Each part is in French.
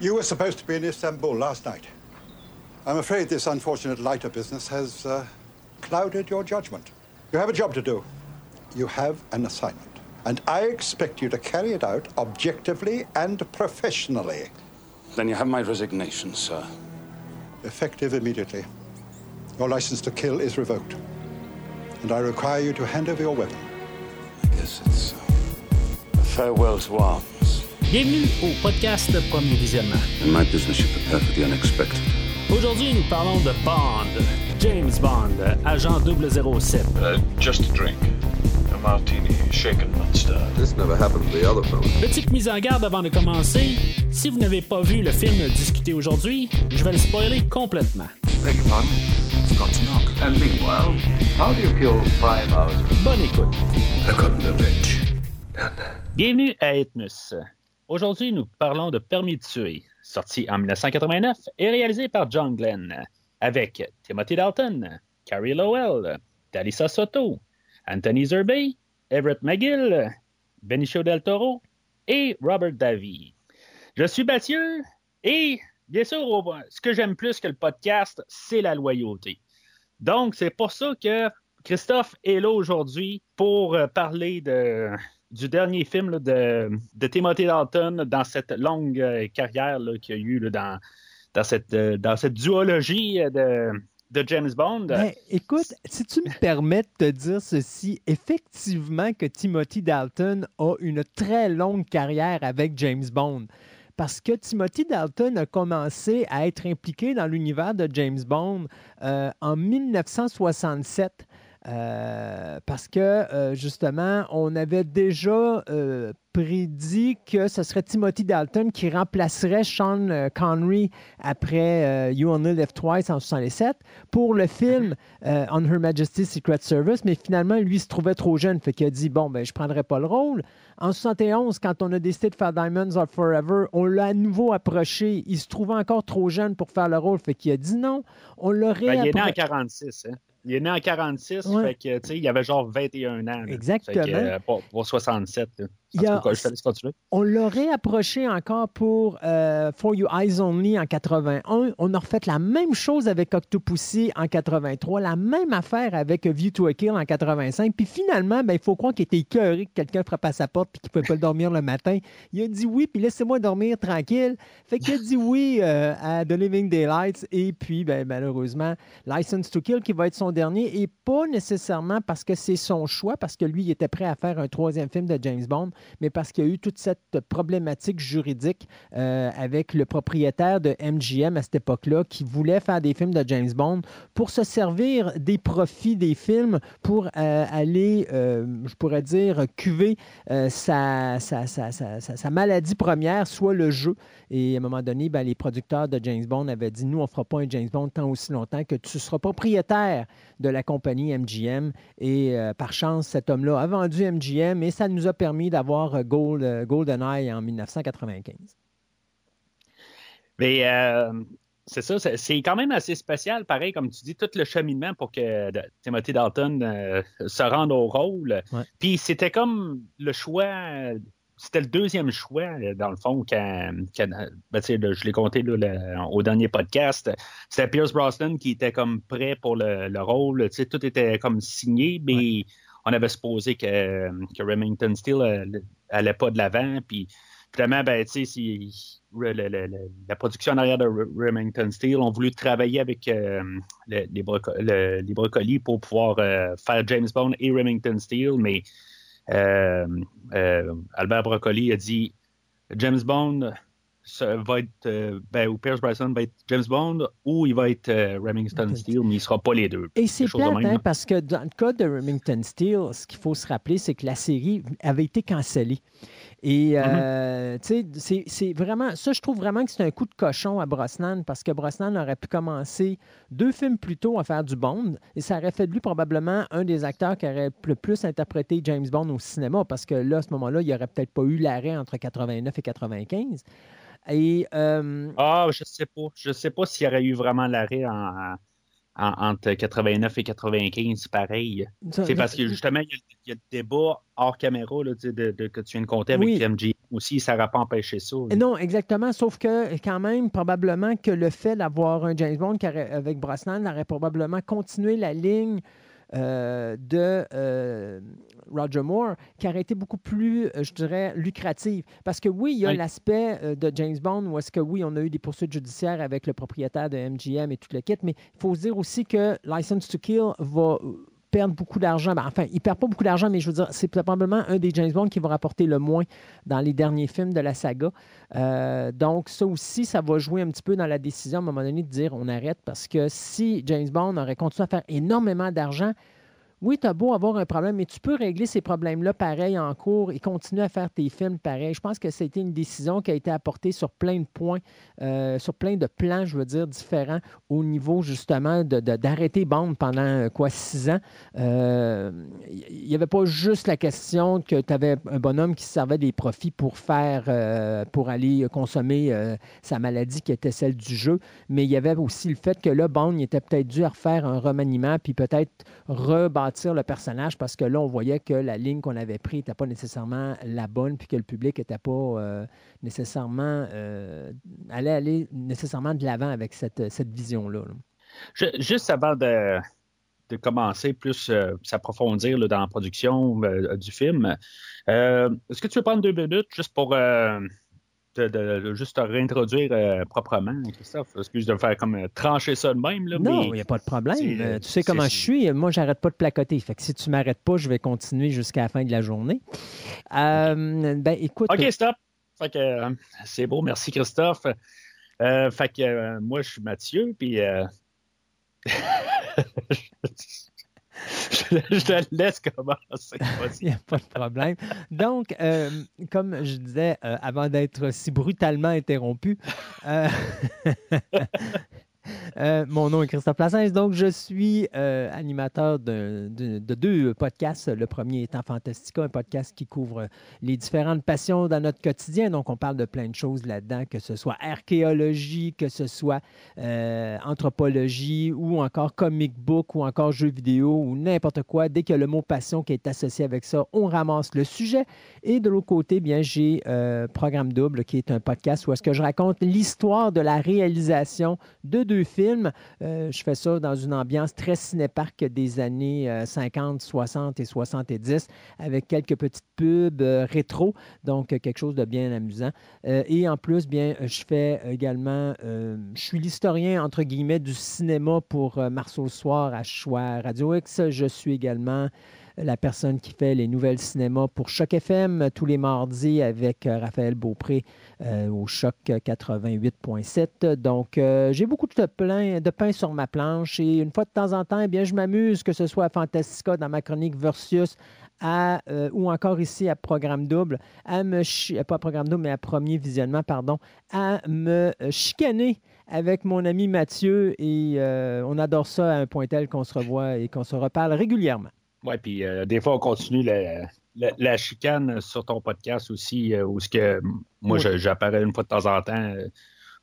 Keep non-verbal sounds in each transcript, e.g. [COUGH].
You were supposed to be in Istanbul last night. I'm afraid this unfortunate lighter business has uh, clouded your judgment. You have a job to do. You have an assignment. And I expect you to carry it out objectively and professionally. Then you have my resignation, sir. Effective immediately. Your license to kill is revoked. And I require you to hand over your weapon. I guess it's uh, a farewell to arms. Bienvenue au podcast Premier Visionnement. In my business, you prepare for the unexpected. Aujourd'hui, nous parlons de Bond, James Bond, agent 007. Uh, just a drink. A martini, shaken not stirred. This never happened to the other fellow. Petite mise en garde avant de commencer. Si vous n'avez pas vu le film discuté aujourd'hui, je vais le spoiler complètement. Beg your pardon? Got to knock. And meanwhile, how do you kill five hours? Bonne écoute. I've gotten the bitch. Bienvenue à Ethnos. Aujourd'hui, nous parlons de Permis de tuer, sorti en 1989 et réalisé par John Glenn, avec Timothy Dalton, Carrie Lowell, Talisa Soto, Anthony Zerbe, Everett McGill, Benicio del Toro et Robert Davy. Je suis Mathieu et, bien sûr, ce que j'aime plus que le podcast, c'est la loyauté. Donc, c'est pour ça que Christophe est là aujourd'hui pour euh, parler de, du dernier film de, Timothy Dalton dans cette longue euh, carrière qu'il y a eu dans, cette, euh, dans cette duologie euh, de, James Bond. Ben, écoute, si tu me permets de te dire ceci, effectivement que Timothy Dalton a une très longue carrière avec James Bond. Parce que Timothy Dalton a commencé à être impliqué dans l'univers de James Bond en 1967. Euh, parce que euh, justement, on avait déjà euh, prédit que ce serait Timothy Dalton qui remplacerait Sean Connery après You Only Live Twice en 67 pour le film On Her Majesty's Secret Service, mais finalement, lui, se trouvait trop jeune, fait qu'il a dit bon, ben, je prendrai pas le rôle. En 71, quand on a décidé de faire Diamonds Are Forever, on l'a à nouveau approché. Il se trouvait encore trop jeune pour faire le rôle, fait qu'il a dit non. On l'aurait Ben, il est né en appro- 46. Hein? Il est né en 46, Ouais. fait que, tu sais, il avait genre 21 ans. là. Exactement. Fait que, euh, pas, pas 67. là. Il a- cas, je. On l'aurait approché encore pour euh, For You Eyes Only en 81. On a refait la même chose avec Octopussy en 83, la même affaire avec View to a Kill en 85. Puis finalement, ben, il faut croire qu'il était écœuré que quelqu'un frappe à sa porte et qu'il ne pouvait pas dormir le matin. Il a dit oui, puis laissez-moi dormir tranquille. Fait qu'il a dit oui euh, à The Living Daylights. Et puis, ben, malheureusement, License to Kill qui va être son dernier et pas nécessairement parce que c'est son choix, parce que lui, il était prêt à faire un troisième film de James Bond mais parce qu'il y a eu toute cette problématique juridique euh, avec le propriétaire de MGM à cette époque-là qui voulait faire des films de James Bond pour se servir des profits des films pour euh, aller, euh, je pourrais dire, cuver sa, sa, sa, sa- maladie première, soit le jeu. Et à un moment donné, ben, les producteurs de James Bond avaient dit, nous, on ne fera pas un James Bond tant aussi longtemps que tu seras propriétaire de la compagnie MGM. Et par chance, cet homme-là a vendu MGM et ça nous a permis d'avoir euh, Gold, euh, GoldenEye en 1995. Mais euh, c'est ça, c'est- quand même assez spécial, pareil, comme tu dis, tout le cheminement pour que Timothy Dalton euh, se rende au rôle. Ouais. Puis c'était comme le choix, c'était le deuxième choix, dans le fond, quand, quand- ben, je l'ai compté là, le- au dernier podcast. C'était Pierce Brosnan qui était comme prêt pour le, le rôle. Tout était comme signé, mais on avait supposé que, que Remington Steele euh, allait pas de l'avant. Puis finalement, ben, tu sais, la production en arrière de Re- Remington Steele ont voulu travailler avec euh, le- les, broco- le- les brocolis pour pouvoir euh, faire James Bond et Remington Steele, mais Albert Broccoli a dit James Bond va être, euh, ben, ou Pierce Brosnan va être James Bond ou il va être euh, Remington Steele, mais il ne sera pas les deux. Et c'est de plate, hein, parce que dans le cas de Remington Steele, ce qu'il faut se rappeler, c'est que la série avait été cancellée. Et, euh, tu sais, c'est- c'est vraiment, ça, je trouve vraiment que c'est un coup de cochon à Brosnan, parce que Brosnan aurait pu commencer deux films plus tôt à faire du Bond, et ça aurait fait de lui probablement un des acteurs qui aurait le plus interprété James Bond au cinéma, parce que là, à ce moment-là, il n'y aurait peut-être pas eu l'arrêt entre 89 et 95. Et euh, Ah, je sais pas. Je sais pas s'il y aurait eu vraiment l'arrêt en, en- entre 89 et 95, pareil. C'est parce que justement, il y, a, il y a le débat hors caméra là, de, de- que tu viens de compter avec Oui. MG aussi, ça n'aurait pas empêché ça. Non, exactement. Sauf que, quand même, probablement que le fait d'avoir un James Bond avec Brosnan aurait probablement continué la ligne euh, de euh, Roger Moore qui aurait été beaucoup plus, euh, je dirais, lucrative. Parce que oui, il y a l'aspect de James Bond où est-ce que oui, on a eu des poursuites judiciaires avec le propriétaire de MGM et tout le kit, mais il faut se dire aussi que License to Kill va perdre beaucoup d'argent. Ben, enfin, il ne perd pas beaucoup d'argent, mais je veux dire, c'est probablement un des James Bond qui va rapporter le moins dans les derniers films de la saga. Euh, donc, ça aussi, ça va jouer un petit peu dans la décision à un moment donné de dire on arrête parce que si James Bond aurait continué à faire énormément d'argent, oui, tu as beau avoir un problème, mais tu peux régler ces problèmes-là pareil en cours et continuer à faire tes films pareil. Je pense que c'était une décision qui a été apportée sur plein de points, euh, sur plein de plans, je veux dire, différents au niveau justement d'arrêter de, Bond pendant euh, quoi, six ans. Il euh, n'y avait pas juste la question que tu avais un bonhomme qui servait des profits pour faire, pour aller consommer sa maladie qui était celle du jeu, mais il y avait aussi le fait que là, Bond il était peut-être dû à refaire un remaniement puis peut-être le personnage parce que là, on voyait que la ligne qu'on avait prise n'était pas nécessairement la bonne, puis que le public n'était pas euh, nécessairement euh, allait aller nécessairement de l'avant avec cette, vision-là. Juste avant de, commencer plus euh, s'approfondir dans la production du film, est-ce que tu veux prendre deux minutes juste pour de, juste te réintroduire euh, proprement, Christophe. Excuse de me faire comme euh, trancher ça de même. Là, non, il n'y a pas de problème. Euh, tu sais comment je suis. Moi, j'arrête pas de placoter. Fait que si tu m'arrêtes pas, je vais continuer jusqu'à la fin de la journée. ben, écoute. OK, stop. Fait que c'est beau. Merci, Christophe. fait que moi, je suis Mathieu, puis. [LAUGHS] [LAUGHS] je te laisse commencer. [LAUGHS] Il n'y a pas de problème. Donc, euh, comme je disais, euh, avant d'être si brutalement interrompu, euh, [LAUGHS] Euh, mon nom est Christophe Plassens, donc je suis euh, animateur de, deux podcasts. Le premier étant Fantastica, un podcast qui couvre les différentes passions dans notre quotidien. Donc, on parle de plein de choses là-dedans, que ce soit archéologie, que ce soit euh, anthropologie ou encore comic book ou encore jeux vidéo ou n'importe quoi. Dès a le mot passion qui est associé avec ça, on ramasse le sujet. Et de l'autre côté, bien, j'ai Programme Double, qui est un podcast où est-ce que je raconte l'histoire de la réalisation de deux film. Euh, je fais ça dans une ambiance très cinéparque des années 50, euh, 60 et 70, avec quelques petites pubs euh, rétro, donc quelque chose de bien amusant. et en plus, bien, je fais également, je suis l'historien, entre guillemets, du cinéma pour Marceau Soir à Choix Radio X. Je suis également la personne qui fait les nouvelles cinémas pour Choc FM tous les mardis avec euh, Raphaël Beaupré euh, au Choc 88.7. Donc, euh, j'ai beaucoup de, pain sur ma planche et une fois de temps en temps, eh bien, je m'amuse, que ce soit à Fantastica dans ma chronique Versus ou encore ici à Programme Double, à me pas Programme Double, mais à Premier Visionnement, pardon, à me chicaner avec mon ami Mathieu et on adore ça à un point tel qu'on se revoit et qu'on se reparle régulièrement. Oui, puis euh, des fois, on continue la, chicane sur ton podcast aussi, euh, où ce que moi, j'apparais une fois de temps en temps euh,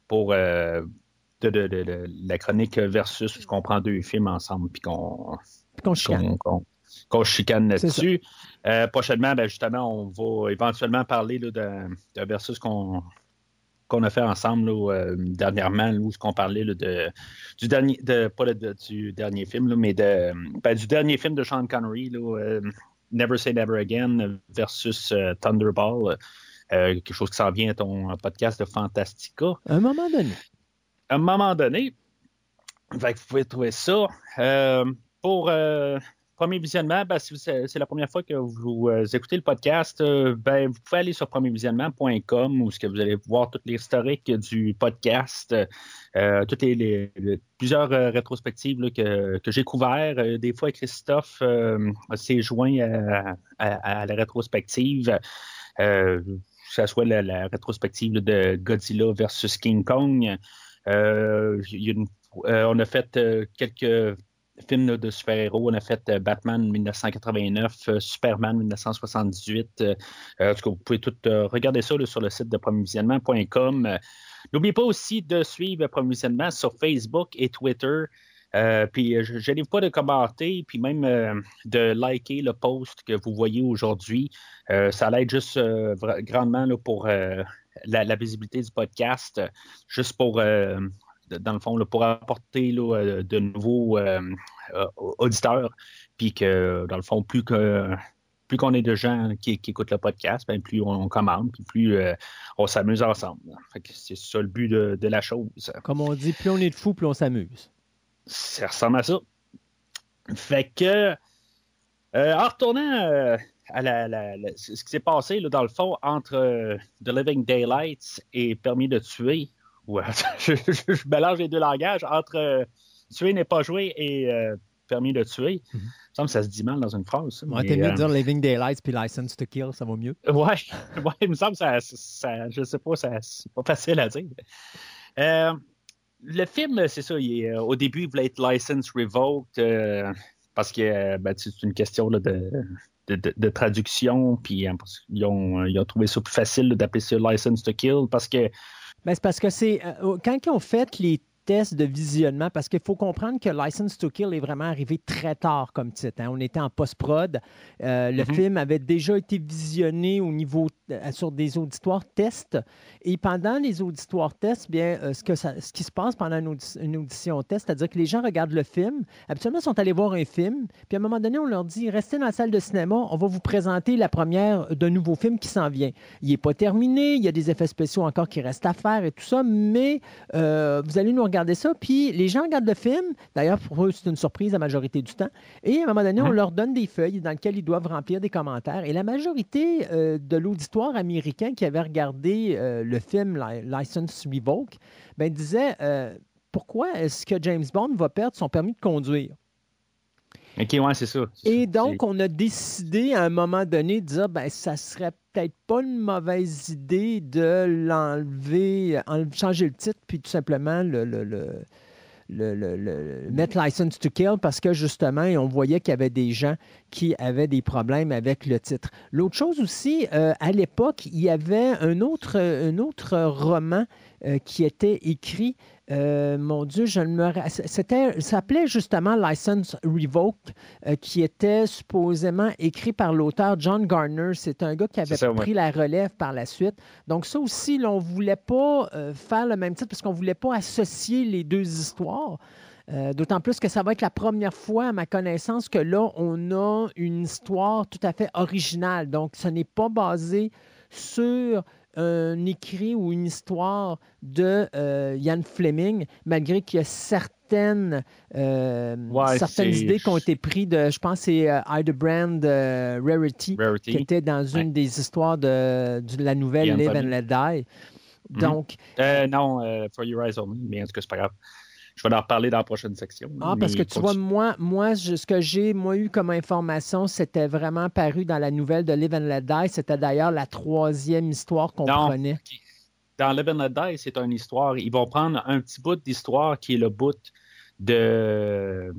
pour de, la chronique versus ce qu'on prend deux films ensemble, puis qu'on chicane. Qu'on chicane là-dessus. prochainement, ben, justement, on va éventuellement parler de, versus qu'on qu'on a fait ensemble euh, dernièrement, où ce qu'on parlait de, du dernier, de, pas du dernier film, mais de, ben, du dernier film de Sean Connery, euh, Never Say Never Again versus euh, Thunderball, quelque chose qui s'en vient à ton podcast de Fantastica. À un moment donné. À un moment donné, vous pouvez trouver ça. pour Premier visionnement, ben, si c'est la première fois que vous euh, écoutez le podcast, euh, ben, vous pouvez aller sur premiervisionnement.com où que vous allez voir toute l'historique du podcast, euh, toutes les, plusieurs rétrospectives que, j'ai couvertes. des fois, Christophe s'est joint à, la rétrospective. que ce soit la, rétrospective de Godzilla versus King Kong. on a fait quelques film de super-héros. On a fait euh, Batman 1989, euh, Superman 1978. Euh, en tout cas, vous pouvez tout regarder ça sur le site de promovisionnement.com. N'oubliez pas aussi de suivre Promovisionnement sur Facebook et Twitter. Puis je n'arrive pas de commenter, puis même de liker le post que vous voyez aujourd'hui. ça l'aide juste grandement pour la, visibilité du podcast, juste pour, dans le fond, pour apporter de nouveaux auditeurs. Puis que, dans le fond, plus que plus qu'on est de gens qui, écoutent le podcast, ben, plus on, commande, puis plus euh, on s'amuse ensemble. c'est ça le but de, la chose. Comme on dit, plus on est de fous, plus on s'amuse. Ça ressemble à ça. Fait que, euh, en retournant euh, à ce qui s'est passé, dans le fond, entre The Living Daylights et Permis de tuer, [LAUGHS] je, mélange les deux langages, entre Tuer n'est pas joué et Permis de tuer. Mm-hmm semble que ça se dit mal dans une phrase. Ouais, t'es mieux de euh, dire Living Daylights puis License to Kill, ça va mieux. [LAUGHS] Ouais, ouais il me semble que ça, ça je sais pas, ça, c'est pas facile à dire. Euh, le film, c'est ça, il euh, au début, il voulait être License Revoked parce que ben, c'est une question là, de, de, de, traduction, puis ils ont, ils, ont, trouvé ça plus facile d'appeler ça License to Kill parce que. Ben, c'est parce que c'est. quand ils ont fait les test de visionnement parce qu'il faut comprendre que License to Kill est vraiment arrivé très tard comme titre. Hein. On était en post-prod. Euh, le mhm. film avait déjà été visionné au niveau euh, sur des auditoires tests. Et pendant les auditoires tests, bien, euh, ce, que ça, ce qui se passe pendant une, audition test, c'est-à-dire que les gens regardent le film. Habituellement, ils sont allés voir un film. Puis à un moment donné, on leur dit restez dans la salle de cinéma, on va vous présenter la première d'un nouveau film qui s'en vient. Il n'est pas terminé, il y a des effets spéciaux encore qui restent à faire et tout ça, mais vous allez nous regarder regarder ça, puis les gens regardent le film. D'ailleurs, pour eux, c'est une surprise la majorité du temps. Et à un moment donné, on leur donne des feuilles dans lesquelles ils doivent remplir des commentaires. Et la majorité euh, de l'auditoire américain qui avait regardé euh, le film License Revoke ben, disait euh, Pourquoi est-ce que James Bond va perdre son permis de conduire OK, ouais, c'est ça. Et donc, on a décidé à un moment donné de dire, ben, ça serait peut-être pas une mauvaise idée de l'enlever, changer le titre, puis tout simplement le, le, le mettre License to Kill parce que justement, on voyait qu'il y avait des gens qui avaient des problèmes avec le titre. L'autre chose aussi, euh, à l'époque, il y avait un autre, un autre roman euh, qui était écrit euh, mon Dieu, je me c'était, ça s'appelait justement License Revoked, euh, qui était supposément écrit par l'auteur John Garner. C'est un gars qui avait pris la relève par la suite. Donc ça aussi, on ne voulait pas faire le même titre parce qu'on ne voulait pas associer les deux histoires. D'autant plus que ça va être la première fois, à ma connaissance, que là, on a une histoire tout à fait originale. Donc, ce n'est pas basé sur un écrit ou une histoire de euh, Ian Fleming, malgré qu'il y a certaines, euh, certaines idées qui ont été prises de, je pense, c'est euh, Brand euh, Rarity, qui était dans une des histoires de, la nouvelle Live and Let Die. Mhm. Donc. non, For Your Eyes Only, mais en tout cas, c'est pas grave. Je vais en reparler dans la prochaine section. Ah, parce que tu vois, moi, moi ce que j'ai moi, eu comme information, c'était vraiment paru dans la nouvelle de Live and Let Die. C'était d'ailleurs la troisième histoire qu'on prenait. Dans Live and Let Die, c'est une histoire. Ils vont prendre un petit bout d'histoire qui est le bout de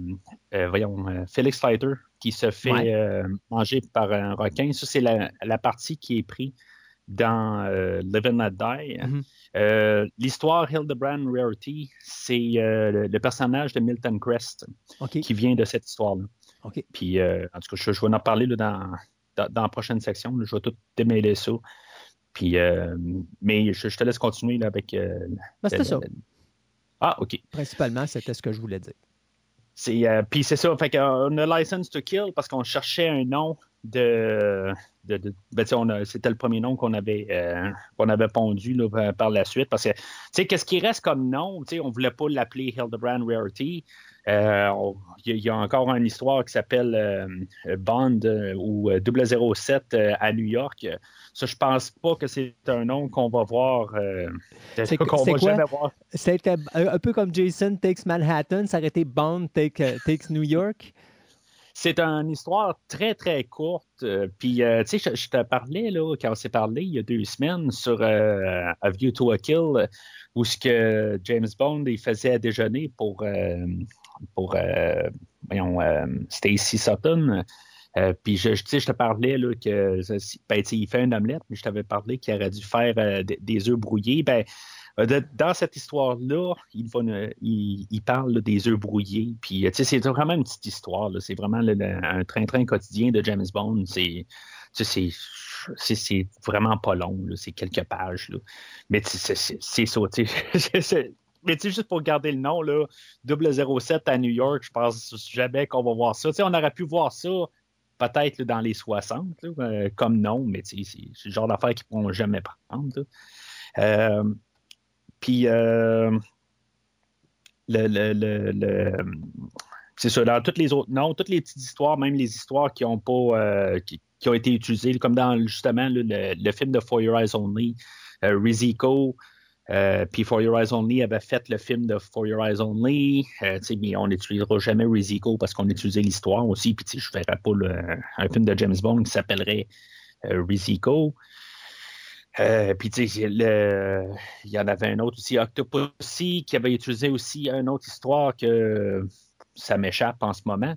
euh, voyons, euh, Felix Fighter qui se fait euh, manger par un requin. Ça, c'est la, la, partie qui est prise dans Live and Let Die. Mm-hmm. Euh, l'histoire Hildebrand Rarity, c'est euh, le, personnage de Milton Crest qui vient de cette histoire-là. Puis, euh, en tout cas, je, vais en parler dans, dans, la prochaine section. je vais tout démêler ça. Puis, mais je, te laisse continuer avec. Ben, c'était ça. Ah, OK. Principalement, c'était ce que je voulais dire. Puis c'est ça, fait qu'on a License to Kill parce qu'on cherchait un nom de. Ben, c'était le premier nom qu'on avait, euh, qu'on avait pondu par la suite. Parce que, qu'est-ce qui reste comme nom? On ne voulait pas l'appeler Hildebrand Rarity. Euh, il y, a encore une histoire qui s'appelle euh, Bond ou 007 à New York. Ça, je pense pas que c'est un nom qu'on va voir. c'est qu'on va jamais voir. C'était un peu comme Jason Takes Manhattan, ça aurait été Bond Takes New York. C'est une histoire très, très courte. Euh, puis, euh, tu sais, je, te parlais, là, quand on s'est parlé il y a deux semaines sur euh, A View to a Kill, où ce que James Bond il faisait à déjeuner pour, pour voyons, Stacy Sutton. puis je, te parlais là, que ben, il fait une omelette, mais je t'avais parlé qu'il aurait dû faire des œufs brouillés. Ben, Euh, dans cette histoire-là, il, parle des œufs brouillés. Puis, c'est vraiment une petite histoire. C'est vraiment un train-train quotidien de James Bond. C'est c'est vraiment pas long. C'est quelques pages. Mais c'est ça. [LAUGHS] Mais juste pour garder le nom, là, 007 à New York, je pense jamais qu'on va voir ça. on aurait pu voir ça peut-être dans les 60, euh, comme nom, mais c'est le genre d'affaires qu'ils ne pourront jamais prendre. Euh, puis, euh, le, c'est ça, dans toutes les autres noms, toutes les petites histoires, même les histoires qui ont pas qui, ont été utilisées, comme dans justement le, film de For Your Eyes Only, Riziko, puis For Your Eyes Only avait fait le film de For Your Eyes Only. mais on n'utilisera jamais Riziko parce qu'on utilisait l'histoire aussi. Puis je ne verrais pas un film de James Bond qui s'appellerait Riziko. Euh, puis, il y en avait un autre aussi, Octopussy, qui avait utilisé aussi une autre histoire que ça m'échappe en ce moment.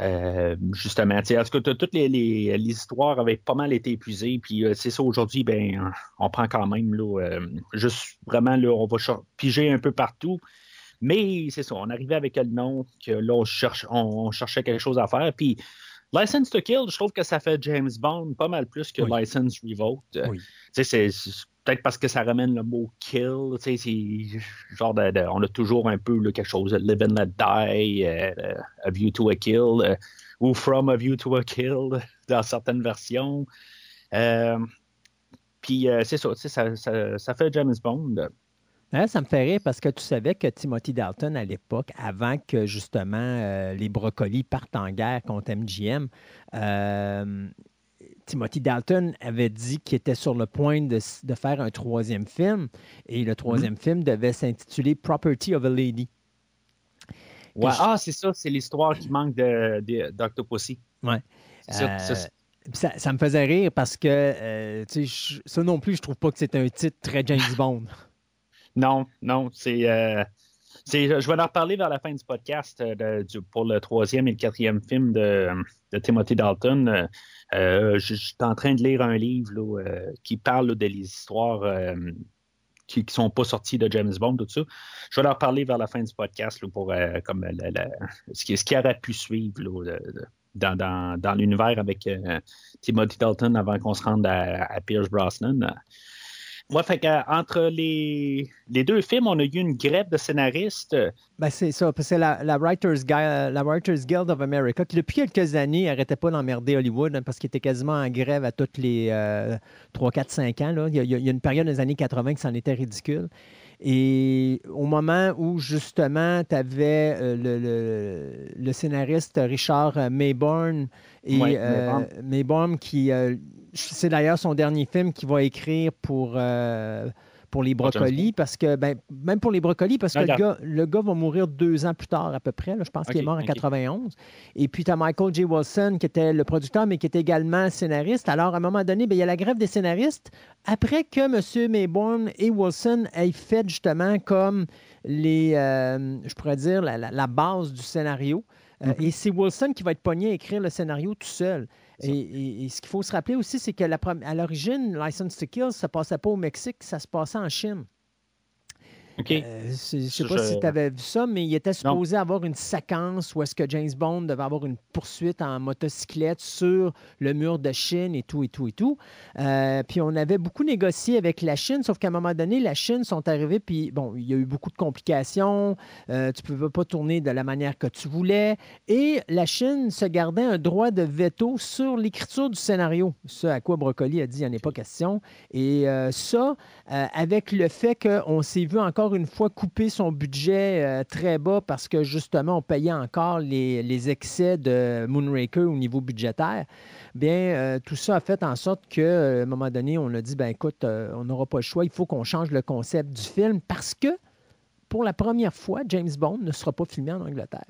Euh, justement, tu sais, que toutes les, histoires avaient pas mal été épuisées, puis euh, c'est ça aujourd'hui, ben, on prend quand même, là, juste vraiment, là, on va piger un peu partout. Mais c'est ça, on arrivait avec le nom que là, on, cherche, on cherchait quelque chose à faire, puis License to Kill, je trouve que ça fait James Bond pas mal plus que License Revolt. Oui. C'est peut-être parce que ça ramène le mot kill. C'est genre de, on a toujours un peu quelque chose de live and let die, euh, a view to a kill, euh, ou from a view to a kill [LAUGHS] dans certaines versions. Euh, puis c'est ça, ça, ça, ça, fait James Bond. Hein, ça me fait rire parce que tu savais que Timothy Dalton, à l'époque, avant que justement euh, les brocolis partent en guerre contre MGM, euh, Timothy Dalton avait dit qu'il était sur le point de, faire un troisième film et le troisième film devait s'intituler Property of a Lady. Ah, c'est ça, c'est l'histoire qui manque d'Octopussy. De, ouais. Euh, ça, ça, me faisait rire parce que ça non plus, je trouve pas que c'est un titre très James Bond. Non, non, c'est. Euh, je vais en reparler vers la fin du podcast euh, pour le troisième et le quatrième film de, Timothy Dalton. Euh, je, suis en train de lire un livre qui parle des histoires qui ne sont pas sorties de James Bond, tout ça. Je vais en reparler vers la fin du podcast pour comme ce, qui, aurait pu suivre dans, l'univers avec Timothy Dalton avant qu'on se rende à Pierce Brosnan. Ouais, fait entre les, les, deux films, on a eu une grève de scénaristes. Ben, c'est ça, c'est la, la, Writers la Writers Guild of America qui, depuis quelques années, n'arrêtait pas d'emmerder Hollywood hein, parce qu'il était quasiment en grève à toutes les 3, 4, 5 ans. Il, y a, une période des années 80 que c'en était ridicule. Et au moment où justement tu avais euh, le, le, scénariste Richard Mayborn et euh, Mayborn qui euh, c'est d'ailleurs son dernier film qu'il va écrire pour, euh, pour les brocolis, parce que, ben, même pour les brocolis, parce que le gars, le gars, va mourir deux ans plus tard à peu près. je pense qu'il est mort en 91. Et puis, tu as Michael J. Wilson, qui était le producteur, mais qui était également scénariste. Alors, à un moment donné, ben, il y a la grève des scénaristes. Après que M. Mayborn et Wilson aient fait justement comme les, euh, je pourrais dire, la, base du scénario. Euh. Et c'est Wilson qui va être pogné à écrire le scénario tout seul. Et, ce qu'il faut se rappeler aussi, c'est que à l'origine, License to Kill, ça ne passait pas au Mexique, ça se passait en Chine. Euh, je ne sais pas si tu avais vu ça, mais il était supposé avoir une séquence où est-ce que James Bond devait avoir une poursuite en motocyclette sur le mur de Chine et tout, et tout, et tout. Euh, puis on avait beaucoup négocié avec la Chine, sauf qu'à un moment donné, la Chine sont arrivés, puis bon, il y a eu beaucoup de complications. Euh, tu ne pouvais pas tourner de la manière que tu voulais. Et la Chine se gardait un droit de veto sur l'écriture du scénario. Ce à quoi Brocoli a dit, il n'y en a pas question. Et ça, avec le fait qu'on s'est vu encore une fois couper son budget euh, très bas parce que justement, on payait encore les, excès de Moonraker au niveau budgétaire. Bien, euh, tout ça a fait en sorte qu'à euh, un moment donné, on a dit ben écoute, on n'aura pas le choix, il faut qu'on change le concept du film parce que pour la première fois, James Bond ne sera pas filmé en Angleterre.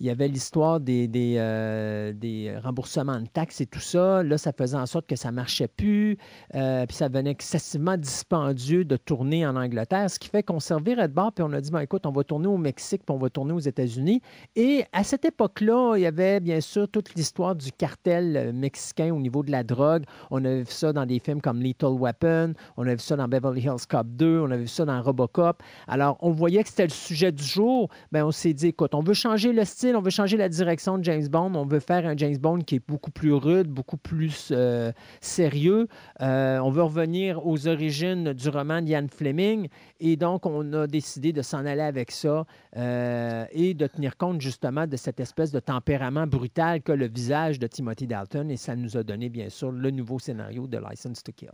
Il y avait l'histoire des, euh, des, remboursements de taxes et tout ça. Là, ça faisait en sorte que ça ne marchait plus, euh, puis ça devenait excessivement dispendieux de tourner en Angleterre, ce qui fait qu'on servirait de bord, puis on a dit, ben, écoute, on va tourner au Mexique, puis on va tourner aux États-Unis. Et à cette époque-là, il y avait bien sûr toute l'histoire du cartel euh, mexicain au niveau de la drogue. On a vu ça dans des films comme Lethal Weapon, on a vu ça dans Beverly Hills Cop 2, on a vu ça dans Robocop. Alors, on voyait que c'était le sujet du jour. Bien, on s'est dit, écoute, on veut changer le style, on veut changer la direction de James Bond, on veut faire un James Bond qui est beaucoup plus rude, beaucoup plus euh, sérieux. Euh, on veut revenir aux origines du roman d'Ian Fleming. Et donc, on a décidé de s'en aller avec ça euh, et de tenir compte justement de cette espèce de tempérament brutal que le visage de Timothy Dalton. Et ça nous a donné, bien sûr, le nouveau scénario de License to Kill.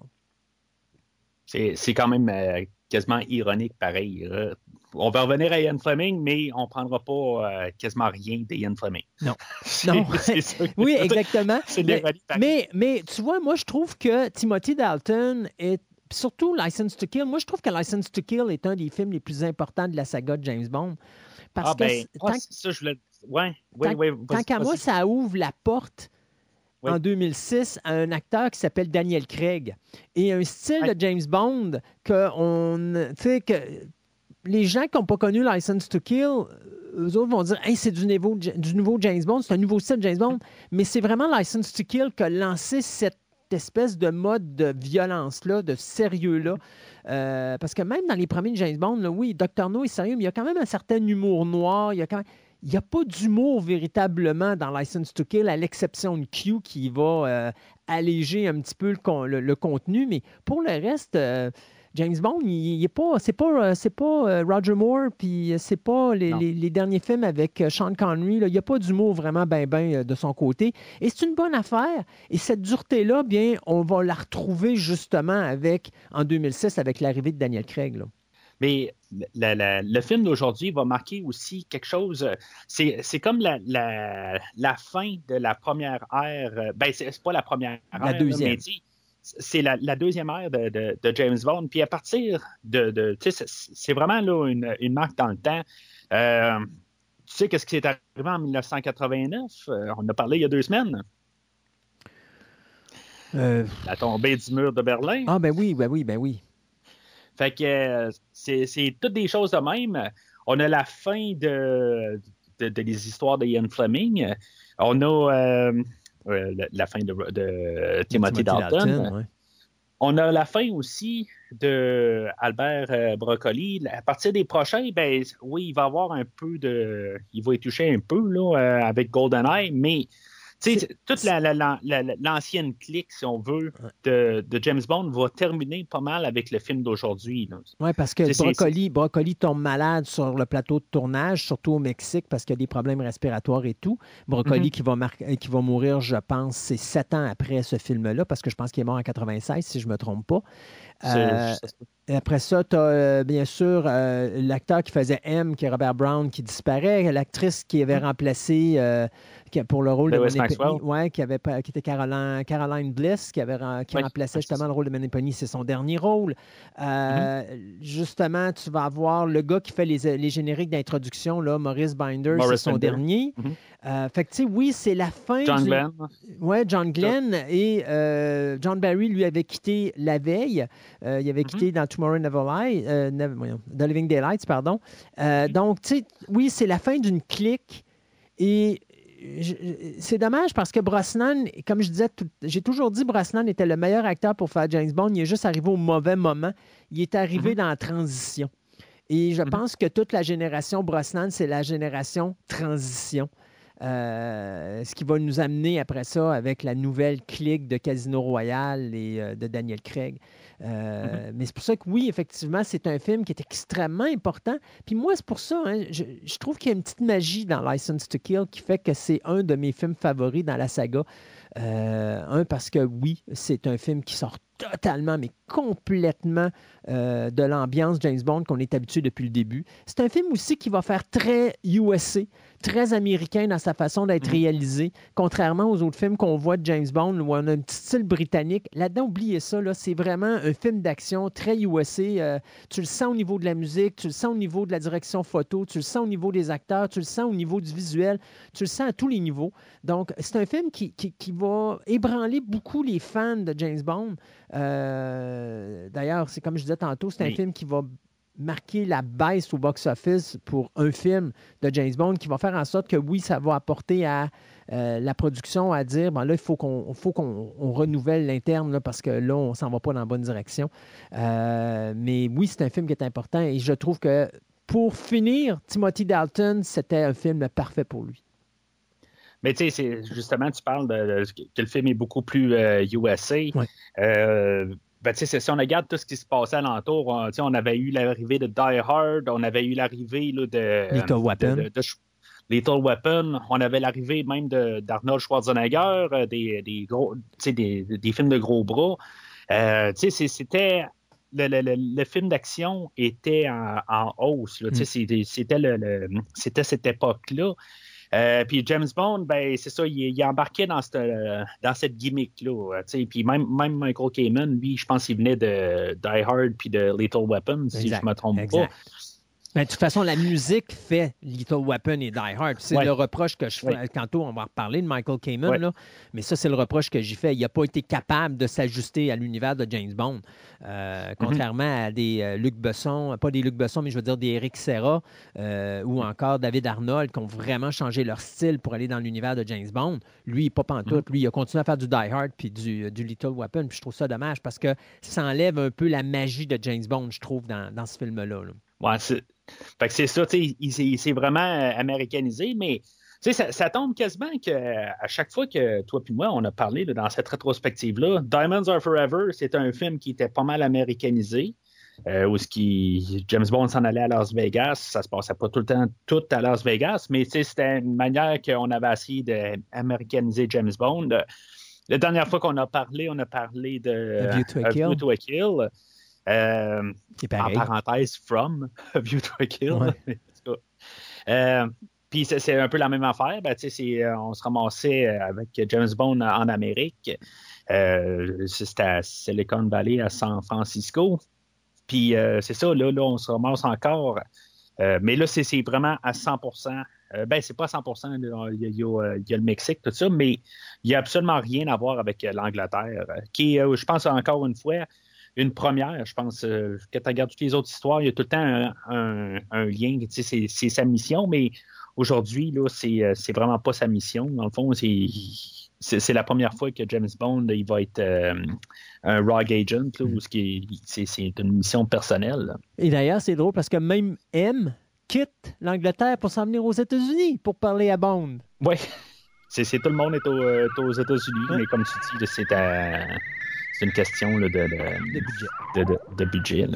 C'est quand même quasiment ironique, pareil. on va revenir à Ian Fleming, mais on ne prendra pas euh, quasiment rien d'Ian Fleming. Non. [LAUGHS] non. oui, exactement. mais, mais, tu vois, moi, je trouve que Timothy Dalton est surtout License to Kill. Moi, je trouve que License to Kill est un des films les plus importants de la saga de James Bond. Parce ah, que ben, tant, ça, je voulais... ouais, tant qu'à moi, ça ouvre la porte en 2006 à un acteur qui s'appelle Daniel Craig et un style de James Bond que on, que les gens qui n'ont pas connu License to Kill, eux autres vont dire hey, c'est du, nouveau, du nouveau James Bond, c'est un nouveau style de James Bond, mais c'est vraiment License to Kill qui a lancé cette espèce de mode de violence-là, de sérieux-là. Euh, parce que même dans les premiers James Bond, oui, Dr. No est sérieux, mais il y a quand même un certain humour noir. Il y a quand même il n'y a pas d'humour véritablement dans License to Kill, à l'exception de Q qui va euh, alléger un petit peu le, contenu. Mais pour le reste, euh, James Bond, il, n'est pas, c'est pas, euh, c'est pas Roger Moore, puis c'est pas les, derniers films avec Sean Connery. Il n'y a pas d'humour vraiment ben ben de son côté. Et c'est une bonne affaire. Et cette dureté-là, bien, on va la retrouver justement avec, en 2006 avec l'arrivée de Daniel Craig. Mais le film d'aujourd'hui va marquer aussi quelque chose. C'est comme la, fin de la première ère. Euh, ben, c'est pas la première la Deuxième. c'est la, deuxième ère de, James Bond. Puis à partir de. c'est vraiment là, une, marque dans le temps. Euh, tu sais, qu'est-ce qui s'est arrivé en 1989? Euh, on a parlé il y a deux semaines. La tombée du mur de Berlin. Ah, ben oui, ben oui, ben oui. Fait que euh, c'est toutes des choses de même. On a la fin de, de, les histoires de Ian Fleming. On a euh, euh, la, fin de, Timothy, Dalton. On a la fin aussi de Albert Broccoli. À partir des prochains, ben oui, il va avoir un peu de. Il va y toucher un peu là, avec GoldenEye, mais toute l'ancienne clique, si on veut, de, James Bond va terminer pas mal avec le film d'aujourd'hui. Oui, parce que Broccoli, Broccoli tombe malade sur le plateau de tournage, surtout au Mexique, parce qu'il y a des problèmes respiratoires et tout. Broccoli mm-hmm. qui, va qui va mourir, je pense, c'est sept ans après ce film-là, parce que je pense qu'il est mort en 96, si je ne me trompe pas. Euh, après ça, tu as euh, bien sûr euh, l'acteur qui faisait M, qui est Robert Brown, qui disparaît, l'actrice qui avait remplacé pour le rôle de Maniponi, ouais, qui, avait, qui était Caroline, Caroline Bliss, qui, avait, qui remplaçait justement le rôle de Maniponi. C'est son dernier rôle. Mm-hmm. Justement, tu vas avoir le gars qui fait les, les génériques d'introduction, là, Maurice Binder, c'est son dernier. Mm-hmm. Euh, fait que, tu sais, oui, c'est la fin. John Glenn. Oui, John Glenn. Et euh, John Barry, lui, avait quitté la veille. il avait mm-hmm. quitté dans Tomorrow Never Lie, The Living Daylights, pardon. Donc, tu sais, oui, c'est la fin d'une clique. Et c'est dommage parce que Brosnan, comme je disais, j'ai toujours dit Brosnan était le meilleur acteur pour faire James Bond. Il est juste arrivé au mauvais moment. Il est arrivé mm-hmm. dans la transition. Et je mm-hmm. pense que toute la génération Brosnan, c'est la génération transition. Euh, ce qui va nous amener après ça avec la nouvelle clique de Casino Royale et euh, de Daniel Craig. Euh, mais c'est pour ça que oui, effectivement, c'est un film qui est extrêmement important. Puis moi, c'est pour ça, hein, je, trouve qu'il y a une petite magie dans License to Kill qui fait que c'est un de mes films favoris dans la saga. un, parce que oui, c'est un film qui sort totalement, mais complètement euh, de l'ambiance James Bond qu'on est habitué depuis le début. C'est un film aussi qui va faire très USA, très américain dans sa façon d'être mhm. réalisé, contrairement aux autres films qu'on voit de James Bond où on a un petit style britannique. Là-dedans, oubliez ça, là, c'est vraiment un film d'action très USA. Euh, tu le sens au niveau de la musique, tu le sens au niveau de la direction photo, tu le sens au niveau des acteurs, tu le sens au niveau du visuel, tu le sens à tous les niveaux. Donc, c'est un film qui, qui, qui va ébranler beaucoup les fans de James Bond. Euh, d'ailleurs, c'est comme je disais tantôt, c'est un film qui va marquer la baisse au box-office pour un film de James Bond qui va faire en sorte que oui, ça va apporter à euh, la production à dire bon là, il faut qu'on faut qu'on renouvelle l'interne parce que là, on s'en va pas dans la bonne direction. Euh, mais oui, c'est un film qui est important et je trouve que pour finir, Timothy Dalton, c'était un film parfait pour lui. Mais tu sais, justement, tu parles de, que le film est beaucoup plus USA. Ben, si on regarde tout ce qui se passait alentour, on, on avait eu l'arrivée de Die Hard, on avait eu l'arrivée de Little Weapon. Little Weapon, on avait l'arrivée même d'Arnold Schwarzenegger, euh, des, des, gros, des, des, films de gros bras. Euh, c'était le, le, le, film d'action était en, en hausse. Mm. C'était cette époque-là. Euh, puis James Bond, ben, c'est ça, il, il embarquait dans cette, dans cette gimmick-là. Puis même, même Michael Kamen, lui, je pense qu'il venait de Die Hard puis de Lethal Weapon, si je ne me trompe pas. Ben, de toute façon, la musique fait Little Weapon et Die Hard. C'est le reproche que je fais. Tantôt, on va reparler de Michael Kamen, là, mais ça, c'est le reproche que j'ai fait. Il n'a pas été capable de s'ajuster à l'univers de James Bond. Euh, mhm. contrairement à des euh, Luc Besson, pas des Luc Besson, mais je veux dire des Eric Serra euh, ou encore David Arnold qui ont vraiment changé leur style pour aller dans l'univers de James Bond. Lui, pas pantoute. Mhm. Lui, il a continué à faire du Die Hard puis du, du Little Weapon. Puis je trouve ça dommage parce que ça enlève un peu la magie de James Bond, je trouve, dans, dans ce film-là. Là. Ouais, fait que c'est ça, il, s'est vraiment euh, américanisé, mais ça, ça tombe quasiment qu'à chaque fois que toi et moi, on a parlé dans cette rétrospective-là, Diamonds Are Forever, c'est un film qui était pas mal américanisé. Euh, où ce qui, James Bond s'en allait à Las Vegas, ça se passait pas tout le temps tout à Las Vegas, mais c'était une manière qu'on avait essayé d'américaniser James Bond. La dernière fois qu'on a parlé, on a parlé de View to a Kill. Euh, en parenthèse, From View to a Kill? [LAUGHS] Euh, puis c'est un peu la même affaire. Ben, euh, on se ramassait avec James Bond en Amérique. C'était à Silicon Valley, à San Francisco. Puis c'est ça, là, là, on se ramasse encore. mais là, c'est vraiment à 100% ben, c'est pas à 100% il y, a, le Mexique, tout ça, mais il n'y a absolument rien à voir avec l'Angleterre, qui je pense encore une fois, une première, je pense. Euh, quand tu regardes toutes les autres histoires, il y a tout le temps un, lien. C'est, sa mission, mais aujourd'hui, là, c'est, euh, c'est vraiment pas sa mission. Dans le fond, c'est, la première fois que James Bond il va être euh, un Rogue Agent, là, où c'est, une mission personnelle. Et d'ailleurs, c'est drôle parce que même M quitte l'Angleterre pour s'en venir aux États-Unis pour parler à Bond. Oui. C'est, tout le monde est, aux États-Unis, mais comme tu dis, c'est à c'est une question de, de, budget.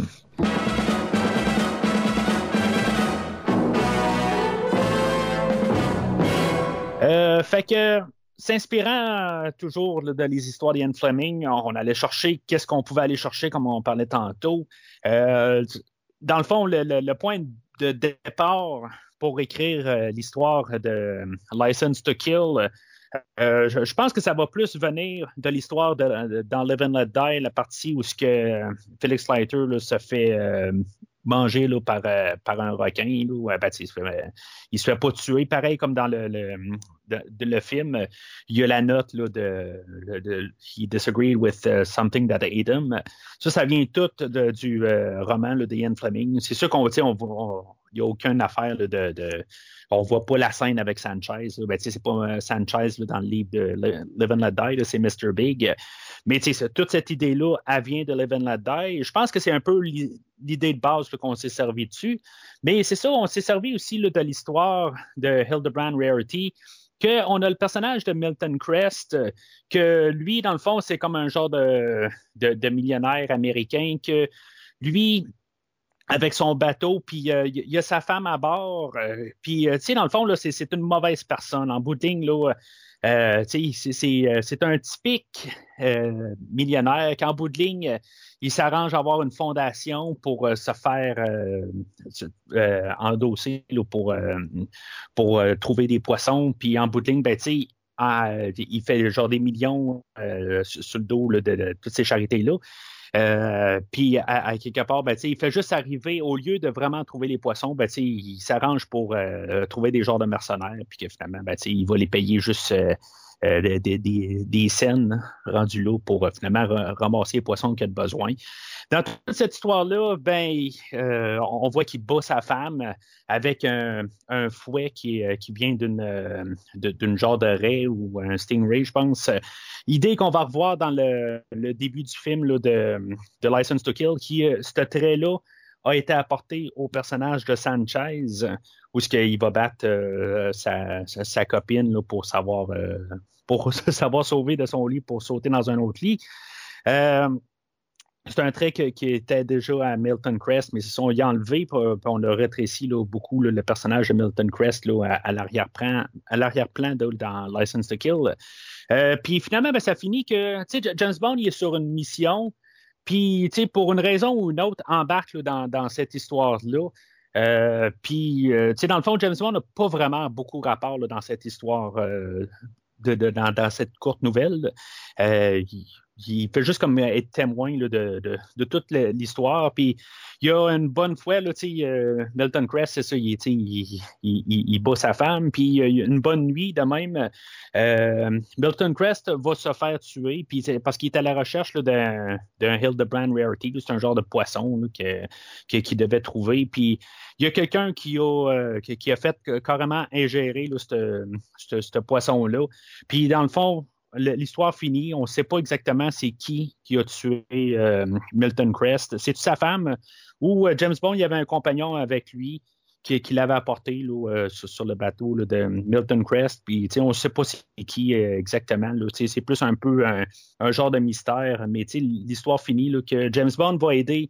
Euh, fait que, s'inspirant euh, toujours de les histoires d'Ian Fleming, on, allait chercher qu'est-ce qu'on pouvait aller chercher, comme on parlait tantôt. Euh, dans le fond, le, point de départ pour écrire l'histoire de License to Kill, euh, je, pense que ça va plus venir de l'histoire dans Live and Let Die, la partie où ce que Felix Leiter se fait euh, manger par, euh, un requin. Ben, il, se fait, se fait pas tuer. Pareil comme dans le, film, il y a la note de, He disagreed with something that ate him. Ça, ça vient tout du roman de Ian Fleming. C'est sûr qu'on on, il n'y a aucune affaire de, de, On voit pas la scène avec Sanchez. Ben, c'est pas euh, Sanchez dans le livre de Live and Let Die, c'est Mr. Big. Mais toute cette idée-là, elle vient de Live and Let Die. Je pense que c'est un peu l'idée de base qu'on s'est servi dessus. Mais c'est ça, on s'est servi aussi de l'histoire de Hildebrand Rarity qu'on a le personnage de Milton Crest, que lui, dans le fond, c'est comme un genre de, de millionnaire américain que lui, avec son bateau, puis il y a sa femme à bord. puis, tu sais, dans le fond, là, c'est, une mauvaise personne. En de ligne, là, euh, c'est un typique euh, millionnaire qu'en bout de ligne, il s'arrange à avoir une fondation pour euh, se faire endosser pour, pour trouver des poissons. Puis en bout de ligne, ben, il fait genre des millions sur le dos de, toutes ces charités-là. Euh, puis à, quelque part, ben, il fait juste arriver, au lieu de vraiment trouver les poissons, ben, il s'arrange pour euh, trouver des genres de mercenaires, puis que finalement, ben, il va les payer juste euh, des, des, des, scènes rendues là pour finalement ramasser les poissons qu'il a besoin. Dans toute cette histoire-là, ben, euh, on voit qu'il bat sa femme avec un, fouet qui, qui vient d'une, euh, d'une genre de raie ou un stingray, je pense. Idée qu'on va revoir dans le, début du film là, de, de, License to Kill, qui, euh, ce trait-là, a été apporté au personnage de Sanchez, où ce qu'il va battre sa, sa, copine pour savoir pour [LAUGHS] savoir sauver de son lit pour sauter dans un autre lit. C'est un trait qui était déjà à Milton Crest, mais on y a enlevé, puis on a rétréci beaucoup le personnage de Milton Crest à, l'arrière-plan dans License to Kill. Euh, puis finalement, ben, ça finit que James Bond il est sur une mission, puis pour une raison ou une autre, embarque dans, cette histoire-là. Euh, puis, euh, dans le fond, James Bond n'a pas vraiment beaucoup rapport dans cette histoire, de, dans, cette courte nouvelle fait juste comme être témoin de, toute l'histoire. Puis il y a une bonne fois, là, euh, Milton Crest, c'est ça, il, il, il, il, bat sa femme, puis il une bonne nuit de même. Euh, Milton Crest va se faire tuer, puis parce qu'il est à la recherche d'un Hildebrand Rarity, c'est un genre de poisson qu'il devait trouver. Puis il y a quelqu'un qui, a euh, qui, a fait carrément ingérer ce poisson-là. Puis dans le fond, l'histoire finie. On ne sait pas exactement c'est qui qui a tué euh, Milton Crest. C'est sa femme ou euh, James Bond, il y avait un compagnon avec lui qui, l'avait apporté euh, sur, le bateau de Milton Crest. Puis, on ne sait pas c'est qui exactement. C'est plus un peu un, genre de mystère. Mais l'histoire finit que James Bond va aider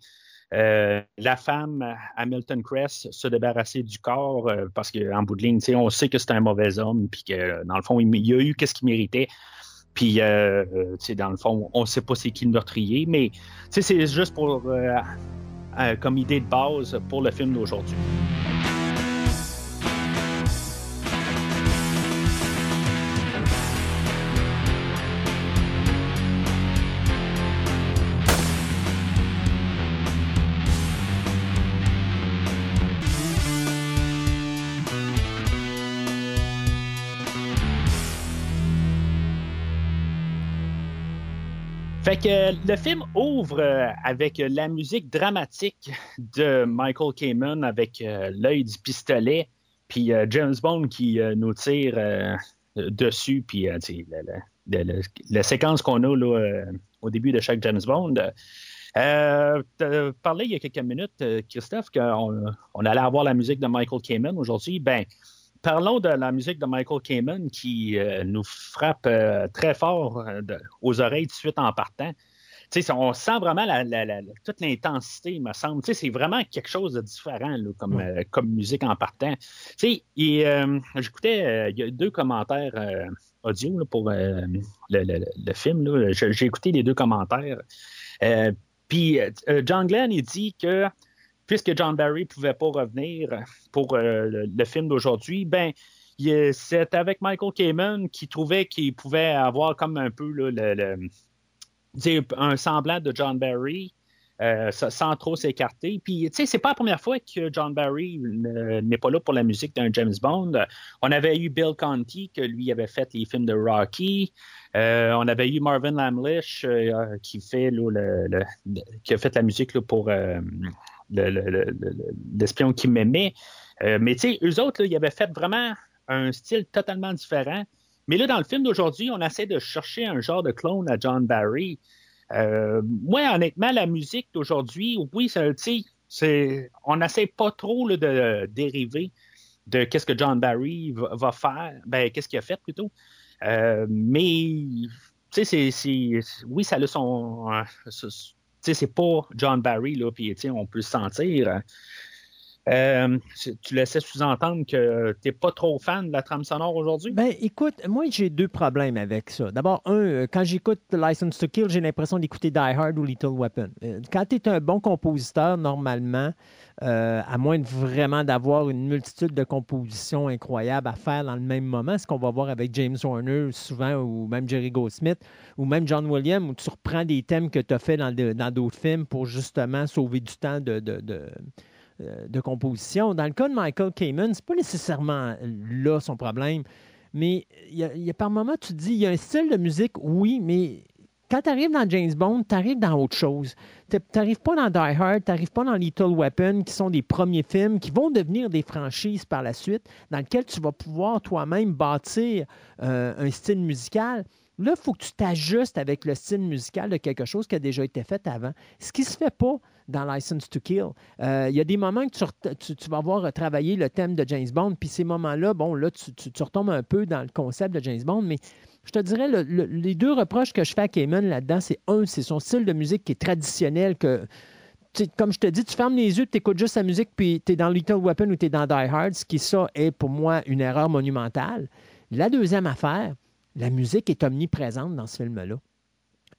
la femme à Milton Crest se débarrasser du corps parce qu'en bout de ligne, on sait que c'est un mauvais homme, puis que dans le fond, il, y a eu qu'est-ce qu'il méritait. Puis, euh, euh dans le fond, on ne sait pas c'est qui le meurtrier, mais c'est juste pour euh, euh, comme idée de base pour le film d'aujourd'hui. Le film ouvre euh, avec la musique dramatique de Michael Kamen avec euh, l'œil du pistolet, puis euh, James Bond qui nous tire dessus, puis la, séquence qu'on a au début de chaque James Bond. Euh, tu parlé il y a quelques minutes, Christophe, qu'on on allait avoir la musique de Michael Kamen aujourd'hui. Ben, parlons de la musique de Michael Kamen qui euh, nous frappe euh, très fort euh, aux oreilles tout de suite en partant. on sent vraiment toute l'intensité, il me semble. C'est vraiment quelque chose de différent comme, comme musique en partant. J'écoutais, il y a deux commentaires audio pour le, film. J'ai écouté les deux commentaires. Puis John Glenn, il dit que puisque John Barry ne pouvait pas revenir pour euh, le, film d'aujourd'hui, ben c'est avec Michael Kamen qui trouvait qu'il pouvait avoir comme un peu le, un semblant de John Barry. Euh, sans trop s'écarter. Puis, tu sais, c'est pas la première fois que John Barry n'est pas là pour la musique d'un James Bond. On avait eu Bill Conti, que lui avait fait les films de Rocky. Euh, on avait eu Marvin Lamlish, qui, fait, le, qui a fait la musique pour l'espion qui m'aimait. Euh, mais tu sais, eux autres, ils avaient fait vraiment un style totalement différent. Mais là, dans le film d'aujourd'hui, on essaie de chercher un genre de clone à John Barry. Euh, moi, honnêtement, la musique d'aujourd'hui, oui, c'est, on n'essaie pas trop de dériver de qu'est-ce que John Barry va, faire, ben, qu'est-ce qu'il a fait plutôt. Euh, mais, tu sais, oui, ça a son, c'est pas John Barry, là, puis on peut le sentir. Euh, tu laissais sous-entendre que tu n'es pas trop fan de la trame sonore aujourd'hui? Ben, écoute, moi, j'ai deux problèmes avec ça. D'abord, un, euh, quand j'écoute License to Kill, j'ai l'impression d'écouter Die Hard ou Little Weapon. Euh, quand tu es un bon compositeur, normalement, à moins de vraiment d'avoir une multitude de compositions incroyables à faire dans le même moment, ce qu'on va voir avec James Horner souvent, ou même Jerry Goldsmith, ou même John Williams, où tu reprends des thèmes que tu as fait dans, d'autres films pour justement sauver du temps de euh, de composition. Dans le cas de Michael Kamen, c'est pas nécessairement là son problème, mais il y, a, par moments, tu te dis, il y a un style de musique, oui, mais quand tu arrives dans James Bond, tu arrives dans autre chose. Tu n'arrives pas dans Die Hard, tu n'arrives pas dans Little Weapon, qui sont des premiers films qui vont devenir des franchises par la suite, dans lesquels tu vas pouvoir toi-même bâtir euh, un style musical. Là, il faut que tu t'ajustes avec le style musical de quelque chose qui a déjà été fait avant. Ce qui ne se fait pas dans License to Kill. Euh, il y a des moments que tu, vas voir travailler le thème de James Bond, puis ces moments-là, bon, là, tu, retombes un peu dans le concept de James Bond, mais je te dirais, les deux reproches que je fais à Cayman là-dedans, c'est un, c'est son style de musique qui est traditionnel, que comme je te dis, tu fermes les yeux, tu écoutes juste la musique, puis tu es dans Little Weapon ou tu es dans Die Hard, ce qui, ça, est pour moi une erreur monumentale. La deuxième affaire, la musique est omniprésente dans ce film-là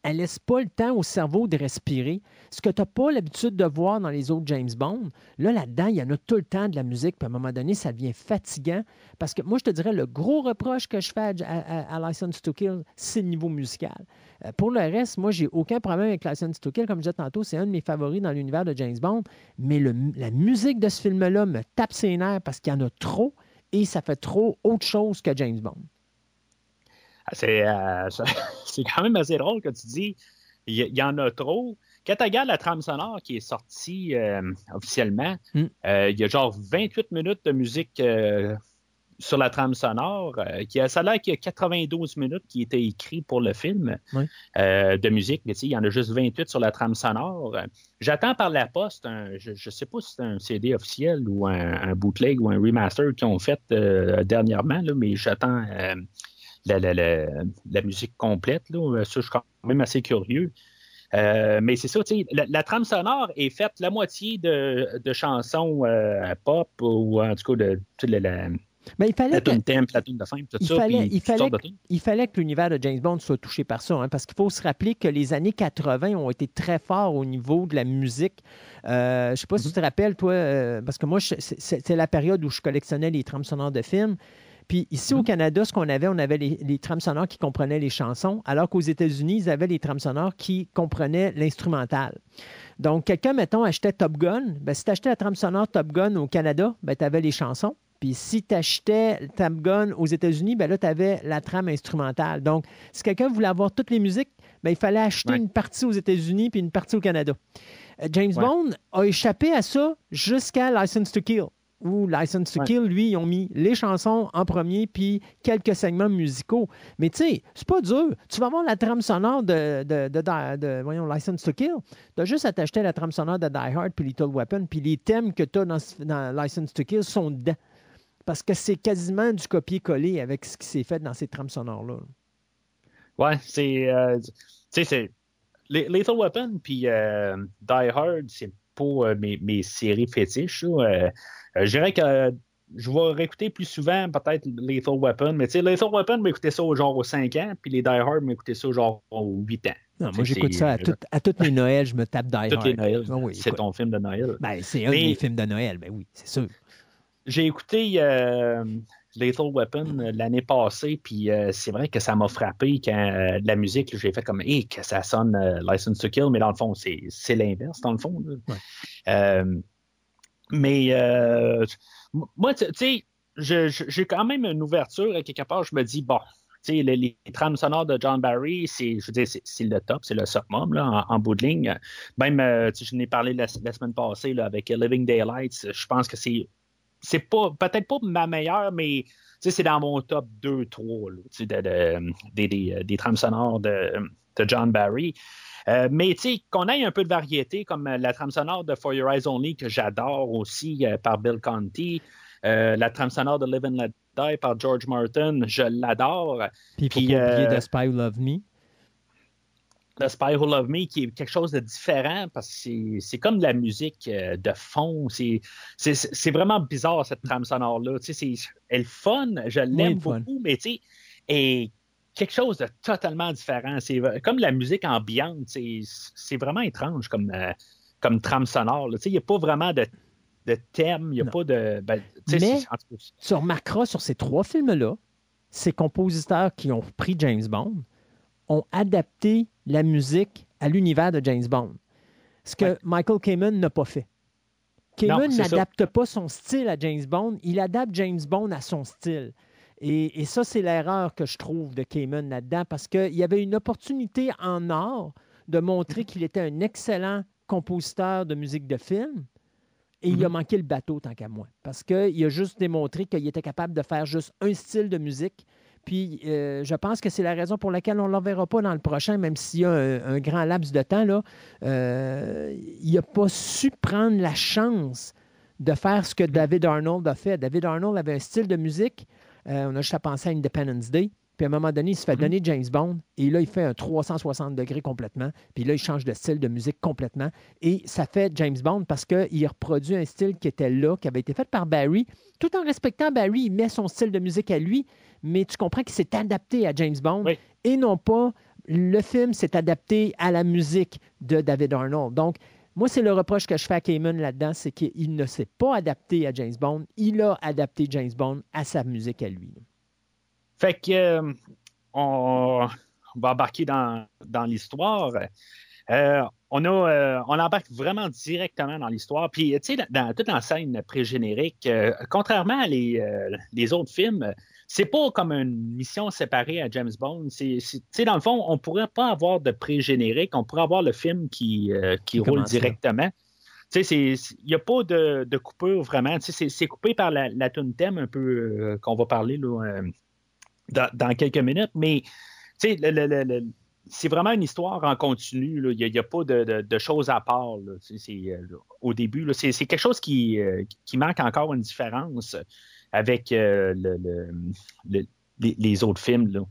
elle laisse pas le temps au cerveau de respirer. Ce que tu n'as pas l'habitude de voir dans les autres James Bond, là, là-dedans, il y en a tout le temps de la musique, puis à un moment donné, ça devient fatigant. Parce que moi, je te dirais, le gros reproche que je fais à, License to Kill, c'est le niveau musical. Euh, pour le reste, moi, j'ai aucun problème avec License to Kill. Comme je disais tantôt, c'est un de mes favoris dans l'univers de James Bond. Mais la musique de ce film-là me tape ses nerfs parce qu'il y en a trop et ça fait trop autre chose que James Bond. Euh, [LAUGHS] c'est quand même assez drôle que tu dis il y, en a trop. Quand tu regardes la trame sonore qui est sortie euh, officiellement, hmm. euh, il y a genre 28 minutes de musique sur la trame sonore. qui a, ça a l'air qu'il y a 92 minutes qui étaient écrits pour le film de musique, mais il y en a juste 28 sur la trame sonore. J'attends par la poste, je ne sais pas si c'est un CD officiel ou un, bootleg ou un remaster qu'ils ont fait dernièrement, mais j'attends la, musique complète. Là. Ça, je suis quand même assez curieux. Euh, mais c'est ça, la, la, trame sonore est faite la moitié de, chansons euh, pop ou en tout cas de, la, mais il fallait la la tune de fin, tout il ça. Fallait, il, fallait, il fallait que l'univers de James Bond soit touché par ça, hein, parce qu'il faut se rappeler que les années 80 ont été très forts au niveau de la musique. Euh, je ne sais pas si mm-hmm. tu te rappelles, toi, parce que moi, c'est la période où je collectionnais les trames sonores de films. Puis ici au mhm. Canada, ce qu'on avait, on avait les, trames sonores qui comprenaient les chansons, alors qu'aux États-Unis, ils avaient les trames sonores qui comprenaient l'instrumental. Donc, quelqu'un, mettons, achetait Top Gun. Ben, si tu achetais la trame sonore Top Gun au Canada, ben, tu avais les chansons. Puis si tu achetais Top Gun aux États-Unis, ben là, tu avais la trame instrumentale. Donc, si quelqu'un voulait avoir toutes les musiques, ben, il fallait acheter une partie aux États-Unis puis une partie au Canada. Euh, James Bond a échappé à ça jusqu'à License to Kill ou License to Kill, lui, ils ont mis les chansons en premier, puis quelques segments musicaux. Mais tu sais, c'est pas dur. Tu vas avoir la trame sonore de, de, de, voyons, License to Kill. Tu as juste à t'acheter la trame sonore de Die Hard puis Little Weapon, puis les thèmes que tu as dans, License to Kill sont dedans. Parce que c'est quasiment du copier-coller avec ce qui s'est fait dans ces trames sonores-là. Ouais, c'est. Euh, tu sais, c'est. Lethal Weapon puis euh, Die Hard, c'est euh, mes, mes, séries fétiches. Euh, je dirais que je vais réécouter plus souvent peut-être Lethal Weapon, mais tu sais, Lethal Weapon m'écoutait ça au genre aux 5 ans, puis les Die Hard m'écoutaient ça au genre aux 8 ans. Non, moi, j'écoute ça à, tout, à toutes les Noëls, je me tape Die Hard. Toutes les Noëls. Ah c'est ton film de Noël. Ben, c'est un des films de Noël, ben oui, c'est sûr. J'ai écouté euh, Lethal Weapon euh, l'année passée, puis c'est vrai que ça m'a frappé quand la musique, j'ai fait comme, hé, que ça sonne License to Kill, mais dans le fond, c'est l'inverse, dans le fond. Mais euh, moi, tu sais, j'ai quand même une ouverture à quelque part. Je me dis, bon, tu sais, les, trames sonores de John Barry, c'est, je veux dire, c'est le top, c'est le summum là, en, bout de ligne. Même, euh, je n'ai parlé la, semaine passée là, avec Living Daylights. Je pense que c'est, c'est pas, peut-être pas ma meilleure, mais c'est dans mon top 2-3 de, des, des, trames sonores de, John Barry. Euh, mais qu'on ait un peu de variété, comme euh, la trame sonore de For Your Eyes Only, que j'adore aussi euh, par Bill Conti. la trame sonore de Live and Let Die par George Martin, je l'adore. Puis il faut pas oublier The Spy Who Loved Me. The Spy Who Loved Me, qui est quelque chose de différent parce que c'est comme de la musique euh, de fond. C'est vraiment bizarre, cette trame sonore-là. Elle est fun, je l'aime beaucoup, mais tu sais, et quelque chose de totalement différent. C'est comme la musique ambiante. C'est vraiment étrange comme, euh, comme trame sonore. Il n'y a pas vraiment de, de thème, il n'y a pas de. Ben, mais tu remarqueras sur ces trois films-là, ces compositeurs qui ont pris James Bond ont adapté la musique à l'univers de James Bond. Ce que Michael Kamen n'a pas fait. Kamen n'adapte pas son style à James Bond, il adapte James Bond à son style. Et, ça, c'est l'erreur que je trouve de Kamen là-dedans, parce qu'il y avait une opportunité en or de montrer qu'il était un excellent compositeur de musique de film, et il a mhm. manqué le bateau tant qu'à moi. Parce qu'il a juste démontré qu'il était capable de faire juste un style de musique puis euh, je pense que c'est la raison pour laquelle on ne l'enverra pas dans le prochain, même s'il y a un, grand laps de temps. Là, euh, il n'a pas su prendre la chance de faire ce que David Arnold a fait. David Arnold avait un style de musique. Euh, on a juste à penser à Independence Day. Puis à un moment donné, il se fait mm-hmm. donner James Bond et là, il fait un 360 degrés complètement. Puis là, il change de style de musique complètement. Et ça fait James Bond parce qu'il reproduit un style qui était là, qui avait été fait par Barry. Tout en respectant Barry, il met son style de musique à lui, mais tu comprends qu'il s'est adapté à James Bond et non pas le film s'est adapté à la musique de David Arnold. Donc, moi, c'est le reproche que je fais à Cayman là-dedans, c'est qu'il ne s'est pas adapté à James Bond, il a adapté James Bond à sa musique à lui. Fait que euh, on, va embarquer dans, l'histoire. Euh, on, a, euh, on embarque vraiment directement dans l'histoire. Puis, tu sais, dans, toute la scène pré-générique, contrairement à les, les, autres films, c'est pas comme une mission séparée à James Bond. C'est, dans le fond, on pourrait pas avoir de pré-générique. On pourrait avoir le film qui, qui, roule directement. Il n'y a pas de, de, coupure vraiment. C'est coupé par la, la tune thème un peu qu'on va parler là, dans, quelques minutes, mais c'est vraiment une histoire en continu. Il n'y a, pas de, choses à part euh, au début. C'est quelque chose qui, euh, qui, manque encore une différence avec euh, les, autres films.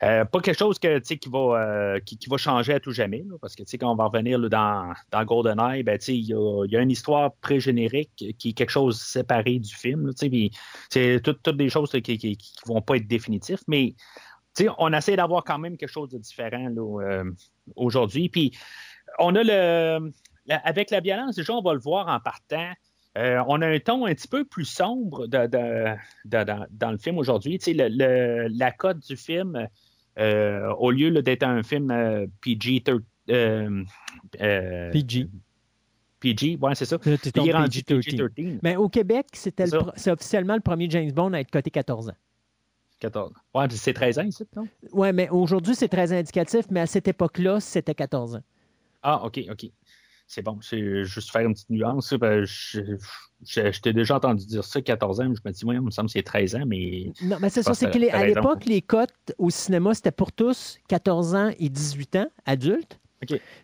pas quelque chose que, qui, va, qui, va changer à tout jamais, parce que quand on va revenir dans, dans GoldenEye, ben, il y a, y a, une histoire pré-générique qui est quelque chose séparé du film. C'est toutes, toutes des choses qui ne vont pas être définitives, mais on essaie d'avoir quand même quelque chose de différent euh, aujourd'hui. Puis on a le. Avec la violence, déjà, on va le voir en partant. Euh, on a un ton un petit peu plus sombre dans le film aujourd'hui. la cote du film, euh, au lieu d'être un film PG, PG. PG, ouais, c'est ça. Il est rendu PG-13. Mais au Québec, c'est officiellement le premier James Bond à être coté 14 ans. 14. Ouais, c'est 13 ans ici, non? Oui, mais aujourd'hui, c'est très indicatif, mais à cette époque-là, c'était 14 ans. Ah, OK, OK. C'est bon, c'est juste faire une petite nuance. Ben, je, t'ai déjà entendu dire ça, 14 ans, mais je me dis, oui, il me semble que c'est 13 ans, mais. Non, mais c'est ça, c'est qu'à l'époque, les cotes au cinéma, c'était pour tous 14 ans et 18 ans, adultes.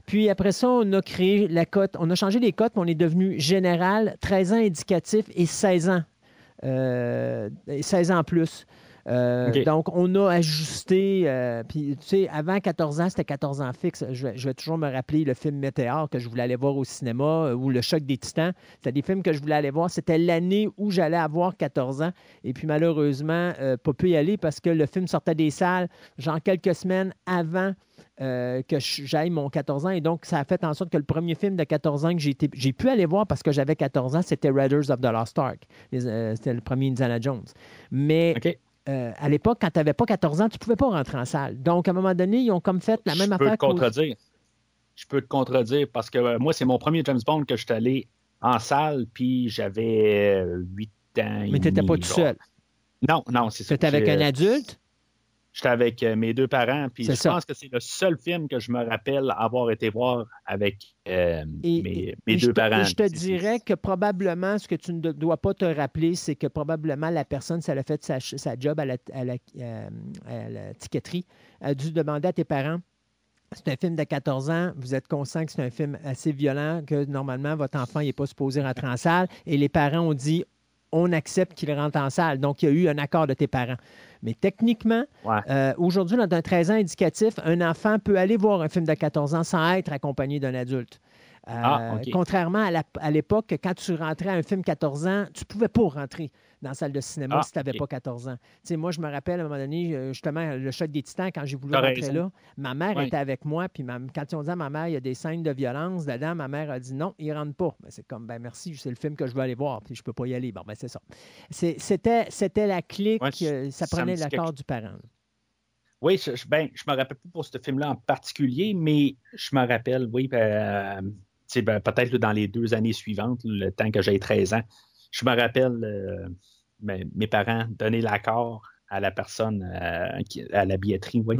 Puis après ça, on a créé la cote, on a changé les cotes, on est devenu général, 13 ans indicatif et 16 ans. 16 euh, ans plus. Euh, donc, on a ajusté. Euh, puis, tu sais, avant 14 ans, c'était 14 ans fixe. Je vais, toujours me rappeler le film Météor que je voulais aller voir au cinéma ou Le Choc des Titans. C'était des films que je voulais aller voir. C'était l'année où j'allais avoir 14 ans. Et puis, malheureusement, pas pu y aller parce que le film sortait des salles, genre quelques semaines avant euh, que j'aille mon 14 ans. Et donc, ça a fait en sorte que le premier film de 14 ans que j'ai pu aller voir parce que j'avais 14 ans, c'était Raiders of the Lost Ark. Euh, c'était le premier Indiana Jones. Mais euh, à l'époque, quand tu n'avais pas 14 ans, tu ne pouvais pas rentrer en salle. Donc, à un moment donné, ils ont comme fait la même affaire. Je peux te contredire. Je peux te contredire parce que moi, c'est mon premier James Bond que je suis allé en salle, puis j'avais 8 ans. Mais tu n'étais pas tout seul. Non, non, c'est ça. Tu étais avec un adulte? J'étais avec euh, mes deux parents, puis je pense que c'est le seul film que je me rappelle avoir été voir avec euh, mes, deux parents. je te dirais que probablement, ce que tu ne dois pas te rappeler, c'est que probablement la personne, si elle a fait sa, job à la, à, la, euh, à la tiqueterie, a dû demander à tes parents c'est un film de 14 ans. Vous êtes conscient que c'est un film assez violent, que normalement, votre enfant n'est pas supposé rentrer en salle. Et les parents ont dit on accepte qu'il rentre en salle. Donc, il y a eu un accord de tes parents. Mais techniquement, euh, aujourd'hui, dans un 13 ans indicatif, un enfant peut aller voir un film de 14 ans sans être accompagné d'un adulte. Ah, euh, contrairement à l'époque, quand tu rentrais à un film 14 ans, tu ne pouvais pas rentrer dans la salle de cinéma ah, si tu n'avais pas 14 ans. moi, je me rappelle à un moment donné, euh, justement, le choc des titans, quand j'ai voulu rentrer là, ma mère était avec moi, puis quand ils ont dit à ma mère, il y a des scènes de violence dedans, ma mère a dit non, il ne rentre pas. Ben, c'est comme, ben merci, c'est le film que je veux aller voir, puis je ne peux pas y aller. Bon, ben c'est ça. C'était la clique, ça prenait l'accord du parent. Oui, je, ben, je me rappelle pas pour ce film-là en particulier, mais je me rappelle, oui, ben, ben, peut-être dans les deux années suivantes, le temps que j'ai 13 ans, je me rappelle euh, mes, parents donner l'accord à la personne euh, à la billetterie. Oui.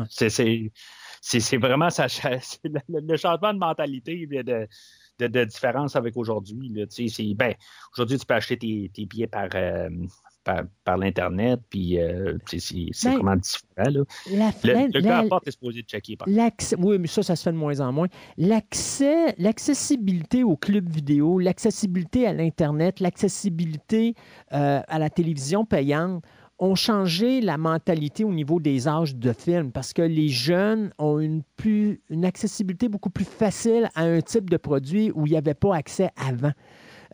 C'est vraiment ça, [LAUGHS] le, changement de mentalité de, de, différence avec aujourd'hui. Ben, aujourd'hui, tu peux acheter tes, billets par, euh, par, l'Internet, puis euh, c'est ben, vraiment différent. Là. le, gars à porte est supposé checker. Par oui, mais ça, ça se fait de moins en moins. L'accès, l'accessibilité au club vidéo, l'accessibilité à l'Internet, l'accessibilité euh, à la télévision payante ont changé la mentalité au niveau des âges de films parce que les jeunes ont une, plus, une accessibilité beaucoup plus facile à un type de produit où il n'y avait pas accès avant.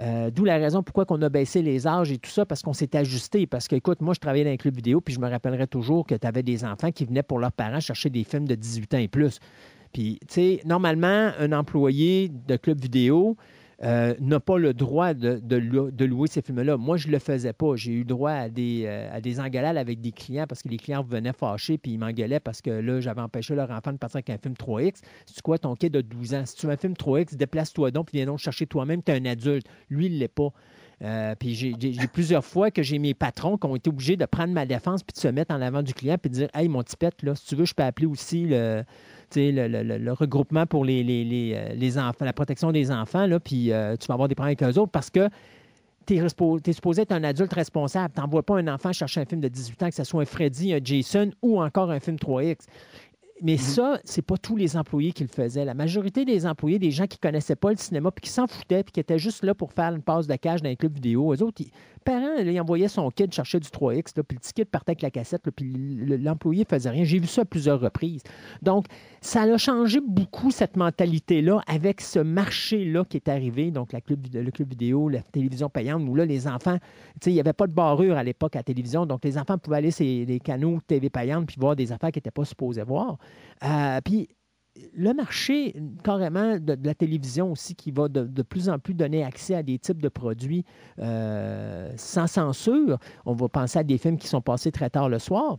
Euh, d'où la raison pourquoi on a baissé les âges et tout ça, parce qu'on s'est ajusté. Parce que, écoute, moi, je travaillais dans un club vidéo, puis je me rappellerai toujours que tu avais des enfants qui venaient pour leurs parents chercher des films de 18 ans et plus. Puis, tu sais, normalement, un employé de club vidéo, euh, n'a pas le droit de, louer ces films-là. Moi, je ne le faisais pas. J'ai eu droit à des, euh, à des engueulades avec des clients parce que les clients venaient fâchés puis ils m'engueulaient parce que là, j'avais empêché leur enfant de partir avec un film 3X. C'est quoi ton kid de 12 ans? Si tu veux un film 3X, déplace-toi donc puis viens donc chercher toi-même. Tu es un adulte. Lui, il ne l'est pas. Euh, puis j'ai plusieurs fois que j'ai mes patrons qui ont été obligés de prendre ma défense puis de se mettre en avant du client puis de dire Hey, mon tipette, là, si tu veux, je peux appeler aussi le, le, regroupement pour les, les, euh, enfants, la protection des enfants, là, puis euh, tu vas avoir des problèmes avec eux autres parce que tu es, supposé être un adulte responsable. Tu n'envoies pas un enfant chercher un film de 18 ans, que ce soit un Freddy, un Jason ou encore un film 3X. Mais mm-hmm. ça, c'est pas tous les employés qui le faisaient. La majorité des employés, des gens qui connaissaient pas le cinéma, puis qui s'en foutaient, puis qui étaient juste là pour faire une passe de cage dans un club vidéo, eux autres, parents, là, il envoyait son kid chercher du 3X, puis le petit kid partait avec la cassette, puis l'employé faisait rien. J'ai vu ça à plusieurs reprises. Donc, ça a changé beaucoup cette mentalité-là avec ce marché-là qui est arrivé, donc la le club vidéo, la télévision payante, où là, les enfants, il n'y avait pas de barrure à l'époque à la télévision, donc les enfants pouvaient aller sur les canaux TV payantes puis voir des affaires qu'ils n'étaient pas supposés voir. Euh, puis le marché carrément de, la télévision aussi qui va de, plus en plus donner accès à des types de produits euh, sans censure. On va penser à des films qui sont passés très tard le soir.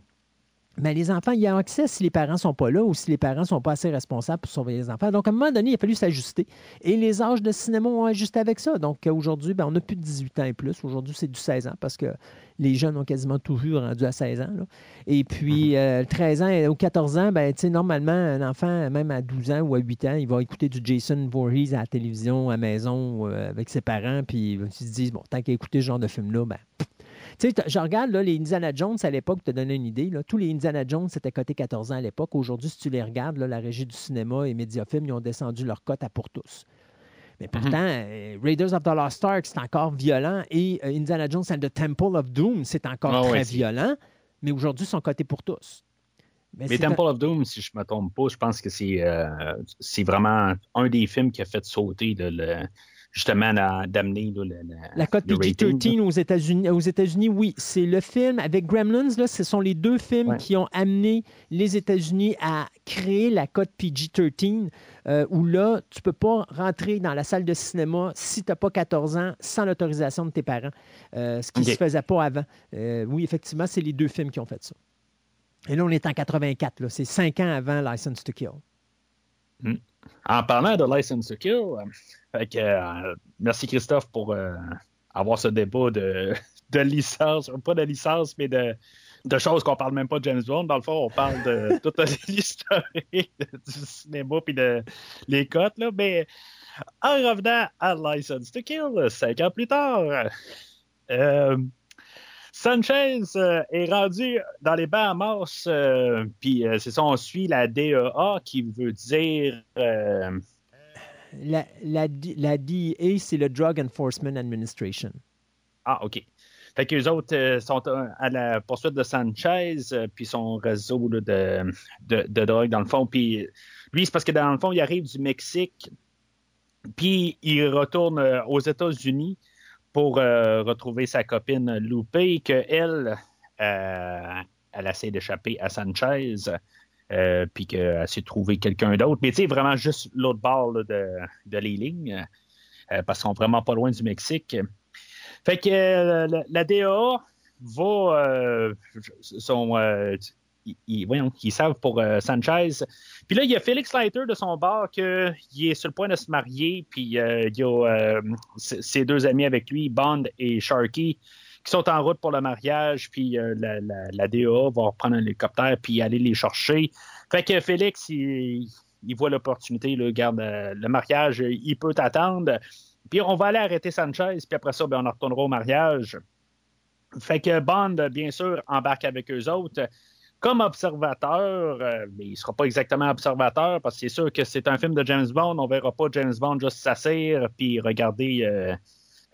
Mais les enfants, il y a accès si les parents ne sont pas là ou si les parents ne sont pas assez responsables pour surveiller les enfants. Donc, à un moment donné, il a fallu s'ajuster. Et les âges de cinéma ont ajusté avec ça. Donc, aujourd'hui, ben, on n'a plus de 18 ans et plus. Aujourd'hui, c'est du 16 ans parce que les jeunes ont quasiment toujours rendu à 16 ans. Et puis, 13 mhm. euh, ans ou 14 ans, ben, normalement, un enfant, même à 12 ans ou à 8 ans, il va écouter du Jason Voorhees à la télévision, à la maison, euh, avec ses parents. Puis, ils se disent, bon, tant qu'à écouter ce genre de film-là, ben, tu sais, je regarde là, les Indiana Jones à l'époque, pour te donner une idée. Là, tous les Indiana Jones, c'était coté 14 ans à l'époque. Aujourd'hui, si tu les regardes, la régie du cinéma et Mediafilm, ils ont descendu leur cote à pour tous. Mais mhm. pourtant, euh, Raiders of the Lost Ark, c'est encore violent. Et euh, Indiana Jones and the Temple of Doom, c'est encore ah très violent. Mais aujourd'hui, ils sont cotés pour tous. Mais, Temple of Doom, si je ne me trompe pas, je pense que c'est euh, vraiment un des films qui a fait sauter le, justement d'amener la, la cote PG-13 aux États-Unis. Aux États-Unis, oui, c'est le film avec Gremlins. Là, ce sont les deux films qui ont amené les États-Unis à créer la cote PG-13, euh, où là, tu ne peux pas rentrer dans la salle de cinéma si tu n'as pas 14 ans sans l'autorisation de tes parents, euh, ce qui ne se faisait pas avant. Euh, oui, effectivement, c'est les deux films qui ont fait ça. Et là, on est en 84. C'est cinq ans avant License to Kill. Hmm. En parlant de License to Kill, euh, merci Christophe pour euh, avoir ce débat de, [LAUGHS] de, licence, pas de licence, mais de, de choses qu'on parle même pas de James Bond. Dans le fond, on parle de [LAUGHS] toute l'historique [LAUGHS] du cinéma puis de les cotes. Là. Mais en revenant à License to Kill, cinq ans plus tard, euh, Sanchez est rendu dans les Bahamas, puis c'est ça, on suit la DEA qui veut dire la, la, DEA, c'est le Drug Enforcement Administration. Ah, OK. Fait qu'eux autres euh, sont à la poursuite de Sanchez, euh, puis son réseau de, de, drogue, dans le fond. Puis lui, c'est parce que dans le fond, il arrive du Mexique, puis il retourne aux États-Unis pour retrouver sa copine Loupé, qu'elle, elle essaie d'échapper à Sanchez. puis qu'elle s'est trouvé quelqu'un d'autre. Mais tu sais, vraiment juste l'autre bord de, de, les lignes, parce qu'ils sont vraiment pas loin du Mexique. Fait que euh, la, DA va. Euh, son, euh, ils, ils pour Sanchez. Puis là, il y a Félix Leiter de son bar qui est sur le point de se marier. Puis il y a ses deux amis avec lui, Bond et Sharky, qui sont en route pour le mariage. Puis la, DA va reprendre un hélicoptère puis aller les chercher. Fait que Félix, il, voit l'opportunité, le garde le mariage, il peut attendre. Puis on va aller arrêter Sanchez, puis après ça, ben, on retournera au mariage. Fait que Bond, bien sûr, embarque avec eux autres. Comme observateur, euh, mais il ne sera pas exactement observateur parce que c'est sûr que c'est un film de James Bond. On ne verra pas James Bond juste s'asseoir puis regarder euh,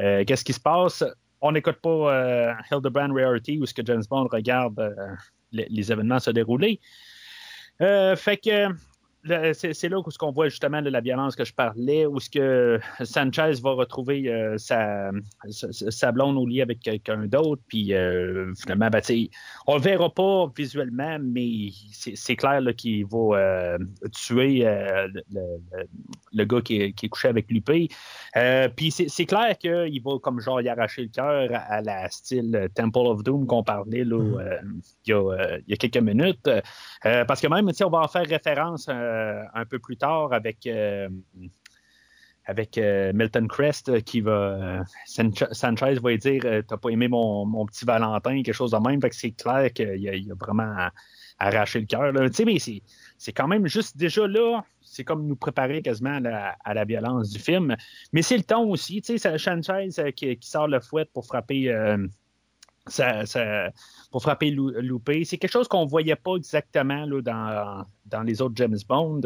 euh, qu'est-ce qui se passe. On n'écoute pas Hildebrand Rarity où ce que James Bond regarde les, les, événements se dérouler. fait que c'est là où on voit justement la violence que je parlais, où ce que Sanchez va retrouver euh, sa, sa, blonde au lit avec quelqu'un d'autre, puis euh, finalement, ben, on le verra pas visuellement, mais c'est clair qu'il va euh, tuer le, gars qui est, couché avec Lupé. puis c'est clair qu'il va comme genre y arracher le cœur à, la style Temple of Doom qu'on parlait là, mm-hmm. il, y a, il, y a, quelques minutes, parce que même si on va en faire référence un peu plus tard avec euh, avec euh, Milton Crest qui va. Sanchez va dire T'as pas aimé mon, petit Valentin, quelque chose de même. Fait que c'est clair qu'il a, vraiment arraché le cœur. Mais c'est quand même juste déjà là, c'est comme nous préparer quasiment à la, violence du film. Mais c'est le ton aussi. C'est Sanchez qui, qui, sort le fouet pour frapper. Ça, pour frapper loupé. C'est quelque chose qu'on ne voyait pas exactement là, dans, dans les autres James Bond.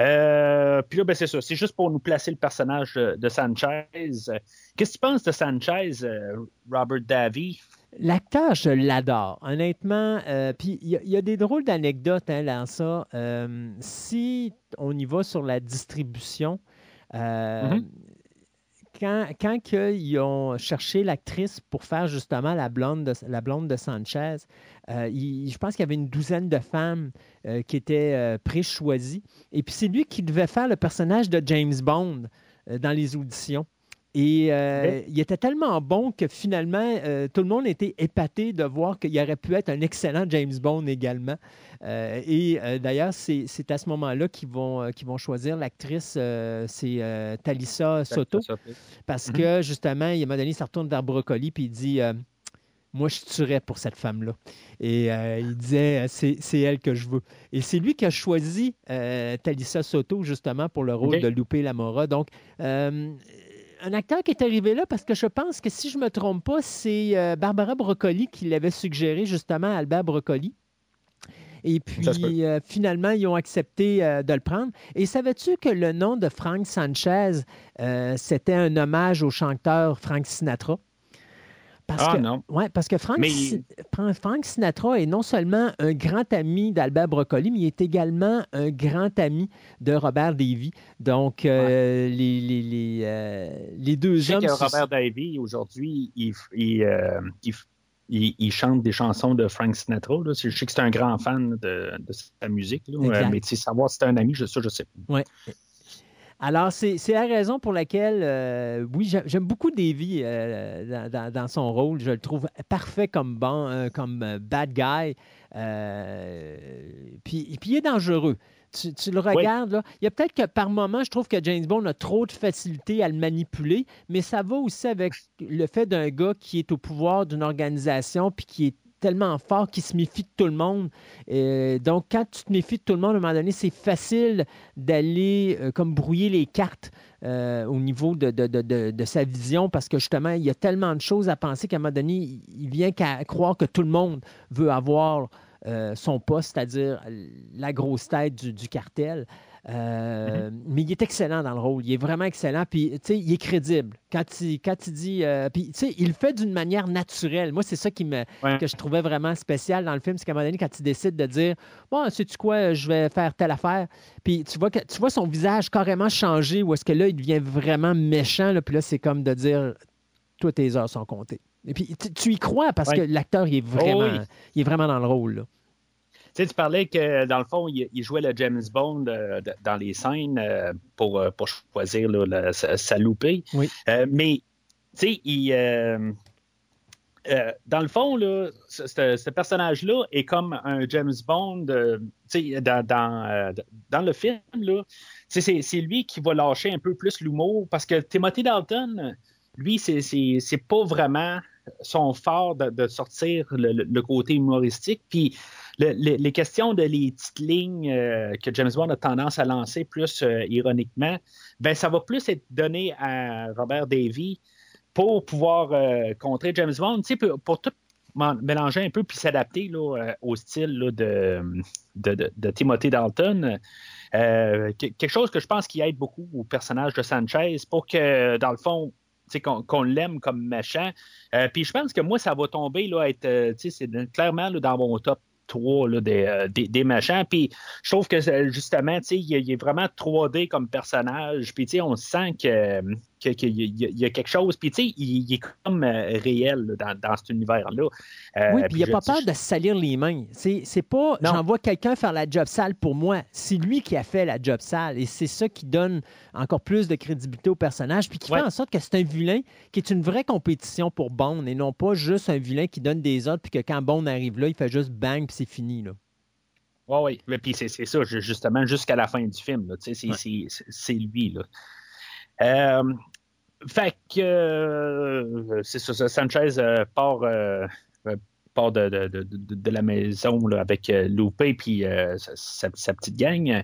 Euh, puis là, ben, c'est ça. C'est juste pour nous placer le personnage de, Sanchez. Qu'est-ce que tu penses de Sanchez, euh, Robert Davy? L'acteur, je l'adore, honnêtement. Euh, puis il y, a des drôles d'anecdotes hein, dans ça. si on y va sur la distribution, mm-hmm quand, ils ont cherché l'actrice pour faire justement la blonde de, la blonde de Sanchez, euh, je pense qu'il y avait une douzaine de femmes euh, qui étaient euh, pré-choisies. Et puis c'est lui qui devait faire le personnage de James Bond dans les auditions. Et il était tellement bon que finalement, tout le monde était épaté de voir qu'il aurait pu être un excellent James Bond également. Euh, et euh, d'ailleurs, c'est à ce moment-là qu'ils vont, euh, vont choisir l'actrice, c'est Talissa Soto. Parce mhm. que justement, il m'a donné, il se retourne vers Brocoli, puis il dit Moi, je tuerais pour cette femme-là. Et il disait C'est elle que je veux. Et c'est lui qui a choisi Talissa Soto, justement, pour le rôle de Loupé Lamora. Donc, un acteur qui est arrivé là parce que je pense que si je ne me trompe pas, c'est Barbara Broccoli qui l'avait suggéré justement à Albert Broccoli. Et puis, euh, finalement, ils ont accepté euh, de le prendre. Et savais-tu que le nom de Frank Sanchez, euh, c'était un hommage au chanteur Frank Sinatra? Parce ah que, non. Ouais, parce que Frank, Frank, Sinatra est non seulement un grand ami d'Albert Broccoli, mais il est également un grand ami de Robert Davy. Donc, les, les, les, deux Je hommes. Sais que Robert Davy, aujourd'hui, il, il, il, chante des chansons de Frank Sinatra. Je sais que c'est un grand fan de, sa musique, là, mais savoir si c'est un ami, je, ça, je sais pas. Ouais. Alors, c'est la raison pour laquelle, euh, oui, j'aime beaucoup Davy euh, dans, son rôle. Je le trouve parfait comme, bon, euh, comme bad guy. puis, puis, il est dangereux tu, le regardes, là, il y a peut-être que par moment, je trouve que James Bond a trop de facilité à le manipuler, mais ça va aussi avec le fait d'un gars qui est au pouvoir d'une organisation puis qui est tellement fort qu'il se méfie de tout le monde. Euh, donc, quand tu te méfies de tout le monde, à un moment donné, c'est facile d'aller euh, comme brouiller les cartes euh, au niveau de, de, sa vision parce que justement, il y a tellement de choses à penser qu'à un moment donné, il vient qu'à croire que tout le monde veut avoir son poste, c'est-à-dire la grosse tête du, cartel. Euh, mais il est excellent dans le rôle. Il est vraiment excellent. Puis, tu sais, il est crédible. Quand il, quand il dit. euh, puis, tu sais, il le fait d'une manière naturelle. Moi, c'est ça qui me, Ouais. que je trouvais vraiment spécial dans le film. C'est qu'à un moment donné, quand il décide de dire Bon, sais-tu quoi, je vais faire telle affaire. Puis, tu vois, que, tu vois son visage carrément changer, où est-ce que là, il devient vraiment méchant. Là, puis là, c'est comme de dire Toi, tes heures sont comptées. Et puis, tu, tu y crois parce Ouais. que l'acteur, il est vraiment, Oh oui. il est vraiment dans le rôle. là. Tu sais, tu parlais que dans le fond, il, il jouait le James Bond euh, dans les scènes euh, pour, euh, pour choisir là, la- sa, sa loupée. Oui. Mais, tu sais, il. euh, dans le fond, là, ce, ce- ce personnage-là est comme un James Bond. euh, dans, dans, euh, dans le film, c'est lui qui va lâcher un peu plus l'humour parce que Timothy Dalton, lui, c'est- pas vraiment son fort de, de sortir le, le- le côté humoristique. Puis le- le- les questions de les petites lignes euh, que James Bond a tendance à lancer plus euh, ironiquement, ben ça va plus être donné à Robert Davy pour pouvoir euh, contrer James Bond, pour, pour tout mélanger un peu puis s'adapter au style là, de, Timothy Dalton. Que- quelque chose que je pense qui aide beaucoup au personnage de Sanchez pour que, dans le fond, qu'on l'aime comme méchant. Puis je pense que moi, ça va tomber là, être, c'est clairement là, dans mon top 3 là, des, euh, des, des méchants. Puis je trouve que euh, justement, il, il est vraiment 3D comme personnage. Puis on sent que, que- qu'il y, a- il y a quelque chose. Puis tu sais, il, il est comme euh, réel là, dans, dans cet univers-là. Euh, Oui, puis il n'a pas peur de salir les mains. C'est c'est pas j'envoie quelqu'un faire la job sale pour moi. C'est lui qui a fait la job sale. Et c'est ça qui donne encore plus de crédibilité au personnage, puis qui Ouais. fait en sorte que c'est un vilain qui est une vraie compétition pour Bond et non pas juste un vilain qui donne des ordres, puis que quand Bond arrive là, il fait juste bang, puis c'est fini. Là. Oui, oui. Mais puis c'est c'est ça, ju- justement, jusqu'à la fin du film. Ouais. c'est lui. Là. Euh, fait que euh, c'est ça, Sanchez euh, part, euh, part de, de- de- de- la maison là, avec Loupé puis sa, petite gang.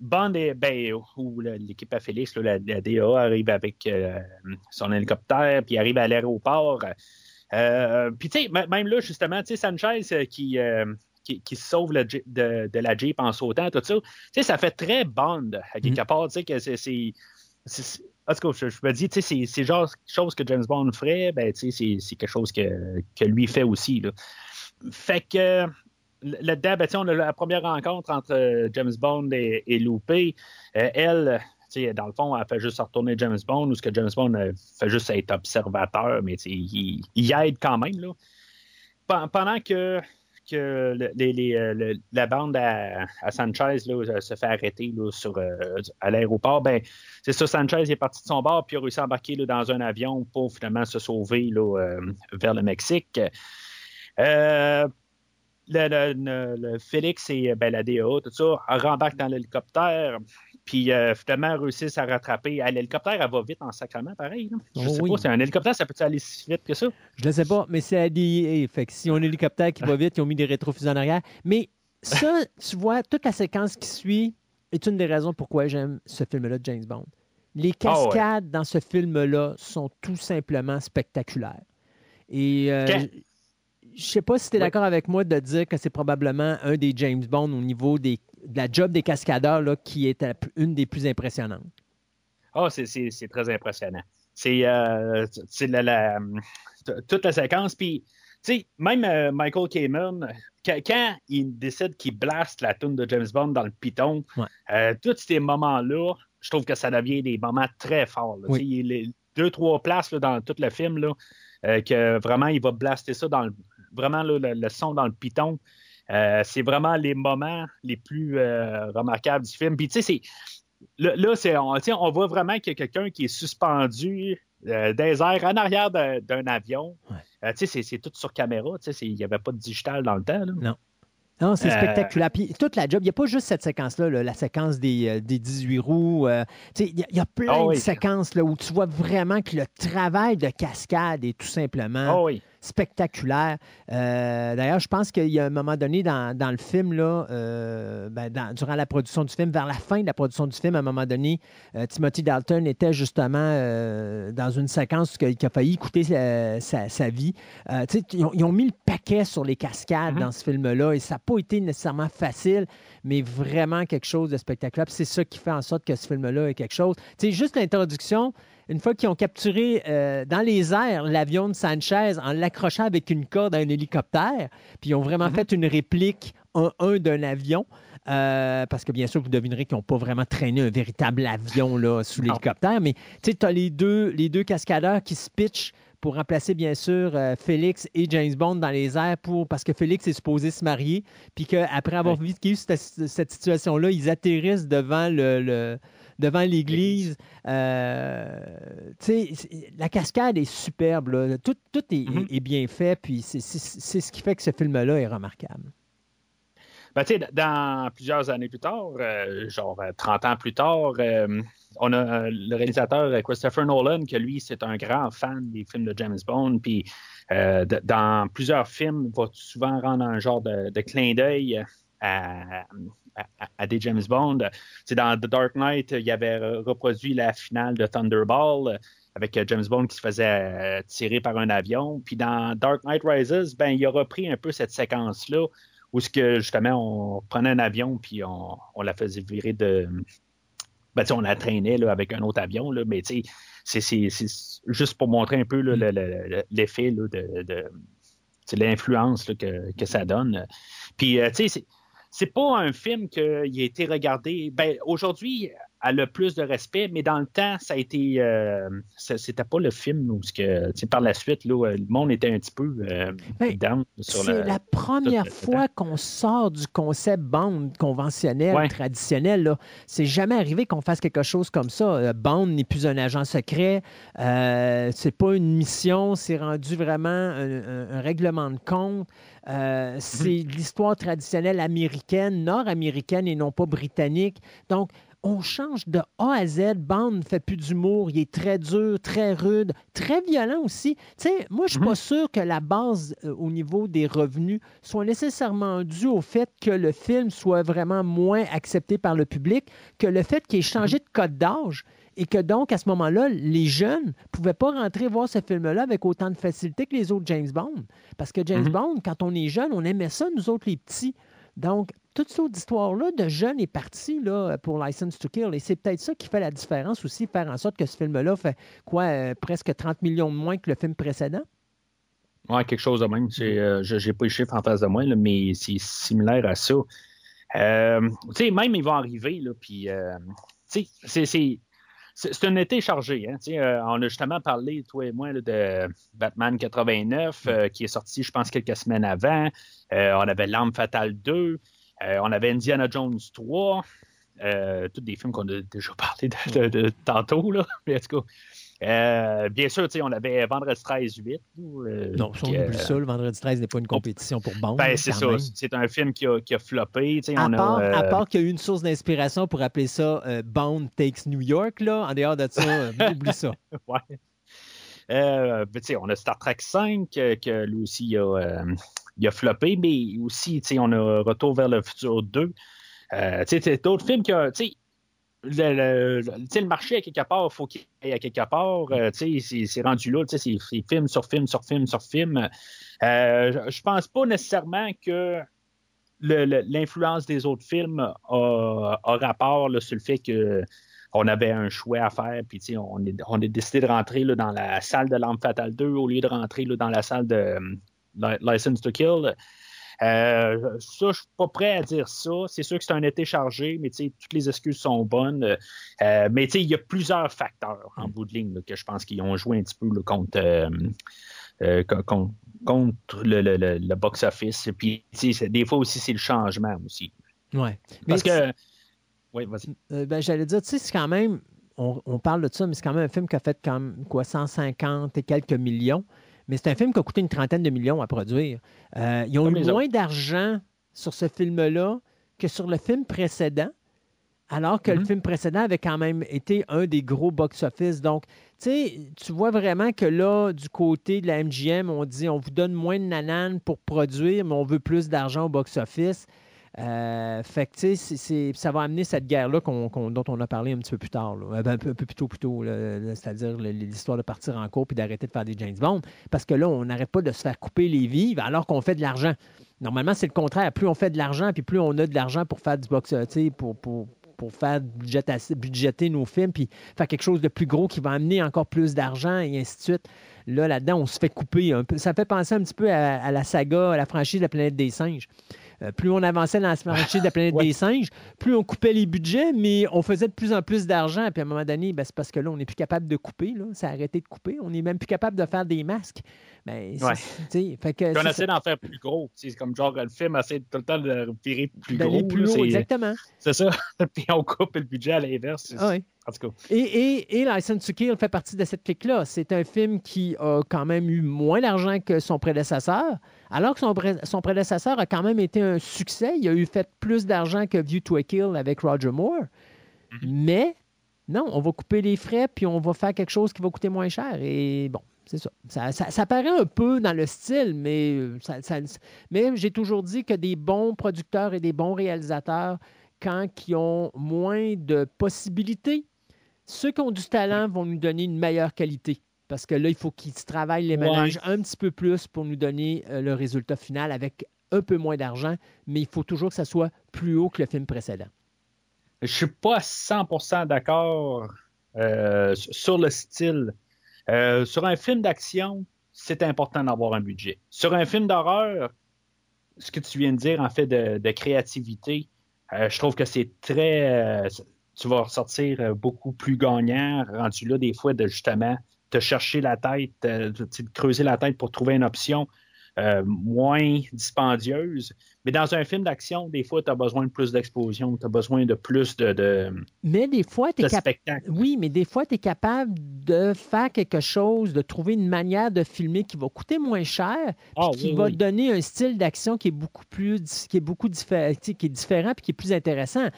Bond est, ben, où l'équipe à Félix, là, la, la DA arrive avec euh, son hélicoptère, puis arrive à l'aéroport. Euh, puis tu sais, même là, justement, tu sais, Sanchez qui, euh, qui, qui se sauve le de, de la Jeep en sautant, tout ça, tu sais, ça fait très Bond, à quelque part, tu sais, que c'est... En tout cas, je, me dis, c'est- genre chose que James Bond ferait, ben, c'est- quelque chose que, que lui fait aussi. Fait que là-dedans, ben, la première rencontre entre euh, James Bond et, et Loupé. Euh, elle, dans le fond, elle fait juste retourner James Bond, ou ce que James Bond euh, fait juste être observateur, mais il, aide quand même. Pendant que, que euh, la bande à, Sanchez là, se fait arrêter là, sur, euh, à l'aéroport, ben, c'est ça, Sanchez est parti de son bord puis a réussi à embarquer là, dans un avion pour finalement se sauver euh, vers le Mexique. Le Félix et ben, la DA, tout ça, rembarquent dans l'hélicoptère, puis euh, finalement réussissent à rattraper. Ah, L'hélicoptère, elle va vite en sacrement, pareil. là. Je Oh sais oui. pas, c'est un hélicoptère, ça peut aller si vite que ça? Je ne sais pas, mais c'est à DEA. Fait que si on a un hélicoptère qui va vite, ils ont mis des rétrofusées en arrière. Mais ça, tu vois, toute la séquence qui suit est une des raisons pourquoi j'aime ce film-là de James Bond. Les Ah ouais. cascades dans ce film-là sont tout simplement spectaculaires. Et euh, je sais pas si tu es Oui. d'accord avec moi de dire que c'est probablement un des James Bond au niveau des, de la job des cascadeurs là, qui est une des plus impressionnantes. Ah, c'est- très impressionnant. C'est euh, la, toute la séquence. Puis, tu sais, même euh, Michael Kamen, quand, quand il décide qu'il blaste la tune de James Bond dans le piton, Ouais. euh, tous ces moments-là, je trouve que ça devient des moments très forts. là. Oui. Il y a les deux, trois places là, dans tout le film, là, que vraiment, il va blaster ça dans le, vraiment là, le, le son dans le piton. Euh, c'est vraiment les moments les plus euh, remarquables du film. Puis, tu sais, Là, c'est, on, voit vraiment qu'il y a quelqu'un qui est suspendu euh, des airs en arrière d'un, avion. Ouais. Euh, tu sais, c'est, tout sur caméra. tu sais, c'est- Il n'y avait pas de digital dans le temps. là. Non, c'est spectaculaire. Puis toute la job, il n'y a pas juste cette séquence-là, là, la séquence des, des 18 roues. euh, tu sais, il y, a- il y a plein Ah oui. de séquences là, où tu vois vraiment que le travail de cascade est tout simplement Ah oui. Spectaculaire. Euh, d'ailleurs, je pense qu'il y a un moment donné dans, le film, là, euh, ben, durant la production du film, vers la fin de la production du film, à un moment donné, Timothy Dalton était justement dans une séquence qui a failli coûter sa, vie. Ils ont, mis le paquet sur les cascades mm-hmm. dans ce film-là et ça n'a pas été nécessairement facile, mais vraiment quelque chose de spectaculaire. C'est ça qui fait en sorte que ce film-là est quelque chose. C'est juste l'introduction une fois qu'ils ont capturé euh, dans les airs l'avion de Sanchez en l'accrochant avec une corde à un hélicoptère, puis ils ont vraiment mhm. fait une réplique un, un d'un avion. Euh, parce que bien sûr, vous devinerez qu'ils n'ont pas vraiment traîné un véritable avion là, sous l'hélicoptère, mais tu as les deux, les deux cascadeurs qui se pitchent pour remplacer bien sûr euh, Félix et James Bond dans les airs pour parce que Félix est supposé se marier, puis qu'après avoir vécu cette, cette situation-là, ils atterrissent devant le, devant l'église. Euh, la cascade est superbe. Tout, mm-hmm. est, bien fait. Puis c'est ce qui fait que ce film-là est remarquable. Ben, dans plusieurs années plus tard, euh, genre 30 euh, ans plus tard, on a le réalisateur Christopher Nolan, que lui, c'est un grand fan des films de James Bond. Puis dans plusieurs films, il va souvent rendre un genre de, de clin d'œil à, à, des James Bond. Dans The Dark Knight, il avait reproduit la finale de Thunderball avec James Bond qui se faisait euh, tirer par un avion. Puis dans Dark Knight Rises, ben, il a repris un peu cette séquence-là où ce que justement on prenait un avion puis on, la faisait virer de. Ben, on la traînait là, avec un autre avion, là, mais c'est, juste pour montrer un peu l'effet de, de l'influence que, que, ça donne. Puis, euh, tu sais, c'est pas un film qui a été regardé. Ben, aujourd'hui, a le plus de respect, mais dans le temps, ça a été. Euh, c'était pas le film où, que, par la suite, là, le monde était un petit peu euh, ben, C'est la première fois qu'on sort du concept bande conventionnel, traditionnel. C'est jamais arrivé qu'on fasse quelque chose comme ça. Euh, bande n'est plus un agent secret. c'est pas une mission. C'est rendu vraiment un, règlement de compte. Mhm. c'est l'histoire traditionnelle américaine, nord-américaine et non pas britannique. Donc, on change de A à Z. Bond ne fait plus d'humour. Il est très dur, très rude, très violent aussi. Tu sais, moi, je suis pas mhm. sûr que la base euh, au niveau des revenus soit nécessairement due au fait que le film soit vraiment moins accepté par le public que le fait qu'il ait changé mhm. de code d'âge et que donc, à ce moment-là, les jeunes ne pouvaient pas rentrer voir ce film-là avec autant de facilité que les autres James Bond. Parce que James mhm. Bond, quand on est jeune, on aimait ça, nous autres, les petits. Donc, toute cette histoire-là de jeunes est partie là, pour License to Kill. Et c'est peut-être ça qui fait la différence aussi, faire en sorte que ce film-là fait quoi, euh, presque 30 millions de moins que le film précédent? Oui, quelque chose de même. Euh, je n'ai pas les chiffres en face de moi, mais c'est similaire à ça. Euh, tu sais, même ils vont arriver, là, puis, tu sais, c'est un été chargé. Hein, on a justement parlé, toi et moi, de Batman 89, qui est sorti, je pense, quelques semaines avant. on avait L'Arme fatale 2. Euh, on avait Indiana Jones 3, euh, tous des films qu'on a déjà [LAUGHS] parlé de, tantôt, là. Mais en euh, bien sûr, on avait Vendredi 13 8. non, on oublie ça. Le Vendredi 13 n'est pas une compétition pour Bond. Ben, c'est ça. C'est un film qui a, qui a floppé. À, part, à part qu'il y a eu une source d'inspiration pour appeler ça Bond Takes New York, là. En dehors de ça, [LAUGHS] oublie ça. ouais. Ben, on a Star Trek 5, que lui aussi a, il a floppé, mais aussi, on a Retour vers le futur 2. Euh, c'est d'autres films qui ont. Le, le, marché à quelque part, il faut qu'il aille à quelque part. Euh, c'est rendu là, c'est film sur film sur film sur film. Euh, je pense pas nécessairement que l'influence des autres films a, rapport sur le fait que on avait un choix à faire, puis on on est décidé de rentrer là, dans la salle de L'Arme Fatale 2 au lieu de rentrer là, dans la salle de, License to Kill. Euh, ça, je suis pas prêt à dire ça. C'est sûr que c'est un été chargé, mais toutes les excuses sont bonnes. Euh, mais il y a plusieurs facteurs en bout de ligne que je pense qu'ils ont joué un petit peu contre, euh, contre, le, box-office. Puis des fois aussi, c'est le changement aussi. Ouais. Parce que. Oui, vas-y. Ben, J'allais dire, tu sais, c'est quand même. On, on, parle de ça, mais c'est quand même un film qui a fait comme quoi 150 et quelques millions mais c'est un film qui a coûté une trentaine de millions à produire. Euh, ils ont eu moins d'argent sur ce film-là que sur le film précédent. alors que le Mhm. film précédent avait quand même été un des gros box-office. Donc, tu sais, tu vois vraiment que là, du côté de la MGM, on dit on vous donne moins de nananes pour produire, mais on veut plus d'argent au box-office. Euh, fait que, ça va amener cette guerre-là dont on a parlé un petit peu plus tard. Euh, ben, un, peu, plus tôt, c'est-à-dire l'histoire de partir en cours puis d'arrêter de faire des James Bond. Parce que là, on n'arrête pas de se faire couper les vives alors qu'on fait de l'argent. Normalement, c'est le contraire. Plus on fait de l'argent, puis plus on a de l'argent pour faire du box, sais, pour, pour, faire budgéter nos films, puis faire quelque chose de plus gros qui va amener encore plus d'argent et ainsi de suite. Là, là-dedans, on se fait couper un peu. Ça fait penser un petit peu à, à la saga, à la franchise de la planète des singes. Euh, plus on avançait dans la [LAUGHS] franchise de la planète Ouais. des singes, plus on coupait les budgets, mais on faisait de plus en plus d'argent. Puis à un moment donné, ben, c'est parce que là, on n'est plus capable de couper. Là. Ça a arrêté de couper. On n'est même plus capable de faire des masques. Ben, Ouais. fait que on essaie d'en faire plus gros. C'est comme genre le film essaie tout le temps de virer plus gros. plus là, haut, c'est- exactement. C'est ça. [LAUGHS] Puis on coupe le budget à l'inverse. Ah ouais. En tout cas. Et, et, et License to Kill fait partie de cette clique-là. C'est un film qui a quand même eu moins d'argent que son prédécesseur, alors que son, pré- son prédécesseur a quand même été un succès. Il a eu fait plus d'argent que View to a Kill avec Roger Moore. Mais non, on va couper les frais puis on va faire quelque chose qui va coûter moins cher. Et bon, c'est ça. Ça, ça- ça paraît un peu dans le style, mais, euh, ça- mais j'ai toujours dit que des bons producteurs et des bons réalisateurs, quand ils ont moins de possibilités, ceux qui ont du talent vont nous donner une meilleure qualité. Parce que là, il faut qu'ils travaillent les Ouais. ménages un petit peu plus pour nous donner euh, le résultat final avec un peu moins d'argent, mais il faut toujours que ça soit plus haut que le film précédent. Je suis pas 100% d'accord euh, sur le style. Euh, sur un film d'action, c'est important d'avoir un budget. Sur un film d'horreur, ce que tu viens de dire en fait de, de créativité, euh, je trouve que c'est très. tu vas ressortir beaucoup plus gagnant, rendu là des fois de justement te chercher la tête, euh, de, creuser la tête pour trouver une option euh, moins dispendieuse. Mais dans un film d'action, des fois, tu as besoin de plus d'explosion, tu as besoin de plus de, de, Mais des fois, de spectacle. Oui, mais des fois, tu es capable de faire quelque chose, de trouver une manière de filmer qui va coûter moins cher, puis Ah, qui oui, va oui. donner un style d'action qui est beaucoup plus qui est beaucoup diffé- qui est différent puis qui est plus intéressant.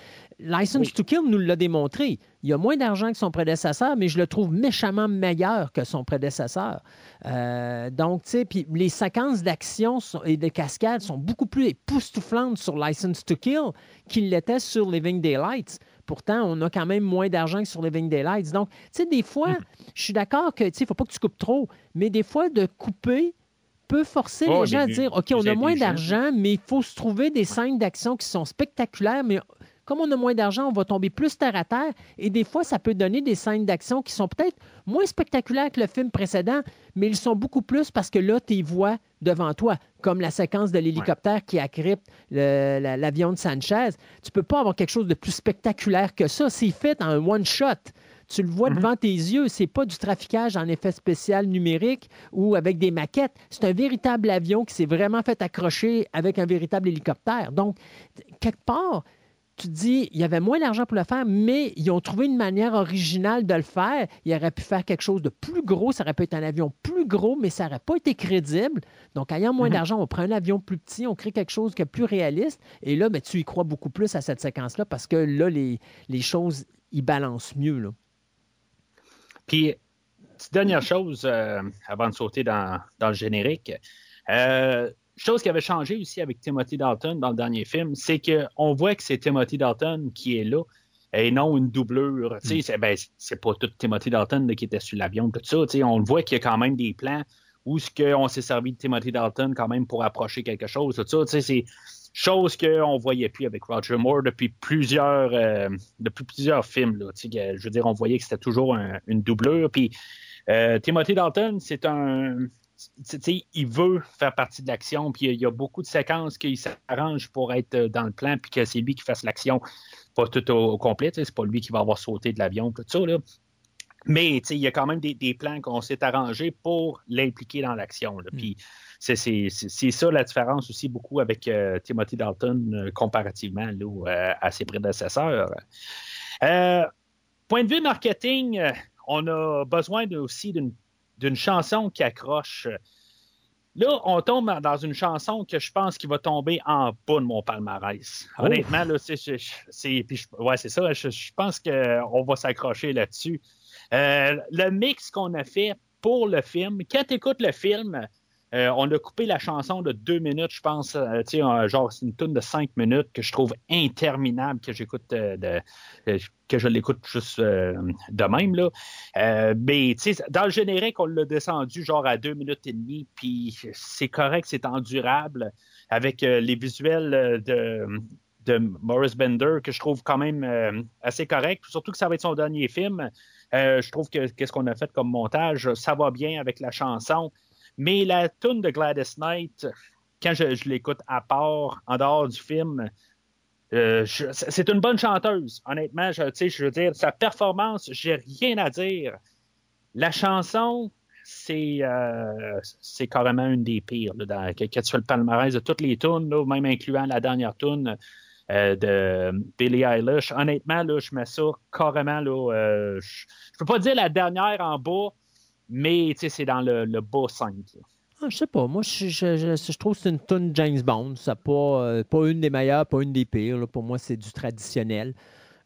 License Oui. to Kill nous l'a démontré. Il a moins d'argent que son prédécesseur, mais je le trouve méchamment meilleur que son prédécesseur. Euh, donc, tu sais, puis les séquences d'action et de cascades sont beaucoup plus époustouflantes sur License to Kill qu'il l'était sur Living Daylights. Pourtant, on a quand même moins d'argent que sur Living Daylights. Donc, tu sais, des fois, je suis d'accord que, tu sais, il ne faut pas que tu coupes trop, mais des fois, de couper peut forcer Oh, les gens à dire, OK, on a moins d'argent, mais il faut se trouver des scènes d'action qui sont spectaculaires, mais comme on a moins d'argent, on va tomber plus terre à terre. Et des fois, ça peut donner des scènes d'action qui sont peut-être moins spectaculaires que le film précédent, mais ils sont beaucoup plus parce que là, tu les vois devant toi, comme la séquence de l'hélicoptère qui la- l'avion de Sanchez. Tu peux pas avoir quelque chose de plus spectaculaire que ça. C'est fait en one-shot. Tu le vois devant tes yeux. C'est pas du traficage en effet spécial numérique ou avec des maquettes. C'est un véritable avion qui s'est vraiment fait accrocher avec un véritable hélicoptère. Donc, quelque part, tu te dis, il y avait moins d'argent pour le faire, mais ils ont trouvé une manière originale de le faire. Ils auraient pu faire quelque chose de plus gros. Ça aurait pu être un avion plus gros, mais ça n'aurait pas été crédible. Donc, ayant moins d'argent, on prend un avion plus petit, on crée quelque chose qui est plus réaliste. Et là, ben, tu y crois beaucoup plus à cette séquence-là parce que là, les, les choses, ils balancent mieux. Là. Puis, petite dernière chose euh, avant de sauter dans, dans le générique. Euh, chose qui avait changé aussi avec Timothy Dalton dans le dernier film, c'est qu'on voit que c'est Timothy Dalton qui est là et non une doublure. Sais, c'est ben, pas tout Timothy Dalton qui était sur l'avion, tout ça. Tu sais, on voit qu'il y a quand même des plans où ce s'est servi de Timothy Dalton quand même pour approcher quelque chose. Tout ça, c'est chose qu'on voyait plus avec Roger Moore depuis plusieurs, euh, depuis plusieurs films. Je veux dire, on voyait que c'était toujours un- une doublure. Puis euh, Timothy Dalton, c'est un. Il veut faire partie de l'action, puis il y a- il y a beaucoup de séquences qu'il s'arrange pour être euh, dans le plan, puis que c'est lui qui fasse l'action, pas tout au, au complet, c'est pas lui qui va avoir sauté de l'avion, tout ça, là. Mais il y a quand même des, des plans qu'on s'est arrangés pour l'impliquer dans l'action. Puis c'est- ça la différence aussi beaucoup avec euh, Timothy Dalton euh, comparativement là, à ses prédécesseurs. Euh, point de vue marketing, on a besoin de- aussi d'une d'une chanson qui accroche. Là, on tombe dans une chanson que je pense qu'il va tomber en bas de mon palmarès. Oh. Honnêtement, là, c'est, c'est, ouais, c'est ça. Je, je pense qu'on va s'accrocher là-dessus. Euh, le mix qu'on a fait pour le film, quand tu écoutes le film, euh, on a coupé la chanson de deux minutes, je pense. euh, genre, c'est une tune de cinq minutes que je trouve interminable, que j'écoute euh, que je l'écoute juste de même. Là. Mais dans le générique, on l'a descendu genre à deux minutes et demie, puis c'est correct, c'est endurable avec les visuels de, de Morris Bender que je trouve quand même assez correct. Surtout que ça va être son dernier film. Je trouve que qu'est-ce qu'on a fait comme montage, ça va bien avec la chanson. Mais la tune de Gladys Knight, quand je, l'écoute à part, en dehors du film, euh, c'est une bonne chanteuse. Honnêtement, je, je veux dire, sa performance, j'ai rien à dire. La chanson, c'est euh, carrément une des pires. Là, dans, que tu fais le palmarès de toutes les tunes, même incluant la dernière tune euh, de Billie Eilish. Honnêtement, là, je mets ça carrément. Là, je, je peux pas dire la dernière en bas, mais c'est dans le, le bas 5. là. Ah, je sais pas. Moi, je, je- je- trouve que c'est une tune James Bond. C'est pas, euh, pas une des meilleures, pas une des pires. Pour moi, c'est du traditionnel.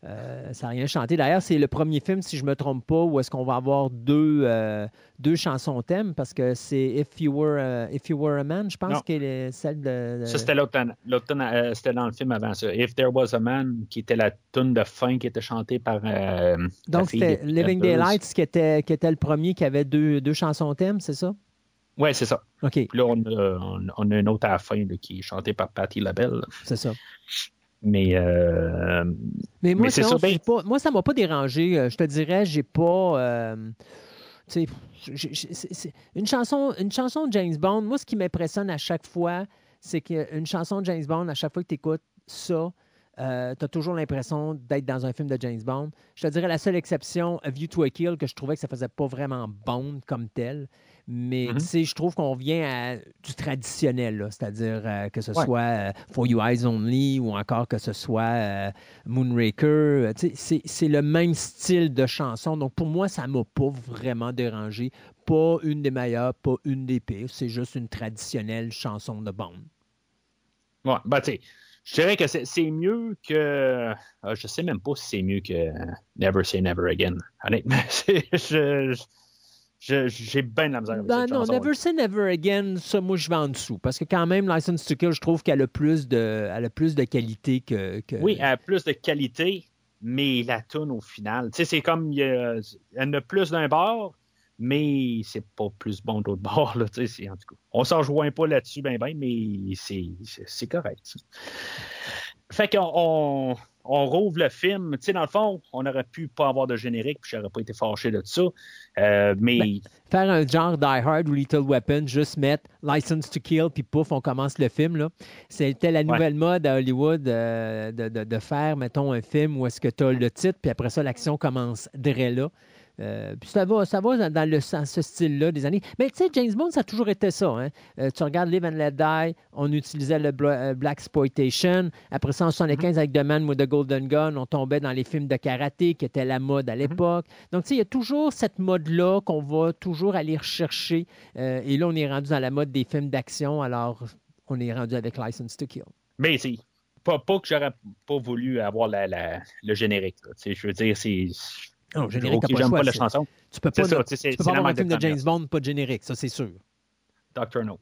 Euh, ça n'a rien chanté. D'ailleurs, c'est le premier film, si je ne me trompe pas, où est-ce qu'on va avoir deux, euh, deux chansons thème, parce que c'est If You Were, a- If you were a Man, je pense qu'elle est celle de. de- Ça, c'était tune, euh, c'était dans le film avant ça. If There Was a Man, qui était la tune de fin qui était chantée par. euh, Donc, c'était Living. Daylights qui était, qui était le premier qui avait deux, deux chansons thème, c'est ça? Ouais, c'est ça. OK, Puis là, on a, on, on a une autre à la fin là, qui est chantée par Patti LaBelle. c'est ça. Mais. euh, Mais moi, Mais c'est sinon, ça, ben- pas- moi ça ne m'a pas dérangé. Euh, Je te dirais, j'ai pas. euh, une, chanson, une chanson de James Bond, moi, ce qui m'impressionne à chaque fois, c'est qu'une chanson de James Bond, à chaque fois que tu écoutes ça, tu as toujours l'impression d'être dans un film de James Bond. Je te dirais la seule exception, A View to a Kill, que je trouvais que ça faisait pas vraiment Bond comme tel. Mais tu sais, je trouve qu'on vient à du traditionnel, c'est-à-dire euh, que ce Ouais. soit euh, For You Eyes Only ou encore que ce soit euh, Moonraker. euh, tu sais, C'est le même style de chanson. Donc pour moi, ça m'a pas vraiment dérangé. Pas une des meilleures, pas une des pires. C'est juste une traditionnelle chanson de Bond. ouais, ben, tu sais, je dirais que c'est mieux que. je sais même pas si c'est mieux que Never Say Never Again. Honnêtement, [LAUGHS] je- je- j'ai bien de la misère avec Ben cette non, chanson. Never Say Never Again, ça, moi, je vais en dessous. Parce que quand même, License to Kill, je trouve qu'elle a plus de, elle a plus de qualité que. que- Oui, elle a plus de qualité, mais la tune au final, tu sais, c'est comme elle en a plus d'un bord, mais c'est pas plus bon d'autre bord, là, tu sais, en tout cas. On s'en rejoint pas là-dessus, ben ben, mais c'est correct. Fait qu'on on, on rouvre le film. Tu sais, dans le fond, on aurait pu pas avoir de générique, puis j'aurais pas été fâché de ça. Euh, mais Ben, Faire un genre Die Hard ou Little Weapon, juste mettre License to Kill, puis pouf, on commence le film. là. C'était la nouvelle mode à Hollywood euh, de, de- de faire, mettons, un film où est-ce que tu as le titre, puis après ça, l'action commence dès là. Euh, puis ça va, ça va dans, le, ce style-là des années. Mais tu sais, James Bond, ça a toujours été ça. hein. Euh, tu regardes Live and Let Die, on utilisait le Black Exploitation. Après ça, en 75, avec The Man with the Golden Gun, on tombait dans les films de karaté, qui était la mode à l'époque. Donc, tu sais, il y a toujours cette mode-là qu'on va toujours aller rechercher. Euh, et là, on est rendu dans la mode des films d'action, alors on est rendu avec License to Kill. Mais c'est pas, pas que j'aurais pas voulu avoir la, la- le générique. Je veux dire, c'est. Non, le générique, pas le j'aime choix, pas la chanson. Tu peux pas, ça, tu peux pas avoir un film de James. Bond, pas de générique, ça c'est sûr. Doctor No.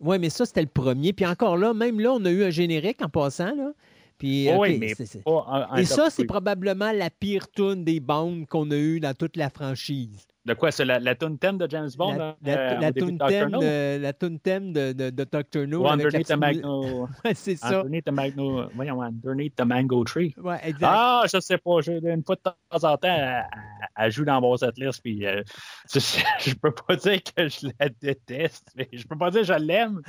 Oui, mais ça, c'était le premier. Puis encore là, même là, on a eu un générique en passant. Là. Puis, Oui, mais pas Et ça, c'est probablement la pire tune des bandes qu'on a eu dans toute la franchise. De quoi? C'est la, la tune thème de James Bond? la, euh, la début tune de thème la tune thème de, de, de. Ou Underneath the. [LAUGHS] Ouais, c'est ça. Underneath the Mango. Voyons, Underneath the Mango Tree. Ouais, exact. Ah, je sais pas. Je, une fois de temps en temps, elle, elle- joue dans Boss Atlas, puis euh, [LAUGHS] je, je peux pas dire que je la déteste, mais je peux pas dire que je l'aime.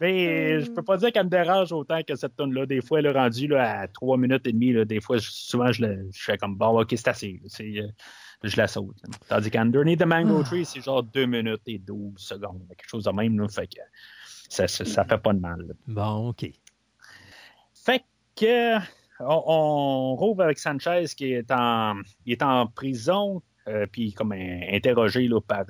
Mais je peux pas dire qu'elle me dérange autant que cette tune là Des fois, elle est rendue là, à 3 minutes et demie. Là, des fois, je- souvent, je, le- je fais comme bon, ok, c'est assez. C'est, euh, je la saute. là. Tandis qu'Underneath the Mango Ah. Tree, c'est genre 2 minutes et 12 secondes. Quelque chose de même. Là, fait que ça, ça, ça fait pas de mal. là. Bon, OK. Fait que on, on rouvre avec Sanchez qui est en, il est en prison, euh, puis comme euh, interrogé là, par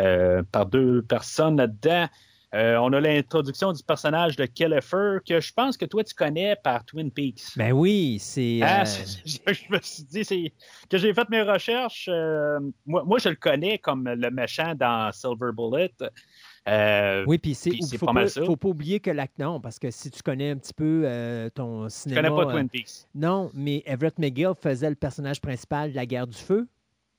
euh, par deux personnes là-dedans. On a l'introduction du personnage de Kellefer que je pense que toi tu connais par Twin Peaks. Ben oui, c'est. Ah, [LAUGHS] je me suis dit que j'ai fait mes recherches. moi, moi, je le connais comme le méchant dans Silver Bullet. Euh, oui, puis c'est faut, pas, faut pas oublier que l'acteur, parce que si tu connais un petit peu euh, ton cinéma. Je connais pas Twin euh, Peaks. non, mais Everett McGill faisait le personnage principal de la guerre du feu,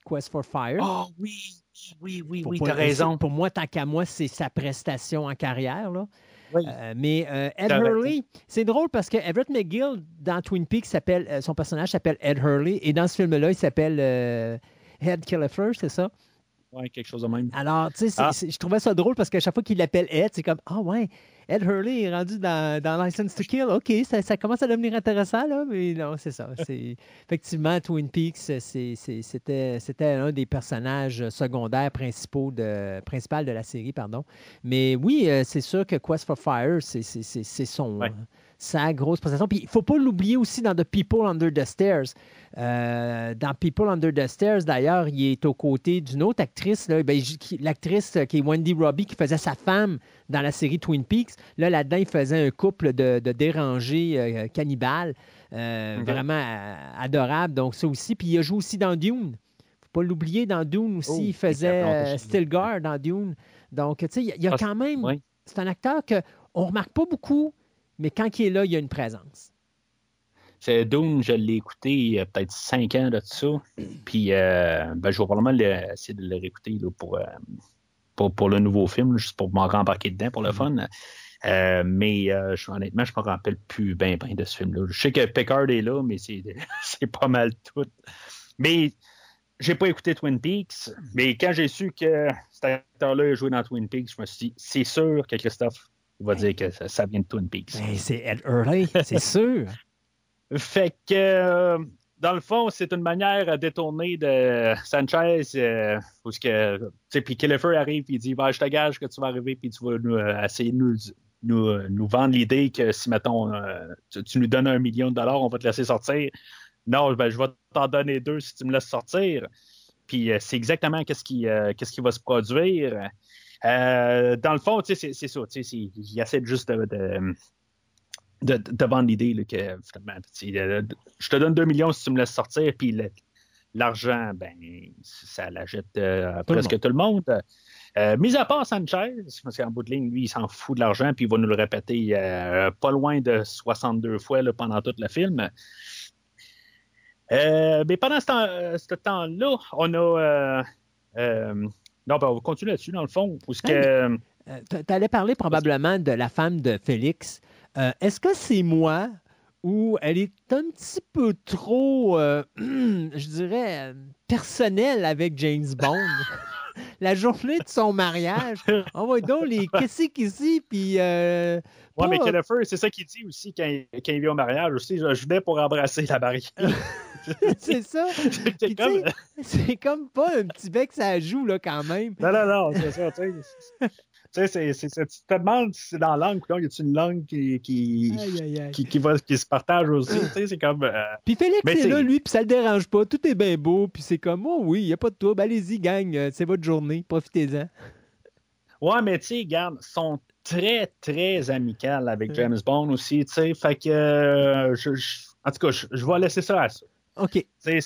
Quest for Fire. Oh oui, oui, oui, oui, t'as raison. Pour moi, tant qu'à moi, c'est sa prestation en carrière, là. mais Ed Hurley, c'est drôle parce que Everett McGill, dans Twin Peaks, s'appelle, son personnage s'appelle Ed Hurley et dans ce film-là, il s'appelle Head Killer First, c'est ça? Quelque chose de même. Alors, tu sais, ah. je trouvais ça drôle parce qu'à chaque fois qu'il l'appelle Ed, c'est comme Ah ouais, Ed Hurley est rendu dans, dans License to Kill. OK, ça, commence à devenir intéressant, là, mais non, c'est ça. [LAUGHS] Effectivement, Twin Peaks, c'était un des personnages secondaires principaux de, principal de la série, pardon. Mais oui, euh, c'est sûr que Quest for Fire, c'est son sa grosse prestation. Puis il ne faut pas l'oublier aussi dans The People Under the Stairs. Euh, dans People Under the Stairs, d'ailleurs, il est aux côtés d'une autre actrice, ben, l'actrice qui est Wendy Robbie, qui faisait sa femme dans la série Twin Peaks. Là, là-dedans, il faisait un couple de, dérangés euh, cannibales, euh, vraiment adorable. Donc, ça aussi. Puis il a joué aussi dans Dune. faut pas l'oublier, dans Dune aussi, oh, il faisait Stilgar dans Dune. Donc, tu sais, il y, a, quand même... C'est un acteur qu'on ne remarque pas beaucoup mais quand il est là, il y a une présence. C'est Doom, je l'ai écouté il y a peut-être cinq ans de ça. Puis euh, ben, je vais probablement essayer de le réécouter pour, euh, pour, pour, le nouveau film, juste pour m'en rembarquer dedans pour le mm-hmm. fun. Euh, mais honnêtement, je ne me rappelle plus bien ben de ce film-là. Je sais que Pickard est là, mais [LAUGHS] c'est pas mal tout. Mais j'ai pas écouté Twin Peaks, mais quand j'ai su que cet acteur-là joué dans Twin Peaks, je me suis dit, c'est sûr que Christophe il va dire que ça, vient de Twin Peaks. Ben, c'est Ed Hurley, c'est [LAUGHS] sûr. Fait que, euh, dans le fond, c'est une manière détournée de Sanchez, euh, parce que, puis Killefer arrive, puis il dit, bah, je te gage que tu vas arriver, puis tu vas nous, euh, essayer de nous, nous, nous vendre l'idée que si, mettons, tu, nous donnes un million de dollars, on va te laisser sortir. Non, ben, je vais t'en donner deux si tu me laisses sortir. Puis c'est exactement qu'est-ce qui, qu'est-ce qui va se produire. Euh, dans le fond, c'est ça. Il essaie juste de, de, de, vendre l'idée que euh, je te donne 2 millions si tu me laisses sortir, puis l'argent, ben, ça la jette euh, presque tout le monde. mis à part Sanchez, parce qu'en bout de ligne, lui, il s'en fout de l'argent, puis il va nous le répéter pas loin de 62 fois pendant tout le film. mais pendant ce temps-là, on a non, ben, on va continuer là-dessus, dans le fond. que... Euh, tu allais parler probablement de la femme de Félix. Euh, est-ce que c'est moi ou elle est un petit peu trop, euh, [CLEARS THROAT] je dirais, personnelle avec James Bond? [LAUGHS] la journée de son mariage, [LAUGHS] on va donc les qu'est-ce ici, puis. Euh, ouais, mais Kellefer, c'est ça qu'il dit aussi quand, quand, il vient au mariage aussi. Je, je venais pour embrasser la barrière. [LAUGHS] c'est ça. [LAUGHS] C'est comme... comme... pas un petit bec ça joue, là, quand même. Non, non, non, c'est ça, tu sais. tu te demandes si c'est dans la langue, là, y a une langue qui, qui, qui, qui, va, qui se partage aussi, tu sais, c'est comme... Euh, puis Félix est, là, lui, puis ça le dérange pas, tout est bien beau, puis c'est comme, oh oui, il n'y a pas de trouble, allez-y, gang, euh, c'est votre journée, profitez-en. Ouais, mais tu sais, regarde, sont très, très amicales avec James Bond aussi, tu sais, fait que, euh, je, en tout cas, je, je vais laisser ça à ça. OK. C'est,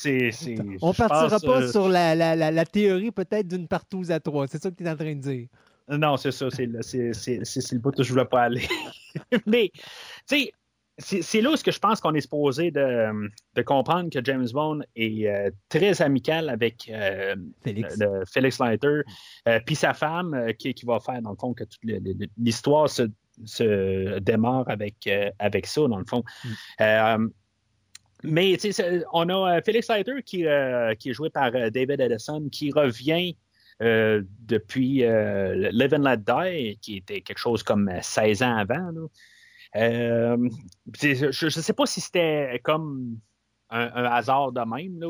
On partira pas euh, sur la, la, la, théorie peut-être d'une partouze à trois. C'est ça que tu es en train de dire. Non, c'est ça. C'est, le bout où je voulais pas aller. [LAUGHS] Mais, tu sais, c'est là où je pense qu'on est supposé de, de, comprendre que James Bond est euh, très amical avec euh, Félix. Leiter, puis sa femme qui, qui, va faire, dans le fond, que toute l'histoire se, se démarre avec, avec ça, dans le fond. Mm. Mais on a euh, Felix Leiter qui, euh, qui est joué par euh, David Edison qui revient depuis Live and Let Die, qui était quelque chose comme 16 ans avant. je ne sais pas si c'était comme un, hasard de même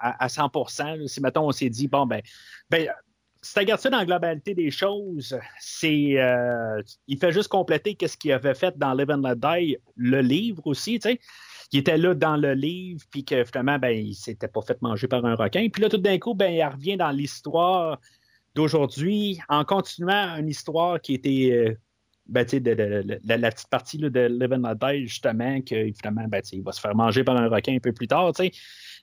à, 100% Si, mettons, on s'est dit, bon, ben, ben si tu regardes ça dans la globalité des choses, c'est il fait juste compléter ce qu'il avait fait dans Live and Let Die, le livre aussi, tu sais qui était là dans le livre, puis que finalement, ben, il s'était pas fait manger par un requin. Puis là, tout d'un coup, ben, il revient dans l'histoire d'aujourd'hui en continuant une histoire qui était. Euh, ben, de, la petite partie de Live and Die, justement, que évidemment, ben, il va se faire manger par un requin un peu plus tard.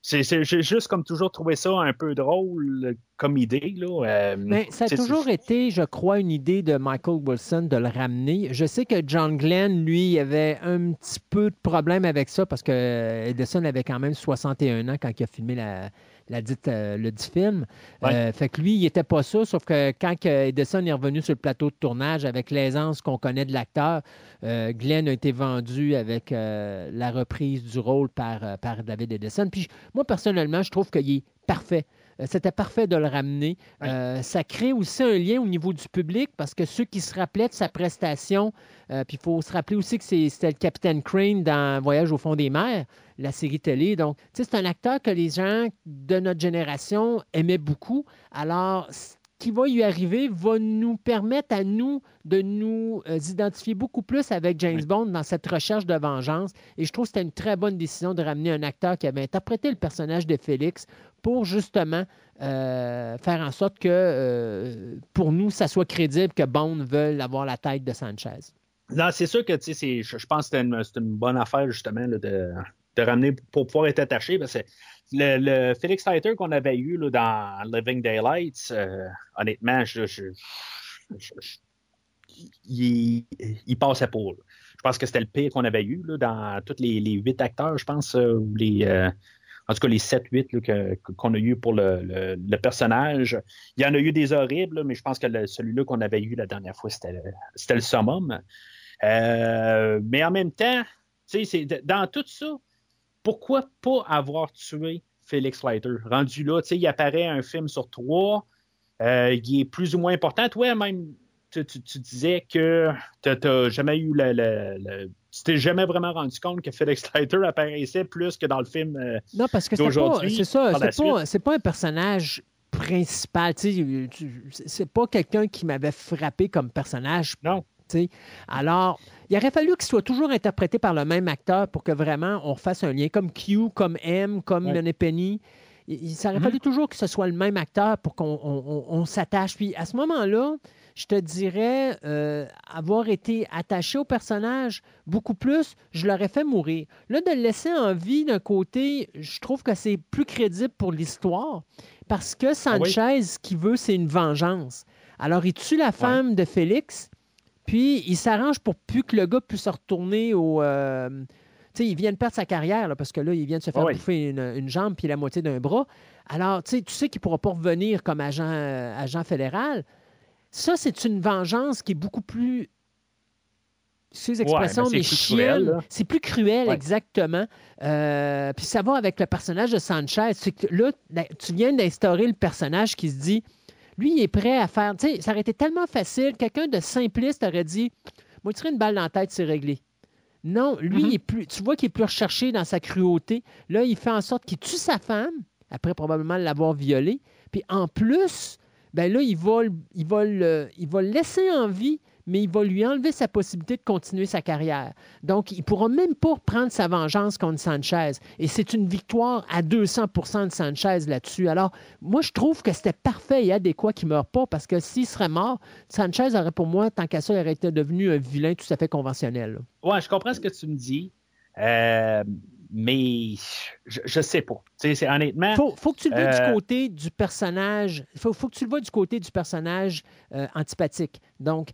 J'ai juste comme toujours trouvé ça un peu drôle comme idée. Là. Euh, Mais ça a toujours été, je crois, une idée de Michael Wilson de le ramener. Je sais que John Glenn, lui, avait un petit peu de problème avec ça parce que Edison avait quand même 61 ans quand il a filmé la, la dite, euh, le dit film. Euh, fait que lui, il n'était pas ça, sauf que quand Edison est revenu sur le plateau de tournage avec l'aisance qu'on connaît de l'acteur, euh, Glenn a été vendu avec la reprise du rôle par, par David Edison. Puis moi, personnellement, je trouve qu'il est parfait. C'était parfait de le ramener. ça crée aussi un lien au niveau du public parce que ceux qui se rappelaient de sa prestation, puis il faut se rappeler aussi que c'était le capitaine Crane dans Voyage au fond des mers la série télé. Donc, c'est un acteur que les gens de notre génération aimaient beaucoup. Alors, ce qui va lui arriver va nous permettre à nous de nous euh, identifier beaucoup plus avec James Bond dans cette recherche de vengeance. Et je trouve que c'était une très bonne décision de ramener un acteur qui avait interprété le personnage de Félix pour justement euh, faire en sorte que, euh, pour nous, ça soit crédible que Bond veuille avoir la tête de Sanchez. Non, c'est sûr que je, je pense que c'est une, bonne affaire, justement, de, de ramener pour pouvoir être attaché. Parce que le, Felix Leiter qu'on avait eu là, dans Living Daylights, euh, honnêtement, il, il, passait pour. Je pense que c'était le pire qu'on avait eu là, dans tous les, huit acteurs, je pense, euh, ou les. Euh, en tout cas, les 7-8 qu'on a eu pour le, personnage. Il y en a eu des horribles, mais je pense que celui-là qu'on avait eu la dernière fois, c'était le summum. mais en même temps, dans tout ça, pourquoi pas avoir tué Félix Leiter? Rendu là, il apparaît un film sur trois, euh, il est plus ou moins important. Toi, même, tu, disais que tu n'as jamais eu le, tu t'es jamais vraiment rendu compte que Felix Leiter apparaissait plus que dans le film euh, Non, parce que c'est ça, c'est pas, pas, un personnage principal. C'est pas quelqu'un qui m'avait frappé comme personnage. Non. Alors, il aurait fallu qu'il soit toujours interprété par le même acteur pour que vraiment on fasse un lien, comme Q, comme M, comme ouais. Penny. Il, ça aurait mm-hmm. fallu toujours que ce soit le même acteur pour qu'on s'attache. Puis à ce moment-là, je te dirais, euh, avoir été attaché au personnage beaucoup plus, je l'aurais fait mourir. Là, de le laisser en vie d'un côté, je trouve que c'est plus crédible pour l'histoire parce que ah Sanchez, ce qu'il veut, c'est une vengeance. Alors, il tue la femme de Félix, puis, il s'arrange pour plus que le gars puisse se retourner au. Euh, tu sais, il vient de perdre sa carrière, parce que là, il vient de se faire bouffer une, jambe puis la moitié d'un bras. Alors, tu sais, tu sais qu'il ne pourra pas revenir comme agent, euh, agent fédéral. Ça, c'est une vengeance qui est beaucoup plus ces expressions, mais chiennes. C'est plus cruel, exactement. Euh, puis ça va avec le personnage de Sanchez. Que là, tu viens d'instaurer le personnage qui se dit lui, il est prêt à faire. Tu sais, ça aurait été tellement facile. Quelqu'un de simpliste aurait dit Moi, tirer une balle dans la tête, c'est réglé. Non, lui, mm-hmm. il est plus, tu vois qu'il est plus recherché dans sa cruauté. Là, il fait en sorte qu'il tue sa femme, après probablement l'avoir violée. Puis en plus, ben là, il va, il, va il va le laisser en vie mais il va lui enlever sa possibilité de continuer sa carrière. Donc, il ne pourra même pas prendre sa vengeance contre Sanchez. Et c'est une victoire à 200% de Sanchez là-dessus. Alors, moi, je trouve que c'était parfait et adéquat qu'il ne meure pas parce que s'il serait mort, Sanchez aurait pour moi, tant qu'à ça, il aurait été devenu un vilain tout à fait conventionnel. Oui, je comprends ce que tu me dis. Euh, mais je, ne sais pas. C'est honnêtement. Faut, faut que tu le vois du côté du personnage. Faut, faut que tu le vois du côté du personnage euh, antipathique. Donc,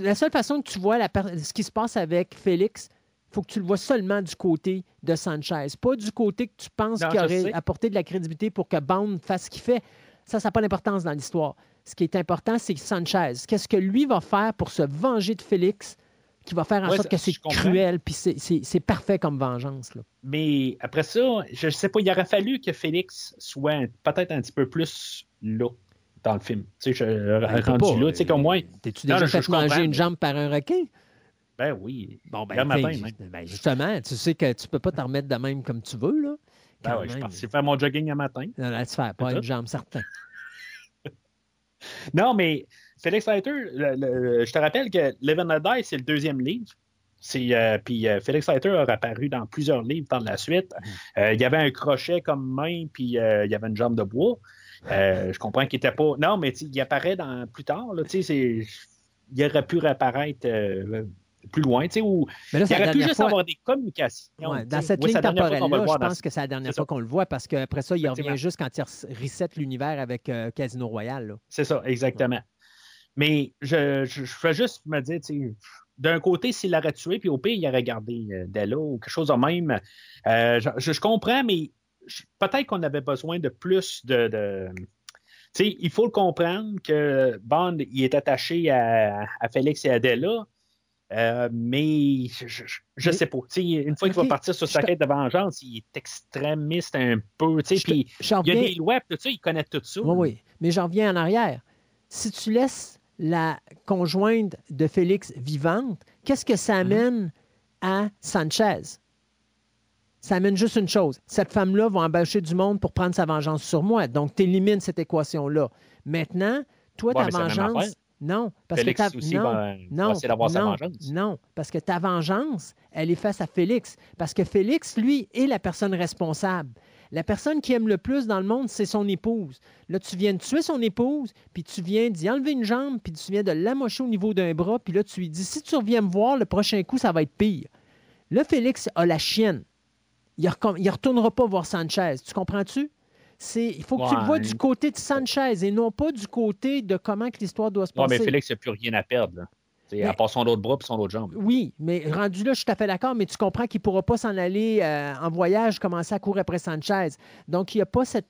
la seule façon que tu vois ce qui se passe avec Félix, il faut que tu le vois seulement du côté de Sanchez, pas du côté que tu penses qu'il aurait apporté de la crédibilité pour que Bond fasse ce qu'il fait. Ça, ça n'a pas d'importance dans l'histoire. Ce qui est important, c'est Sanchez. Qu'est-ce que lui va faire pour se venger de Félix qui va faire en sorte que c'est cruel, puis c'est parfait comme vengeance. Mais après ça, je ne sais pas, il aurait fallu que Félix soit peut-être un petit peu plus là dans le film. Tu sais, je ben, rendu là, tu sais, comme moi. T'es-tu déjà fait manger une jambe par un requin? Ben oui. Bon, ben, matin, ben, justement, tu sais que tu peux pas t'en remettre de même comme tu veux, là. Ben oui, je suis faire mon jogging un matin. Non, là, tu fais pas une jambe, certain. [LAUGHS] non, mais Félix Leiter, je te rappelle que Live and Die, c'est le deuxième livre. Euh, puis euh, Félix Leiter a apparu dans plusieurs livres par la suite. Euh, il y avait un crochet comme main, puis il y avait une jambe de bois. Je comprends qu'il n'était pas. Non, mais il apparaît dans... plus tard. Là, il aurait pu réapparaître plus loin, tu sais, où mais là, il aurait pu juste fois- avoir des communications. Ouais, dans cette Oui, ligne temporelle-là, le je pense que c'est la dernière fois qu'on le voit parce qu'après ça, il revient juste quand il res- reset l'univers avec euh, Casino Royale. C'est ça, exactement. Mais je, je, je fais juste me dire, d'un côté, s'il l'aurait tué, puis au pire, il aurait gardé euh, Della ou quelque chose de même. Euh, je, comprends, mais peut-être qu'on avait besoin de plus de. de- tu sais, il faut le comprendre que Bond, il est attaché à, à Félix et à Della. euh, mais je, je, Mais- sais pas. Une fois qu'il va partir sur sa quête de vengeance, il est extrémiste un peu. Puis il y a des lois, tout ça, il connaît tout ça. Oui, oui. Mais j'en reviens en arrière. Si tu laisses la conjointe de Félix vivante, qu'est-ce que ça amène à Sanchez? Ça amène juste une chose. Cette femme-là va embaucher du monde pour prendre sa vengeance sur moi. Donc, tu élimines cette équation-là. Maintenant, toi, Ouais, ta vengeance. Non, parce Félix que ta... aussi non, va, va non, essayer d'avoir sa vengeance. Non, parce que ta vengeance, elle est face à Félix. Parce que Félix, lui, est la personne responsable. La personne qui aime le plus dans le monde, c'est son épouse. Là, tu viens de tuer son épouse, puis tu viens d'y enlever une jambe, puis tu viens de l'amocher au niveau d'un bras, puis là, tu lui dis, si tu reviens me voir, le prochain coup, ça va être pire. Là, Félix a la chienne. Il ne retournera pas voir Sanchez. Tu comprends-tu? Il faut que tu le vois du côté de Sanchez et non pas du côté de comment que l'histoire doit se passer. mais Félix n'a plus rien à perdre. Là. Mais- À part son autre bras et son autre jambe. Oui, mais rendu là, je suis tout à fait d'accord, mais tu comprends qu'il ne pourra pas s'en aller euh, en voyage, commencer à courir après Sanchez. Donc, il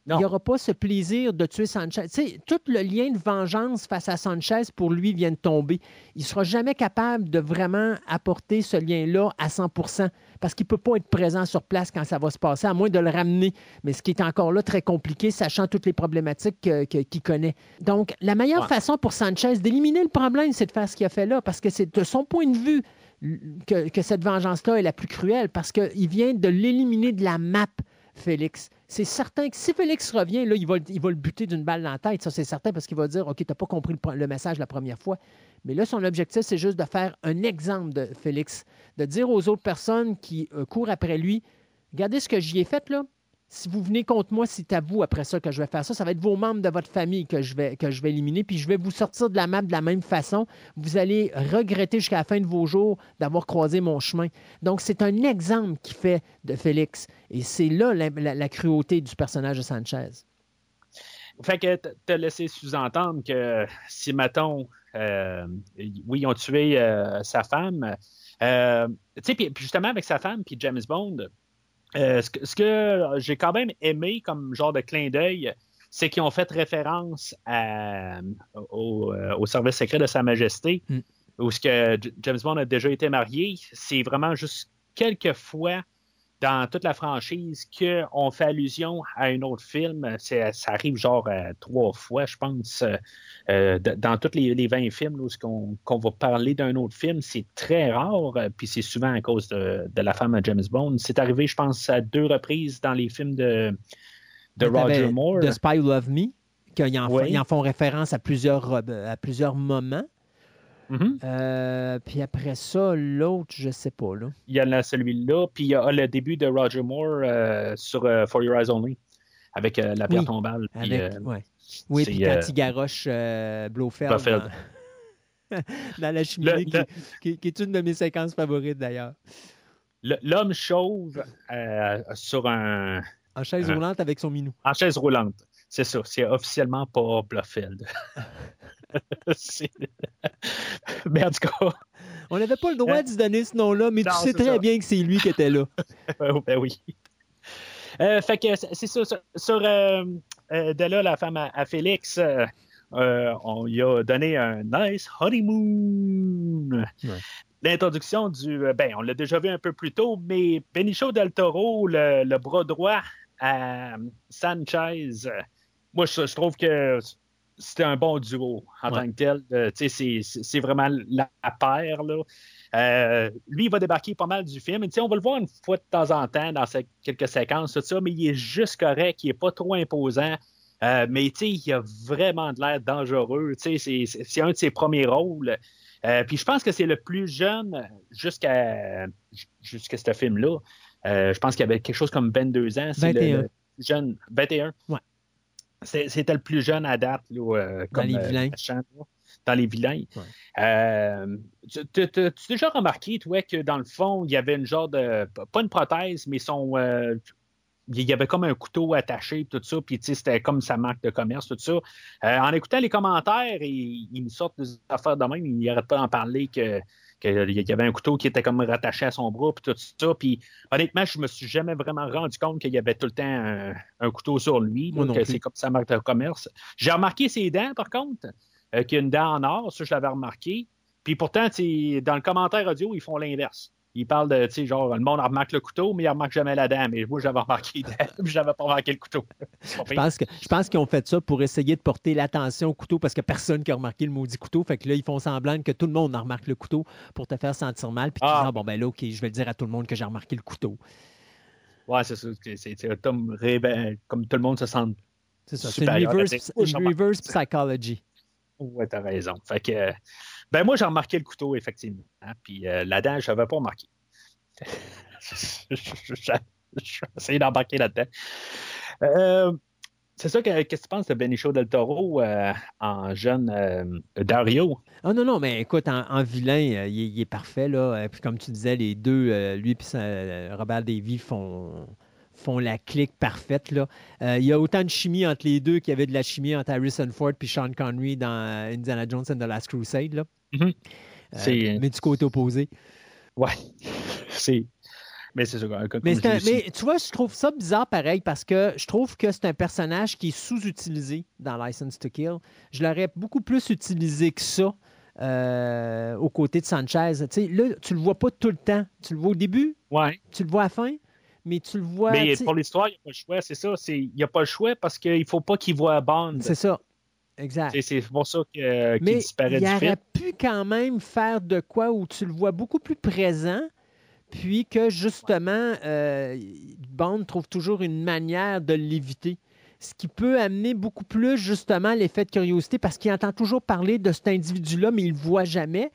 n'y aura pas ce plaisir de tuer Sanchez. Tu sais, tout le lien de vengeance face à Sanchez, pour lui, vient de tomber. Il ne sera jamais capable de vraiment apporter ce lien-là à 100 parce qu'il ne peut pas être présent sur place quand ça va se passer, à moins de le ramener. Mais ce qui est encore là très compliqué, sachant toutes les problématiques que- que- qu'il connaît. Donc, la meilleure Ouais. façon pour Sanchez d'éliminer le problème, c'est de faire ce qu'il a fait là, parce que c'est de son point de vue que, que cette vengeance-là est la plus cruelle, parce qu'il vient de l'éliminer de la map, Félix. C'est certain que si Félix revient, là, il va, le- buter d'une balle dans la tête, ça c'est certain, parce qu'il va dire, OK, tu n'as pas compris le message la première fois. Mais là, son objectif, c'est juste de faire un exemple de Félix, de dire aux autres personnes qui euh, courent après lui, regardez ce que j'y ai fait, là. Si vous venez contre moi, c'est à vous après ça que je vais faire ça. Ça va être vos membres de votre famille que je vais, que je vais éliminer, puis je vais vous sortir de la map de la même façon. Vous allez regretter jusqu'à la fin de vos jours d'avoir croisé mon chemin. Donc, c'est un exemple qui fait de Félix. Et c'est là la, cruauté du personnage de Sanchez. Fait que t'as laissé sous-entendre que si, mettons, euh, oui, ils ont tué euh, sa femme, euh, tu sais, puis justement avec sa femme, puis James Bond, euh, ce que, ce que j'ai quand même aimé comme genre de clin d'œil, c'est qu'ils ont fait référence à- au, euh, au service secret de Sa Majesté, Mm. où ce que James Bond a déjà été marié. C'est vraiment juste quelques fois dans toute la franchise qu'on fait allusion à un autre film. Ça arrive genre euh, trois fois, je pense, euh, euh, dans tous les, les 20 films là, où qu'on qu'on va parler d'un autre film. C'est très rare, puis c'est souvent à cause de, de la femme à James Bond. C'est arrivé, je pense, à deux reprises dans les films de, de Roger Moore. De Spy Who Love Me, qu'ils en, Oui. ils en font référence à plusieurs, à plusieurs moments. Mhm. Euh, puis après ça, l'autre, je sais pas. Là. Il y en a celui-là, puis il y a le début de Roger Moore euh, sur euh, For Your Eyes Only, avec la pierre Oui, tombale. puis, Avec, ouais. Oui, puis quand il garoche Blofeld. Dans, [LAUGHS] dans la cheminée, Le- qui, le- qui- qui est une de mes séquences favorites d'ailleurs. le- L'homme chauve sur un, En chaise Ah. roulante avec son minou. en chaise roulante. C'est ça, c'est officiellement pas Blofeld. [LAUGHS] Mais en tout cas, On n'avait pas le droit de se donner ce nom-là, mais non, tu sais très ça. bien que c'est lui qui était là. [LAUGHS] ben oui. Euh, fait que c'est ça. Sur, sur, euh, euh, de là, la femme à, à Félix, on lui a donné un nice honeymoon. Ouais. L'introduction du. Ben, on l'a déjà vu un peu plus tôt, mais Benicio del Toro, le, le bras droit à Sanchez, moi, je, je trouve que c'était un bon duo en Ouais. tant que tel. Euh, c'est- vraiment la paire, là. Euh, lui, il va débarquer pas mal du film. Et, on va le voir une fois de temps en temps dans ces- quelques séquences, tout ça, mais il est juste correct, il n'est pas trop imposant. Euh, mais il a vraiment de l'air dangereux. C'est- un de ses premiers rôles. Puis je pense que c'est le plus jeune jusqu'à jusqu'à ce film-là. Je pense qu'il avait quelque chose comme 22 ans. C'est le- 21. le jeune. 21. Ouais. C'était le plus jeune à date, là, comme, dans les vilains. dans les vilains. Ouais. tu as déjà remarqué, toi, que dans le fond, il y avait une genre de. Pas une prothèse, mais son il y avait comme un couteau attaché, tout ça, puis c'était comme sa marque de commerce, tout ça. Euh, en écoutant les commentaires, ils, me sortent des affaires de même, ils n'arrêtent pas d'en parler que qu'il y avait un couteau qui était comme rattaché à son bras, puis tout ça. Puis honnêtement, je me suis jamais vraiment rendu compte qu'il y avait tout le temps un, couteau sur lui. Donc, c'est comme sa marque de commerce. J'ai remarqué ses dents, par contre, euh, qu'il y a une dent en or, ça, je l'avais remarqué. Puis pourtant, dans le commentaire audio, ils font l'inverse il parle de, tu sais, genre, le monde remarque le couteau, mais il remarque jamais la dame. Et moi, j'avais remarqué la dame, je n'avais pas remarqué le couteau. je pense, que, je pense qu'ils ont fait ça pour essayer de porter l'attention au couteau parce a personne qui a remarqué le maudit couteau. Fait que là, ils font semblant que tout le monde remarque le couteau pour te faire sentir mal. Puis ah. bon, ben là, OK, je vais le dire à tout le monde que j'ai remarqué le couteau. Ouais, c'est ça. C'est comme, comme tout le monde se sent. C'est ça. C'est une reverse, reverse psychology. Ouais, t'as raison. Fait que. Ben moi, j'ai remarqué le couteau, effectivement. Hein, puis euh, la dent, je n'avais pas remarqué. [LAUGHS] J'ai essayé d'embarquer là-dedans. Euh, c'est ça, qu'est-ce que tu penses de Benicio del Toro euh, en jeune Dario? Ah non, non, mais écoute, en, vilain, il, est parfait. Là. Puis comme tu disais, les deux, lui et Robert Davy font, font la clique parfaite. Là. il y a autant de chimie entre les deux qu'il y avait de la chimie entre Harrison Ford et Sean Connery dans Indiana Jones and the Last Crusade. Là. Mm-hmm. Euh, mais du côté opposé. Ouais. [LAUGHS] c'est. Mais c'est ça. Mais, mais, tu vois, je trouve ça bizarre pareil parce que je trouve que c'est un personnage qui est sous-utilisé dans License to Kill. Je l'aurais beaucoup plus utilisé que ça euh, aux côtés de Sanchez. Là, tu le vois pas tout le temps. Tu le vois au début, ouais. tu le vois à la fin, mais tu le vois. Mais pour l'histoire, il n'y a pas le choix, c'est ça. Il n'y a pas le choix parce qu'il ne faut pas qu'il voit Bond. C'est ça. Exact. C'est pour ça qu'il disparaît du film. Il aurait pu quand même faire de quoi où tu le vois beaucoup plus présent, puis que justement, euh, Bond trouve toujours une manière de l'éviter. Ce qui peut amener beaucoup plus justement l'effet de curiosité parce qu'il entend toujours parler de cet individu-là, mais il ne le voit jamais.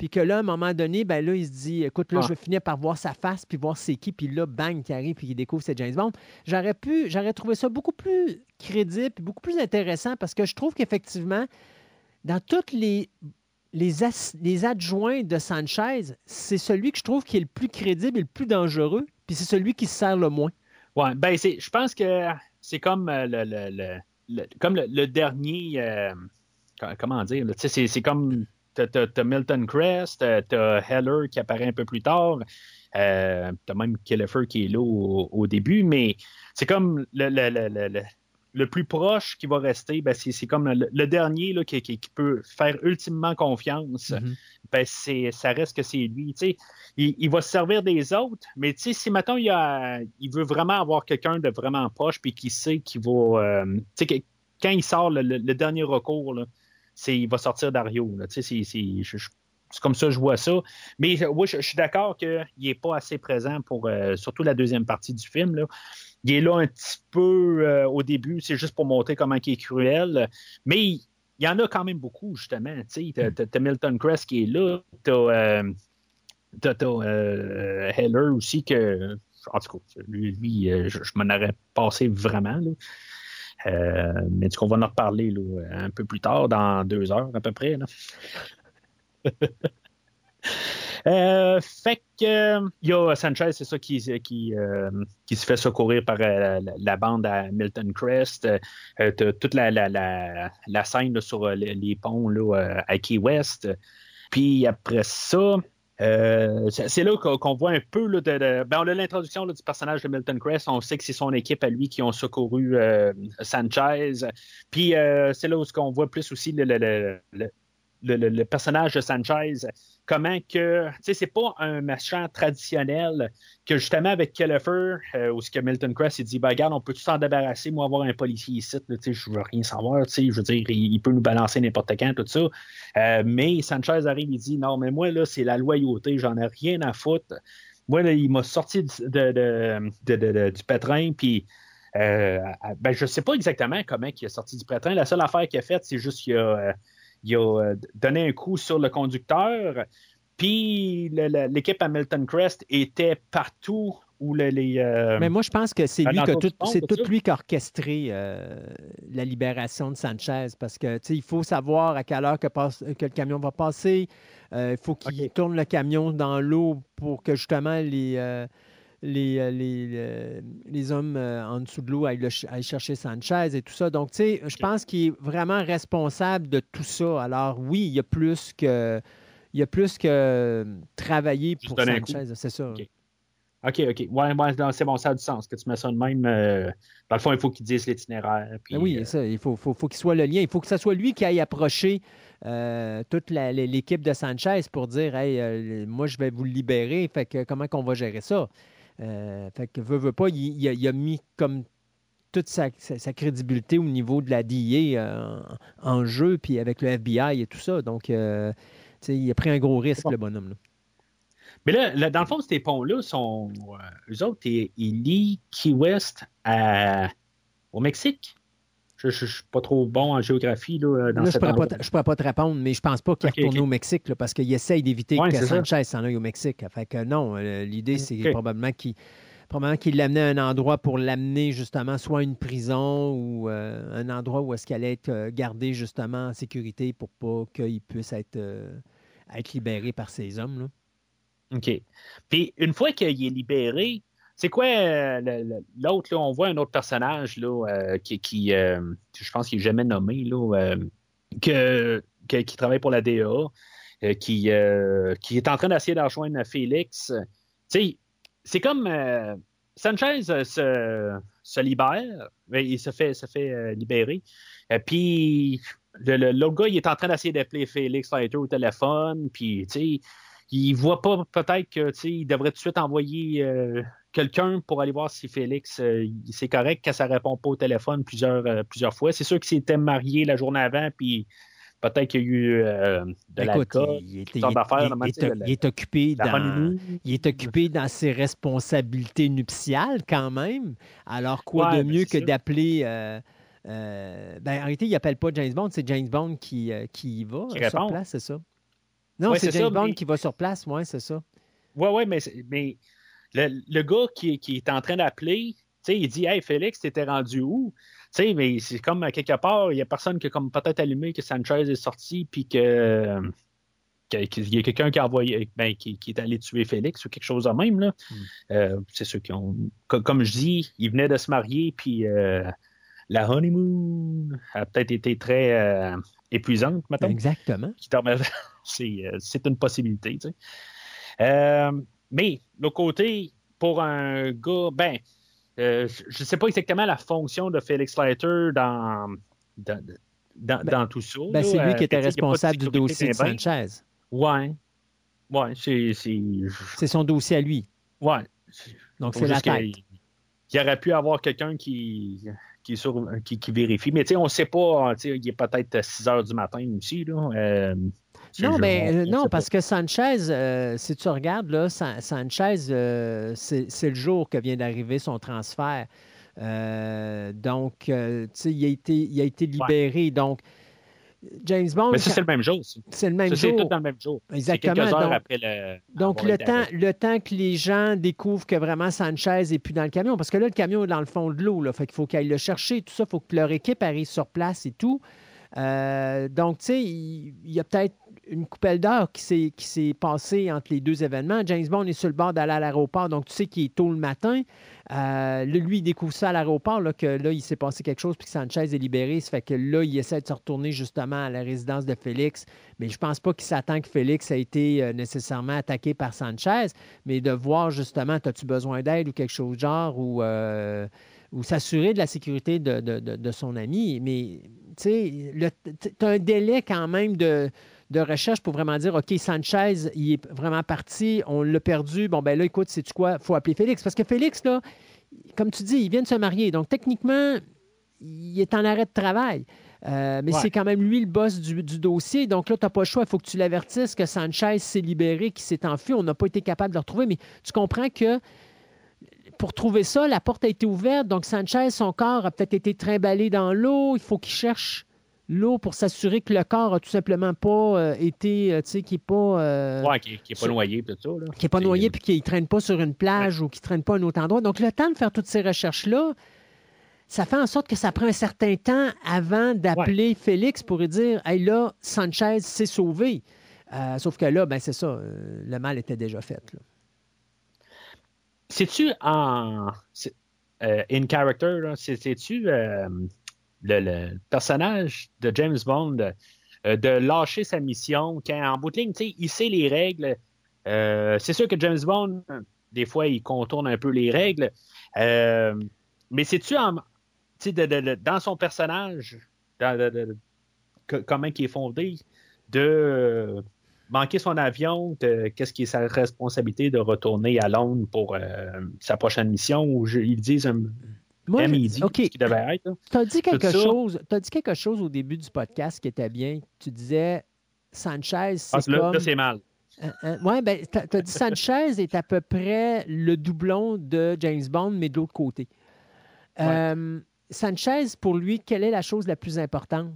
Puis que là, à un moment donné, ben là, il se dit écoute, là, je vais finir par voir sa face, puis voir c'est qui, puis là, bang, qui arrive, puis il découvre c'est James Bond. J'aurais pu, j'aurais trouvé ça beaucoup plus crédible, puis beaucoup plus intéressant, parce que je trouve qu'effectivement, dans toutes les, les, les adjoints de Sanchez, c'est celui que je trouve qui est le plus crédible et le plus dangereux, puis c'est celui qui se sert le moins. Oui, ben je pense que c'est comme euh, le, comme le, dernier. Euh, comment dire? C'est comme T'as Milton Crest, t'as Heller qui apparaît un peu plus tard, euh, t'as même Killefer qui est là au, début, mais c'est comme le, plus proche qui va rester, ben c'est comme le, dernier là, qui, peut faire ultimement confiance. Mm-hmm. ben ça reste que c'est lui. Il, il, va se servir des autres, mais si maintenant il, il veut vraiment avoir quelqu'un de vraiment proche puis qui sait qu'il va. Euh, quand il sort le, dernier recours, là, il va sortir Dario. C'est comme ça que je vois ça. Mais oui, je, suis d'accord qu'il n'est pas assez présent pour euh, surtout la deuxième partie du film. Il est là un petit peu euh, au début, c'est juste pour montrer comment il est cruel. Mais il, y en a quand même beaucoup, justement. Tu as, Milton Crest qui est là. Tu as, euh, Heller aussi, que, en tout cas, lui, je, m'en aurais passé vraiment. Euh, mais du coup, on va en reparler un peu plus tard, dans deux heures à peu près. [LAUGHS] Euh, fait que il y a Sanchez, c'est ça qui, qui, euh, qui, se fait secourir par la, bande à Milton Crest. toute la, la, la, scène sur les, ponts là, à Key West. Puis après ça, euh, c'est là qu'on voit un peu de, ben on a l'introduction du personnage de Milton Crest. On sait que c'est son équipe à lui qui ont secouru euh, Sanchez. Puis euh, c'est là où on voit plus aussi le, le, personnage de Sanchez, comment que, tu sais, c'est pas un machin traditionnel que justement avec Kellefer, euh, où ce que Milton Crest, il dit, ben, regarde, on peut tout s'en débarrasser, moi, avoir un policier ici, tu sais, je veux rien savoir, tu sais, je veux dire, il, peut nous balancer n'importe quand, tout ça. Euh, mais Sanchez arrive, il dit, non, mais moi, là, c'est la loyauté, j'en ai rien à foutre. Moi, là, il m'a sorti de, du pétrin, puis euh, ben, je sais pas exactement comment il est sorti du pétrin. La seule affaire qu'il a faite, c'est juste qu'il a il a euh, donné un coup sur le conducteur. Puis l'équipe Hamilton Crest était partout ou les. euh, Mais moi, je pense que c'est lui, qui a l'entour tout, c'est tout lui qui a orchestré euh, la libération de Sanchez parce que il faut savoir à quelle heure que, passe- que le camion va passer. Euh, il faut qu'il tourne le camion dans l'eau pour que justement les, les, euh, les, euh, les hommes euh, en dessous de l'eau ch- aillent chercher Sanchez et tout ça. Donc, tu sais, je pense qu'il est vraiment responsable de tout ça. Alors, oui, il y a plus que. Il y a plus que travailler Juste pour. Sanchez, c'est ça. Ok. OK, OK. Ouais, ouais, c'est bon, ça a du sens que tu mets ça de même. euh, dans le fond, il faut qu'ils disent l'itinéraire. Ben oui, euh, ça, il faut, faut, faut qu'il soit le lien. Il faut que ce soit lui qui aille approcher euh, toute l'équipe de Sanchez pour dire Hey, moi, je vais vous le libérer. Fait que comment qu'on va gérer ça? Euh, fait que veut, veut pas, il, il a, il a mis comme toute sa, sa- sa crédibilité au niveau de la DIA euh, en, jeu, puis avec le FBI et tout ça. Donc, euh, tu sais, il a pris un gros risque, bon. le bonhomme. là. Mais là, là, dans le fond, ces ponts-là sont. euh, eux autres, ils, ils lient Key West à- au Mexique. Je ne suis pas trop bon en géographie là, dans Là, je ne pourrais, pas te- je pourrais pas te répondre, mais je pense pas qu'il Ok, retourne ok. au Mexique là, parce qu'il essaye d'éviter Ouais, que. Sanchez s'en aille au Mexique. Fait que non, euh, l'idée, c'est probablement qu'il probablement qu'il l'amenait à un endroit pour l'amener justement soit à une prison ou euh, un endroit où est-ce qu'elle allait être euh, gardée justement en sécurité pour pas qu'il puisse être, euh, être libéré par ses hommes. là. OK. Puis une fois qu'il est libéré, c'est quoi euh, l'autre? On voit un autre personnage là, euh, qui, euh, je pense qu'il n'est jamais nommé, là, euh, que, qui travaille pour la euh, qui, est en train d'essayer de rejoindre Félix. C'est comme Sanchez se, libère, il se fait, se fait libérer. Puis l'autre gars, il est en train d'essayer d'appeler Félix Leiter au téléphone, puis tu sais, il voit pas peut-être que tu sais, il devrait tout de suite envoyer euh, quelqu'un pour aller voir si Félix euh, c'est correct que ça répond pas au téléphone plusieurs, euh, plusieurs fois. C'est sûr qu'il s'était marié la journée avant, puis peut-être qu'il y a eu de Écoute, il, il il il- il est- la- il est occupé la dans, honeymoon. il est occupé dans ses responsabilités nuptiales quand même. Alors, quoi Ouais, de ben, mieux que d'appeler. ben, en réalité, il n'appelle pas James Bond, c'est James Bond qui, qui y va Qui sur répond. place, c'est ça? Non, Ouais, c'est James ça, Bond mais- qui va sur place, oui, c'est ça. Ouais, ouais, mais, mais le, le gars qui, qui est en train d'appeler, tu sais, il dit Hey Félix, t'étais rendu où? Tu sais, mais c'est comme à quelque part, il y a personne qui a comme peut-être allumé que Sanchez est sorti puis que qu'il y a quelqu'un qui a envoyé ben, qui, qui est allé tuer Félix ou quelque chose de même. Là. Hmm. Euh, c'est ceux qui ont. co- Comme je dis, il venait de se marier, puis euh, la honeymoon a peut-être été très euh, épuisante, maintenant Exactement. [LAUGHS] c'est, euh, c'est une possibilité. tu sais. Euh, mais, l'autre côté, pour un gars, ben, euh, je ne sais pas exactement la fonction de Félix Leiter dans, dans, dans, Ben- dans tout ça. Ben, c'est lui qui était il responsable du dossier de. Sanchez. Ouais. Ouais, c'est. c'est- son dossier à lui. Ouais. Donc, c'est la tête. qu'il- qu'il aurait pu avoir quelqu'un qui, qui, est sur- qui, qui vérifie. Mais tu sais, on ne sait pas. sais, Il est peut-être 6 heures du matin aussi. Là. Euh, Non, mais on- euh, on non, parce que Sanchez, euh, si tu regardes, là, San- Sanchez, euh, c'est le jour que vient d'arriver son transfert. Donc, il a été, il a été libéré. Donc, James Bond. Mais ça, c'est le même jour. c'est le même Ça, c'est jour. tout dans le même jour. Exactement, C'est quelques heures donc- après le. Donc, temps, le temps que les gens découvrent que vraiment Sanchez est plus dans le camion, parce que là, le camion est dans le fond de l'eau, fait qu'il faut qu'ils aillent le chercher, tout ça, il faut que leur équipe arrive sur place et tout. Euh, donc, tu sais, il, y a peut-être une coupelle d'heure qui s'est, passée entre les deux événements. James Bond est sur le bord d'aller à l'aéroport, donc tu sais qu'il est tôt le matin. Euh, lui, il découvre ça à l'aéroport, là, que là, il s'est passé quelque chose, puis que Sanchez est libéré. Ça fait que là, il essaie de se retourner justement à la résidence de Félix. Mais je pense pas qu'il s'attend que Félix a été euh, nécessairement attaqué par Sanchez, mais de voir justement, as-tu besoin d'aide ou quelque chose de genre, ou, euh, ou s'assurer de la sécurité de, de- de- de son ami. Mais, tu sais, tu as un délai quand même de, de recherche pour vraiment dire, OK, Sanchez, il est vraiment parti, on l'a perdu. Bon, ben là, écoute, sais-tu quoi? Il faut appeler Félix. Parce que Félix, là, comme tu dis, il vient de se marier. Donc, techniquement, il est en arrêt de travail. Euh, mais Ouais. c'est quand même lui le boss du, du dossier. Donc là, tu n'as pas le choix. Il faut que tu l'avertisses que Sanchez s'est libéré, qu'il s'est enfui. On n'a pas été capable de le retrouver. Mais tu comprends que pour trouver ça, la porte a été ouverte. Donc Sanchez, son corps a peut-être été trimballé dans l'eau. Il faut qu'il cherche l'eau pour s'assurer que le corps a tout simplement pas euh, été, euh, tu sais, qui n'est pas... euh, Ouais, qui n'est pas noyé, tout ça. Là. qui n'est pas noyé puis qui ne traîne pas sur une plage ou qui ne traîne pas à un autre endroit. Donc, le temps de faire toutes ces recherches-là, ça fait en sorte que ça prend un certain temps avant d'appeler Félix pour lui dire Hey, là, Sanchez s'est sauvé. Sauf que là, ben, c'est ça, le mal était déjà fait. là. C'est-tu en. euh, in character, c'est-tu euh, le, personnage de James Bond euh, de lâcher sa mission en bout de ligne, il sait les règles. Euh, c'est sûr que James Bond, des fois, il contourne un peu les règles. Euh, mais c'est-tu dans son personnage, dans- de- comment il est fondé, de euh, manquer son avion, qu'est-ce qui est sa responsabilité de retourner à Londres pour euh, sa prochaine mission, je- ils disent un Moi, M, je- il dit OK, ce qu'il devait être. tu as dit quelque chose. Dit quelque chose au début du podcast qui était bien. Tu disais Sanchez, c'est Ah, comme. là, c'est mal. oui, ben, tu as dit Sanchez est à peu près le doublon de James Bond, mais de l'autre côté. Euh, Sanchez, pour lui, quelle est la chose la plus importante?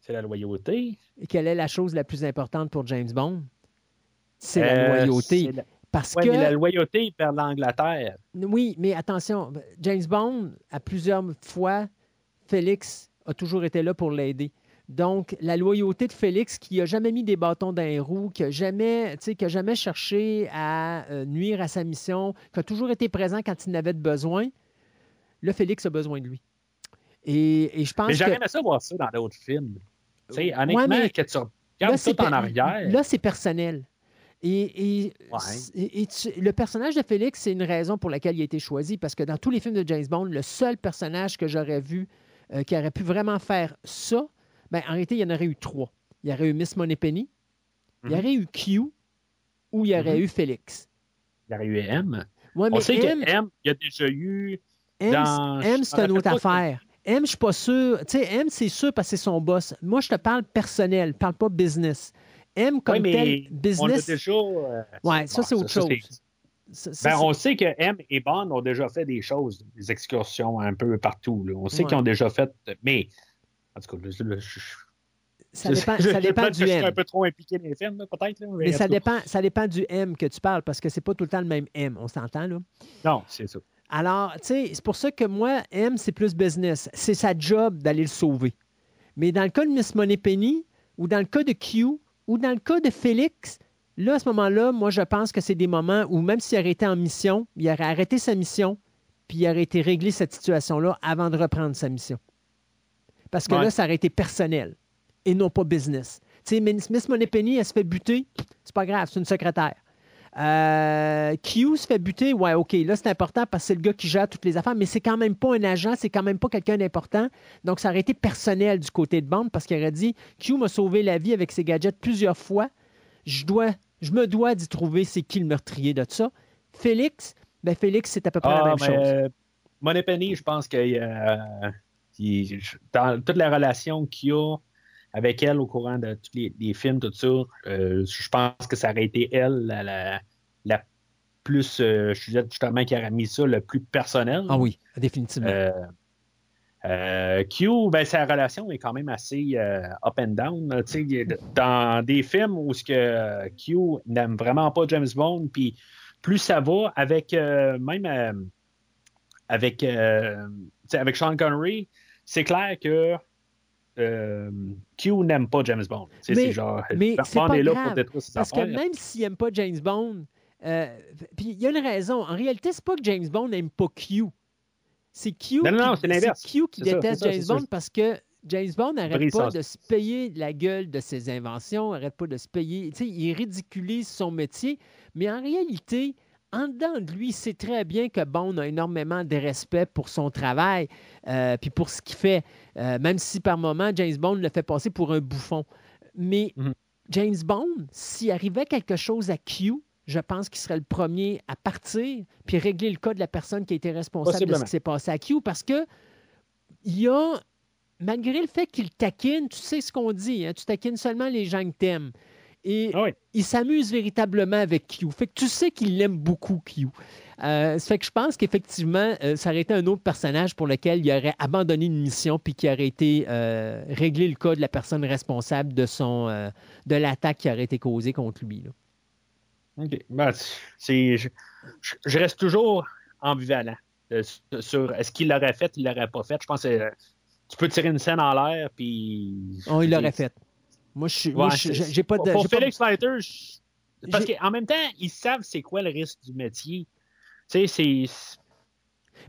C'est la loyauté. Quelle est la chose la plus importante pour James Bond? C'est la Euh, loyauté. la- Parce Ouais, que. mais la loyauté vers l'Angleterre. Oui, mais attention, James Bond, à plusieurs fois, Félix a toujours été là pour l'aider. Donc, la loyauté de Félix, qui n'a jamais mis des bâtons dans les roues, qui n'a jamais, qui a jamais cherché à euh, nuire à sa mission, qui a toujours été présent quand il n'avait de besoin, là, Félix a besoin de lui. Et, et je pense Mais que... j'aurais aimé ça voir ça dans d'autres films. Sais, honnêtement, mais que tu regardes tout en arrière. Là, c'est personnel. Et, et- Ouais. et- et tu- le personnage de Félix, c'est une raison pour laquelle il a été choisi, parce que dans tous les films de James Bond, le seul personnage que j'aurais vu euh, qui aurait pu vraiment faire ça, ben, en réalité, il y en aurait eu trois. Il y aurait eu Miss Moneypenny, il y Mhm. aurait eu Q, ou il y aurait Mhm. eu Félix. Il y aurait eu M. Ouais, On mais sait M, que M, il y a déjà eu. M, dans- M, c'est une autre affaire. M, je suis pas sûr. Tu sais, M, c'est sûr parce que c'est son boss. Moi, je te parle personnel, je parle pas business. M, comme mais tel, on business. déjà. euh, Ouais, ça, c'est autre chose. Ça- Ben, on sait que M et Bond ont déjà fait des choses, des excursions un peu partout. là. On sait Ouais. qu'ils ont déjà fait. Mais, en tout cas, je, je- Ça dépend, je- ça dépend du que Je suis M. un peu trop impliqué dans les films, peut-être. Mais en ça dépend, ça dépend du M que tu parles parce que c'est pas tout le temps le même M. On s'entend, là? Non, c'est ça. Alors, tu sais, c'est pour ça que moi, M, c'est plus business. C'est sa job d'aller le sauver. Mais dans le cas de Miss Moneypenny, ou dans le cas de Q, ou dans le cas de Félix, là, à ce moment-là, moi, je pense que c'est des moments où même s'il aurait été en mission, il aurait arrêté sa mission, puis il aurait été réglé cette situation-là avant de reprendre sa mission. Parce que Ouais. là, ça aurait été personnel et non pas business. Tu sais, Miss Miss Moneypenny, elle se fait buter, c'est pas grave, c'est une secrétaire. Euh, Q se fait buter, ouais, OK, là, c'est important parce que c'est le gars qui gère toutes les affaires, mais c'est quand même pas un agent, c'est quand même pas quelqu'un d'important. Donc, ça aurait été personnel du côté de bande parce qu'il aurait dit Q m'a sauvé la vie avec ses gadgets plusieurs fois. Je dois, je me dois d'y trouver c'est qui le meurtrier de ça? Félix, ben Félix, c'est à peu près la Ah, même mais, chose. euh, Moneypenny, je pense que euh, il- dans toute la relation qu'il y a avec elle au courant de tous les, les films, tout ça, euh, je pense que ça aurait été elle la, la, la plus, euh, je disais justement, qui aurait mis ça le plus personnel. Ah oui, définitivement. Euh, Q, ben, sa relation est quand même assez up and down. là, dans des films où ce que Q n'aime vraiment pas James Bond, puis plus ça va avec même avec avec Sean Connery, c'est clair que euh, Q n'aime pas James Bond? Tu sais, Mais- c'est genre mais c'est pas est là grave, pour détruire ses Parce que même s'il n'aime pas James Bond, euh, puis il y a une raison. En réalité, c'est pas que James Bond n'aime pas Q. C'est Q, Non, non, non, qui- c'est l'inverse. Q qui C'est ça, déteste ça, James ça. Bond parce que James Bond n'arrête pas de se payer la gueule de ses inventions, n'arrête pas de se payer. Il ridiculise son métier, mais en réalité, en dedans de lui, il sait très bien que Bond a énormément de respect pour son travail, euh, puis pour ce qu'il fait, Euh, même si par moment, James Bond le fait passer pour un bouffon. Mais Mhm. James Bond, s'il arrivait quelque chose à Q, je pense qu'il serait le premier à partir puis régler le cas de la personne qui a été responsable de ce qui s'est passé à Q parce que il y a, malgré le fait qu'il taquine, tu sais ce qu'on dit, hein, tu taquines seulement les gens que t'aimes. Et Ah oui. il s'amuse véritablement avec Q. Fait que tu sais qu'il aime beaucoup Q. Euh, ça fait que je pense qu'effectivement, euh, ça aurait été un autre personnage pour lequel il aurait abandonné une mission puis qui aurait été euh, réglé le cas de la personne responsable de son euh, de l'attaque qui aurait été causée contre lui. là. OK. Ben, c'est, je, je- reste toujours ambivalent sur- est-ce qu'il l'aurait fait, il l'aurait pas fait. Je pense que tu peux tirer une scène en l'air, puis. Oh, il l'aurait fait. Moi, je Ouais, j'ai pas de. Pour pas- Félix Leiter, je- parce qu'en même temps, ils savent c'est quoi le risque du métier. Tu sais, c'est,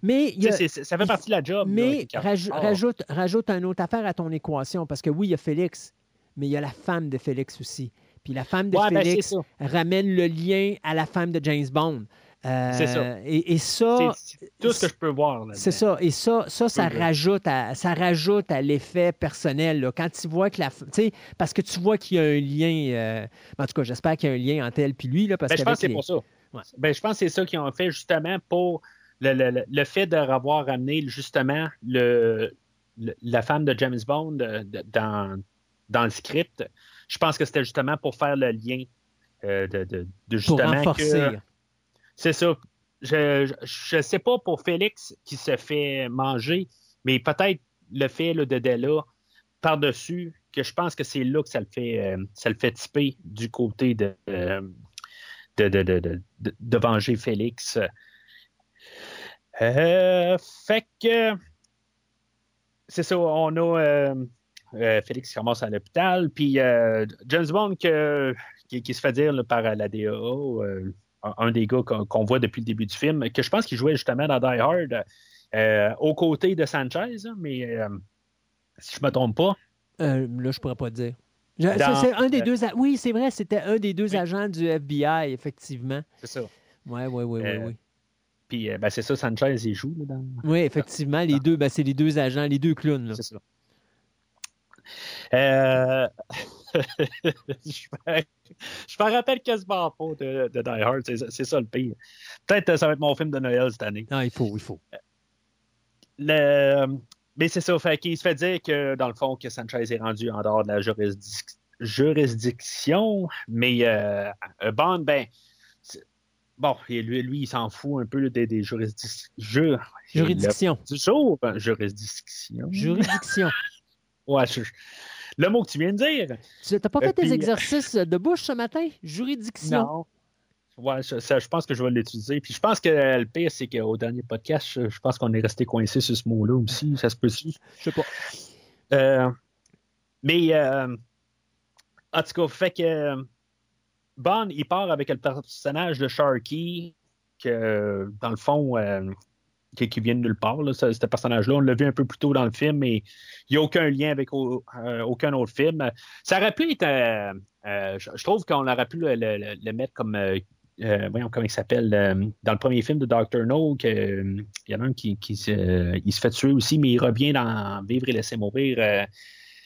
Mais il a- ça fait partie de la job. Mais raj- Ah. rajoute, rajoute une autre affaire à ton équation, parce que oui, il y a Félix, mais il y a la femme de Félix aussi. Puis la femme de Ouais, ben, Félix ramène le lien à la femme de James Bond. Euh, C'est ça. Et, et ça, C'est- tout ce que je peux voir. c'est ça. Et ça, ça, ça rajoute à, ça rajoute à l'effet personnel. là. Quand tu vois que la. f- Tu sais, parce que tu vois qu'il y a un lien. euh, en tout cas, j'espère qu'il y a un lien entre elle puis lui. Là, parce Ben, je pense que c'est les- pour ça. Ouais. Ben, je pense que c'est ça qu'ils ont fait justement pour le, le- le- le fait d'avoir amené justement le, la femme de James Bond euh, de- dans, dans le script. Je pense que c'était justement pour faire le lien euh, de, de- de Pour justement renforcer. C'est ça. Je, je sais pas pour Félix qui se fait manger, mais peut-être le fait de Della par-dessus, que je pense que c'est là que ça le fait, euh, ça le fait du côté de, euh, de, de, de, de, de- venger Félix. Euh, fait que c'est ça, on a euh, Félix qui commence à l'hôpital, puis James Bond qui, qui se fait dire par la DAO, un, des gars qu'on voit depuis le début du film, que je pense qu'il jouait justement dans Die Hard euh, aux côtés de Sanchez, hein, mais euh, si je me trompe pas. Euh, là, je pourrais pas te dire. Je- Dans- c'est- c'est un des deux. Oui, c'est vrai, c'était un des deux Oui. agents du FBI, effectivement. C'est ça. Oui, oui, oui, oui, oui. Puis ben, c'est ça, Sanchez, il joue là, dans, Oui, effectivement, les deux, ben, c'est les deux agents, les deux clowns. là. C'est ça. Euh... [LAUGHS] je me je me rappelle quasiment pas de, de Die Hard, c'est ça le pire. Peut-être que ça va être mon film de Noël cette année. Ah, il faut, il faut. Le... Mais c'est ça, fait qu'il se fait dire que dans le fond, que Sanchez est rendu en dehors de la juridiction, mais euh, Bond, ben, bon, lui, lui, il s'en fout un peu des, des juridictions. Juridiction. Du jour, ben, juridiction. Juridiction. [LAUGHS] Ouais, je- le mot que tu viens de dire. Tu n'as pas Euh, fait tes puis- exercices de bouche ce matin? Juridiction. Non. Ouais, je, ça, je pense que je vais l'utiliser. Puis je pense que euh, le pire, c'est qu'au dernier podcast, je, je pense qu'on est resté coincé sur ce mot-là aussi. Ça se peut-tu? Je sais pas. Euh, mais, euh, en tout cas, fait que euh, Bond, il part avec le personnage de Sharky, que dans le fond, euh, qui, qui vient de nulle part, là, ce, ce personnage-là. On l'a vu un peu plus tôt dans le film, mais il n'y a aucun lien avec au- euh, aucun autre film. Ça aurait pu être. euh, euh, je, je trouve qu'on aurait pu le, le- le- le mettre comme. voyons comment il s'appelle. dans le premier film de Dr. No, que, euh, il y en a un qui, il se fait tuer aussi, mais il revient dans Vivre et laisser mourir.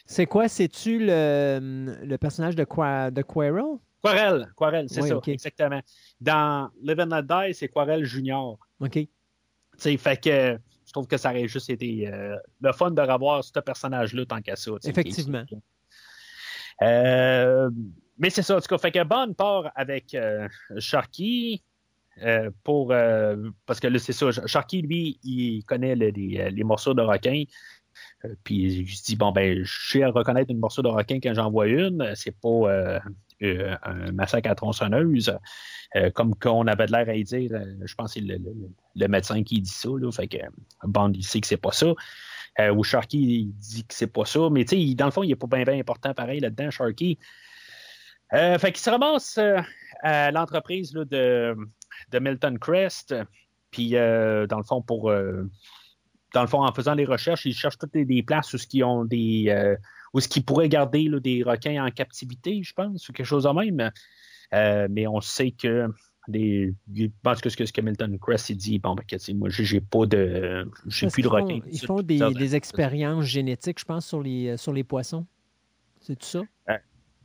C'est quoi? C'est-tu le, le personnage de, Qua, de Quirrell? Quarel, Quarel, c'est Oui, ça, exactement. Dans Live and Not Die, c'est Quarel Junior. OK. Tu sais, fait que je trouve que ça aurait juste été euh, le fun de revoir ce personnage-là tant qu'à ça. Effectivement. Euh, mais c'est ça, en tout cas, fait que Bond part avec euh, Sharky pour parce que là, c'est ça, Sharky, lui, il connaît le- les, les morceaux de requin. Puis il se dit bon ben je sais reconnaître une morceau de requin quand j'en vois une, c'est pas euh, un massacre à tronçonneuse. Euh, comme qu'on avait de l'air à y dire, euh, je pense que c'est le, le- médecin qui dit ça, là, fait que Bond il sait que c'est pas ça. Ou Sharky il dit que c'est pas ça, mais tu sais, dans le fond, il n'est pas bien bien important pareil là-dedans, Sharky. Fait qu'il se ramasse à l'entreprise de, de Milton Crest, puis dans le fond, pour dans le fond, en faisant les recherches, ils cherchent toutes des, places où ce qui ont des euh, où ce qu'ils pourraient garder là, des requins en captivité, je pense, ou quelque chose de même. Euh, mais on sait que des. Je pense que ce que, Milton Crest dit, bon, ben, moi, j'ai pas de. J'ai Parce plus de qu'ils font- requins. Ils font des, des expériences génétiques, je pense, sur les, sur les poissons. C'est tout ça?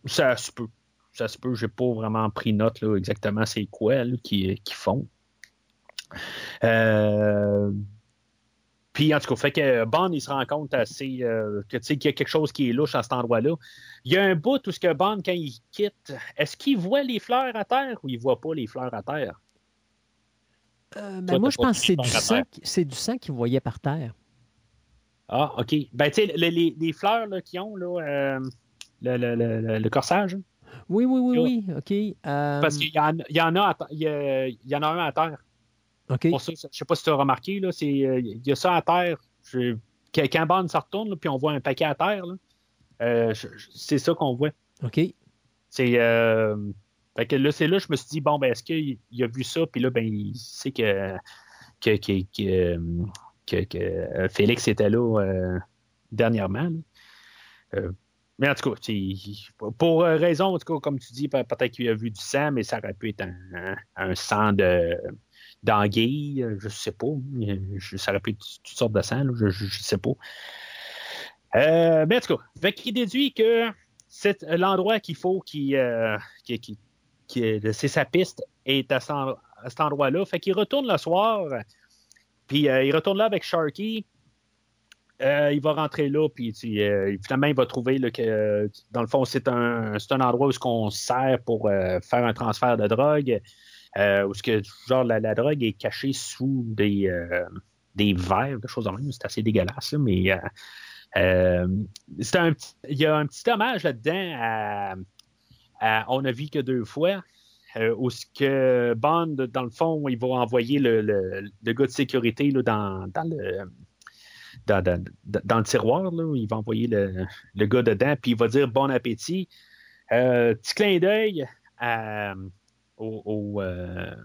Ça se peut. Ça se peut. J'ai pas vraiment pris note là, exactement c'est quoi qu'ils qu'ils font. Euh, Puis en tout cas, fait que Bond, il se rend compte assez euh, que, qu'il y a quelque chose qui est louche à cet endroit-là. Il y a un bout où ce que Bond, quand il quitte, est-ce qu'il voit les fleurs à terre ou il voit pas les fleurs à terre? Euh, ben moi, je pense que c'est du, sang, c'est du sang qu'il voyait par terre. Ah, OK. Ben, tu sais, les, les, fleurs qu'ils ont, là, euh, le, le, le, le, corsage. Oui, oui, oui, oui. OK. Euh... Parce qu'il y, en, il y, en a il y, en a un à terre. Pour ça, je ne sais pas si tu as remarqué, là, c'est, euh, il y a ça à terre. Je, quand Bond se retourne, là, puis on voit un paquet à terre, là, euh, c'est ça qu'on voit. OK. C'est. Euh, fait que là, c'est là, je me suis dit, bon, ben, est-ce qu'il a vu ça, puis là, ben, il sait que, que, que, que, que euh, Félix était là euh, dernièrement. Mais en tout cas, pour raison, en tout cas, comme tu dis, peut-être qu'il a vu du sang, mais ça aurait pu être un, un sang de d'anguille, je ne sais pas. Ça aurait pu être toutes sortes de sang, je ne sais pas. Euh, mais en tout cas, fait qu'il déduit que c'est l'endroit qu'il faut euh, c'est sa piste est à, cet endroit-là. Fait qu'il retourne le soir, puis euh, il retourne là avec Sharky. Euh, il va rentrer là, puis euh, finalement, il va trouver que, dans le fond, c'est un, un endroit où on sert pour faire un transfert de drogue, où ce que, genre, la, la, drogue est cachée sous des, des verres, des choses en même. C'est assez dégueulasse, mais un, il y a un petit hommage là-dedans à on n'a vu que deux fois. Euh, où ce que Bond, dans le fond, il va envoyer le, le, gars de sécurité là, dans, dans, le, dans, le tiroir. Là, il va envoyer le, le, gars dedans, puis il va dire bon appétit. Euh, petit clin d'œil au, au euh,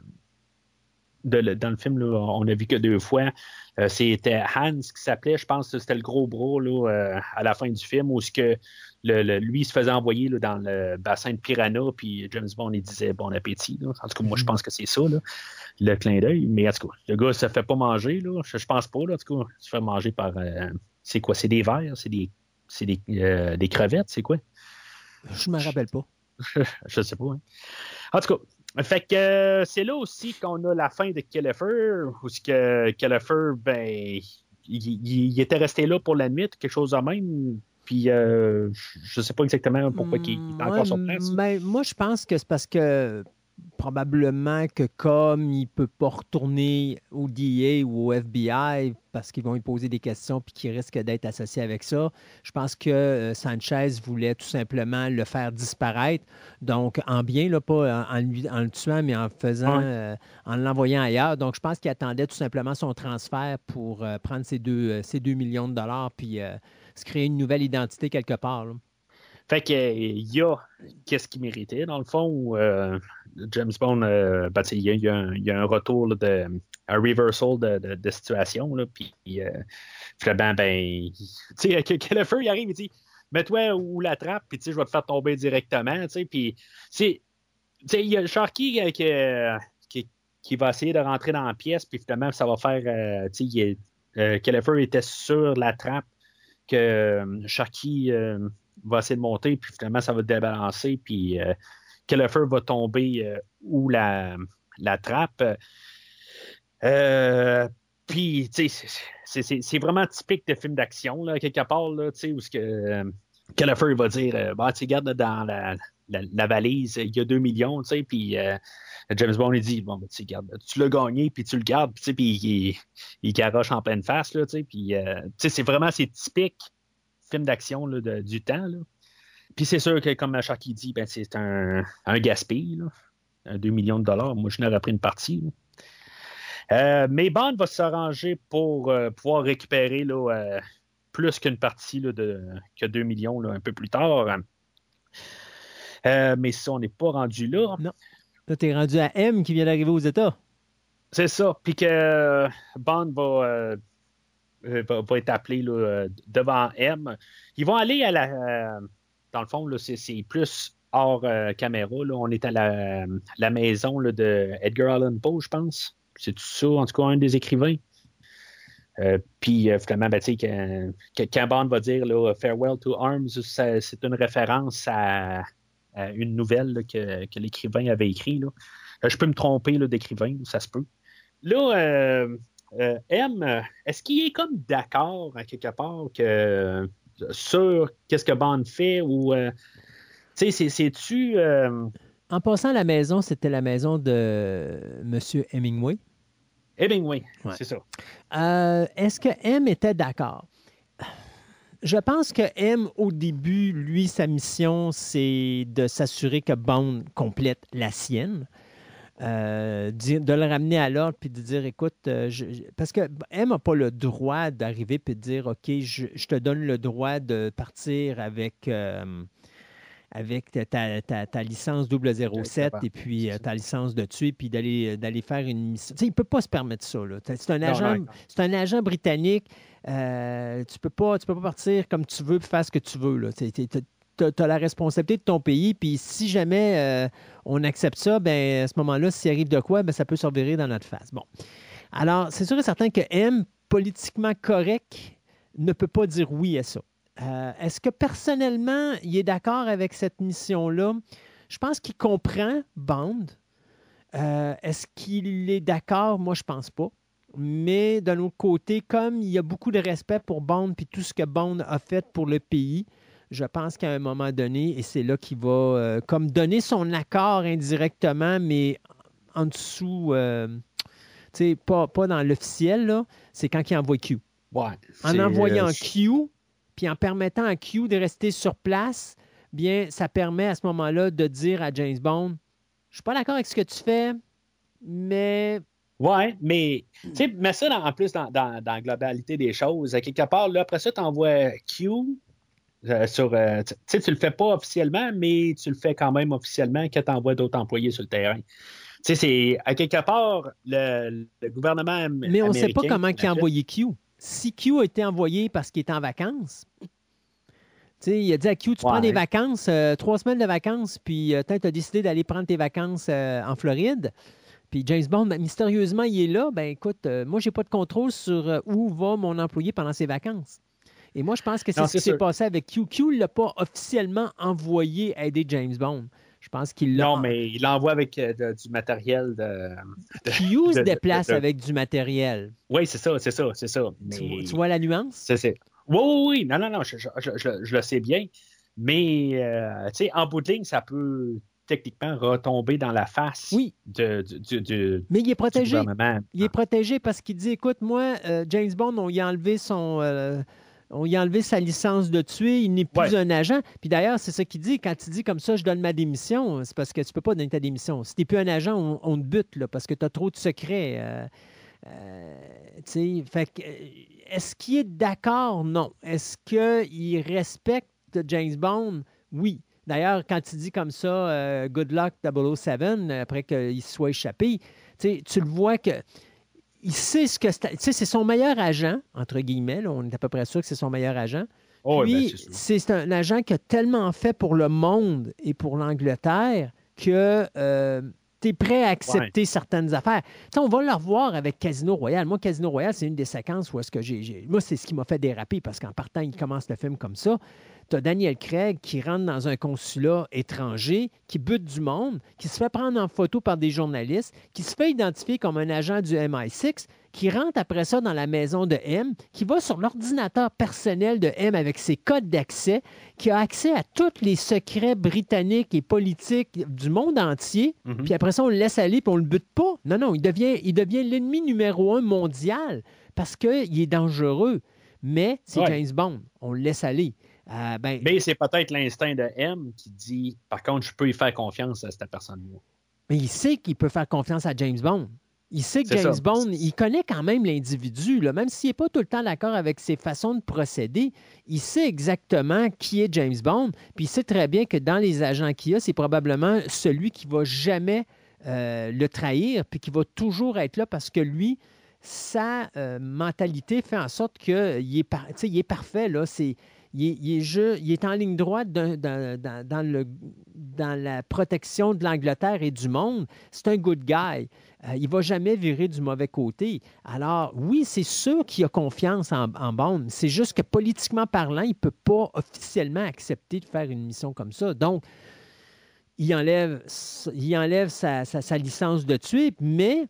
de, dans le film, là, on a vu que deux fois. Euh, c'était Hans qui s'appelait, je pense que c'était le gros bras là, euh, à la fin du film, où ce que le, lui se faisait envoyer là, dans le bassin de Piranha, puis James Bond il disait bon appétit. Là. En tout cas, moi je pense que c'est ça, là, le clin d'œil. Mais en tout cas, le gars se fait pas manger, là. Je, je pense pas, là, en tout cas, il se fait manger par euh, c'est quoi? C'est des vers, c'est des, c'est des, des crevettes, c'est quoi? Je me rappelle pas. [LAUGHS] je sais pas. Hein. En tout cas, fait que c'est là aussi qu'on a la fin de Kellefer, où ce que Kellefer, ben, il, était resté là pour la nuit, quelque chose de même. Puis euh, je sais pas exactement pourquoi il, est encore sur place. Ben, moi, je pense que c'est parce que probablement que comme il ne peut pas retourner au DA ou au FBI parce qu'ils vont lui poser des questions puis qu'il risque d'être associé avec ça, je pense que euh, Sanchez voulait tout simplement le faire disparaître. Donc, en bien, là, pas en, le tuant, mais en faisant, euh, en l'envoyant ailleurs. Donc, je pense qu'il attendait tout simplement son transfert pour euh, prendre ces deux, ces 2 millions de dollars puis se créer une nouvelle identité quelque part. Fait qu'il y a qu'est-ce qu'il méritait, dans le fond, euh, James Bond, euh, ben, il, y a, un, retour de un reversal de, situation, là, puis euh, ben, tu sais, que, le feu, il arrive, il dit, mets-toi où la trappe, puis je vais te faire tomber directement, puis, il y a Sharky qui, qui, va essayer de rentrer dans la pièce, puis finalement, ça va faire, tu sais, euh, était sur la trappe que Sharky va essayer de monter, puis finalement, ça va débalancer, puis euh, feu va tomber euh, où la, la trappe. Euh, puis, tu sais, c'est vraiment typique de film d'action, là, quelque part, là, tu sais, où ce que euh, va dire, bah, tu garde dans la, la, valise, il y a 2 millions, tu sais, puis James Bond, il dit, bon, ben, tu tu l'as gagné, puis tu le gardes, puis il, il en pleine face, là, tu sais, puis, tu sais, c'est vraiment, c'est typique film d'action du temps. Puis c'est sûr que, comme Sharky dit, ben, c'est un, un gaspille. Là. 2 millions de dollars. Moi, je n'aurais pris une partie. Euh, mais Bond va s'arranger pour euh, pouvoir récupérer là, euh, plus qu'une partie là, de, que 2 millions un peu plus tard. mais ça, on n'est pas rendu là. Non. Là, tu es rendu à M qui vient d'arriver aux États. C'est ça. Puis que Bond va euh, va, être appelé euh, devant M. Ils vont aller à la. Euh, dans le fond, c'est plus hors caméra. On est à la, maison de Edgar Allan Poe, je pense. C'est tout ça, en tout cas, un des écrivains. puis finalement, ben, quand, Bond va dire Farewell to Arms, c'est une référence à, une nouvelle que, l'écrivain avait écrit. Je peux me tromper d'écrivain, ça se peut. Là, euh, M, est-ce qu'il est comme d'accord à quelque part que sur qu'est-ce que Bond fait ou tu sais c'est-tu en passant à la maison, c'était la maison de M. Hemingway. Hemingway, c'est ça. Est-ce que M était d'accord? Je pense que M, au début, lui, sa mission, c'est de s'assurer que Bond complète la sienne. Euh, de le ramener à l'ordre puis de dire écoute, euh, parce que M n'a pas le droit d'arriver puis de dire OK, je, te donne le droit de partir avec, euh, avec ta, licence 007 et puis ta licence de tuer puis d'aller, d'aller faire une mission. il ne peut pas se permettre ça. C'est, un agent, c'est un agent britannique. Euh, tu ne peux, pas, peux pas partir comme tu veux et faire ce que tu veux. Tu as, la responsabilité de ton pays, puis si jamais euh, on accepte ça, ben, à ce moment-là, s'il arrive de quoi, ben, ça peut survivre dans notre face. Bon. Alors, c'est sûr et certain que M, politiquement correct, ne peut pas dire oui à ça. Euh, est-ce que personnellement, il est d'accord avec cette mission-là? Je pense qu'il comprend Bond. Est-ce qu'il est d'accord? Moi, je pense pas. Mais d'un autre côté, comme il y a beaucoup de respect pour Bond puis tout ce que Bond a fait pour le pays, je pense qu'à un moment donné, et c'est là qu'il va euh, comme donner son accord indirectement, mais en dessous, euh, tu sais, pas, pas dans l'officiel, c'est quand il envoie Q. Ouais, en envoyant euh, Q, puis en permettant à Q de rester sur place, bien, ça permet à ce moment-là de dire à James Bond, je suis pas d'accord avec ce que tu fais, mais Ouais, mais tu mets ça en plus dans, la globalité des choses. À quelque part, là, après ça, tu envoies Q euh, sur. Euh, tu sais, tu le fais pas officiellement, mais tu le fais quand même officiellement que tu envoies d'autres employés sur le terrain. Tu sais, c'est à quelque part, le, gouvernement. Mais on ne sait pas comment il a envoyé Q. Si Q a été envoyé parce qu'il est en vacances, sais, il a dit à Q, tu prends des vacances, euh, trois semaines de vacances, puis tu as décidé d'aller prendre tes vacances en Floride. Puis James Bond, ben, mystérieusement, il est là. Ben écoute, euh, moi, je n'ai pas de contrôle sur euh, où va mon employé pendant ses vacances. Et moi, je pense que c'est ce qui s'est passé avec Q. Q ne l'a pas officiellement envoyé aider James Bond. Je pense qu'il l'a. Non, mais il l'envoie avec euh, du matériel de. Q se déplace avec du matériel. Oui, c'est ça, c'est ça, c'est ça. Tu, vois la nuance? C'est ça. Oui, oui, oui. Non, non, non, je, le sais bien. Mais, tu sais, en bout de ligne, ça peut techniquement retomber dans la face oui. de, du, Mais il est protégé. Il est protégé parce qu'il dit écoute, moi, euh, James Bond, on y a enlevé son. Euh, on y a enlevé sa licence de tuer, il n'est plus un agent. Puis d'ailleurs, c'est ce qu'il dit. Quand il dit comme ça, je donne ma démission, c'est parce que tu ne peux pas donner ta démission. Si tu n'es plus un agent, on, te bute là, parce que tu as trop de secrets. Euh, est-ce qu'il est d'accord? Non. Est-ce qu'il respecte James Bond? Oui. D'ailleurs, quand il dit comme ça, euh, Good luck 007, après qu'il se soit échappé, tu le vois que il sait ce que c'est. C'est son meilleur agent, entre guillemets. on est à peu près sûr que c'est son meilleur agent. Oh, Puis, ben, c'est un agent qui a tellement fait pour le monde et pour l'Angleterre que euh, tu es prêt à accepter certaines affaires. on va le revoir avec Casino Royale. Moi, Casino Royale, c'est une des séquences où est-ce que j'ai. Moi, c'est ce qui m'a fait déraper parce qu'en partant, il commence le film comme ça tu as Daniel Craig qui rentre dans un consulat étranger, qui bute du monde, qui se fait prendre en photo par des journalistes, qui se fait identifier comme un agent du MI6, qui rentre après ça dans la maison de M, qui va sur l'ordinateur personnel de M avec ses codes d'accès, qui a accès à tous les secrets britanniques et politiques du monde entier, mhm. puis après ça, on le laisse aller, puis on le bute pas. Non, non, il devient, il devient l'ennemi numéro un mondial parce qu'il est dangereux. Mais c'est James Bond. On le laisse aller. Euh, ben, mais c'est peut-être l'instinct de M qui dit par contre, je peux y faire confiance à cette personne-là. Mais il sait qu'il peut faire confiance à James Bond. Il sait que James Bond, il connaît quand même l'individu, même s'il n'est pas tout le temps d'accord avec ses façons de procéder, il sait exactement qui est James Bond, puis il sait très bien que dans les agents qu'il a, c'est probablement celui qui va jamais euh, le trahir, puis qui va toujours être là parce que lui, sa euh, mentalité fait en sorte qu'il est, il est parfait. Là. C'est, il est, en ligne droite dans, la protection de l'Angleterre et du monde. C'est un good guy. Euh, il ne va jamais virer du mauvais côté. Alors, oui, c'est sûr qu'il a confiance en, Bond. C'est juste que politiquement parlant, il ne peut pas officiellement accepter de faire une mission comme ça. Donc, il enlève, enlève sa, licence de tuer, mais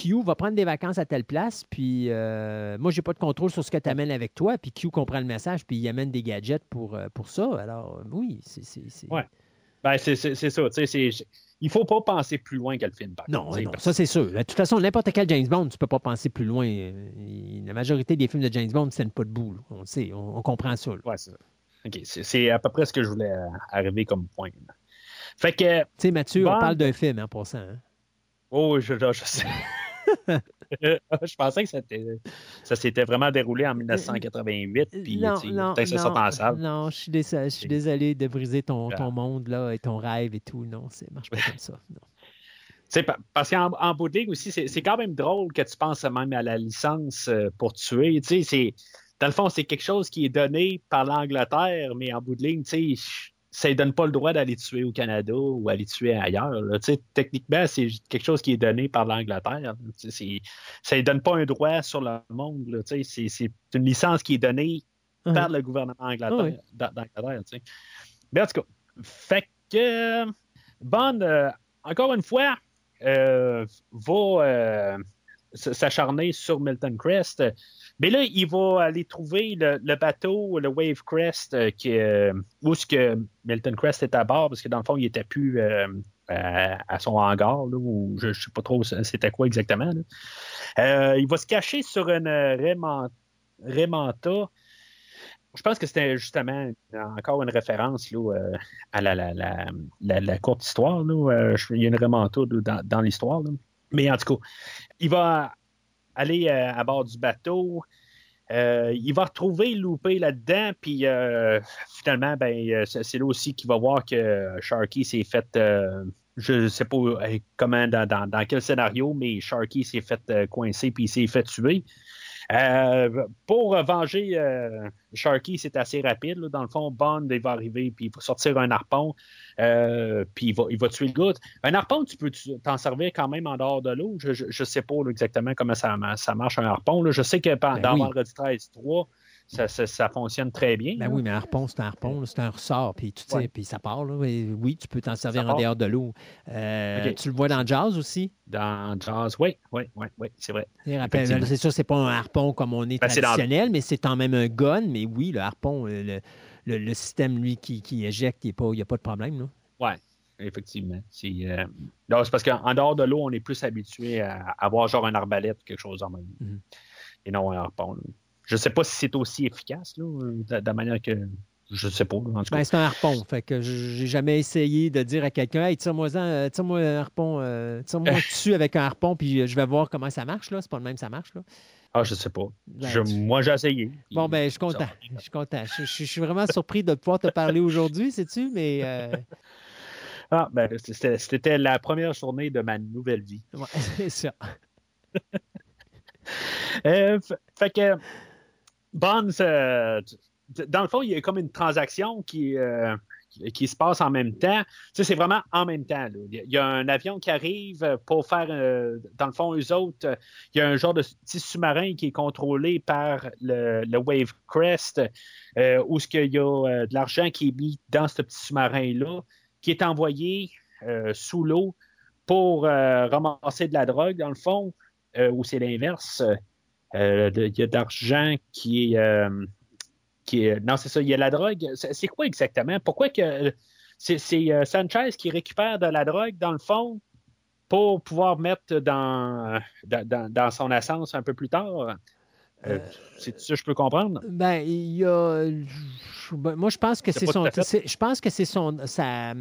Q va prendre des vacances à telle place, puis euh, moi, j'ai pas de contrôle sur ce que tu amènes avec toi, puis Q comprend le message, puis il amène des gadgets pour, euh, pour ça. Alors, oui, c'est. Ouais. Ben, c'est ça. Il ne faut pas penser plus loin que le film. non, non ça c'est sûr. De toute façon, n'importe quel James Bond, tu ne peux pas penser plus loin. La majorité des films de James Bond ne tiennent pas debout. On sait, on, comprend ça. Ouais, c'est OK, c'est à peu près ce que je voulais arriver comme point. Fait que. Tu sais, Mathieu, on parle d'un film en passant. Hein? Oh, je, je sais. [LAUGHS] je pensais que ça s'était vraiment déroulé en 1988. Puis, non, non, ça non, non, je suis, désolé, je suis désolé de briser ton, ton, ah. monde là, et ton rêve et tout. Non, ça marche pas comme ça. Non. parce qu'en bout de ligne aussi, c'est quand même drôle que tu penses même à la licence euh, pour tuer. Dans le fond, c'est quelque chose qui est donné par l'Angleterre, mais en bout de ligne, tu sais ça ne donne pas le droit d'aller tuer au Canada ou aller tuer ailleurs. Techniquement, c'est quelque chose qui est donné par l'Angleterre. Ça ne donne pas un droit sur le monde. C'est une licence qui est donnée uh-huh. par le gouvernement d'Angleterre. Mais en tout cas, fait que Bond, euh, encore une fois, euh, va euh, s'acharner sur Milton Crest. Mais là, il va aller trouver le, bateau, le Wave Crest, euh, qui, euh, où ce que Milton Crest est à bord, parce que dans le fond, il n'était plus euh, à, son hangar, ou je ne sais pas trop c'était quoi exactement. il va se cacher sur une Remanta. Je pense que c'était justement encore une référence à la, courte histoire. il y a une Remanta dans, dans l'histoire. Mais en tout cas, il va aller euh, à bord du bateau. Euh, il va retrouver loupé là-dedans, puis euh, finalement, ben, c'est là aussi qu'il va voir que Sharky s'est fait, je ne sais pas comment, dans, quel scénario, mais Sharky s'est fait coincer, puis il s'est fait tuer. Euh, pour venger euh, Sharky, c'est assez rapide. Dans le fond, Bond, il va arriver, puis il va sortir un harpon, euh, puis il va, il va, tuer le gars. Un harpon, tu peux t'en servir quand même en dehors de l'eau. Je ne sais pas exactement comment ça, ça, marche un harpon. Je sais que ben dans Vendredi 13 3, ça, fonctionne très bien. Ben oui, mais un harpon, c'est un harpon, c'est un ressort, puis tu sais, puis ça part. Là. Oui, tu peux t'en servir en dehors de l'eau. Euh, tu le vois dans Jazz aussi? Dans Jazz, oui, oui, oui, oui c'est vrai. C'est sûr, c'est pas un harpon comme on est ben, traditionnel, mais c'est quand même un gun. Mais oui, le harpon, euh, le, système, lui, qui, qui éjecte, il n'y a pas de problème. Oui, effectivement. Euh, c'est parce qu'en dehors de l'eau, on est plus habitué à avoir genre un arbalète ou quelque chose en même. Mm-hmm. Et non un harpon. Je ne sais pas si c'est aussi efficace, de, la manière que. Je ne sais pas. Ben, c'est un harpon. Fait que j'ai jamais essayé de dire à quelqu'un Hey, tire-moi euh, un harpon, euh, tire-moi [LAUGHS] dessus avec un harpon, puis je vais voir comment ça marche. là. C'est pas le même ça marche. Là. Ah, je sais pas. Ben, moi, j'ai essayé. Bon, ben, je suis content. Je suis content. Je, suis vraiment surpris de pouvoir te parler aujourd'hui, sais-tu, mais. Euh, [LAUGHS] ah, ben, c'était la première journée de ma nouvelle vie. Ouais, [LAUGHS] c'est ça. fait que Euh, dans le fond, il y a comme une transaction qui, euh, se passe en même temps. C'est vraiment en même temps. Il y a un avion qui arrive pour faire, euh, dans le fond, eux autres, il y a un genre de petit sous-marin qui est contrôlé par le, Wave Crest, où ce qu'il y a de l'argent qui est mis dans ce petit sous-marin-là, qui est envoyé sous l'eau pour ramasser de la drogue, dans le fond, ou c'est l'inverse. Euh, il y a d'argent qui est. Euh, qui est non, c'est ça, il y a la drogue. C'est quoi exactement? Pourquoi que. C'est euh, Sanchez qui récupère de la drogue, dans le fond, pour pouvoir mettre dans, dans, son essence un peu plus tard? c'est ça je peux comprendre? Ben, il y a. Ben, moi, je pense que c'est son. Je pense que c'est son. Ça,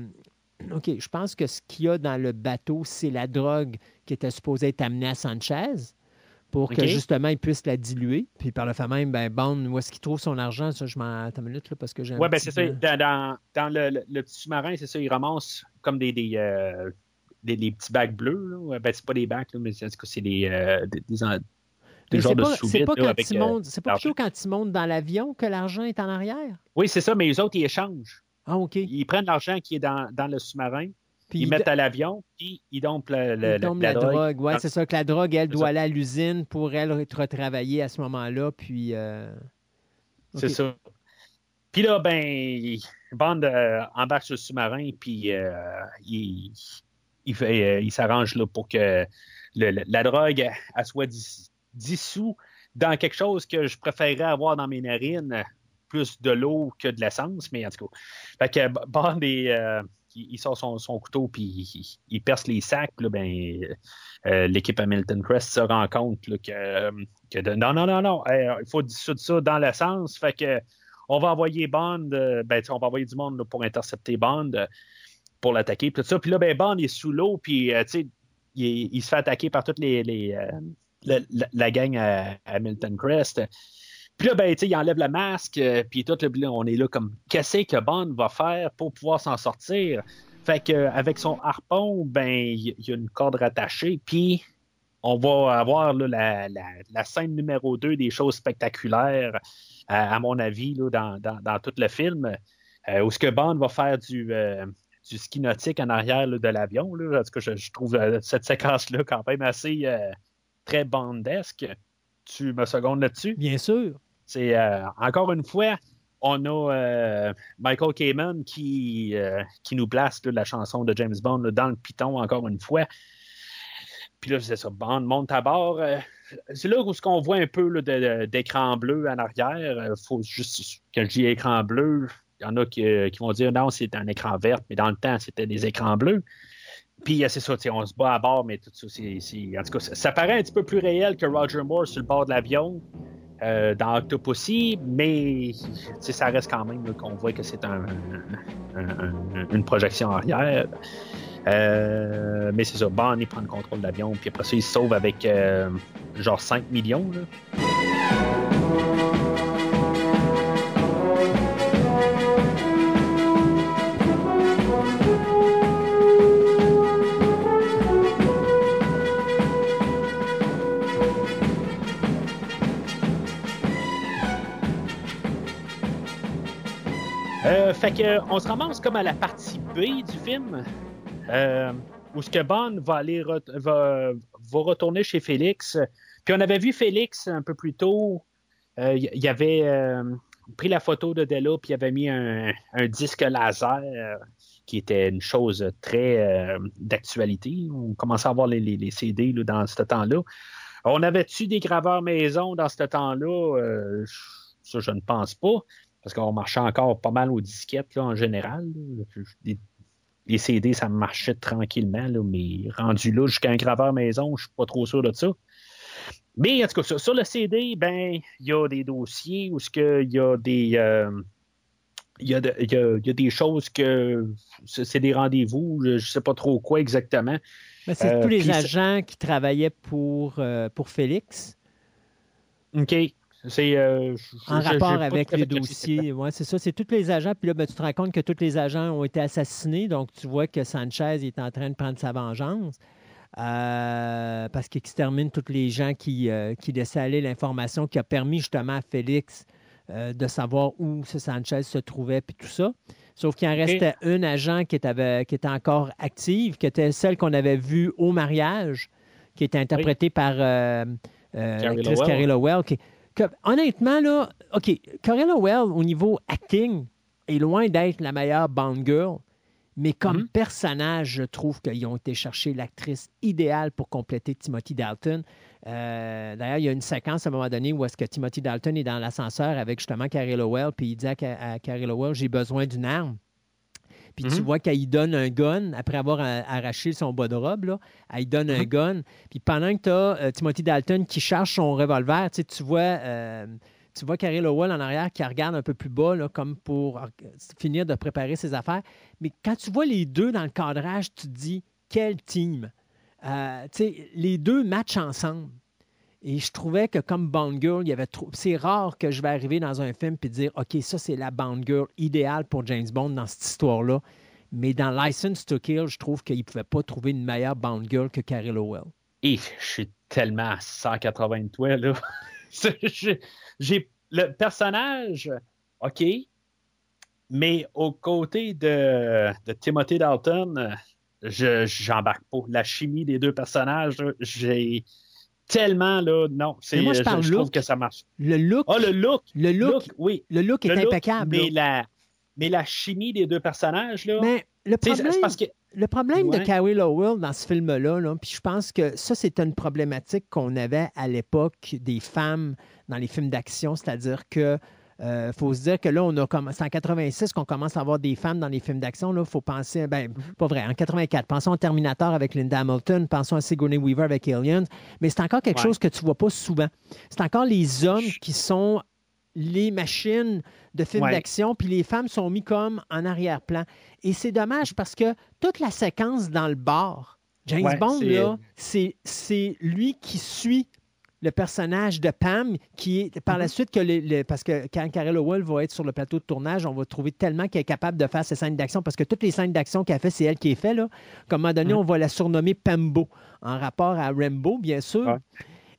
OK, je pense que ce qu'il y a dans le bateau, c'est la drogue qui était supposée être amenée à Sanchez pour que justement il puisse la diluer. Puis par le fait même, ben, Bond, où est-ce qu'il trouve son argent? Ça, je m'en. Attends une minute, là, parce que j'ai. Oui, ben c'est ça. Dans, dans, le, le, petit sous-marin, c'est ça, il ramasse comme des, des, euh, des, petits bacs bleus. Là. Ben, c'est pas des bacs, là, mais c'est des, euh, des, des, des C'est pas, quand avec, euh, c'est pas plutôt quand ils montent dans l'avion que l'argent est en arrière? Oui, c'est ça, mais les autres, ils échangent. Ah, OK. Ils prennent l'argent qui est dans, dans le sous-marin, ils mettent à l'avion, puis ils dompent la, la, drogue. Oui, c'est ça que la drogue, elle doit aller à l'usine pour elle être retravaillée à ce moment-là. Puis. Euh, c'est ça. Puis là, ben, Bond euh, embarque sur le sous-marin, puis euh, il, il, il s'arrange là pour que la drogue, elle soit dissous dans quelque chose que je préférerais avoir dans mes narines, plus de l'eau que de l'essence, mais en tout cas. Fait que Bond euh, il, sort son, couteau puis il, perce les sacs, ben, euh, l'équipe Hamilton Crest se rend compte que, non, non, non, non, il faut dissoudre ça dans l'essence. Fait que on va envoyer Bond, euh, ben, on va envoyer du monde pour intercepter Bond pour l'attaquer. Puis ça. Puis là, ben, Bond est sous l'eau, puis il, il, se fait attaquer par toutes les, la, gang à, Hamilton Crest. Puis là, ben, il enlève le masque, euh, puis tout, on est là comme, qu'est-ce que Bond va faire pour pouvoir s'en sortir? Fait qu'avec son harpon, ben, il y, a une corde rattachée, puis on va avoir la, scène numéro 2 des choses spectaculaires, à, mon avis, dans, tout le film, euh, où ce que Bond va faire du, euh, du ski nautique en arrière de l'avion. Parce que je, trouve cette séquence-là quand même assez très bandesque. Tu me secondes là-dessus? Bien sûr. Euh, encore une fois, on a euh, Michael Kamen qui, euh, nous place la chanson de James Bond dans le piton encore une fois. Puis là, c'est ça, Bond monte à bord. c'est là où ce qu'on voit un peu d'écran bleu en arrière. faut juste quand je dis écran bleu, il y en a qui, qui vont dire non, c'est un écran vert, mais dans le temps, c'était des écrans bleus. Puis c'est ça, on se bat à bord, mais tout ça, c'est, en tout cas, ça, paraît un petit peu plus réel que Roger Moore sur le bord de l'avion euh, dans Octopussy, mais ça reste quand même qu'on voit que c'est un, une projection arrière. Euh, mais c'est ça, Bonnie prend le contrôle de l'avion, puis après ça, il se sauve avec euh, genre 5 millions. Là. Fait on se ramasse comme à la partie B du film, euh, où ce que Bond va aller va, retourner chez Félix. Puis on avait vu Félix un peu plus tôt. Euh, il avait euh, pris la photo de Della, puis il avait mis un, disque laser qui était une chose très d'actualité. On commençait à avoir les, CD dans ce temps-là. On avait-tu des graveurs maison dans ce temps-là? ça, je ne pense pas parce qu'on marchait encore pas mal aux disquettes en général. Les, CD, ça marchait tranquillement, mais rendu là jusqu'à un graveur maison, je suis pas trop sûr de ça. Mais en tout cas, sur, le CD, ben, il y a des dossiers où il y a des. Euh, il y, a des choses que c'est des rendez-vous, je ne sais pas trop quoi exactement. Mais c'est tous euh, les agents qui travaillaient pour, euh, pour Félix? OK. C'est euh, en rapport avec les dossiers. Oui, c'est ça. C'est tous les agents. Puis là, ben, tu te rends compte que tous les agents ont été assassinés. Donc, tu vois que Sanchez est en train de prendre sa vengeance. Euh, parce qu'il extermine tous les gens qui, euh, qui laissaient aller l'information qui a permis justement à Félix de savoir où ce Sanchez se trouvait, puis tout ça. Sauf qu'il en restait un agent qui était, qui était encore active, qui était celle qu'on avait vue au mariage, qui était interprétée par Carrie Lowell, qui, honnêtement, là, OK, Corella Well, au niveau acting, est loin d'être la meilleure Bond Girl, mais comme mm-hmm. personnage, je trouve qu'ils ont été chercher l'actrice idéale pour compléter Timothy Dalton. Euh, d'ailleurs, il y a une séquence à un moment donné où est-ce que Timothy Dalton est dans l'ascenseur avec justement Carrie Lowell, puis il dit à, à Carrie Lowell, j'ai besoin d'une arme. Puis tu mhm. vois qu'elle donne un gun, après avoir arraché son bas de robe, là, elle donne un mhm. gun. Puis pendant que tu as euh, Timothy Dalton qui charge son revolver, tu vois, euh, tu vois Carrie Lowell en arrière qui regarde un peu plus bas, là, comme pour finir de préparer ses affaires. Mais quand tu vois les deux dans le cadrage, tu te dis, quel team! Euh, les deux matchent ensemble. Et je trouvais que comme Bond Girl, il y avait trop. C'est rare que je vais arriver dans un film et dire OK, ça, c'est la Bond Girl idéale pour James Bond dans cette histoire-là. Mais dans License to Kill, je trouve qu'il ne pouvait pas trouver une meilleure Bond Girl que Carrie Lowell. Et je suis tellement à 183, là. [LAUGHS] J'ai le personnage, OK, mais aux côtés de, de Timothy Dalton, je j'embarque pas. La chimie des deux personnages, j'ai tellement, là, non. C'est, moi, je, parle je, trouve que ça marche. Le look. Ah, le look. Le look, oui. Le look est impeccable. mais, la, mais la chimie des deux personnages, là. Mais le problème, c'est parce que le problème de. Carrie Lowell dans ce film-là, là, puis je pense que ça, c'est une problématique qu'on avait à l'époque des femmes dans les films d'action, c'est-à-dire que euh, faut se dire que là, on a c'est en 86 qu'on commence à avoir des femmes dans les films d'action. Il faut penser, ben, pas vrai, en 84. Pensons à Terminator avec Linda Hamilton, pensons à Sigourney Weaver avec Aliens, mais c'est encore quelque Ouais. chose que tu vois pas souvent. C'est encore les hommes qui sont les machines de films Ouais. d'action, puis les femmes sont mis comme en arrière-plan. Et c'est dommage parce que toute la séquence dans le bar, James Ouais, Bond, là, c'est lui qui suit le personnage de Pam, qui est par la Mm-hmm. suite que les- parce que quand Carol Howell va être sur le plateau de tournage, on va trouver tellement qu'elle est capable de faire ces scènes d'action parce que toutes les scènes d'action qu'elle fait, c'est elle qui les fait là. Comme à un moment donné, Mm. on va la surnommer Pambo en rapport à Rambo, bien sûr. Ouais.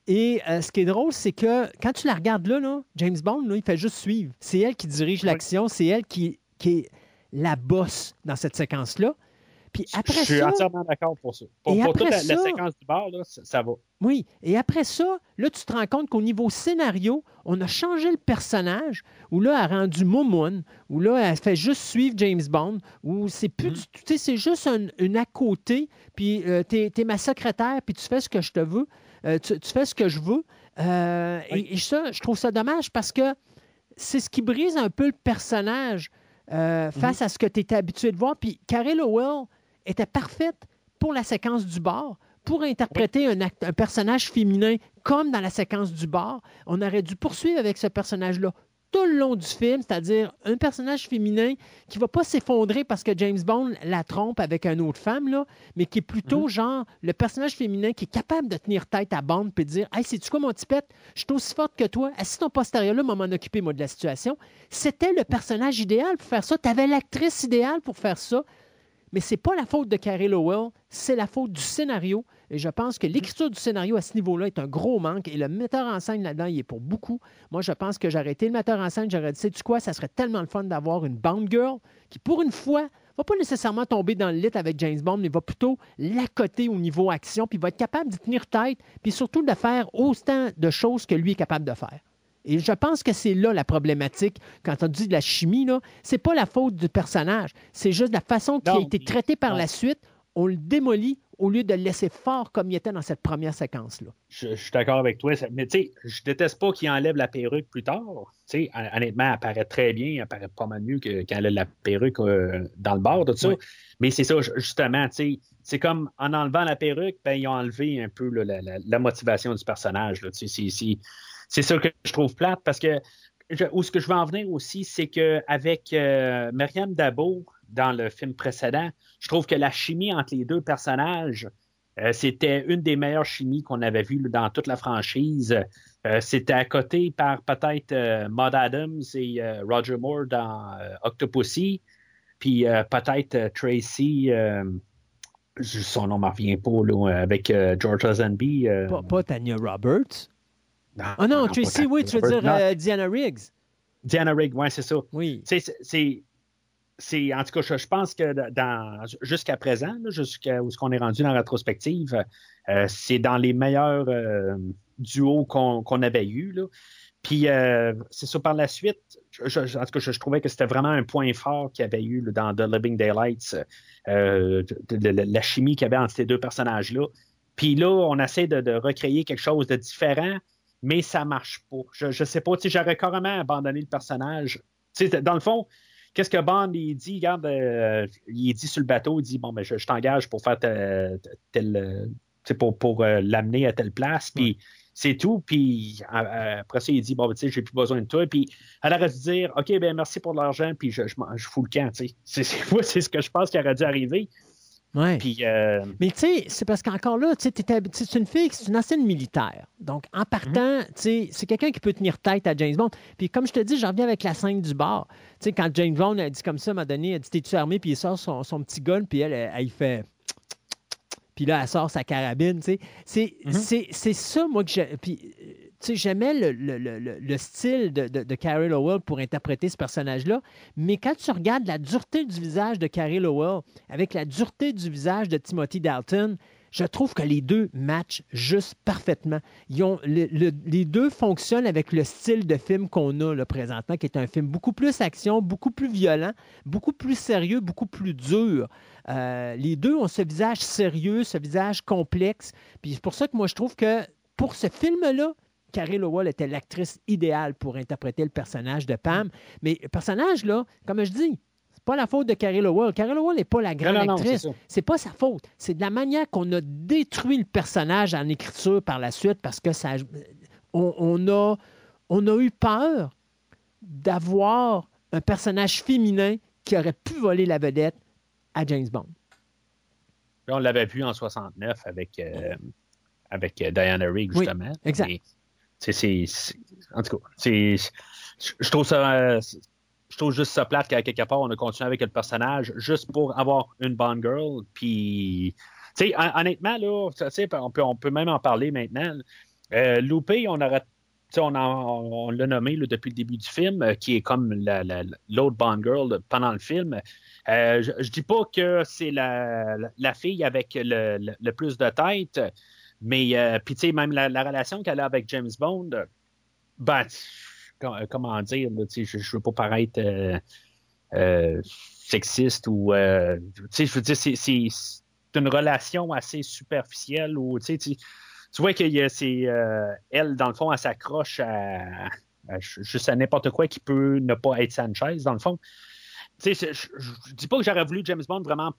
Et euh, ce qui est drôle, c'est que quand tu la regardes là, là, James Bond, là, il fait juste suivre. C'est elle qui dirige l'action, c'est elle qui, qui est la bosse dans cette séquence-là. Puis après je suis ça, entièrement d'accord pour ça. Pour, pour toute la, la ça- séquence du bar, là, ça, ça va. oui, et après ça, là, tu te rends compte qu'au niveau scénario, on a changé le personnage, où là, elle a rendu Momoun, où là, elle fait juste suivre James Bond, où c'est plus du tout, tu sais, c'est juste un- une à côté, puis euh, t'es es ma secrétaire, puis tu fais ce que je te veux, euh, tu, tu fais ce que je veux. Euh, Oui. et, et ça, je trouve ça dommage parce que c'est ce qui brise un peu le personnage euh, Mhm. face à ce que tu étais habitué de voir. Puis Carrie Lowell était parfaite pour la séquence du bar, pour interpréter un, act- un personnage féminin comme dans la séquence du bar. On aurait dû poursuivre avec ce personnage-là tout le long du film, c'est-à-dire un personnage féminin qui va pas s'effondrer parce que James Bond la trompe avec une autre femme, là, mais qui est plutôt genre le personnage féminin qui est capable de tenir tête à Bond puis de dire Hey, sais-tu quoi, mon petit pet? Je suis aussi forte que toi. Assis ton postérieur là, m'en occuper, moi, de la situation. C'était le personnage idéal pour faire ça. Tu avais l'actrice idéale pour faire ça. Mais c'est pas la faute de Carrie Lowell, c'est la faute du scénario. Et je pense que l'écriture du scénario à ce niveau-là est un gros manque. Et le metteur en scène là-dedans, il est pour beaucoup. Moi, je pense que j'aurais été le metteur en scène, j'aurais dit, sais-tu quoi, ça serait tellement le fun d'avoir une Bond Girl qui, pour une fois, va pas nécessairement tomber dans le lit avec James Bond, mais va plutôt l'accoter au niveau action, puis va être capable de tenir tête, puis surtout de faire autant de choses que lui est capable de faire. Et je pense que c'est là la problématique. Quand on dit de la chimie, là, c'est pas la faute du personnage. C'est juste la façon qu'il a été puis- traité par non. la suite. On le démolit au lieu de le laisser fort comme il était dans cette première séquence-là. Je, je suis d'accord avec toi. Mais tu sais, je déteste pas qu'il enlève la perruque plus tard. Tu sais, hon- honnêtement, elle paraît très bien. Elle paraît pas mal mieux que quand elle a la perruque euh, dans le bar, tout ça. Oui. Mais c'est ça, ju- justement, tu sais. C'est comme en enlevant la perruque, ben, ils ont enlevé un peu là, la, la- la motivation du personnage. là. Tu sais, C'est ça que je trouve plate parce que je- où ce que je veux en venir aussi, c'est qu'avec euh, Myriam Dabo dans le film précédent, je trouve que la chimie entre les deux personnages, euh, c'était une des meilleures chimies qu'on avait vues dans toute la franchise. Euh, c'était à côté par peut-être euh, Maud Adams et Roger Moore dans Octopussy, puis peut-être Tracy, son nom ne revient pas, là, avec George Lazenby. Pas, pas Tanya Roberts. Non, Ah non, pas Tracy, oui, tu veux dire non. euh, Diana Riggs. Diana Rigg, ouais, c'est ça. Oui. C'est- En tout cas, je, je pense que dans, jusqu'à présent, jusqu'à où ce qu'on est rendu dans la rétrospective, euh, c'est dans les meilleurs euh, duos qu'on qu'on avait eus. là. Puis, c'est ça, par la suite, je- je- en tout cas, je, je trouvais que c'était vraiment un point fort qu'il y avait eu là, dans The Living Daylights, de- de- de- la chimie qu'il y avait entre ces deux personnages-là. Puis là, on essaie de recréer quelque chose de différent, mais ça marche pas. Je, je sais pas, j'aurais carrément abandonné le personnage. Dans le fond, qu'est-ce que Bond, il dit, regarde, euh, il dit sur le bateau, il dit, bon, ben, je, je t'engage pour faire tel, tel, euh, pour, pour euh, l'amener à telle place, puis c'est tout, puis euh, après ça, il dit, bon, ben, tu sais, j'ai plus besoin de toi, puis elle aurait dû dire, OK, ben, merci pour l'argent, puis je, je, je fous le camp, tu sais. C'est- c'est- [LAUGHS] Moi, c'est ce que je pense qui aurait dû arriver, Ouais. puis... euh, Mais tu sais, c'est parce qu'encore là, tu c'est une fille, c'est une ancienne militaire. Donc, en partant, tu sais, c'est quelqu'un qui peut tenir tête à James Bond. Puis, comme je te dis, j'en reviens avec la scène du bar. Tu sais, quand James Bond a dit comme ça, à un moment donné, elle dit T'es-tu armé? Puis il sort son, son petit gun, puis elle, elle, elle, fait. Puis là, elle sort sa carabine, tu sais. C'est ça, moi, que j'ai. Puis, tu sais, j'aimais le, le- le- le- le style de, de, de Carrie Lowell pour interpréter ce personnage-là. Mais quand tu regardes la dureté du visage de Carrie Lowell avec la dureté du visage de Timothy Dalton, je trouve que les deux matchent juste parfaitement. Ils ont, les deux fonctionnent avec le style de film qu'on a là, présentement, qui est un film beaucoup plus action, beaucoup plus violent, beaucoup plus sérieux, beaucoup plus dur. Euh, les deux ont ce visage sérieux, ce visage complexe. Puis c'est pour ça que moi, je trouve que pour ce film-là, Carrie Lowell était l'actrice idéale pour interpréter le personnage de Pam. Mais le personnage, là, comme je dis, c'est pas la faute de Carrie Lowell. Carrie Lowell n'est pas la grande actrice. C'est pas sa faute. C'est de la manière qu'on a détruit le personnage en écriture par la suite parce que ça, on, a, on a eu peur d'avoir un personnage féminin qui aurait pu voler la vedette à James Bond. on l'avait vu en 69 avec, euh, avec Diana Rigg, justement. exact c'est, en tout cas, c'est, je trouve ça, je trouve juste ça plate qu'à quelque part on a continué avec le personnage juste pour avoir une bonne girl. Puis, tu sais, honnêtement là, on peut, on peut même en parler maintenant. Euh, Loupé, on aurait on, on l'a nommé depuis le début du film, euh, qui est comme l'autre Bond Girl pendant le film. Euh, je, dis pas que c'est la, fille avec le, plus de tête, mais, euh, puis, tu sais, même la, relation qu'elle a avec James Bond, ben, euh, comment dire, je ne veux pas paraître euh, sexiste ou, tu sais, je veux dire, c'est une relation assez superficielle où, tu vois que c'est elle, dans le fond, elle s'accroche à, juste à n'importe quoi qui peut ne pas être Sanchez, dans le fond. Tu sais, je, ne dis pas que j'aurais voulu James Bond vraiment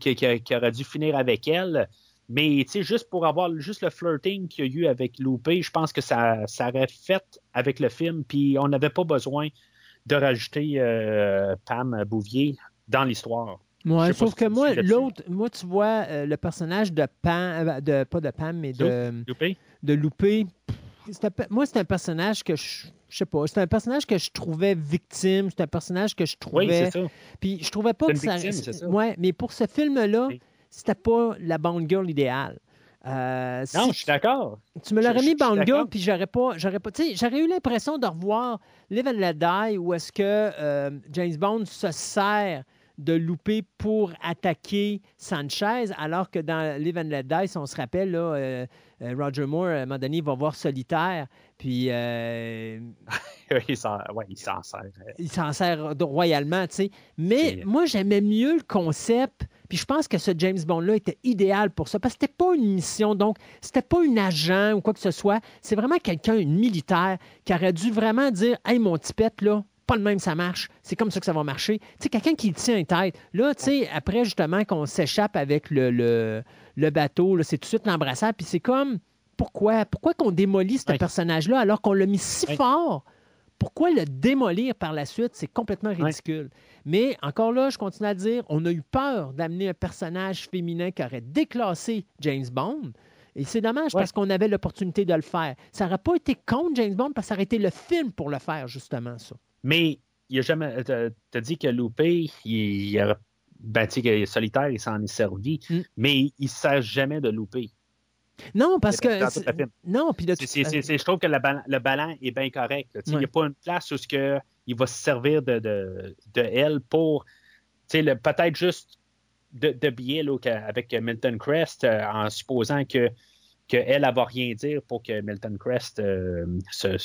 qui, qui, aurait dû finir avec elle, mais juste pour avoir juste le flirting qu'il y a eu avec Loupé, je pense que ça, ça aurait fait avec le film, puis on n'avait pas besoin de rajouter euh, Pam Bouvier dans l'histoire. Ouais, sauf que moi, l'autre, moi, tu vois, euh, le personnage de Pam, euh, de, pas de Pam, mais de Loupé. De Loupé moi, c'est un personnage que je, je sais pas, c'est un personnage que je trouvais victime, c'est un personnage que je trouvais. Oui, c'est ça. Puis je trouvais pas que ça. ça. Ouais, mais pour ce film-là, c'était pas la Bond Girl idéale. Euh, non, je suis d'accord. Tu me l'aurais mis Bond Girl, puis j'aurais pas, j'aurais pas, j'aurais eu l'impression de revoir Live and Let Die, où est-ce que euh, James Bond se sert de louper pour attaquer Sanchez, alors que dans Live and Let Die, si on se rappelle, là, euh, euh, Roger Moore, à un moment donné, il va voir Solitaire, puis... Euh, [LAUGHS] il s'en sert. Il s'en sert royalement, tu sais. Mais moi, j'aimais mieux le concept, puis je pense que ce James Bond-là était idéal pour ça, parce que c'était pas une mission, donc c'était pas un agent ou quoi que ce soit, c'est vraiment quelqu'un, une militaire, qui aurait dû vraiment dire « Hey, mon tipette, là, pas le même, ça marche. C'est comme ça que ça va marcher. Tu sais, quelqu'un qui tient une tête. Là, tu sais, après, justement, qu'on s'échappe avec le, le, bateau, c'est tout de suite l'embrassade. Puis c'est comme, pourquoi? Pourquoi qu'on démolit ce personnage-là alors qu'on l'a mis si fort? Pourquoi le démolir par la suite? C'est complètement ridicule. Mais encore là, je continue à dire, on a eu peur d'amener un personnage féminin qui aurait déclassé James Bond. Et c'est dommage parce qu'on avait l'opportunité de le faire. Ça n'aurait pas été contre James Bond parce que ça aurait été le film pour le faire, justement, ça. Mais il a jamais. T'as dit que Loupé, il, il a ben, que solitaire, il s'en est servi, mm. mais il ne sert jamais de louper. Non, parce que. Non, puis Je trouve que le, ballon, est bien correct. Il n'y a pas une place où que il va se servir de, de, de elle pour peut-être juste de, de biais avec Milton Crest, euh, en supposant que qu'elle, elle va rien dire pour que Milton Crest euh, se,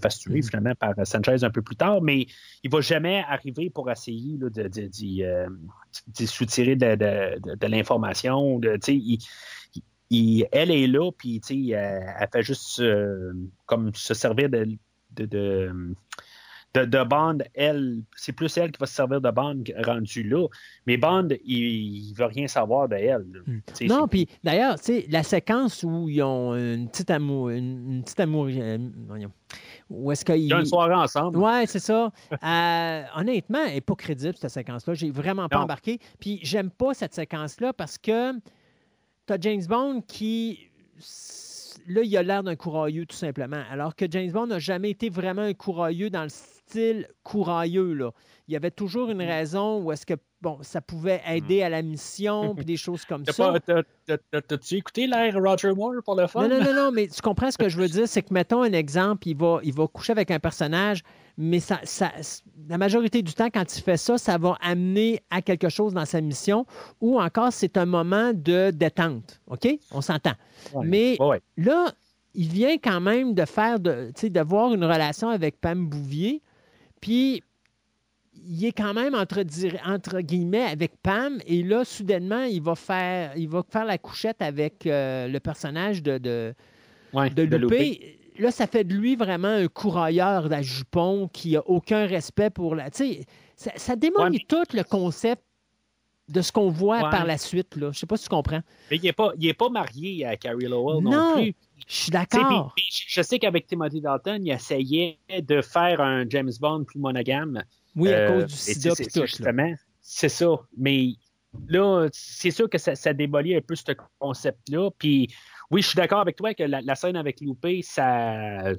fasse tuer mm-hmm. finalement par Sanchez un peu plus tard, mais il va jamais arriver pour essayer euh, soutirer de, de, l'information. elle est là, puis elle, elle fait juste euh, comme se servir de, de, Bond, elle, c'est plus elle qui va se servir de Bond rendu là. Mais Bond, il, ne veut rien savoir de elle. Hmm. Non, puis d'ailleurs, la séquence où ils ont une petite amour, une, petite amour, euh, où est-ce qu'ils. Une soirée ensemble. Ouais, c'est ça. Euh, honnêtement, elle n'est pas crédible, cette séquence-là. J'ai vraiment pas embarqué. Puis j'aime pas cette séquence-là parce que tu as James Bond qui là, il a l'air d'un courailleux, tout simplement. Alors que James Bond n'a jamais été vraiment un courailleux dans le style courailleux. Là. Il y avait toujours une mm. raison où est-ce que bon, ça pouvait mm. aider à la mission, [LAUGHS] puis des choses comme ça. T'as-tu écouté l'air Roger Moore pour le fun? Non, non, non, non, mais tu comprends ce que je veux dire, c'est que, mettons un exemple, il va, il va coucher avec un personnage, mais ça, ça, la majorité du temps, quand il fait ça, ça va amener à quelque chose dans sa mission ou encore c'est un moment de détente. OK? On s'entend. Mais là, il vient quand même de faire, de, de une relation avec Pam Bouvier, puis il est quand même entre, entre, guillemets avec Pam, et là, soudainement, il va faire, il va faire la couchette avec euh, le personnage de, de, Loupé. Là, ça fait de lui vraiment un courailleur de jupon qui n'a aucun respect pour la. Tu sais, ça, ça démolit tout le concept de ce qu'on voit par la suite. Là. Je ne sais pas si tu comprends. Mais il n'est pas, pas marié à Carrie Lowell non, non plus. Je suis d'accord. Je sais qu'avec Timothy Dalton, il essayait de faire un James Bond plus monogame. Oui, à cause du sida et tout. Justement, c'est ça. Mais là, c'est sûr que ça, ça, démolit un peu ce concept-là. Puis oui, je suis d'accord avec toi que la, scène avec Loupé, ça.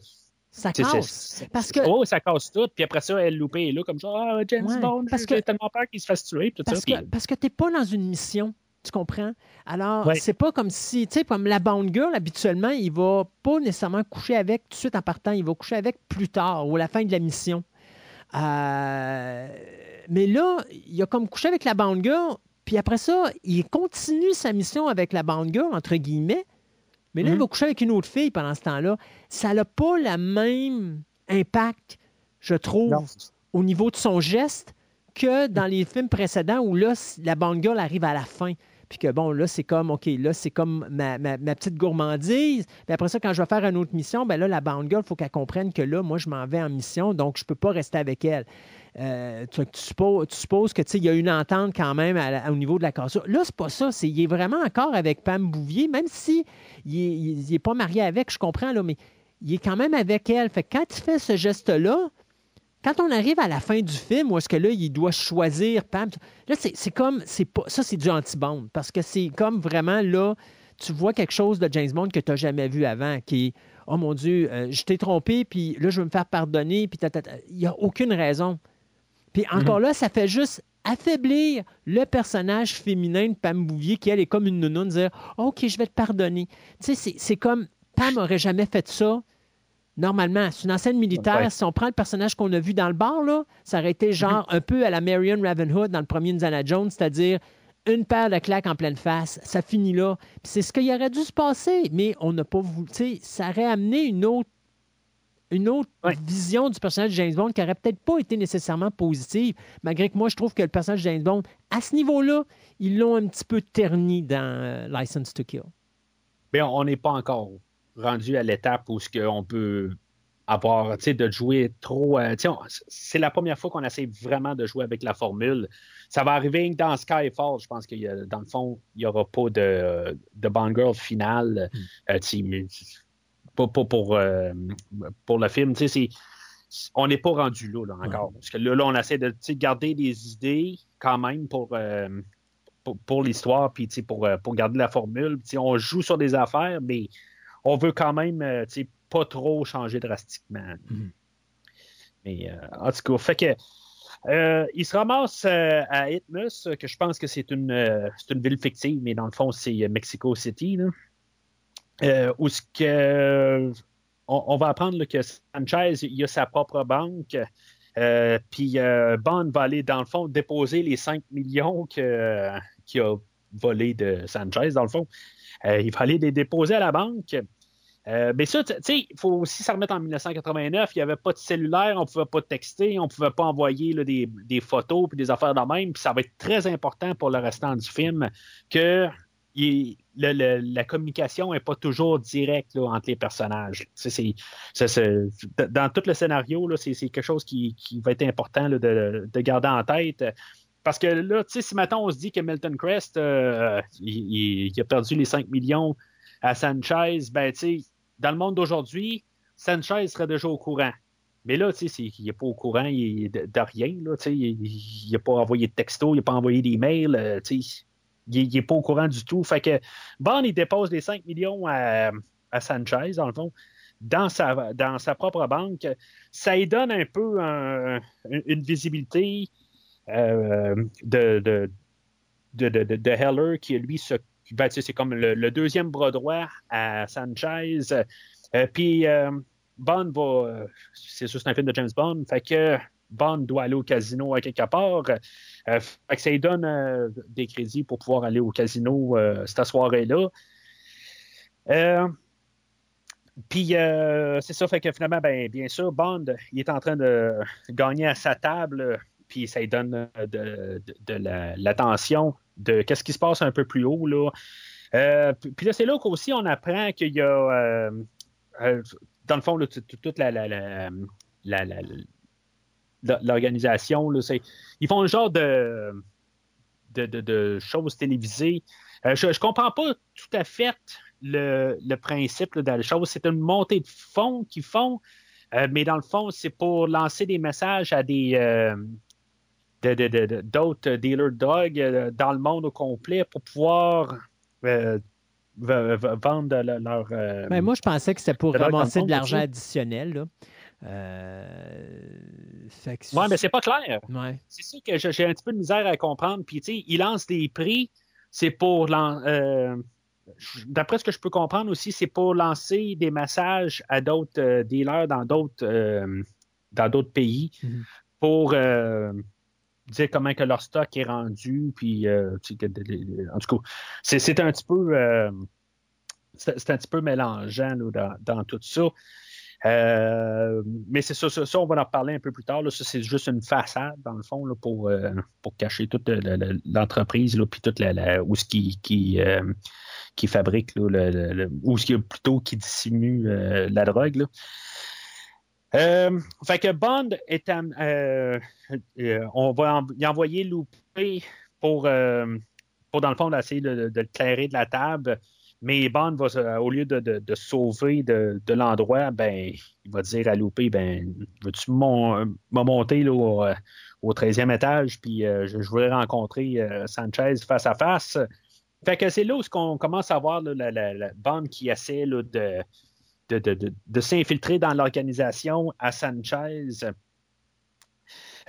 Ça casse. Parce que... Oh, ça casse tout. Puis après ça, elle Loupé est là comme ça. Ah, James Bond, parce que... tellement peur qu'il se fasse tuer. Tout parce, ça, que, parce que t'es pas dans une mission. Tu comprends? Alors, c'est pas comme si, tu sais, comme la Bond Girl, habituellement, il va pas nécessairement coucher avec tout de suite en partant. Il va coucher avec plus tard ou à la fin de la mission. Euh, mais là, il a comme couché avec la Bond Girl, puis après ça, il continue sa mission avec la Bond Girl, entre guillemets, mais là, il mhm. va coucher avec une autre fille pendant ce temps-là. Ça n'a pas le même impact, je trouve, au niveau de son geste que dans les films précédents où là, la Bond Girl arrive à la fin. Puis que bon, là, c'est comme, OK, là, c'est comme ma, petite gourmandise. Puis après ça, quand je vais faire une autre mission, ben là, la Bond Girl, il faut qu'elle comprenne que là, moi, je m'en vais en mission, donc je ne peux pas rester avec elle. Euh, tu, tu, supposes, que il y a une entente quand même au niveau de la cassure. Là, c'est pas ça. C'est, il est vraiment encore avec Pam Bouvier, même si il n'est pas marié avec, je comprends, là, mais il est quand même avec elle. Fait quand il fait ce geste-là, quand on arrive à la fin du film, où est-ce que là, il doit choisir Pam, là, c'est comme, c'est pas, ça, c'est du anti-bond, parce que c'est comme vraiment, là, tu vois quelque chose de James Bond que tu n'as jamais vu avant, qui est, oh mon Dieu, euh, je t'ai trompé, puis là, je veux me faire pardonner, puis il n'y a aucune raison. Puis encore mhm. là, ça fait juste affaiblir le personnage féminin de Pam Bouvier, qui, elle, est comme une nounoune, dire OK, je vais te pardonner. Tu sais, c'est comme Pam n'aurait jamais fait ça Normalement, c'est une ancienne militaire. Si on prend le personnage qu'on a vu dans le bar, là, ça aurait été genre un peu à la Marion Ravenhood dans le premier Indiana Jones, c'est-à-dire une paire de claques en pleine face. Ça finit là. C'est ce qu'il aurait dû se passer, mais on n'a pas voulu. Ça aurait amené une autre, une autre vision du personnage de James Bond qui n'aurait peut-être pas été nécessairement positive, malgré que moi, je trouve que le personnage de James Bond, à ce niveau-là, ils l'ont un petit peu terni dans euh, License to Kill. Mais on n'est pas encore rendu à l'étape où ce qu'on peut avoir, tu sais, de jouer trop. Euh, c'est la première fois qu'on essaie vraiment de jouer avec la formule. Ça va arriver dans Skyfall, je pense que dans le fond, il n'y aura pas de, de Bond Girl finale. Hmm. Euh, pas, pour, euh, pour le film. On n'est pas rendu là, encore. Parce que là, on essaie de garder des idées quand même pour, pour, l'histoire, puis pour, pour garder la formule. on joue sur des affaires, mais on veut quand même euh, pas trop changer drastiquement. Mhm. Mais euh, en tout cas, fait que euh, il se ramasse à Itmus, que je pense que c'est une, une ville fictive, mais dans le fond, c'est Mexico City. où ce que on, va apprendre que Sanchez il a sa propre banque. puis Bond va aller, dans le fond, déposer les 5 millions qu'il a volés de Sanchez, dans le fond. Euh, il fallait les déposer à la banque. Euh, mais ça, tu sais, il faut aussi s'en remettre en 1989. Il n'y avait pas de cellulaire, on ne pouvait pas texter, on ne pouvait pas envoyer des, photos et des affaires de même. Puis ça va être très important pour le restant du film que la communication n'est pas toujours directe entre les personnages. dans tout le scénario, c'est quelque chose qui, va être important de, garder en tête. Parce que là, tu sais, si maintenant on se dit que Milton Crest, euh, il, a perdu les 5 millions à Sanchez, ben, tu sais, dans le monde d'aujourd'hui, Sanchez serait déjà au courant. Mais là, tu sais, il n'est pas au courant de, rien, là, tu sais, il n'a pas envoyé de texto, il n'a pas envoyé d'email, euh, tu sais, il n'est pas au courant du tout. Fait que Bond, il dépose les 5 millions à, Sanchez, dans le fond, dans sa, dans sa propre banque. Ça lui donne un peu une visibilité euh, de, de, de, Heller, qui lui se c'est comme le, deuxième bras droit à Sanchez. Euh, puis euh, Bond va. c'est juste un film de James Bond. Fait que Bond doit aller au casino à quelque part. fait que ça lui donne des crédits pour pouvoir aller au casino cette soirée-là. Puis c'est ça, fait que finalement, ben, bien sûr, Bond, il est en train de gagner à sa table, puis ça donne de, l'attention de qu'est-ce qui se passe un peu plus haut. Là. puis là, c'est là qu'aussi on apprend qu'il y a euh, dans le fond, toute l'organisation, ils font un genre de, de, choses télévisées. Euh, je ne comprends pas tout à fait le, principe de la chose. C'est une montée de fonds qu'ils font, euh, mais dans le fond, c'est pour lancer des messages à des d'autres dealers de drogue dans le monde au complet pour pouvoir vendre leur. Euh, ben, moi, je pensais que c'était pour ramasser de l'argent additionnel. Euh, oui, mais c'est pas clair. C'est sûr que j'ai un petit peu de misère à comprendre. Puis, tu sais, ils lancent des prix, c'est pour. Euh, d'après ce que je peux comprendre aussi, c'est pour lancer des messages à d'autres dealers dans d'autres dans d'autres pays mm-hmm. pour dire comment que leur stock est rendu, puis euh, en tout cas, c'est un petit peu euh, c'est un petit peu mélangeant dans, tout ça. Euh, mais c'est ça, ça, on va en reparler un peu plus tard. Ça, c'est juste une façade, dans le fond, pour, pour cacher toute l'entreprise, puis toute la, ce qui, qui, fabrique, ou plutôt qui dissimule la drogue. Là. Euh, fait que Bond est euh, euh, on va y envoyer Loupé pour, pour dans le fond essayer de, le clairer de la table. Mais Bond va, au lieu de, de, sauver de, l'endroit, ben, il va dire à Loupé, ben, veux-tu me monter là, au, 13e étage, puis je, voudrais rencontrer Sanchez face à face. Fait que c'est là où on commence à voir la, la, Bond qui essaie de de, s'infiltrer dans l'organisation à Sanchez.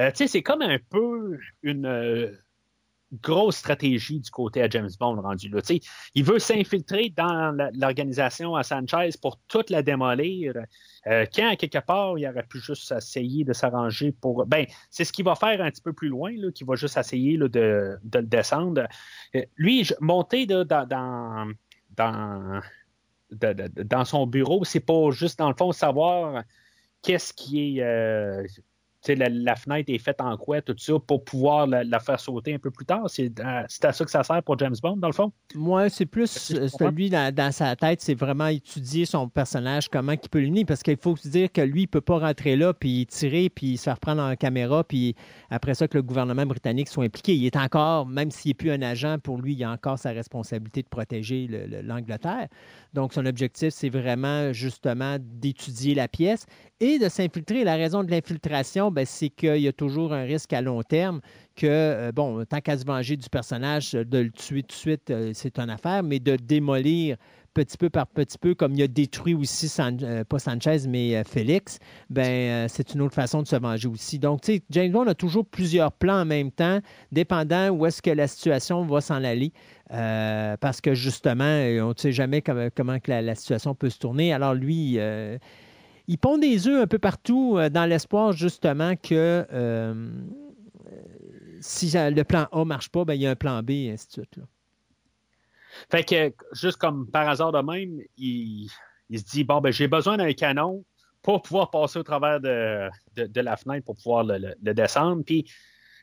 Euh, c'est comme un peu une euh, grosse stratégie du côté à James Bond rendu là. il veut s'infiltrer dans l'organisation à Sanchez pour toute la démolir. Euh, quand, quelque part, il aurait pu juste essayer de s'arranger pour. Ben, c'est ce qu'il va faire un petit peu plus loin, là, qu'il va juste essayer de, le descendre. lui, monter dans, dans son bureau, c'est pas juste dans le fond savoir qu'est-ce qui est euh, la, la, fenêtre est faite en quoi, tout ça, pour pouvoir la, faire sauter un peu plus tard? C'est à, ça que ça sert pour James Bond, dans le fond? Moi, c'est plus celui dans, dans, sa tête, c'est vraiment étudier son personnage, comment il peut l'unir, parce qu'il faut se dire que lui, il ne peut pas rentrer là, puis tirer, puis se faire prendre en caméra, puis après ça, que le gouvernement britannique soit impliqué. Il est encore, même s'il n'est plus un agent, pour lui, il a encore sa responsabilité de protéger l'Angleterre. Donc, son objectif, c'est vraiment, justement, d'étudier la pièce et de s'infiltrer. La raison de l'infiltration, ben, c'est qu'il y a toujours un risque à long terme que, euh, bon, tant qu'à se venger du personnage, de le tuer tout de suite, euh, c'est une affaire, mais de démolir petit peu par petit peu, comme il a détruit aussi, euh, pas Sanchez, mais Félix, ben, c'est une autre façon de se venger aussi. Donc, tu sais, James Bond a toujours plusieurs plans en même temps, dépendant où est-ce que la situation va s'en aller. parce que justement, on ne sait jamais comment que la, situation peut se tourner. Alors lui, il pond des œufs un peu partout euh, dans l'espoir justement que euh, si le plan A ne marche pas, ben, il y a un plan B, et ainsi de suite. Fait que, juste comme par hasard de même, il, se dit bon, ben, j'ai besoin d'un canon pour pouvoir passer au travers de, la fenêtre pour pouvoir le, descendre. Puis,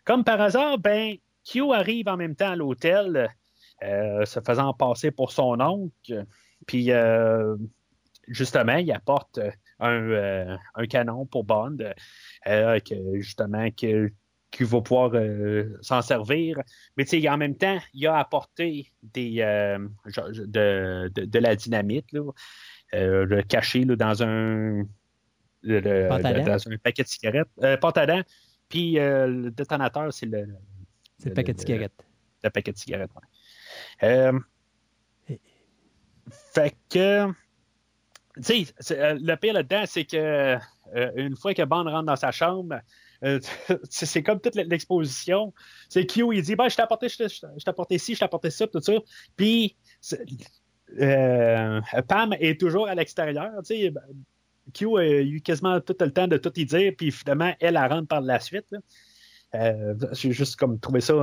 comme par hasard, ben, Q arrive en même temps à l'hôtel, euh, se faisant passer pour son oncle. Puis, justement, il apporte euh, un, canon pour Bond, euh, que, justement, que, qui va pouvoir euh, s'en servir. Mais tu sais, en même temps, il a apporté des, de, la dynamite, le caché dans un dans un paquet de cigarettes. Euh, Puis le détonateur, c'est le. C'est le, paquet de cigarettes. Le, paquet de cigarettes, oui. fait que. Euh, le pire là-dedans, c'est que euh, une fois que Bond rentre dans sa chambre, euh, [LAUGHS] c'est comme toute l'exposition. C'est Q, il dit ben, Je t'ai apporté, je apporté ci, je t'ai apporté ça, tout ça. Puis Pam est toujours à l'extérieur. Q a eu quasiment tout le temps de tout y dire, puis finalement, elle, elle rentre par la suite. J'ai juste comme trouvé ça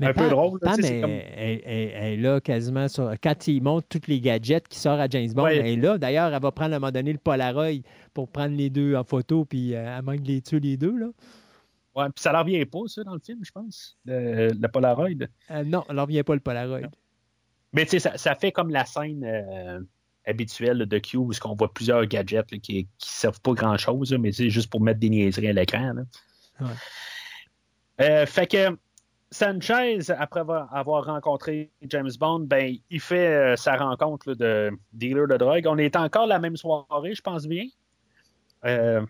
un peu drôle. elle, est là quasiment sur. Quand il montre tous les gadgets qui sortent à James Bond, elle est là. D'ailleurs, elle va prendre à un moment donné le Polaroid pour prendre les deux en photo, puis euh, elle manque les tuer les deux. Là. Ouais, puis ça leur vient pas, ça, dans le film, je pense, le, Polaroid. Euh, non, ça leur vient pas le Polaroid. Mais tu sais, ça, fait comme la scène euh, habituelle de Q où on voit plusieurs gadgets qui ne servent pas grand-chose, mais c'est juste pour mettre des niaiseries à l'écran. fait que Sanchez, après avoir rencontré James Bond, ben, il fait euh, sa rencontre de dealer de drogue. On est encore la même soirée, je pense bien. Euh,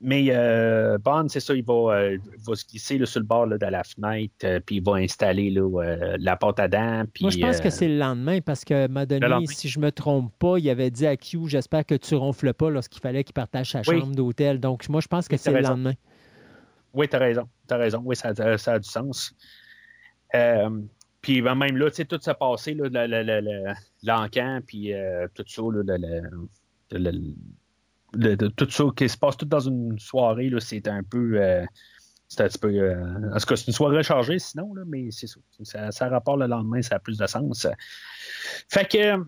mais euh, Bond, c'est ça, il va, se glisser sur le bord de la fenêtre, puis il va installer la porte à dents. Moi, je pense que c'est le lendemain, parce que m'a donné, si je me trompe pas, il avait dit à Q, j'espère que tu ronfles pas lorsqu'il fallait qu'il partage sa chambre d'hôtel. Donc, moi, je pense que c'est le lendemain. Oui, tu as raison. Tu raison. Oui, ça, a du sens. Euh, puis ben, même là, tu sais, tout s'est passé, l'encan, puis euh, tout ça, tout ça qui se passe tout dans une soirée, c'est un peu. Euh, c'est un petit peu. en tout cas, c'est une soirée chargée sinon, mais c'est ça, ça. rapporte le lendemain, ça a plus de sens. Fait que.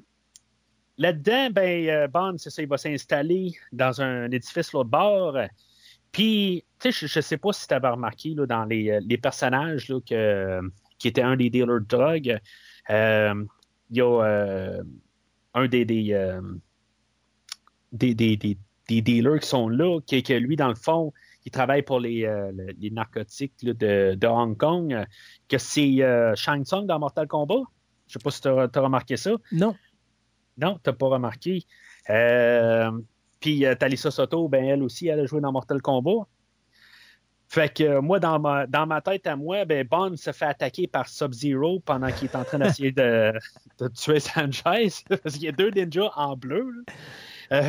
Là-dedans, ben, Bond, c'est ça, il va s'installer dans un édifice l'autre bord. Puis, tu sais, je ne sais pas si tu avais remarqué là, dans les, euh, personnages là, que, qui étaient un des dealers de drogue, euh, il y a euh, un des, des, des, dealers qui sont là, qui, que lui, dans le fond, il travaille pour les, les narcotiques de, de, Hong Kong, que c'est Shang Tsung dans Mortal Kombat? Je ne sais pas si tu as, remarqué ça. Non. Non, tu n'as pas remarqué. Euh, puis euh, Talisa Soto, ben, elle aussi, elle a joué dans Mortal Kombat. Fait que euh, moi, dans ma, dans ma tête à moi, ben, Bond se fait attaquer par Sub-Zero pendant qu'il est en train d'essayer de, [LAUGHS] tuer Sanchez. [LAUGHS] Parce qu'il y a deux ninjas en bleu. [LAUGHS] Euh,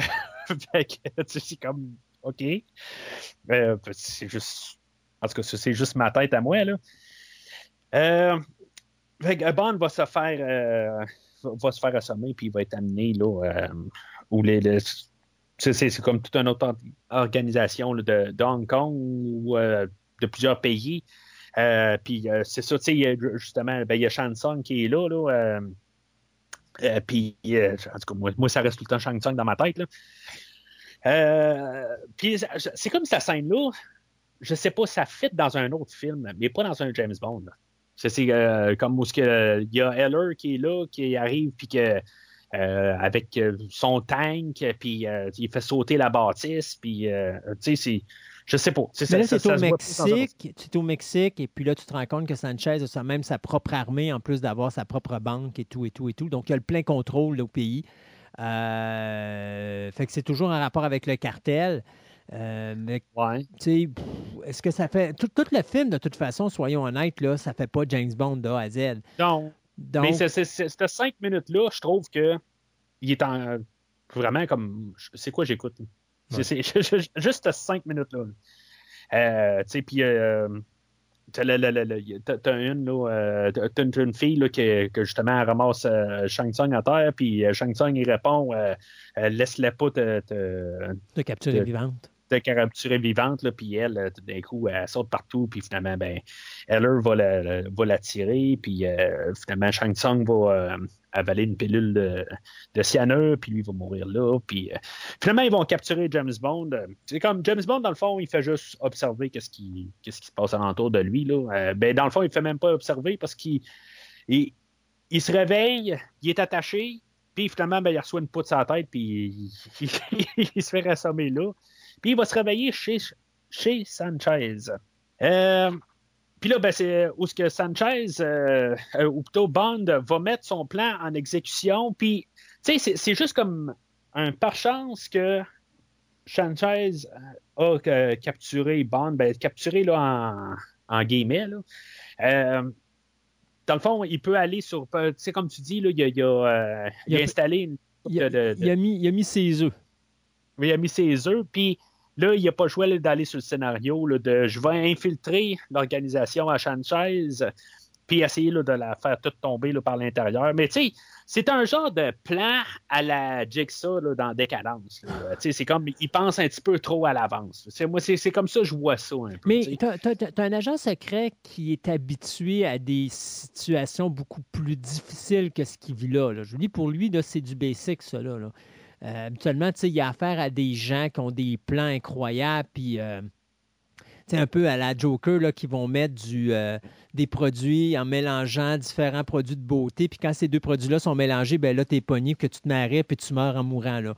fait que c'est comme OK. c'est juste. En tout cas, c'est juste ma tête à moi. Là. fait que Bond va se faire va se faire assommer puis il va être amené là, où les c'est comme toute une autre organisation de, Hong Kong ou euh, de plusieurs pays. Euh, puis euh, c'est ça, tu sais, justement, ben, il y a Shang Tsung qui est là. là puis, en tout cas, moi, ça reste tout le temps Shang Tsung dans ma tête. puis c'est comme cette scène-là, je sais pas, ça fit dans un autre film, mais pas dans un James Bond. C'est comme où il y a Heller qui est là, qui arrive, puis que avec euh, son tank, puis euh, il fait sauter la bâtisse, puis tu sais, c'est. Je sais pas. Mais là, c'est au Mexique. Tu es au Mexique, et puis là, tu te rends compte que Sanchez a même sa propre armée, en plus d'avoir sa propre banque et tout, et tout, et tout. Donc, il a le plein contrôle au pays. fait que c'est toujours en rapport avec le cartel. mais, ouais. est-ce que ça fait. Tout, le film, de toute façon, soyons honnêtes, là, ça fait pas James Bond de A à Z. Non. Mais ces cinq minutes-là, je trouve que il est en vraiment comme. C'est quoi j'écoute? C'est [LAUGHS] juste cinq minutes-là. Euh, tu sais, puis. Euh, t'as une, là, euh, une, fille là, qui, que justement elle ramasse Shang Tsung à terre, puis Shang Tsung il répond Laisse-la pas te, te, capturer vivante de capturer vivante, là, puis elle, euh, tout d'un coup, elle saute partout, puis finalement, ben, Heller va la, va tirer, puis euh, finalement, Shang Tsung va euh, avaler une pilule de, de cyanure, puis lui va mourir là, puis finalement, ils vont capturer James Bond. C'est comme James Bond, dans le fond, il fait juste observer qu'est-ce qui, qu'est-ce qui se passe alentour de lui, là. ben, dans le fond, il fait même pas observer parce qu'il il, il se réveille, il est attaché, puis finalement, ben, il reçoit une poutre sur la tête, puis il, [LAUGHS] il se fait rassommer là. Puis il va se réveiller chez, chez Sanchez. Euh, puis là, ben, c'est où ce que Sanchez, euh, euh, ou plutôt Bond, va mettre son plan en exécution. Puis, tu sais, c'est juste comme un par chance que Sanchez a capturé Bond, ben, capturé là, en, en guillemets. Là. dans le fond, il peut aller sur. Tu sais, comme tu dis, là, il, a, il, a, il a installé une. Il a, il a, mis, il a mis ses œufs. Il a mis ses œufs, puis Là, il n'a pas le choix d'aller sur le scénario de je vais infiltrer l'organisation à Sanchez, puis essayer de la faire toute tomber par l'intérieur. Mais tu sais, c'est un genre de plan à la Jigsaw dans Décadence. C'est comme, il pense un petit peu trop à l'avance. Moi, c'est comme ça que je vois ça un peu. Mais tu as, un agent secret qui est habitué à des situations beaucoup plus difficiles que ce qu'il vit là, Je vous dis, pour lui, c'est du basic, ça. Là, euh, habituellement, il y a affaire à des gens qui ont des plans incroyables, puis... Euh, un peu à la Joker qui vont mettre du, euh, des produits en mélangeant différents produits de beauté. Puis quand ces deux produits-là sont mélangés, ben là, tu es pogné, que tu te maries, puis tu meurs en mourant. Là.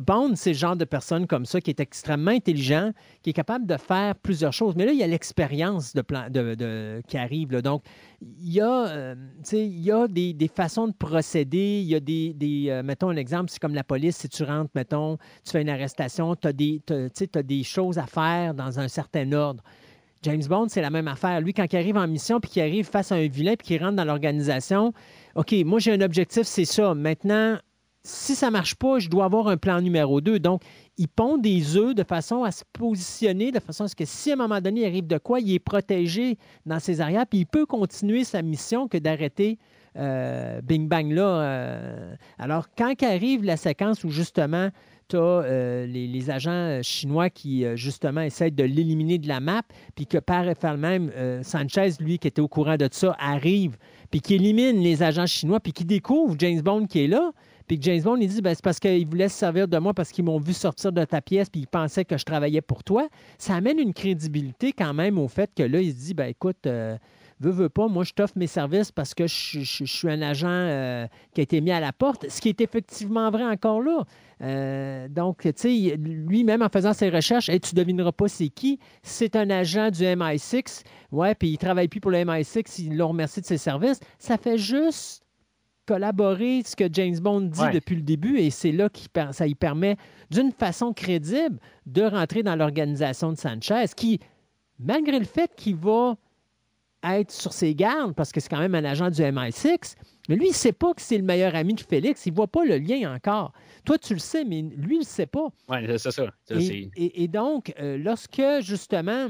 Bond, c'est le genre de personne comme ça qui est extrêmement intelligent, qui est capable de faire plusieurs choses. Mais là, il y a l'expérience de, de, qui arrive. Là. Donc, il y a, euh, y a des, des, façons de procéder. Il y a des, des mettons un exemple, c'est comme la police, si tu rentres, mettons, tu fais une arrestation, tu as, as, des choses à faire dans un certain ordre. James Bond, c'est la même affaire. Lui, quand il arrive en mission, puis qu'il arrive face à un vilain, puis qu'il rentre dans l'organisation, OK, moi j'ai un objectif, c'est ça. Maintenant, si ça ne marche pas, je dois avoir un plan numéro 2. Donc, il pond des œufs de façon à se positionner, de façon à ce que si à un moment donné il arrive de quoi, il est protégé dans ses arrières, puis il peut continuer sa mission que d'arrêter euh, Bing Bang là. Euh. alors, quand arrive la séquence où justement tu as euh, les, agents chinois qui, justement, essaient de l'éliminer de la map, puis que par même, Sanchez, lui, qui était au courant de ça, arrive, puis qui élimine les agents chinois, puis qui découvre James Bond qui est là. Puis James Bond, il dit, ben, c'est parce qu'ils voulaient se servir de moi parce qu'ils m'ont vu sortir de ta pièce, puis ils pensaient que je travaillais pour toi. Ça amène une crédibilité quand même au fait que là, il se dit, ben, écoute, veux, veux pas, moi, je t'offre mes services parce que je, suis un agent euh, qui a été mis à la porte, ce qui est effectivement vrai encore là. Euh, donc, tu sais, lui-même, en faisant ses recherches, et tu devineras pas c'est qui. C'est un agent du MI6. Ouais, puis il travaille plus pour le MI6, ils l'ont remercié de ses services. Ça fait juste collaborer ce que James Bond dit depuis le début et c'est là que ça lui permet d'une façon crédible de rentrer dans l'organisation de Sanchez qui, malgré le fait qu'il va être sur ses gardes parce que c'est quand même un agent du MI6. Mais lui, il ne sait pas que c'est le meilleur ami de Félix. Il ne voit pas le lien encore. Toi, tu le sais, mais lui, il ne sait pas. Oui, c'est ça. et, donc, euh, lorsque, justement,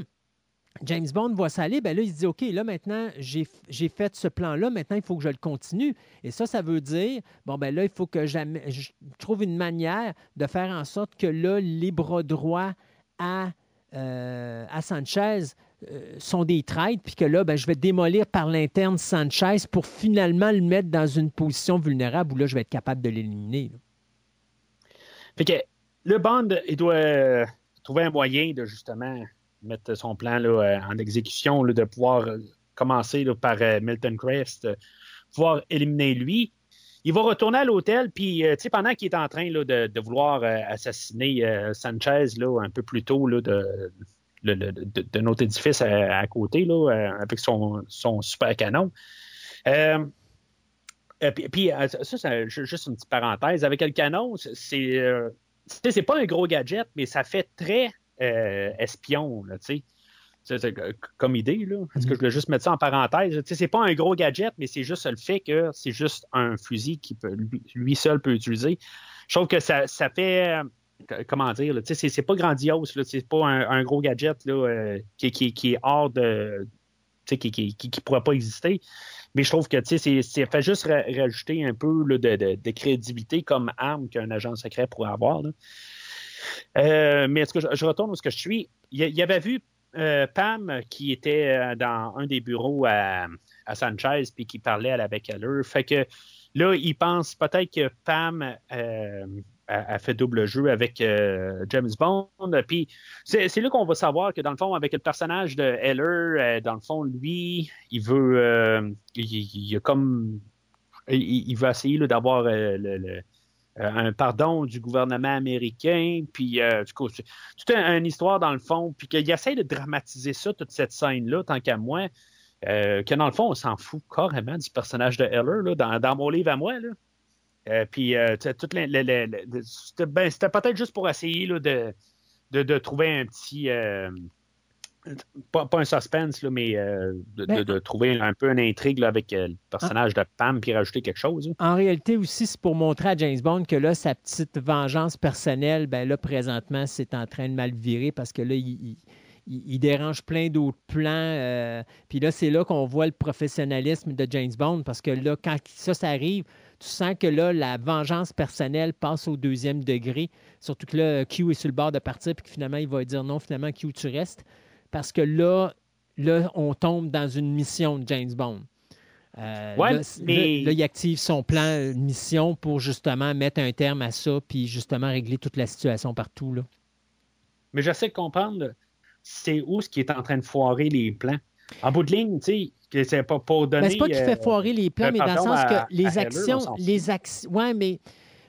James Bond voit ça aller, ben là, il se dit, OK, là, maintenant, j'ai fait ce plan-là, maintenant, il faut que je le continue. Et ça, ça veut dire, bon, ben là, il faut que je trouve une manière de faire en sorte que là, les bras droits à, euh, Sanchez euh, sont des traîtres, puis que là, ben, je vais démolir par l'interne Sanchez pour finalement le mettre dans une position vulnérable où là, je vais être capable de l'éliminer. Fait que le Bond, il doit euh, trouver un moyen de justement mettre son plan là, euh, en exécution, de pouvoir commencer par Milton Crest, pouvoir éliminer lui. Il va retourner à l'hôtel, puis pendant qu'il est en train là, de, vouloir assassiner Sanchez là, un peu plus tôt, là, de, de, notre édifice à, côté, là, euh, avec son, super canon. Euh, euh, puis, ça, c'est juste une petite parenthèse. Avec le canon, c'est c'est pas un gros gadget, mais ça fait très espion, tu sais. comme idée, là. Est-ce que je voulais juste mettre ça en parenthèse? C'est pas un gros gadget, mais c'est juste le fait que c'est juste un fusil qui peut, lui, seul peut utiliser. Je trouve que ça, ça fait comment dire, c'est, pas grandiose, c'est pas un, gros gadget là, euh, qui, est hors de. qui, qui, qui, pourrait pas exister. Mais je trouve que c'est fait juste rajouter un peu de, crédibilité comme arme qu'un agent secret pourrait avoir. Euh, mais est-ce que je, retourne où ce que je suis? Il, y avait vu euh, Pam qui était dans un des bureaux à, Sanchez puis qui parlait avec elle. Fait que là, il pense peut-être que Pam a, fait double jeu avec euh, James Bond. Puis c'est là qu'on va savoir que dans le fond, avec le personnage de Heller, euh, dans le fond, lui, il veut, euh, il, a comme, il, veut essayer d'avoir un pardon du gouvernement américain, puis du coup, toute une histoire dans le fond, puis qu'il essaie de dramatiser ça, toute cette scène-là, tant qu'à moi, que dans le fond, on s'en fout carrément du personnage de Heller, là, dans, dans, mon livre à moi. Là. Euh, puis, euh, ben, c'était peut-être juste pour essayer de, de, trouver un petit. Euh, pas, un suspense, mais ben, de, trouver un peu une intrigue avec le personnage de Pam puis rajouter quelque chose. En réalité aussi, c'est pour montrer à James Bond que là, sa petite vengeance personnelle, ben là, présentement, c'est en train de mal virer parce que là, il, il, dérange plein d'autres plans. Euh, puis là, c'est là qu'on voit le professionnalisme de James Bond, parce que là, quand ça, ça arrive, tu sens que là, la vengeance personnelle passe au deuxième degré. Surtout que là, Q est sur le bord de partir, puis que finalement, il va dire non, finalement, Q, tu restes. Parce que là, là, on tombe dans une mission de James Bond. Euh, là, mais... il active son plan une mission pour justement mettre un terme à ça, puis justement régler toute la situation partout. Là. Mais j'essaie de comprendre, c'est où ce qui est en train de foirer les plans. En bout de ligne, tu sais, c'est pas pour donner. Ben, c'est pas qu'il fait euh, foirer les plans, mais dans le sens que les actions. les actions. Ouais, mais.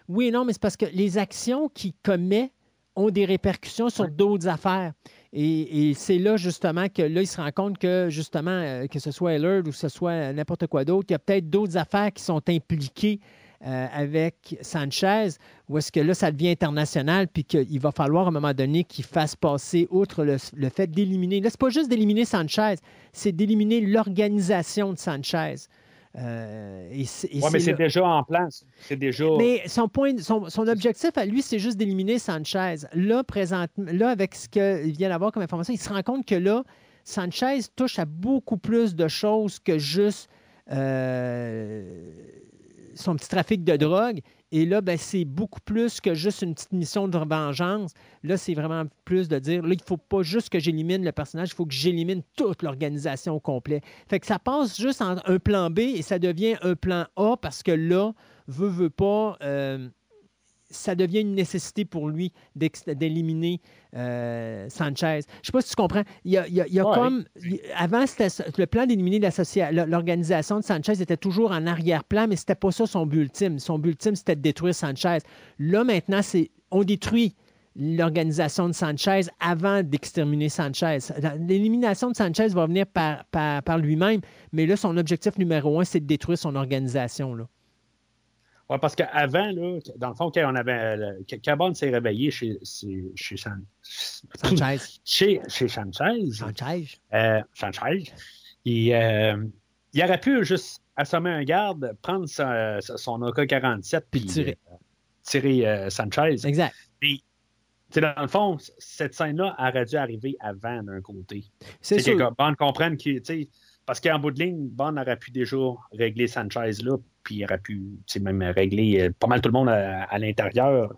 Oui, non, mais c'est parce que les actions qu'il commet ont des répercussions sur d'autres affaires. Et, c'est là, justement, que là, se rend compte que, justement, euh, que ce soit Allard ou que ce soit n'importe quoi d'autre, il y a peut-être d'autres affaires qui sont impliquées euh, avec Sanchez, ou est-ce que là, ça devient international, puis qu'il va falloir à un moment donné qu'il fasse passer, outre le, fait d'éliminer. Là, c'est pas juste d'éliminer Sanchez, c'est d'éliminer l'organisation de Sanchez. Euh, oui, mais c'est déjà en place. C'est déjà. Mais son point, son, objectif à lui, c'est juste d'éliminer Sanchez. Là, présentement, là, avec ce qu'il vient d'avoir comme information, il se rend compte que là, Sanchez touche à beaucoup plus de choses que juste euh, son petit trafic de drogue. Et là, ben, c'est beaucoup plus que juste une petite mission de vengeance. Là, c'est vraiment plus de dire, là, il ne faut pas juste que j'élimine le personnage, il faut que j'élimine toute l'organisation au complet. Fait que ça passe juste en un plan B et ça devient un plan A parce que là, veut, veut pas, euh, ça devient une nécessité pour lui d'éliminer euh, Sanchez. Je ne sais pas si tu comprends. Il y a, comme. Avant, le plan d'éliminer l'organisation de Sanchez était toujours en arrière-plan, mais ce n'était pas ça son but ultime. Son but ultime, c'était de détruire Sanchez. Là, maintenant, c'est on détruit l'organisation de Sanchez avant d'exterminer Sanchez. L'élimination de Sanchez va venir par, par, par lui-même, mais là, son objectif numéro un, c'est de détruire son organisation. Là. Oui, parce qu'avant, dans le fond, quand on avait. Quand s'est réveillé chez, chez, Sanchez. Chez, chez Sanchez. Sanchez. Euh, Sanchez. Il, euh, il, aurait pu juste assommer un garde, prendre son AK-47 puis tirer, euh, tirer euh, Sanchez. Exact. Puis, dans le fond, cette scène-là aurait dû arriver avant d'un côté. C'est sûr. Que Bond comprenne que, parce qu'en bout de ligne, Bond aurait pu déjà régler Sanchez là, puis il aurait pu même régler euh, pas mal tout le monde à, l'intérieur,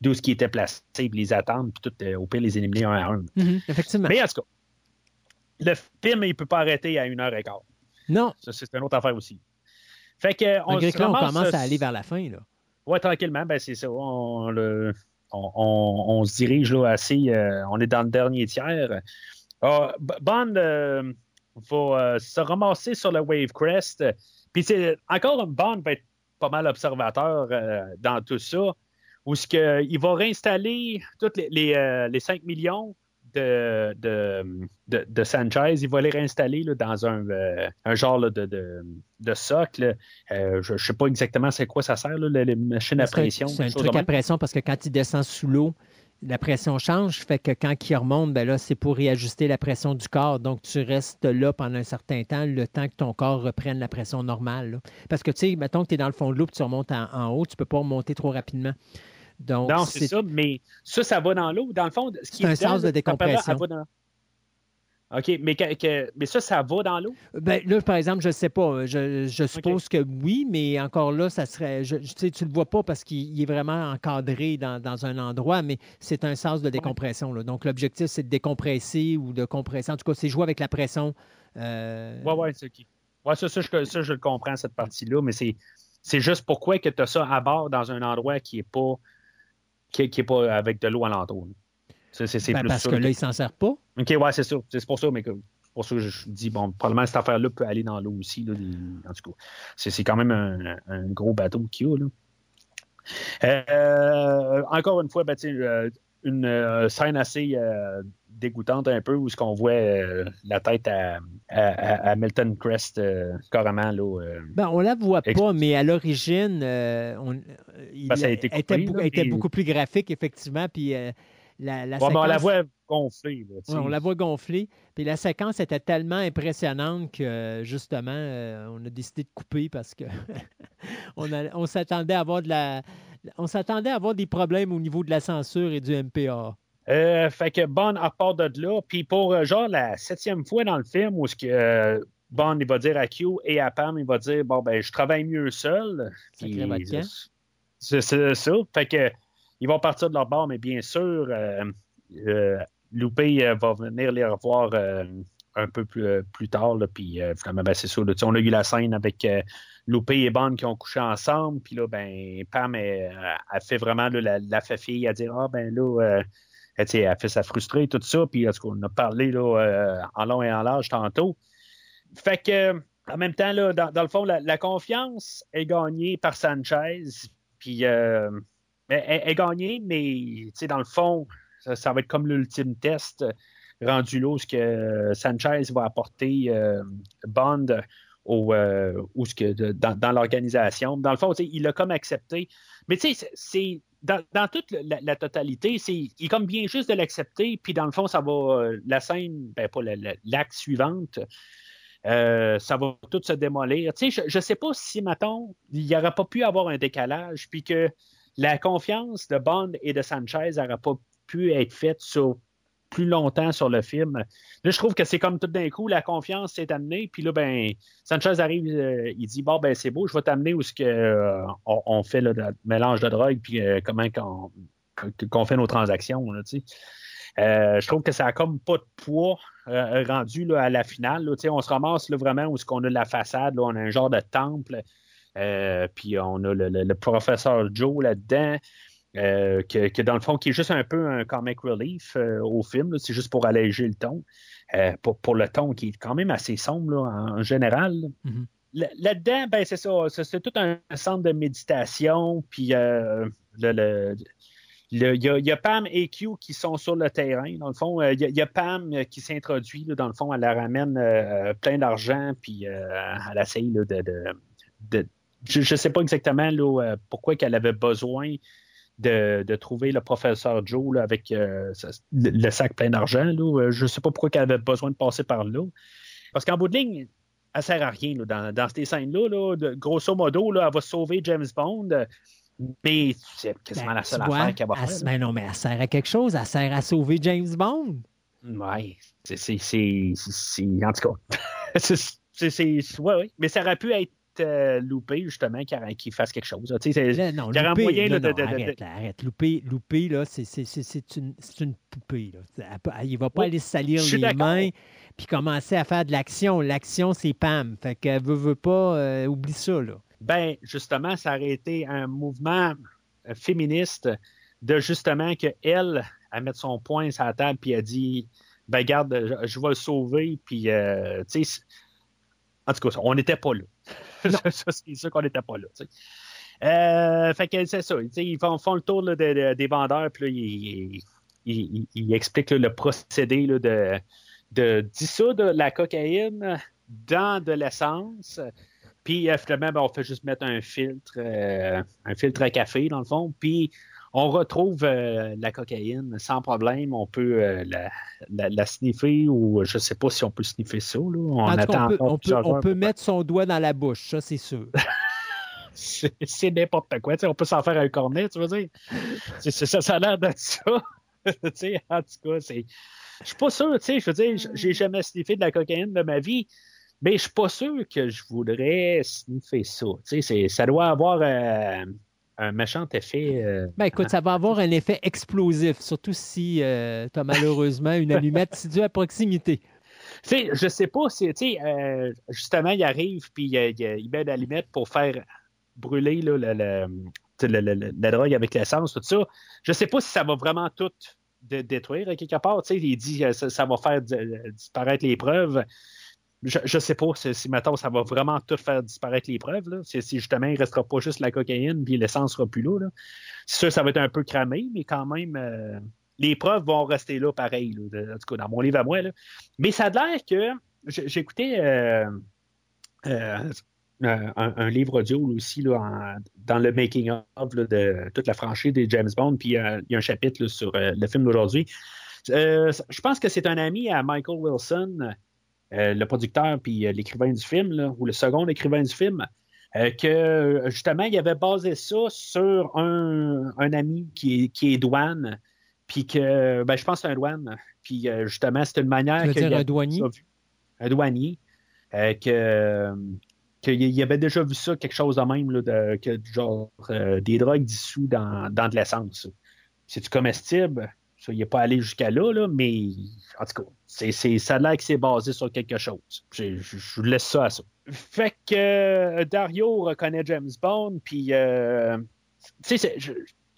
d'où ce qui était placé, puis les attendre, puis tout, euh, au pire, les éliminer un à un. Mm-hmm, effectivement. Mais en tout cas, le film, il ne peut pas arrêter à une heure et quart. Non. Ça, c'est une autre affaire aussi. Fait que, on, là, on commence à aller vers la fin. Là. Oui, tranquillement, ben c'est ça. On, le, on, se dirige là assez. Euh, on est dans le dernier tiers. Ah, Bond va se ramasser sur le Wave Crest. Puis c'est encore Bond va être pas mal observateur euh, dans tout ça, où ce que, il va réinstaller tous les, 5 euh, millions de, de, Sanchez, il va les réinstaller dans un, euh, un genre de, de, socle. je ne sais pas exactement c'est quoi ça sert, là, les machines à pression. C'est un truc à pression parce que quand il descend sous l'eau, la pression change, fait que quand il remonte, ben là, c'est pour réajuster la pression du corps. Donc, tu restes là pendant un certain temps, le temps que ton corps reprenne la pression normale. Parce que, tu sais, mettons que tu es dans le fond de l'eau et tu remontes en, haut, tu ne peux pas remonter trop rapidement. Donc, non, c'est ça, mais ça, ça va dans l'eau. Dans le fond, ce qui est un sens de décompression. OK, mais, mais ça, ça va dans l'eau? Ben, là, par exemple, je ne sais pas. Je, suppose que oui, mais encore là, ça serait. Je, tu ne le vois pas parce qu'il est vraiment encadré dans, un endroit, mais c'est un sens de décompression. Là. Donc, l'objectif, c'est de décompresser ou de compresser. En tout cas, c'est jouer avec la pression. Euh... Oui, oui, c'est OK. Ouais, ça, ça, je, ça, je le comprends, cette partie-là, mais c'est juste pourquoi que tu as ça à bord dans un endroit qui n'est pas, qui, est pas avec de l'eau alentour. C'est, ben, parce que là, il s'en sert pas. OK, ouais, c'est ça. C'est pour ça, mais pour ça que je dis, bon, probablement cette affaire-là peut aller dans l'eau aussi. Là, en tout cas, c'est, quand même un, gros bateau qu'il y a. Là. Euh, encore une fois, ben, euh, une euh, scène assez dégoûtante un peu où ce qu'on voit la tête à, à, Milton Crest carrément là. Ben, on la voit pas, mais à l'origine, on, il ben, était, beaucoup plus graphique effectivement, puis la, séquence... on la voit gonfler. on la voit gonfler. Puis la séquence était tellement impressionnante que justement, euh, on a décidé de couper parce que [LAUGHS] on, s'attendait à avoir de la. On s'attendait à avoir des problèmes au niveau de la censure et du MPA. Euh, fait que Bond part de là. Puis pour euh, genre la septième fois dans le film où ce que euh, Bond il va dire à Q et à Pam, il va dire Bon ben je travaille mieux seul. C'est ça. Fait que ils vont partir de leur bord, mais bien sûr, Loupé va venir les revoir un peu plus, tard. Puis ben, c'est ça. on a eu la scène avec Loupé et Bond qui ont couché ensemble. Puis là, ben, Pam, a fait vraiment la, la fille à dire Ah, ben là, elle, elle fait ça frustrer, tout ça. Puis, on a parlé là, euh, en long et en large tantôt. Fait que, en même temps, dans, le fond, la, confiance est gagnée par Sanchez. Puis, euh, elle, est gagnée, mais dans le fond, ça, va être comme l'ultime test rendu là où ce que Sanchez va apporter euh, Bond au, ce que, dans, dans l'organisation. Dans le fond, il l'a comme accepté. Mais tu sais, c'est dans, toute la, totalité, c'est, il est comme bien juste de l'accepter, puis dans le fond, ça va, euh, la scène, ben pas l'acte suivante, euh, ça va tout se démolir. Tu sais, je ne sais pas si, mettons, il n'y aurait pas pu avoir un décalage, puis que la confiance de Bond et de Sanchez n'aurait pas pu être faite sur plus longtemps sur le film. Là, je trouve que c'est comme tout d'un coup, la confiance s'est amenée, puis là, ben, Sanchez arrive, euh, il dit Bon, ben, c'est beau, je vais t'amener où ce que, euh, on, fait le mélange de drogue, puis euh, comment qu'on, fait nos transactions. je trouve que ça a comme pas de poids rendu là, à la finale. on se ramasse vraiment où ce qu'on a la façade, on a un genre de temple, puis on a le professeur Joe là-dedans. Euh, que, dans le fond, qui est juste un peu un comic relief euh, au film, c'est juste pour alléger le ton, euh, pour, le ton qui est quand même assez sombre en, général. Mm-hmm. Là-dedans, ben, c'est ça, c'est tout un centre de méditation, puis il y, a Pam et Q qui sont sur le terrain. Dans le fond, il y, a Pam qui s'introduit. Dans le fond, elle la ramène plein d'argent, puis elle essaye de, de, je ne sais pas exactement pourquoi qu'elle avait besoin de, trouver le professeur Joe avec euh, le, sac plein d'argent. Euh, je ne sais pas pourquoi elle avait besoin de passer par là. Parce qu'en bout de ligne, elle ne sert à rien dans, ces scènes-là. grosso modo, elle va sauver James Bond. Mais c'est quasiment ben, la seule affaire qu'elle va faire. Mais ben non, mais elle sert à quelque chose. Elle sert à sauver James Bond. Oui, c'est. En tout cas. [LAUGHS] c'est. Ouais, Mais ça aurait pu être euh, loupé, justement, qui fasse quelque chose. Non, il y loupé, moyen de, arrête, arrête. Loupé, c'est, une, une, poupée. Il ne va pas aller salir les mains puis commencer à faire de l'action. L'action, c'est Pam. Fait qu'elle veut, veut pas, euh, oublie ça. Là. Ben, justement, ça aurait été un mouvement euh, féministe de justement qu'elle, elle, elle mette son poing sur la table puis elle dit ben garde, je, vais le sauver puis tu sais en tout cas, on n'était pas là. [LAUGHS] c'est sûr qu'on n'était pas là. Euh, fait que c'est ça. Ils font, font, le tour des vendeurs, puis ils, expliquent le procédé de, de dissoudre la cocaïne dans de l'essence. Puis euh, finalement, ben, on fait juste mettre un filtre, euh, un filtre à café, dans le fond. Puis on retrouve la cocaïne sans problème. On peut la, sniffer ou je ne sais pas si on peut sniffer ça. On, attend on peut, on peut, mettre son doigt dans la bouche, ça c'est sûr. [LAUGHS] c'est n'importe quoi. on peut s'en faire un cornet, tu veux dire? C'est, ça, ça a l'air d'être ça. [LAUGHS] en tout cas, c'est. Je suis pas sûr, tu sais, je veux dire, j'ai jamais sniffé de la cocaïne de ma vie, mais je suis pas sûr que je voudrais sniffer ça. Tu sais, ça doit avoir euh, un méchant effet. Euh, ben écoute, ça va [LAUGHS] avoir un effet explosif, surtout si euh, tu as malheureusement une allumette [LAUGHS] située à proximité. Tu sais, je sais pas si, tu sais, euh, justement, il arrive puis il, met l'allumette pour faire brûler la, drogue avec l'essence, tout ça. Je sais pas si ça va vraiment tout détruire quelque part. Tu sais, il dit que ça, ça va faire disparaître les preuves je ne sais pas si, si, mettons, ça va vraiment tout faire disparaître les preuves. Si, justement, il ne restera pas juste la cocaïne puis l'essence sera plus là. C'est sûr, ça va être un peu cramé, mais quand même, euh, les preuves vont rester là pareil, en tout cas, dans mon livre à moi. Mais ça a l'air que écouté euh, euh, un, livre audio aussi là, dans le making-of de toute la franchise des James Bond, puis il y a un chapitre sur le film d'aujourd'hui. je pense que c'est un ami à Michael Wilson le producteur puis euh, l'écrivain du film, ou le second écrivain du film, euh, que justement, il avait basé ça sur un, ami qui est, douane, puis que, ben, je pense que c'est un douane. Puis justement, c'est une manière. Tu veux dire un douanier? Un douanier. que qu'il avait déjà vu ça, quelque chose de même, là, de, que genre des drogues dissous dans, dans de l'essence. C'est-tu comestible? Il n'est pas allé jusqu'à là, là, mais en tout cas, c'est, c'est, ça a l'air que c'est basé sur quelque chose. Je, je, laisse ça à ça. Fait que euh, Dario reconnaît James Bond, puis euh, tu sais,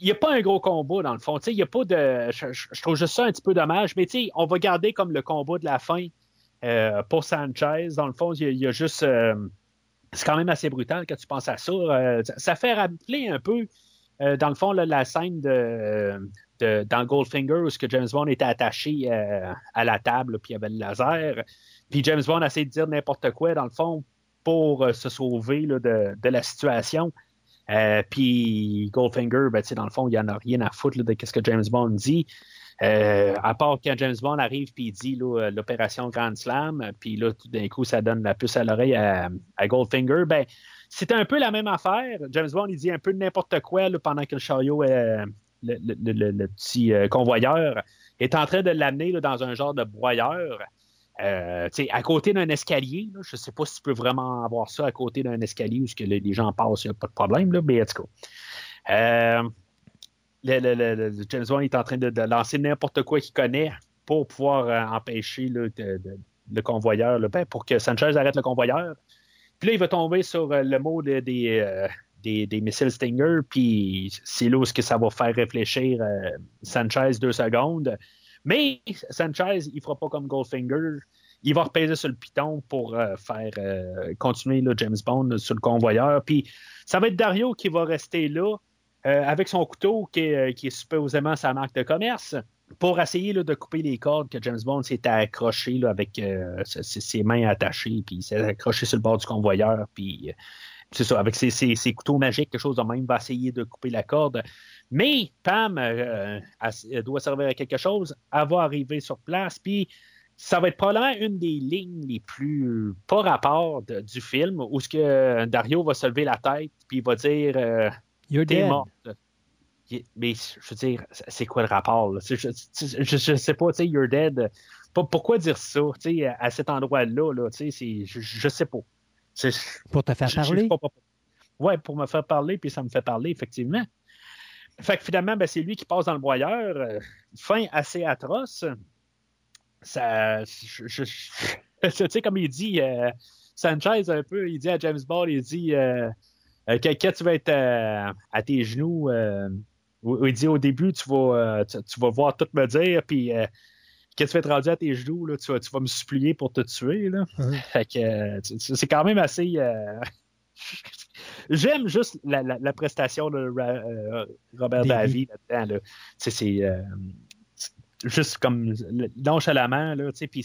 il n'y a pas un gros combat dans le fond. Il y a pas de. Je, trouve juste ça un petit peu dommage, mais on va garder comme le combat de la fin euh, pour Sanchez. Dans le fond, il y, a juste. c'est quand même assez brutal quand tu penses à ça. ça fait rappeler un peu, dans le fond, la scène de, dans Goldfinger où que James Bond était attaché euh, à la table, puis il y avait le laser. Puis James Bond essaie de dire n'importe quoi, dans le fond, pour euh, se sauver de, la situation. Euh, puis Goldfinger, ben, dans le fond, il n'y en a rien à foutre de ce que James Bond dit. à part quand James Bond arrive puis il dit l'opération Grand Slam, puis là, tout d'un coup, ça donne la puce à l'oreille à, Goldfinger, ben, c'était un peu la même affaire. James Bond, il dit un peu n'importe quoi pendant que le chariot est le, petit euh, convoyeur, est en train de l'amener dans un genre de broyeur. Euh, à côté d'un escalier, je ne sais pas si tu peux vraiment avoir ça à côté d'un escalier où que les gens passent, il n'y a pas de problème, là, mais en tout cas. Euh, James Bond est en train de, lancer n'importe quoi qu'il connaît pour pouvoir empêcher le convoyeur, ben, pour que Sanchez arrête le convoyeur. Puis là, il va tomber sur le mot des, des, missiles Stinger, puis c'est là où que ça va faire réfléchir euh, Sanchez deux secondes. Mais Sanchez, il fera pas comme Goldfinger. Il va repaiser sur le piton pour euh, faire euh, continuer James Bond sur le convoyeur. Puis ça va être Dario qui va rester là avec son couteau qui est, supposément sa marque de commerce pour essayer de couper les cordes que James Bond s'est accroché avec ses, mains attachées, puis il s'est accroché sur le bord du convoyeur, puis c'est ça, avec ses, couteaux magiques, quelque chose de même, va essayer de couper la corde. Mais Pam euh, elle doit servir à quelque chose, elle va arriver sur place, puis ça va être probablement une des lignes les plus pas rapport du film, où ce que Dario va se lever la tête, puis il va dire euh, You're dead. Mais je veux dire, c'est quoi le rapport? Je, je, sais pas, tu sais, You're dead. Pourquoi dire ça, tu sais, à cet endroit-là, là, tu sais, je, je sais pas. Pour te faire parler? Oui, pour me faire parler, puis ça me fait parler, effectivement. Fait que finalement, ben, c'est lui qui passe dans le broyeur. Euh, fin assez atroce. Ça. Je, [LAUGHS] sais, comme il dit, euh, Sanchez, un peu, il dit à James Bond, il dit euh, quand tu vas être à tes genoux, il dit au début, tu vas, tu, vas voir tout me dire, puis quand tu vas être rendu à tes genoux, là, tu, vas, tu vas me supplier pour te tuer. Là. [LAUGHS] Fait que euh, c'est quand même assez. Euh, [LAUGHS] j'aime juste la, la, prestation de euh, Robert Davy là-dedans. C'est juste comme nonchalamment, là, puis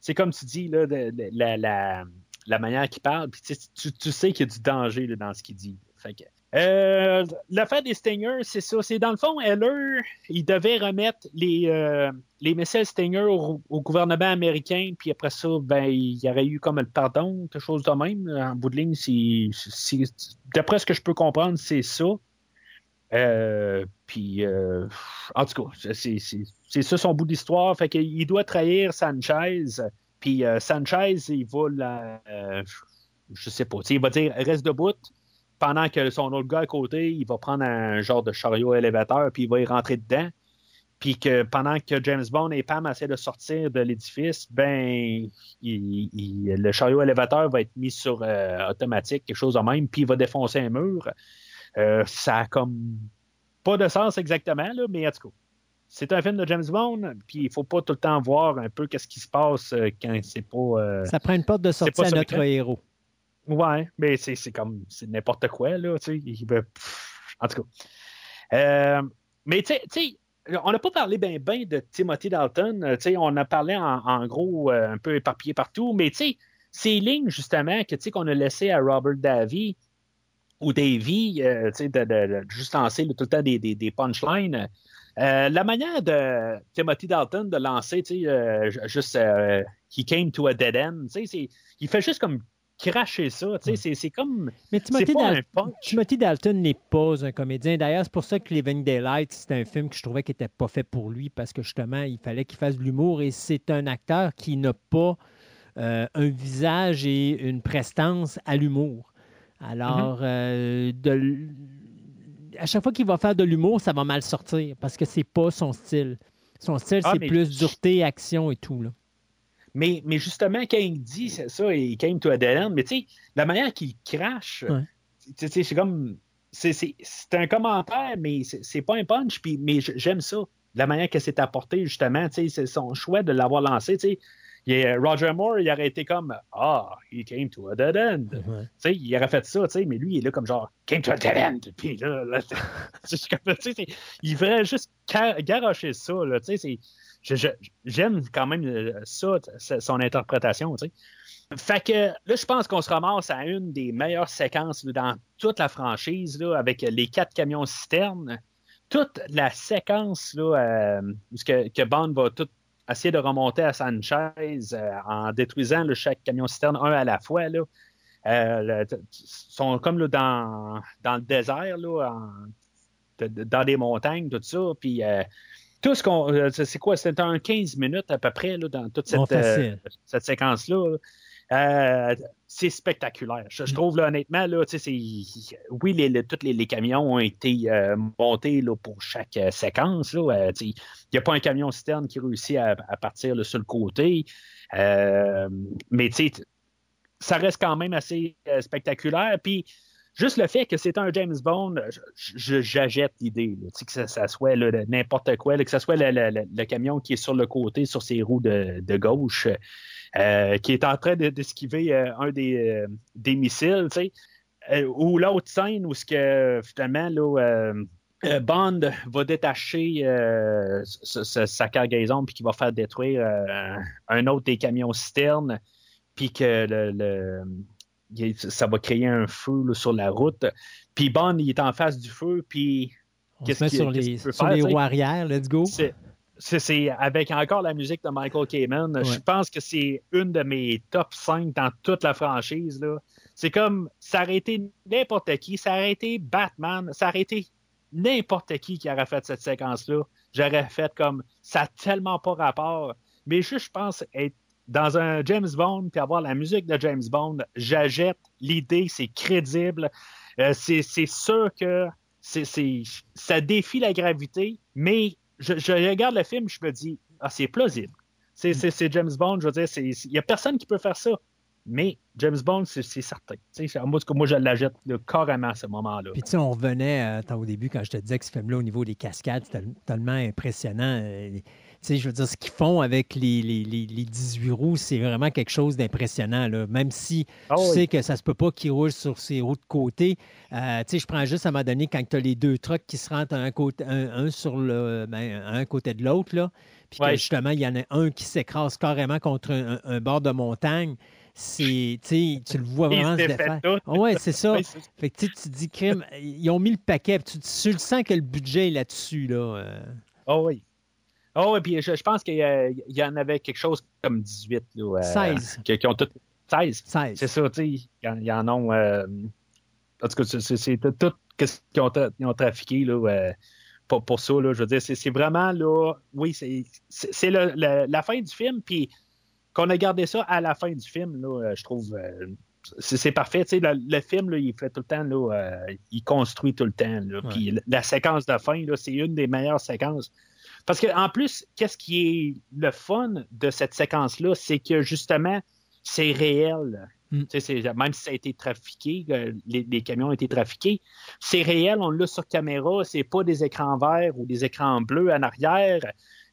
c'est comme tu dis, là, la, la, la, manière qu'il parle, puis tu, tu, sais qu'il y a du danger là, dans ce qu'il dit. Fait que, euh, l'affaire des Stingers, c'est ça. C'est dans le fond, Heller, il devait remettre les, euh, les missiles Stinger au, gouvernement américain, puis après ça, ben, il y aurait eu comme le pardon, quelque chose de même. En bout de ligne, d'après ce que je peux comprendre, c'est ça. Euh, puis, en tout cas, c'est ça son bout d'histoire. Fait qu'il doit trahir Sanchez. Puis Sanchez, il va la. je sais pas. Il va dire reste debout pendant que son autre gars à côté, il va prendre un genre de chariot élévateur, puis il va y rentrer dedans. Puis que pendant que James Bond et Pam essaient de sortir de l'édifice, ben, le chariot élévateur va être mis sur euh, automatique, quelque chose de même, puis il va défoncer un mur. Euh, ça a comme pas de sens exactement, là, mais en tout cas, c'est un film de James Bond, puis il faut pas tout le temps voir un peu qu'est-ce qui se passe euh, quand c'est pas. ça prend une porte de sortie à notre héros. Ouais, mais c'est comme c'est n'importe quoi, là, tu sais. En tout cas. Euh, mais tu sais, on n'a pas parlé bien ben de Timothy Dalton. Euh, sais, on a parlé en, gros euh, un peu éparpillé partout, mais tu sais, ces lignes justement que qu'on a laissées à Robert Davy ou Davy, sais, de, de, juste lancer tout le temps des, des, des punchlines. la manière de Timothy Dalton de lancer, tu sais, juste He came to a dead end, tu sais, il fait juste comme cracher ça. tu sais, C'est c'est comme. Mais Timothy, pas Dal- un punch. Timothy Dalton n'est pas un comédien. D'ailleurs, c'est pour ça que Living Daylight, c'est un film que je trouvais qui n'était pas fait pour lui parce que justement, il fallait qu'il fasse de l'humour et c'est un acteur qui n'a pas euh, un visage et une prestance à l'humour. Alors, Mm-hmm. euh, de à chaque fois qu'il va faire de l'humour, ça va mal sortir parce que c'est pas son style. Son style, Ah, c'est mais- plus dureté, action et tout. Là. Mais, mais justement, quand il dit c'est ça, il came to a dead end, mais tu sais, la manière qu'il crache, Ouais. tu sais, c'est comme. C'est c'est- c'est un commentaire, mais c'est c'est pas un punch, puis, mais j'aime ça. La manière que c'est apporté, justement, tu sais, c'est son choix de l'avoir lancé, tu sais. Roger Moore, il aurait été comme Ah, he came to a dead end. Tu sais, il aurait fait ça, tu sais, mais lui, il est là comme genre came to a dead end. Puis là, là, [LAUGHS] il ferait juste garocher ça, là, tu sais, c'est- J'aime quand même euh, ça, son interprétation. Fait que là, je pense qu'on se ramasse à une des meilleures séquences dans toute la franchise, là, avec les quatre camions citernes. Toute la séquence là, euh, que, Bond va tout essayer de remonter à Sanchez euh, en détruisant chaque camion citerne un à la fois. Là. Euh, sont comme là, dans, dans le désert, là, dans des montagnes, tout ça. Puis tout ce qu'on. euh, c'est c'est quoi? C'était un 15 minutes à peu près là, dans toute cette, euh, cette séquence-là. Euh, c'est spectaculaire. Je, je trouve là, honnêtement, là, tu sais, c'est- oui, les, les- tous les, les camions ont été euh, montés là, pour chaque euh, séquence. là. Euh, Il n'y a pas un camion citerne qui réussit à, à partir là, sur le côté. Euh, mais tu sais, t- ça reste quand même assez spectaculaire. Puis juste le fait que c'est un James Bond, je- j'achète l'idée que ça, soit n'importe quoi, que ce soit le, camion qui est sur le côté, sur ses roues de, gauche, euh, qui est en train de- d'esquiver euh, un des, euh, missiles. Euh, ou l'autre scène où ce que finalement euh, euh, Bond va détacher euh, sa- cargaison puis qui va faire détruire euh, un autre des camions citernes puis que le, ça va créer un feu là, sur la route. Puis Bond, il est en face du feu, puis Qu'est-ce qu'il- sur les, sur faire, les roues arrière. Let's go. c'est avec encore la musique de Michael Kamen. Ouais. Je pense que c'est une de mes top 5 dans toute la franchise. là. C'est comme, ça aurait été n'importe qui, ça aurait été Batman, ça aurait été n'importe qui qui aurait fait cette séquence-là. J'aurais fait comme, ça n'a tellement pas rapport. Mais juste, je pense, être dans un James Bond, puis avoir la musique de James Bond, j'achète l'idée, c'est crédible. Euh, c'est sûr que c'est c'est- ça défie la gravité, mais je, regarde le film, je me dis, ah, c'est plausible. C'est James Bond, je veux dire, il n'y a personne qui peut faire ça. Mais James Bond, c'est certain. Moi, moi, je là, carrément à ce moment-là. Puis tu sais, on revenait euh, au début quand je te disais que ce film-là, au niveau des cascades, tel- tellement impressionnant. euh, sais, je veux dire, ce qu'ils font avec les, les, les- les 18 roues, c'est vraiment quelque chose d'impressionnant. là. Même si Ah tu sais que ça se peut pas qu'ils roulent sur ces roues de côté. Euh, tu sais, je prends juste à un moment donné quand tu as les deux trucks qui se rentrent un, côté, un, un sur le, ben, un côté de l'autre, là. Puis que justement, il y en a un qui s'écrase carrément contre un, bord de montagne. C'est, tu le vois vraiment se défaire. Ah Ouais, [LAUGHS] c'est ça. Fait que tu te dis, crime, ils ont mis le paquet. Tu, tu le sens que le budget est là-dessus. Là. euh. Ah oui. Ah oui, puis je, je pense qu'il y, en avait quelque chose comme 18. Là, euh, 16. Qui, qui ont tout... 16. 16. C'est ça, tu sais. Il y en- ont. euh, en tout cas, c'est- tout ce qu'ils ont, tra- ils ont trafiqué là, euh, pour, pour ça. Là, je veux dire, c'est vraiment là. Oui, c'est la fin du film, puis qu'on a gardé ça à la fin du film, là, euh, je trouve. euh, c'est parfait. Tu sais, le, le film, là, il fait tout le temps, là, euh, il construit tout le temps. Là, Ouais. Puis la, la séquence de fin, c'est une des meilleures séquences. Parce qu'en plus, qu'est-ce qui est le fun de cette séquence-là, c'est que justement, c'est réel. Mm. Même si ça a été trafiqué, les, les camions ont été trafiqués, c'est réel, on l'a sur caméra, c'est pas des écrans verts ou des écrans bleus en arrière,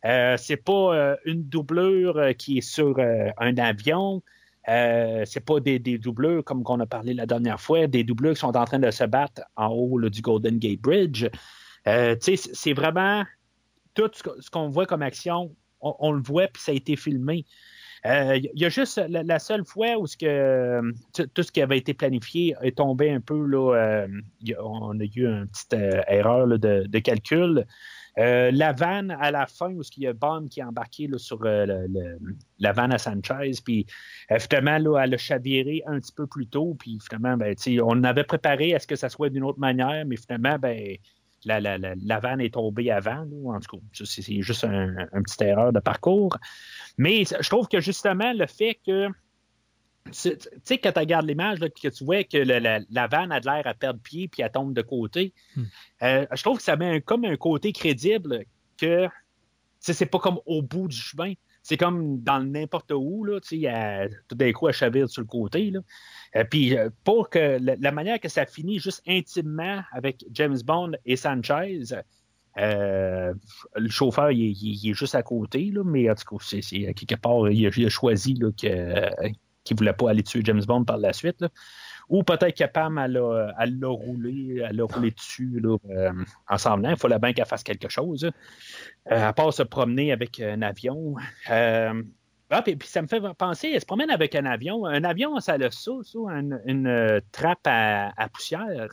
euh, c'est pas euh, une doublure euh, qui est sur euh, un avion, euh, c'est pas des, des doublures comme qu'on a parlé la dernière fois, des doublures qui sont en train de se battre en haut là, du Golden Gate Bridge. Euh, c'est vraiment tout ce qu'on voit comme action, on, le voit puis ça a été filmé. Euh, Il y a juste la, seule fois où euh, tout ce qui avait été planifié est tombé un peu. Là, euh, on a eu une petite euh, erreur de, calcul. Euh, la vanne à la fin, où il y a Bond qui est embarqué sur euh, la vanne à Sanchez, puis finalement, elle a chaviré un petit peu plus tôt, puis finalement, ben, on avait préparé à ce que ça soit d'une autre manière, mais finalement, ben, la, la, vanne est tombée avant. en tout cas, c'est juste un, une petite erreur de parcours. Mais je trouve que justement, le fait que tu sais, quand tu regardes l'image, que tu vois que la, vanne a de l'air à perdre pied puis elle tombe de côté, hmm. euh, je trouve que ça met comme un côté crédible que c'est pas comme au bout du chemin. C'est comme dans n'importe où, là, tout d'un coup, elle chavire sur le côté. Là. Euh, puis euh, pour que la, manière que ça finit juste intimement avec James Bond et Sanchez, le chauffeur, il, est juste à côté, là, mais en tout cas, c'est, quelque part, il a, choisi là, que, qui ne voulait pas aller tuer James Bond par la suite. Ou peut-être que Pam, elle l'a roulé, elle a roulé dessus là, euh, ensemble. Il fallait bien qu'elle fasse quelque chose. Euh, à part se promener avec un avion. Euh, ah, puis, ça me fait penser, elle se promène avec un avion. Un avion, ça a ça, ça une, trappe à poussière.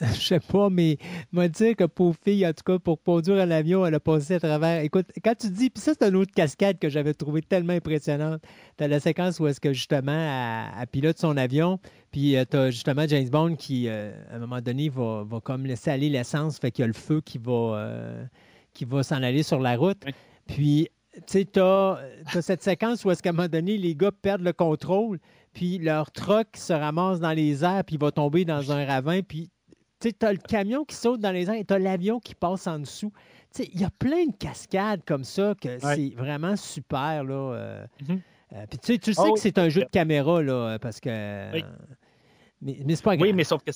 [LAUGHS] Je sais pas, mais moi dire que pauvre fille, en tout cas, pour conduire un avion, elle a passé à travers. Écoute, quand tu dis, puis ça, c'est une autre cascade que j'avais trouvé tellement impressionnante. Tu as la séquence où est-ce que justement, elle, pilote son avion, puis euh, tu as justement James Bond qui, euh, à un moment donné, va, va comme laisser aller l'essence, fait qu'il y a le feu qui va, euh, qui va s'en aller sur la route. Puis, tu sais, tu as, cette séquence où est-ce qu'à un moment donné, les gars perdent le contrôle, puis leur truck se ramasse dans les airs, puis il va tomber dans un ravin, puis tu as le camion qui saute dans les airs et tu as l'avion qui passe en dessous. Il y a plein de cascades comme ça que c'est vraiment super. Là, euh. mm-hmm. euh, puis tu sais, oh que c'est un jeu de caméra, là, parce que. Mais, mais c'est pas grave. Oui, mais sauf que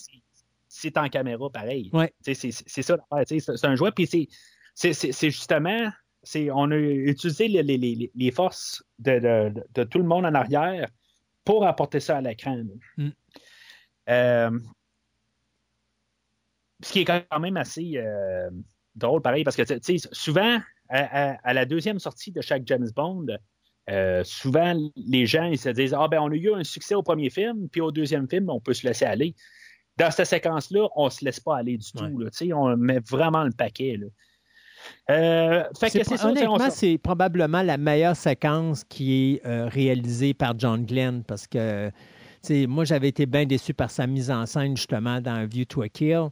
c'est en caméra pareil. C'est ça C'est un jouet, puis c'est justement. On a utilisé les, les, les forces de, de, de, tout le monde en arrière pour apporter ça à l'écran. Mm. Euh, ce qui est quand même assez euh, drôle, pareil, parce que souvent, à, la deuxième sortie de chaque James Bond, euh, souvent, les gens ils se disent Ah, ben, on a eu un succès au premier film, puis au deuxième film, on peut se laisser aller. Dans cette séquence-là, on ne se laisse pas aller du tout. Là, on met vraiment le paquet. Là. Euh, honnêtement, c'est probablement la meilleure séquence qui est réalisée par John Glenn parce que moi, j'avais été bien déçu par sa mise en scène justement dans View to a Kill.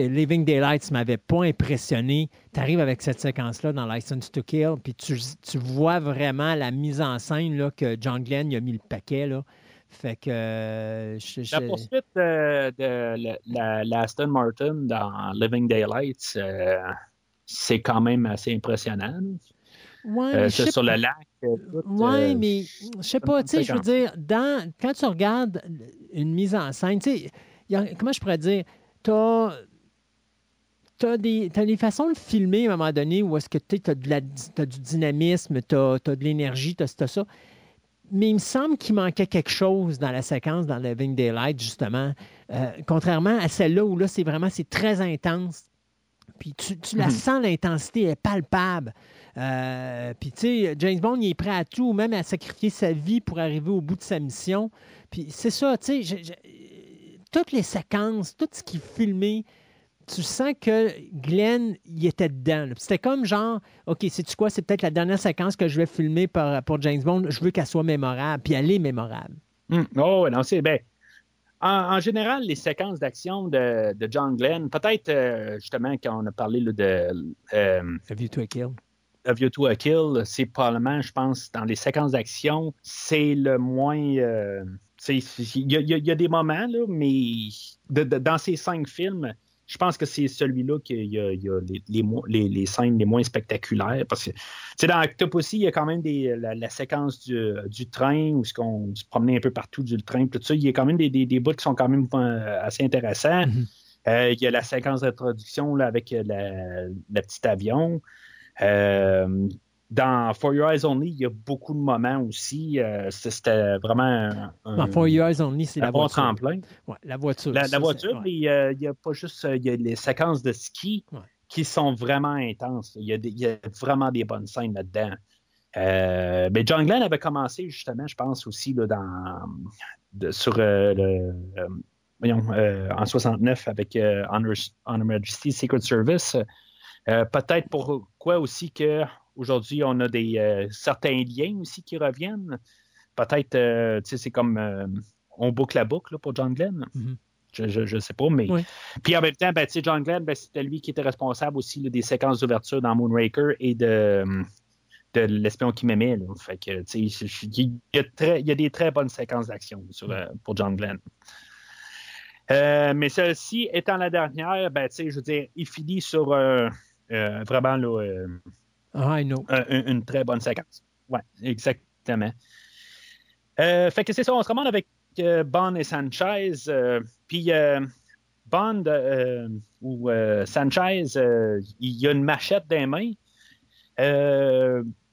Living Daylights ne m'avait pas impressionné. Tu arrives avec cette séquence-là dans License to Kill, puis tu, vois vraiment la mise en scène là, que John Glenn a mis le paquet. Là. Fait que. Euh, la poursuite de, la, Aston Martin dans Living Daylights, euh, c'est quand même assez impressionnant. Ouais, euh, sur le lac. Oui, mais je sais pas, tu sais, je veux dire, dans, quand tu regardes une mise en scène, tu sais, comment je pourrais dire, tu as tu as, des façons de filmer à un moment donné où est-ce que tu as, du dynamisme, tu as, de l'énergie, tu as, ça. Mais il me semble qu'il manquait quelque chose dans la séquence dans Living Daylight, justement. Euh, contrairement à celle-là où là, c'est vraiment c'est très intense. Puis tu, la mhm. sens, l'intensité est palpable. Euh, puis tu sais, James Bond, il est prêt à tout, même à sacrifier sa vie pour arriver au bout de sa mission. Puis c'est ça, tu sais, toutes les séquences, tout ce qui est filmé, tu sens que Glenn, il était dedans. C'était comme genre, OK, c'est-tu quoi? C'est peut-être la dernière séquence que je vais filmer pour, James Bond. Je veux qu'elle soit mémorable. Puis elle est mémorable. Hmm. Oh, non, c'est bien. En, général, les séquences d'action de, John Glenn, peut-être euh, justement quand on a parlé de. Euh, A View to a Kill. A View to a Kill, c'est probablement, je pense, dans les séquences d'action, c'est le moins. Euh, il y, a des moments, là, mais dans ces cinq films, je pense que c'est celui-là qui y a, les, scènes les moins spectaculaires. Parce que dans Octopussy, il y a quand même des, la, séquence du, train où on se promenait un peu partout du train. Tout ça, il y a quand même des, des, bouts qui sont quand même euh, assez intéressants. Mm-hmm. Euh, il y a la séquence d'introduction avec le petit avion. Euh, dans For Your Eyes Only, il y a beaucoup de moments aussi. Euh, c'était vraiment. Un, dans For Your Eyes Only, c'est la voiture. tremplin. Ouais, la voiture. La, voiture, mais il n'y a pas juste. Il y a les séquences de ski qui sont vraiment intenses. Il y, a vraiment des bonnes scènes là-dedans. Euh, mais John Glenn avait commencé justement, je pense aussi là, dans, sur euh, le, voyons, en 69 avec Honor, Honor, Majesty Secret Service. Peut-être pourquoi aussi que aujourd'hui on a des certains liens aussi qui reviennent. Peut-être, tu sais, c'est comme on boucle la boucle pour John Glenn. Mhm. Je ne sais pas, mais. Puis en même temps, ben, John Glenn, ben, c'était lui qui était responsable aussi des séquences d'ouverture dans Moonraker et de, de l'espion qui m'aimait. Fait que, il y, a il y a des très bonnes séquences d'action euh, pour John Glenn. Euh, mais celle-ci étant la dernière, ben, je veux dire, il finit sur euh, vraiment là, ah, une, très bonne séquence. Oui, exactement. fait que c'est ça, on se remonte avec Bond et Sanchez. puis Bond ou Sanchez, il y a une machette dans les mains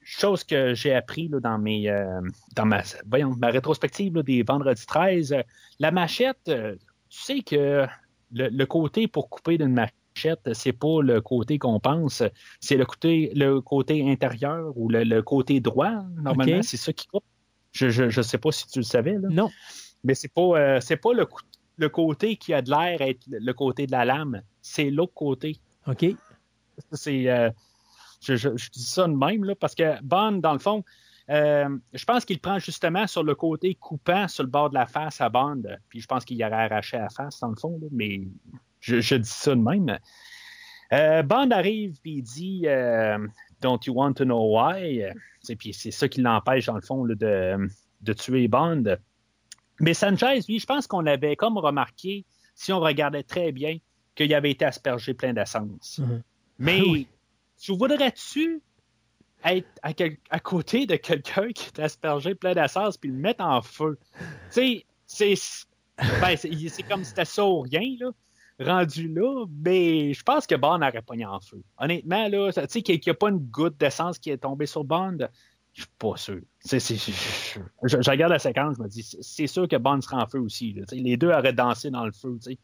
chose que j'ai appris là, dans mes euh, dans ma voyons, ma rétrospective des vendredis 13, la machette, euh, tu sais que le, côté pour couper d'une machette, c'est pas le côté qu'on pense, c'est le côté le côté intérieur ou le, côté droit. Normalement, c'est ça qui coupe. Je, ne sais pas si tu le savais. Là. Non. Mais c'est pas euh, c'est pas le, le côté qui a de l'air être le côté de la lame, c'est l'autre côté. OK. C'est je, dis ça de même, là, parce que Bond, dans le fond, euh, je pense qu'il prend justement sur le côté coupant sur le bord de la face à Bond. Puis je pense qu'il y aurait arraché la face, dans le fond, mais je, dis ça de même. Euh, Bond arrive puis il dit euh, Don't you want to know why? Puis c'est ça qui l'empêche, dans le fond, de, de, tuer Bond. Mais Sanchez, lui, je pense qu'on avait comme remarqué, si on regardait très bien, qu'il avait été aspergé plein d'essence. Mm-hmm. Mais tu voudrais-tu être à, côté de quelqu'un qui t'a aspergé plein d'essence puis le mettre en feu? Tu sais, ben, c'est comme si c'était ça ou rien, là, rendu là, mais je pense que Bond n'aurait pas mis en feu. Honnêtement, là, tu sais, qu'il n'y a pas une goutte d'essence qui est tombée sur Bond, je suis pas sûr. je, regarde la séquence, je me dis, c'est sûr que Bond sera en feu aussi. les deux auraient dansé dans le feu. sais.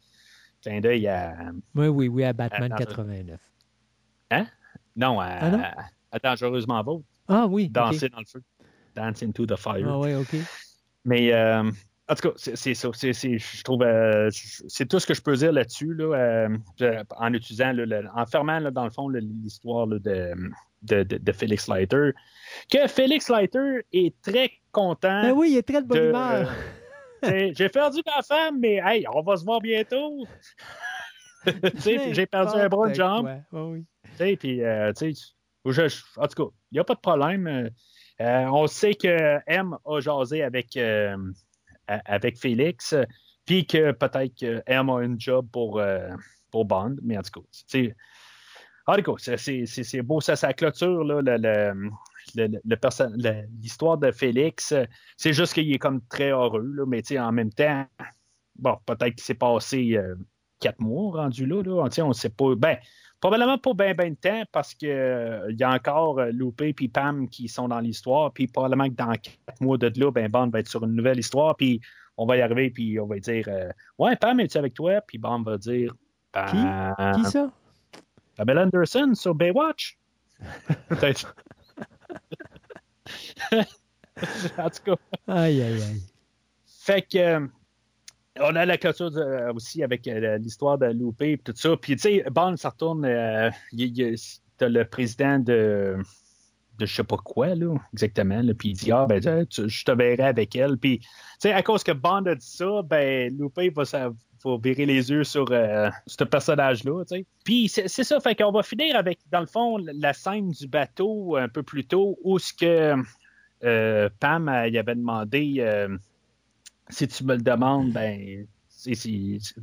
Clin d'œil à. Oui, oui, oui, à Batman 89. Hein? Non, à, ah Dangereusement Vôtre. Ah oui. Danser dans le feu. Dance into the fire. Ah oui, OK. Mais euh, en tout cas, c'est ça. Je trouve euh, c'est tout ce que je peux dire là-dessus, là, euh, en utilisant, en fermant dans le fond l'histoire de, de, de, Félix Leiter. Que Félix Leiter est très content. Ben oui, il est très de bonne humeur. [LAUGHS] J'ai perdu ma femme, mais hey, on va se voir bientôt. [LAUGHS] J'ai perdu un bras de jambe. oui puis, euh, en tout cas, il n'y a pas de problème. Euh, on sait que M a jasé avec, euh, avec Félix, puis que peut-être que M a une job pour, pour Bond, mais en tout cas, en tout cas, c'est beau, ça, ça clôture l'histoire de Félix. C'est juste qu'il est comme très heureux, là, mais en même temps, bon, peut-être qu'il s'est passé quatre mois rendu là. là. On ne sait pas. Ben, Probablement pas bien ben de temps parce qu'il euh, y a encore euh, Loupé et Pam qui sont dans l'histoire. Puis probablement que dans quatre mois de là, ben Bond va être sur une nouvelle histoire. Puis on va y arriver puis on va dire euh, Ouais, Pam, es-tu avec toi? Puis Bond va dire Qui? Qui ça? Pamela Anderson sur Baywatch. Peut-être. [LAUGHS] [LAUGHS] en tout cas. Aïe, aïe, aïe. Fait que on a la clôture euh, aussi avec euh, l'histoire de Loupé et tout ça. Puis, tu sais, Bond, ça retourne. Euh, t'as le président de, de je sais pas quoi, là, exactement. puis il dit Ah, ben, je te verrai avec elle. Puis, tu sais, à cause que Bond a dit ça, ben, Loupé va, va virer les yeux sur ce personnage-là, tu. Puis, c'est ça, fait qu'on va finir avec, dans le fond, la scène du bateau un peu plus tôt où ce que Pam, il avait demandé si tu me le demandes, ben,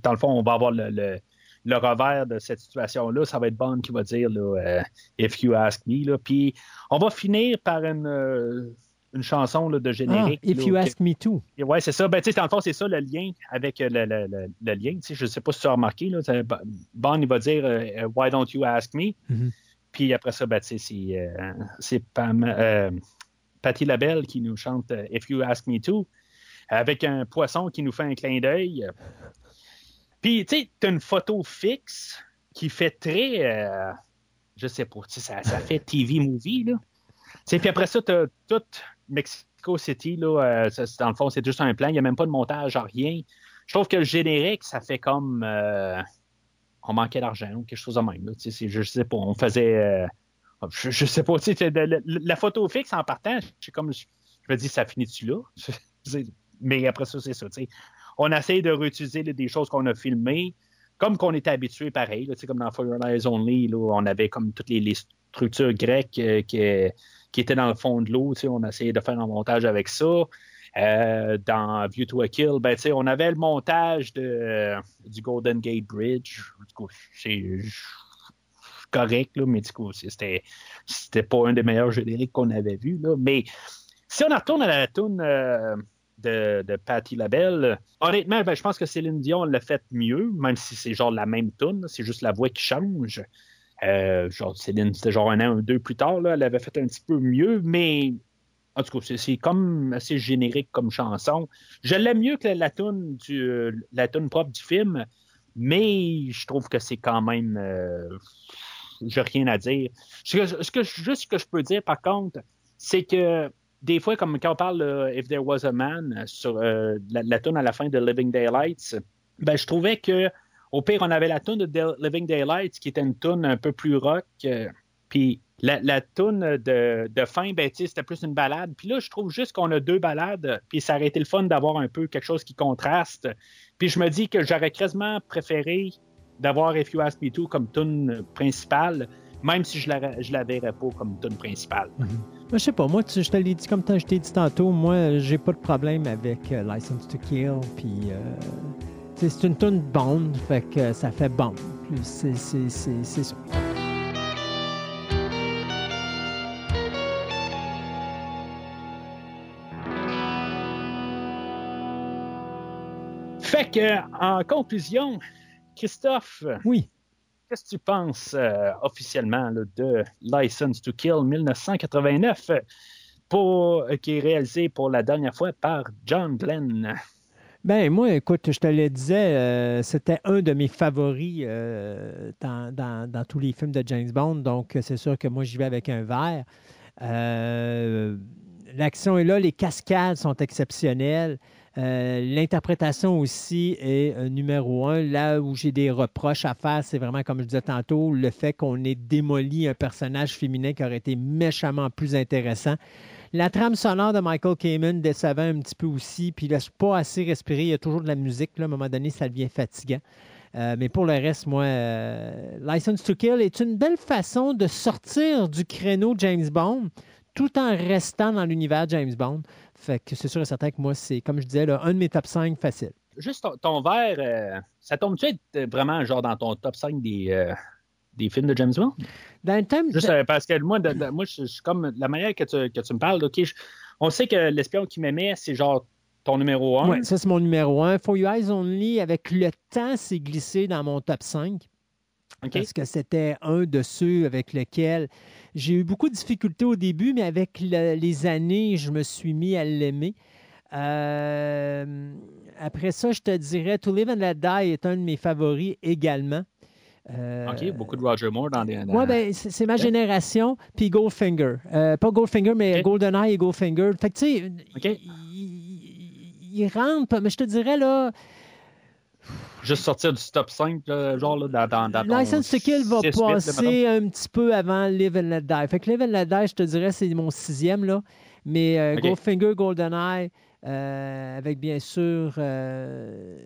dans le fond, on va avoir le, revers de cette situation-là. Ça va être Bond qui va dire là, euh, If you ask me. Là. Puis on va finir par une, euh, une chanson là, de générique. Ah, if you ask me too. Oui, c'est ça. Ben, dans le fond, c'est ça le lien avec euh, le, lien. Je ne sais pas si tu as remarqué. Là, Bond, il va dire Why don't you ask me? Mm-hmm. Puis après ça, ben, c'est Pam. Patty Labelle qui nous chante If You Ask Me Too avec un poisson qui nous fait un clin d'œil. Puis, tu sais, tu as une photo fixe qui fait très, euh, je sais pas, ça, ça fait TV movie, là. Puis après ça, tu as tout Mexico City, là, euh, dans le fond, c'est juste un plan, il n'y a même pas de montage, rien. Je trouve que le générique, ça fait comme. Euh, on manquait d'argent ou quelque chose de même. Là, je sais pas, on faisait. je, sais pas, la, la, photo fixe en partant, je, comme, je, me dis, ça finit-tu là? [LAUGHS] Mais après ça, c'est ça. On essaie de réutiliser des choses qu'on a filmées, comme qu'on était habitué pareil. Là, comme dans Fire Eyes Only, on avait comme toutes les, structures grecques euh, qui, qui, étaient dans le fond de l'eau. On essayait de faire un montage avec ça. Euh, dans View to a Kill, ben, on avait le montage de, du Golden Gate Bridge. C'est correct, là, mais du coup, c'était, c'était pas un des meilleurs génériques qu'on avait vu. Là. Mais si on retourne à la tune euh, de, de Patty LaBelle, honnêtement, ben, je pense que Céline Dion l'a fait mieux, même si c'est genre la même tune, c'est juste la voix qui change. Euh, genre, Céline, c'était genre un an ou deux plus tard, là, elle avait fait un petit peu mieux, mais en tout cas, c'est comme assez générique comme chanson. Je l'aime mieux que la tune du la tune propre du film, mais je trouve que c'est quand même euh, j'ai rien à dire. Ce que, juste ce que je peux dire, par contre, c'est que des fois, comme quand on parle de If There Was a Man sur euh, la, la tune à la fin de Living Daylights, ben, je trouvais que au pire, on avait la tune de Living Daylights qui était une tune un peu plus rock. Euh, puis la, la tune de, de fin, ben, c'était plus une balade. Puis là, je trouve juste qu'on a deux balades, puis ça aurait été le fun d'avoir un peu quelque chose qui contraste. Puis je me dis que j'aurais quasiment préféré d'avoir If You Ask Me To comme tune principale, même si je la, je la verrais pas comme tune principale. Mhm. Je sais pas, moi, je te l'ai dit comme je t'ai dit tantôt, moi, j'ai pas de problème avec euh, License to Kill, puis euh, c'est une tune Bond, fait que ça fait Bond. C'est ça. Fait que, en conclusion, Christophe. Oui. Qu'est-ce que tu penses euh, officiellement de License to Kill 1989, pour, euh, qui est réalisé pour la dernière fois par John Glenn? Ben moi, écoute, je te le disais, euh, c'était un de mes favoris dans, tous les films de James Bond, donc c'est sûr que moi j'y vais avec un verre. L'action est là, les cascades sont exceptionnelles. Euh, l'interprétation aussi est euh, numéro un. Là où j'ai des reproches à faire, c'est vraiment, comme je disais tantôt, le fait qu'on ait démoli un personnage féminin qui aurait été méchamment plus intéressant. La trame sonore de Michael Kamen décevait un petit peu aussi, puis il laisse pas assez respirer. Il y a toujours de la musique. Là, à un moment donné, ça devient fatigant. Euh, mais pour le reste, moi, License to Kill est une belle façon de sortir du créneau James Bond tout en restant dans l'univers James Bond. Fait que c'est sûr et certain que moi, c'est, comme je disais, un de mes top 5 faciles. Juste ton, verre, euh, ça tombe-tu être vraiment genre dans ton top 5 des, euh, des films de James Bond? Dans le thème. Juste euh, parce que moi, moi je suis comme la manière que tu, que tu me parles, OK, on sait que l'espion qui m'aimait, c'est genre ton numéro 1. Oui, ça c'est mon numéro 1. For You Eyes Only, avec le temps, c'est glissé dans mon top 5. Parce que c'était un de ceux avec lesquels j'ai eu beaucoup de difficultés au début, mais avec les années, je me suis mis à l'aimer. Euh, après ça, je te dirais To Live and Let Die est un de mes favoris également. Euh, OK, beaucoup de Roger Moore dans les. Oui, ben, c'est ma génération. Puis Goldfinger. Euh, pas Goldfinger, mais GoldenEye et Goldfinger. Fait que, tu sais, il, il, rentre, mais je te dirais, là, juste sortir du top 5, genre là, dans, dans, dans License to Kill va passer un petit peu avant Live and Let Die. Fait que Live and Let Die, je te dirais, c'est mon sixième, là. Mais euh, Goldfinger, GoldenEye, euh, avec bien sûr, euh,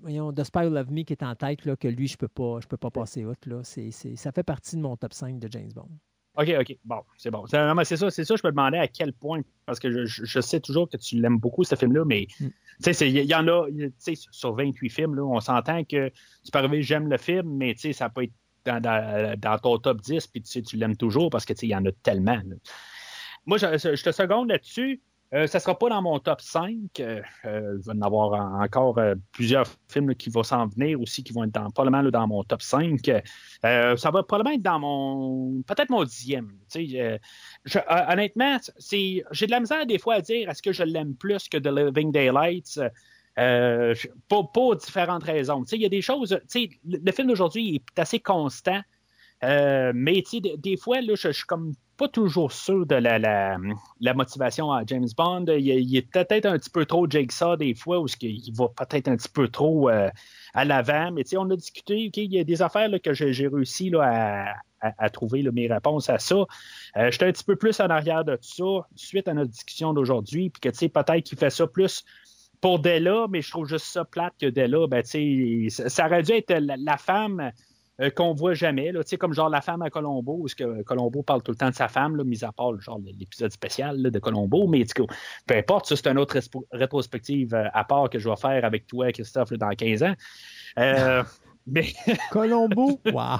voyons, The Spy Who Love Me qui est en tête, là, que lui, je ne peux, pas, peux pas passer outre. Là. ça fait partie de mon top 5 de James Bond. OK, OK. Bon, c'est bon. C'est ça, c'est ça, je me demandais à quel point, parce que je, sais toujours que tu l'aimes beaucoup, ce film-là, mais mm. Il y, en a, sur 28 films, là, on s'entend que tu peux arriver, j'aime le film, mais ça peut être dans, ton top 10, puis tu l'aimes toujours parce que il y en a tellement. Moi, je, je, te seconde là-dessus. Euh, ça ne sera pas dans mon top 5. Euh, euh, il va y en avoir encore plusieurs films qui vont s'en venir aussi, qui vont être dans, probablement dans mon top 5. ça va probablement être dans mon. peut-être mon dixième. honnêtement, j'ai de la misère des fois à dire est-ce que je l'aime plus que The Living Daylights? pour, différentes raisons. Il y a des choses. Le, le film d'aujourd'hui est assez constant. mais des, des fois, là, je, suis comme pas toujours sûr de la, la, motivation à James Bond. Il, est peut-être un petit peu trop Jigsaw des fois, ou il va peut-être un petit peu trop euh, à l'avant. Mais on a discuté, il y a des affaires que j'ai réussi là, à, trouver mes réponses à ça. Euh, J'étais un petit peu plus en arrière de tout ça, suite à notre discussion d'aujourd'hui, puis que peut-être qu'il fait ça plus pour Della, mais je trouve juste ça plate que Della, ben, ça aurait dû être la femme euh, qu'on voit jamais, là, comme genre la femme à Colombo, où que Colombo parle tout le temps de sa femme, là, mis à part genre l'épisode spécial de Colombo, mais peu importe, ça c'est une autre rétrospective euh, à part que je vais faire avec toi, Christophe, dans 15 ans. Euh, [LAUGHS] mais... [LAUGHS] Colombo, wow!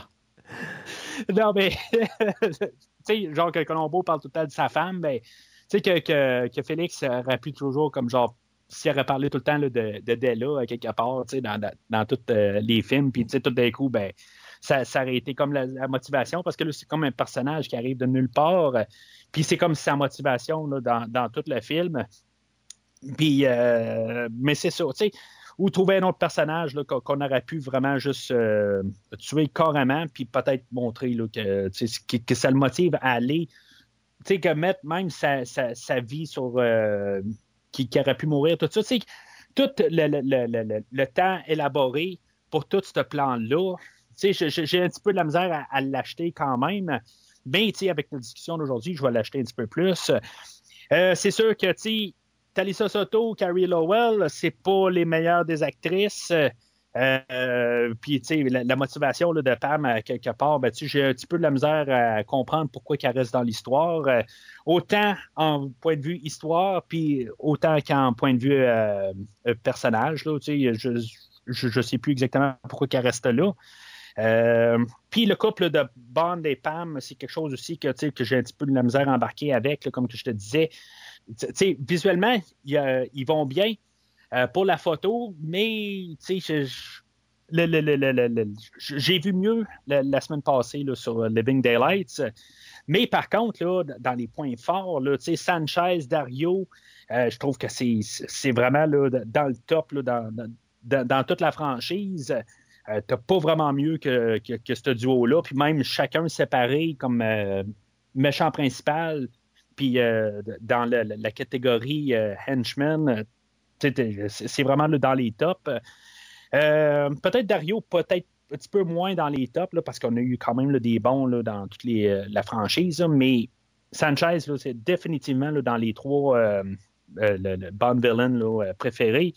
non, mais, [LAUGHS] tu sais, genre que Colombo parle tout le temps de sa femme, ben, tu sais, que, que, que, Félix rappuie toujours comme genre s'il aurait parlé tout le temps de, de Della quelque part, dans, dans, dans tous les films, puis tout d'un coup, ben, ça, aurait été comme la, motivation, parce que là, c'est comme un personnage qui arrive de nulle part, euh, puis c'est comme sa motivation dans, dans, tout le film. Puis, euh, mais c'est ça, tu sais, ou trouver un autre personnage qu'on aurait pu vraiment juste euh, tuer carrément, puis peut-être montrer là, que, que, ça le motive à aller, tu sais, que mettre même sa, sa, sa vie sur. qui, qui, aurait pu mourir, tout ça, tu sais, tout le, le, le, le, temps élaboré pour tout ce plan-là, j'ai un petit peu de la misère à, l'acheter quand même. Mais avec nos discussions d'aujourd'hui, je vais l'acheter un petit peu plus. Euh, c'est sûr que Talisa Soto, Carrie Lowell, c'est pas les meilleures des actrices. Euh, puis, la, la, motivation de Pam, à quelque part, ben, j'ai un petit peu de la misère à comprendre pourquoi elle reste dans l'histoire. Euh, autant en point de vue histoire, puis autant qu'en point de vue personnage. je ne sais plus exactement pourquoi elle reste là. Euh, puis le couple de Bond et Pam, c'est quelque chose aussi que, que j'ai un petit peu de la misère à embarquer avec, comme je te disais. visuellement, ils vont bien euh, pour la photo, mais j'ai vu mieux la, semaine passée sur Living Daylights. Mais par contre, là, dans les points forts, là, Sanchez, Dario, euh, je trouve que c'est vraiment dans le top dans, dans, toute la franchise. Euh, t'as pas vraiment mieux que, que, ce duo-là. Puis même chacun séparé comme euh, méchant principal, puis euh, dans la catégorie henchman, c'est vraiment dans les tops. peut-être Dario, peut-être un petit peu moins dans les tops, parce qu'on a eu quand même des bons dans toute les, la franchise, mais Sanchez, c'est définitivement dans les trois le, Bond villain préférés.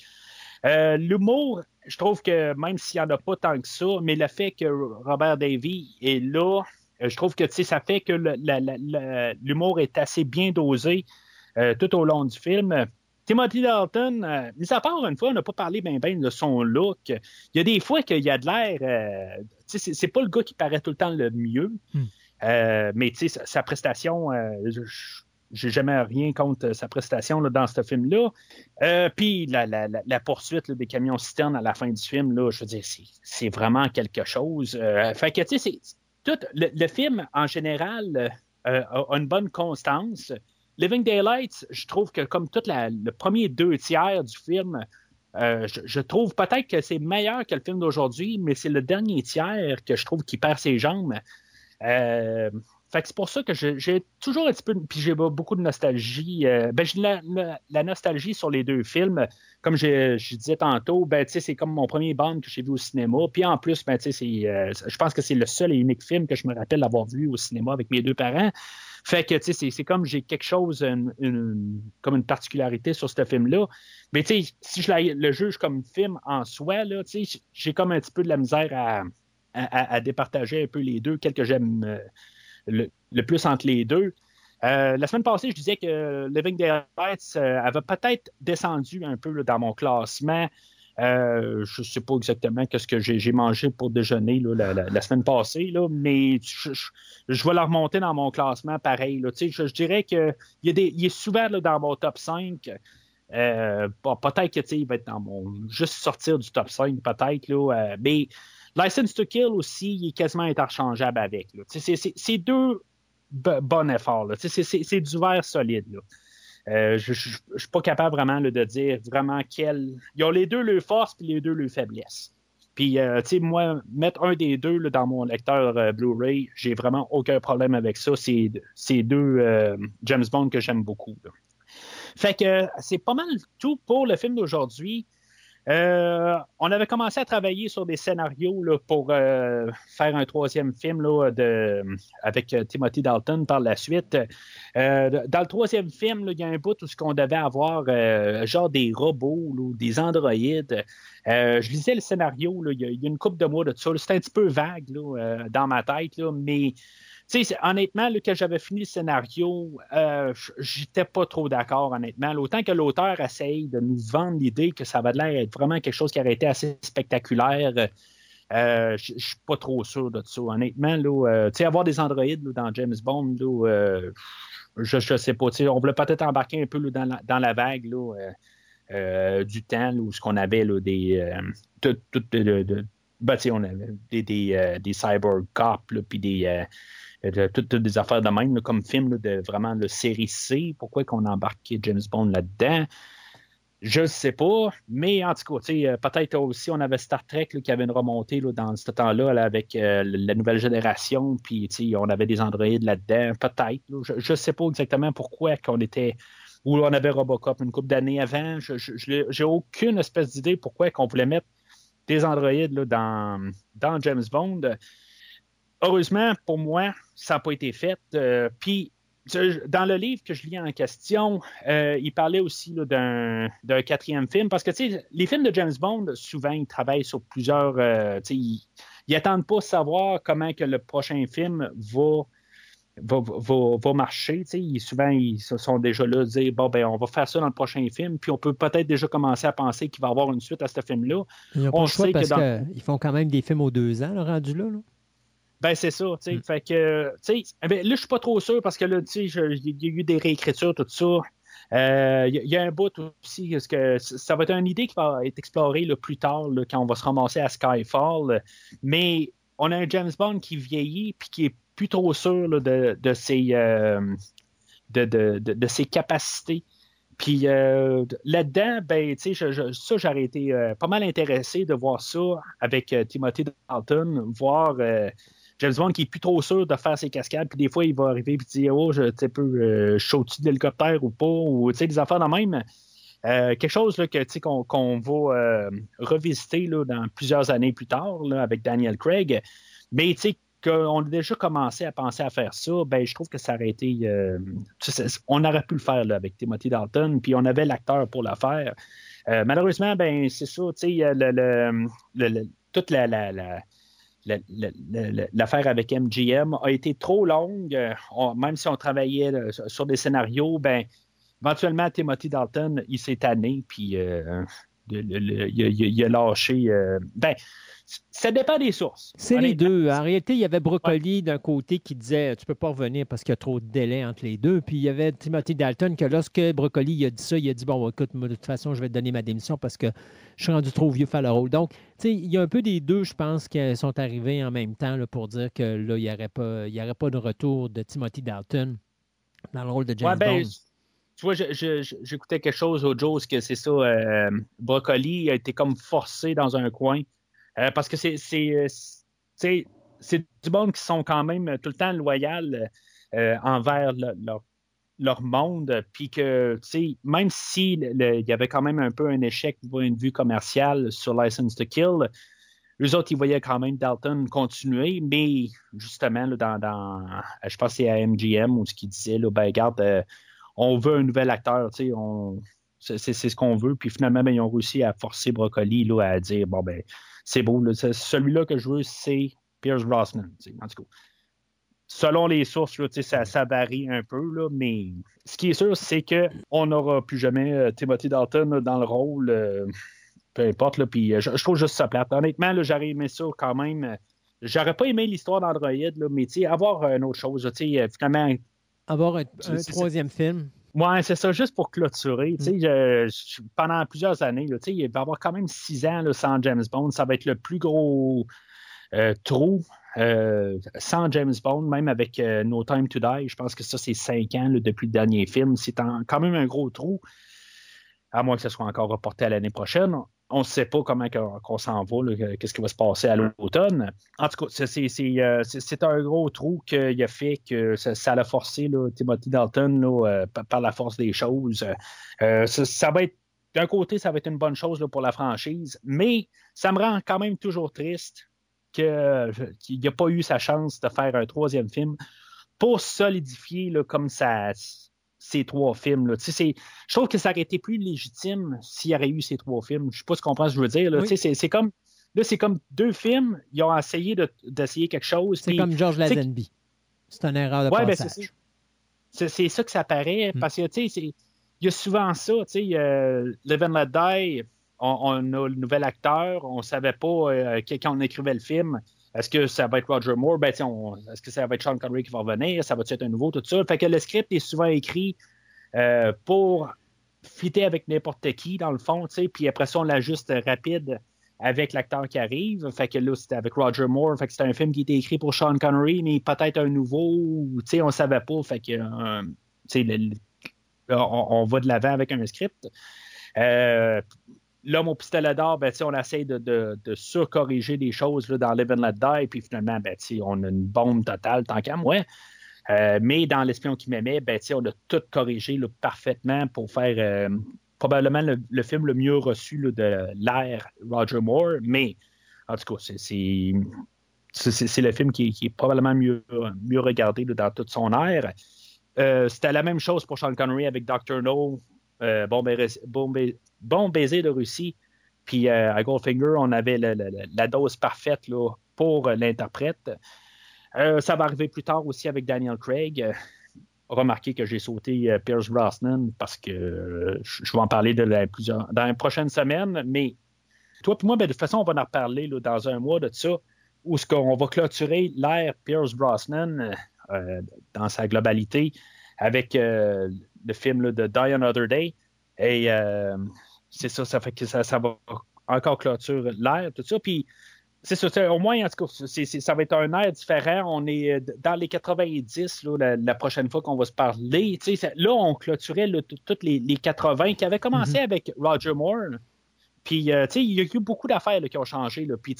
L'humour, je trouve que même s'il n'y en a pas tant que ça, mais le fait que Robert Davy est là, euh, je trouve que ça fait que l'humour est assez bien dosé euh, tout au long du film. Timothy Dalton, euh, mis à part une fois, on n'a pas parlé bien ben de son look. Il y a des fois qu'il y a de l'air. c'est pas le gars qui paraît tout le temps le mieux. Hmm. mais sa, sa prestation, je, j'ai jamais rien contre sa prestation dans ce film-là. Euh, puis la, poursuite des camions citernes à la fin du film, là, je veux dire, c'est vraiment quelque chose. Euh, fait que, tu sais, tout le, film en général euh, a une bonne constance. Living Daylights, je trouve que comme tout le premier deux tiers du film, je, je, trouve peut-être que c'est meilleur que le film d'aujourd'hui, mais c'est le dernier tiers que je trouve qui perd ses jambes. Fait que c'est pour ça que j'ai toujours un petit peu, puis j'ai beaucoup de nostalgie. Euh, ben, la, nostalgie sur les deux films. Comme je, disais tantôt, ben, c'est comme mon premier band que j'ai vu au cinéma. Puis en plus, ben, euh, je pense que c'est le seul et unique film que je me rappelle d'avoir vu au cinéma avec mes deux parents. Fait que c'est comme j'ai quelque chose, comme une particularité sur ce film-là. Mais si je le juge comme film en soi, j'ai comme un petit peu de la misère à, à, départager un peu les deux, quel que j'aime. Euh, le, plus entre les deux. Euh, la semaine passée, je disais que Living Daylights euh, avait peut-être descendu un peu dans mon classement. Euh, je ne sais pas exactement ce que j'ai mangé pour déjeuner la, semaine passée, mais je, vais la remonter dans mon classement pareil. Je, dirais qu'il est souvent dans mon top 5. peut-être qu'il va être dans mon. juste sortir du top 5, peut-être. mais License to Kill aussi, il est quasiment interchangeable avec. C'est deux bons efforts. C'est du verre solide. Euh, je ne suis pas capable vraiment de dire vraiment quel. Ils ont les deux le force et les deux le faiblesse. Puis, tu sais, moi, mettre un des deux dans mon lecteur Blu-ray, j'ai vraiment aucun problème avec ça. C'est deux James Bond que j'aime beaucoup. Fait que c'est pas mal tout pour le film d'aujourd'hui. Euh, on avait commencé à travailler sur des scénarios pour euh, faire un troisième film avec euh, Timothy Dalton par la suite. dans le troisième film, il y a un bout où ce devait avoir genre des robots, ou des androïdes. je lisais le scénario, il y, a une coupe de mois de ça. C'était un petit peu vague dans ma tête, mais honnêtement, là, que j'avais fini le scénario, euh, j'étais pas trop d'accord, honnêtement. Autant que l'auteur essaye de nous vendre l'idée que ça va l'air être vraiment quelque chose qui aurait été assez spectaculaire, euh, je suis pas trop sûr de ça. Honnêtement, là, euh, avoir des androïdes dans James Bond, euh, je, ne sais pas. On voulait peut-être embarquer un peu dans, la, dans, la, vague du temps où ce qu'on avait des. De, ben, on avait des, des, des cyber cops, puis des, toutes, des affaires de même, comme film de vraiment le série C. Pourquoi qu'on a embarqué James Bond là-dedans? Je ne sais pas, mais en tout cas, euh, peut-être aussi on avait Star Trek qui avait une remontée dans ce temps-là avec euh, la nouvelle génération, puis on avait des androïdes là-dedans, peut-être. Je ne sais pas exactement pourquoi qu'on était ou on avait Robocop une couple d'années avant. Je n'ai aucune espèce d'idée pourquoi qu'on voulait mettre des androïdes dans, dans James Bond heureusement, pour moi, ça n'a pas été fait. Euh, puis, dans le livre que je lis en question, euh, il parlait aussi d'un quatrième film, parce que les films de James Bond, souvent, ils travaillent sur plusieurs. Euh, ils n'attendent pas savoir comment que le prochain film va. Va, marcher. souvent, ils sont déjà là dire bon, ben, on va faire ça dans le prochain film, puis on peut peut-être déjà commencer à penser qu'il va y avoir une suite à ce film-là. on sait parce qu'ils font quand même des films aux deux ans, le rendu là. là. Ben, c'est ça, tu sais. Mm. Fait que, tu sais, eh ben, là, je suis pas trop sûr parce que là, tu sais, il y a eu des réécritures, tout ça. Il euh, y, a un bout aussi, parce que ça va être une idée qui va être explorée le plus tard, quand on va se ramasser à Skyfall. Mais on a un James Bond qui vieillit puis qui est plus trop sûr de, de, ses, euh, de, de, ses capacités. Puis euh, là-dedans, ben, tu sais, ça, j'aurais été pas mal intéressé de voir ça avec Timothy Dalton, voir James Bond qui est plus trop sûr de faire ses cascades, puis des fois, il va arriver et dire Oh, je peu euh, de l'hélicoptère ou pas, ou des affaires de même. Euh, quelque chose là, que, qu'on, qu'on va euh, revisiter là, dans plusieurs années plus tard là, avec Daniel Craig. Mais qu'on a déjà commencé à penser à faire ça, ben, je trouve que ça aurait été. Euh, on aurait pu le faire là, avec Timothy Dalton, puis on avait l'acteur pour le faire. malheureusement, ben, c'est ça, le, le, toute la, la l'affaire avec MGM a été trop longue. Euh, même si on travaillait euh, sur des scénarios, ben, éventuellement, Timothy Dalton, il s'est tanné, puis euh, il, a lâché. ben, ça dépend des sources. C'est les deux. En réalité, il y avait Brocoli d'un côté qui disait tu peux pas revenir parce qu'il y a trop de délai entre les deux. Puis il y avait Timothy Dalton que lorsque Brocoli a dit ça, il a dit bon, écoute, de toute façon, je vais te donner ma démission parce que je suis rendu trop vieux pour faire le rôle. Donc, tu sais, il y a un peu des deux, je pense, qui sont arrivés en même temps pour dire que là, il n'y aurait, pas, aurait pas de retour de Timothy Dalton dans le rôle de James ben, Bond. Tu vois, j'écoutais quelque chose au Joe, que c'est ça, euh, Brocoli a été comme forcé dans un coin euh, parce que c'est c'est du monde qui sont quand même tout le temps loyal euh, envers leur, monde, puis que, même s'il y avait quand même un peu un échec du point de vue commercial sur License to Kill, eux autres, ils voyaient quand même Dalton continuer, mais justement, dans, je pense que c'est à MGM où ce qu'ils disaient, là, ben, regarde, euh, on veut un nouvel acteur, c'est, ce qu'on veut, puis finalement, ben, ils ont réussi à forcer Broccoli là, à dire, bon, ben, c'est beau. Celui-là que je veux, c'est Pierce Brosnan. En tout cas, selon les sources, ça, ça, varie un peu, là, mais ce qui est sûr, c'est qu'on n'aura plus jamais euh, Timothy Dalton dans le rôle. Euh, peu importe, là, puis euh, je, trouve juste ça plate. Honnêtement, j'aurais aimé ça quand même. J'aurais pas aimé l'histoire d'Android, mais avoir une autre chose, finalement. Avoir un troisième film. Oui, c'est ça, juste pour clôturer. Mm. pendant plusieurs années, il va y avoir quand même six ans sans James Bond. Ça va être le plus gros euh, trou euh, sans James Bond, même avec euh, No Time to Die. Je pense que ça, c'est cinq ans depuis le dernier film. C'est quand même un gros trou, à moins que ce soit encore reporté à l'année prochaine. On ne sait pas comment qu'on s'en va, qu'est-ce qui va se passer à l'automne. En tout cas, c'est un gros trou qu'il a fait que ça, ça a forcé Timothy Dalton par la force des choses. ça, va être d'un côté, ça va être une bonne chose pour la franchise, mais ça me rend quand même toujours triste qu'il n'ait pas eu sa chance de faire un troisième film pour solidifier comme ça, ces trois films. Je trouve que ça aurait été plus légitime s'il y aurait eu ces trois films. Je ne sais pas ce qu'on pense, je veux dire. C'est comme. Là, c'est comme deux films, ils ont essayé d'essayer quelque chose. C'est comme George Lazenby. C'est une erreur de ouais, ben, passage. c'est ça que ça paraît, mm. parce que, tu sais, il y a souvent ça, tu sais, euh, Live and Let Die, on, a le nouvel acteur, on ne savait pas euh, quand on écrivait le film, est-ce que ça va être Roger Moore? Ben, est-ce que ça va être Sean Connery qui va revenir? Ça va être un nouveau, tout ça? Fait que le script est souvent écrit euh, pour fitter avec n'importe qui, dans le fond, puis après ça, on l'ajuste rapide avec l'acteur qui arrive. Fait que là, c'était avec Roger Moore. Fait que c'était un film qui était écrit pour Sean Connery, mais peut-être un nouveau, tu sais, on savait pas. Fait que, euh, on, va de l'avant avec un script. Euh, l'homme au pistolet d'or, ben, on essaie de, surcorriger des choses dans Live and Let Die, puis finalement, ben, on a une bombe totale, tant qu'à moi. Euh, mais dans L'espion qui m'aimait, ben, on a tout corrigé parfaitement pour faire euh, probablement le, film le mieux reçu de l'ère Roger Moore. Mais en tout cas, c'est le film qui, est probablement mieux, mieux regardé dans toute son ère. Euh, c'était la même chose pour Sean Connery avec Dr. No, bon, bon, baiser de Russie. Puis à Goldfinger, on avait la dose parfaite pour l'interprète. Euh, ça va arriver plus tard aussi avec Daniel Craig. Euh, remarquez que j'ai sauté euh, Pierce Brosnan parce que je vais en parler de plusieurs, dans les prochaines semaines. Mais toi et moi, ben, de toute façon, on va en reparler dans un mois de ça, où ce va clôturer l'ère Pierce Brosnan dans sa globalité avec le film de Die Another Day. Et c'est ça, ça fait que ça, ça va encore clôturer l'ère, tout ça. Puis c'est ça, au moins, en tout cas, ça va être un air différent. On est euh, dans les 90 la, prochaine fois qu'on va se parler. là, on clôturait toutes les, 80 qui avaient commencé mm-hmm. avec Roger Moore. Puis, euh, il y a eu beaucoup d'affaires qui ont changé. Là. Puis,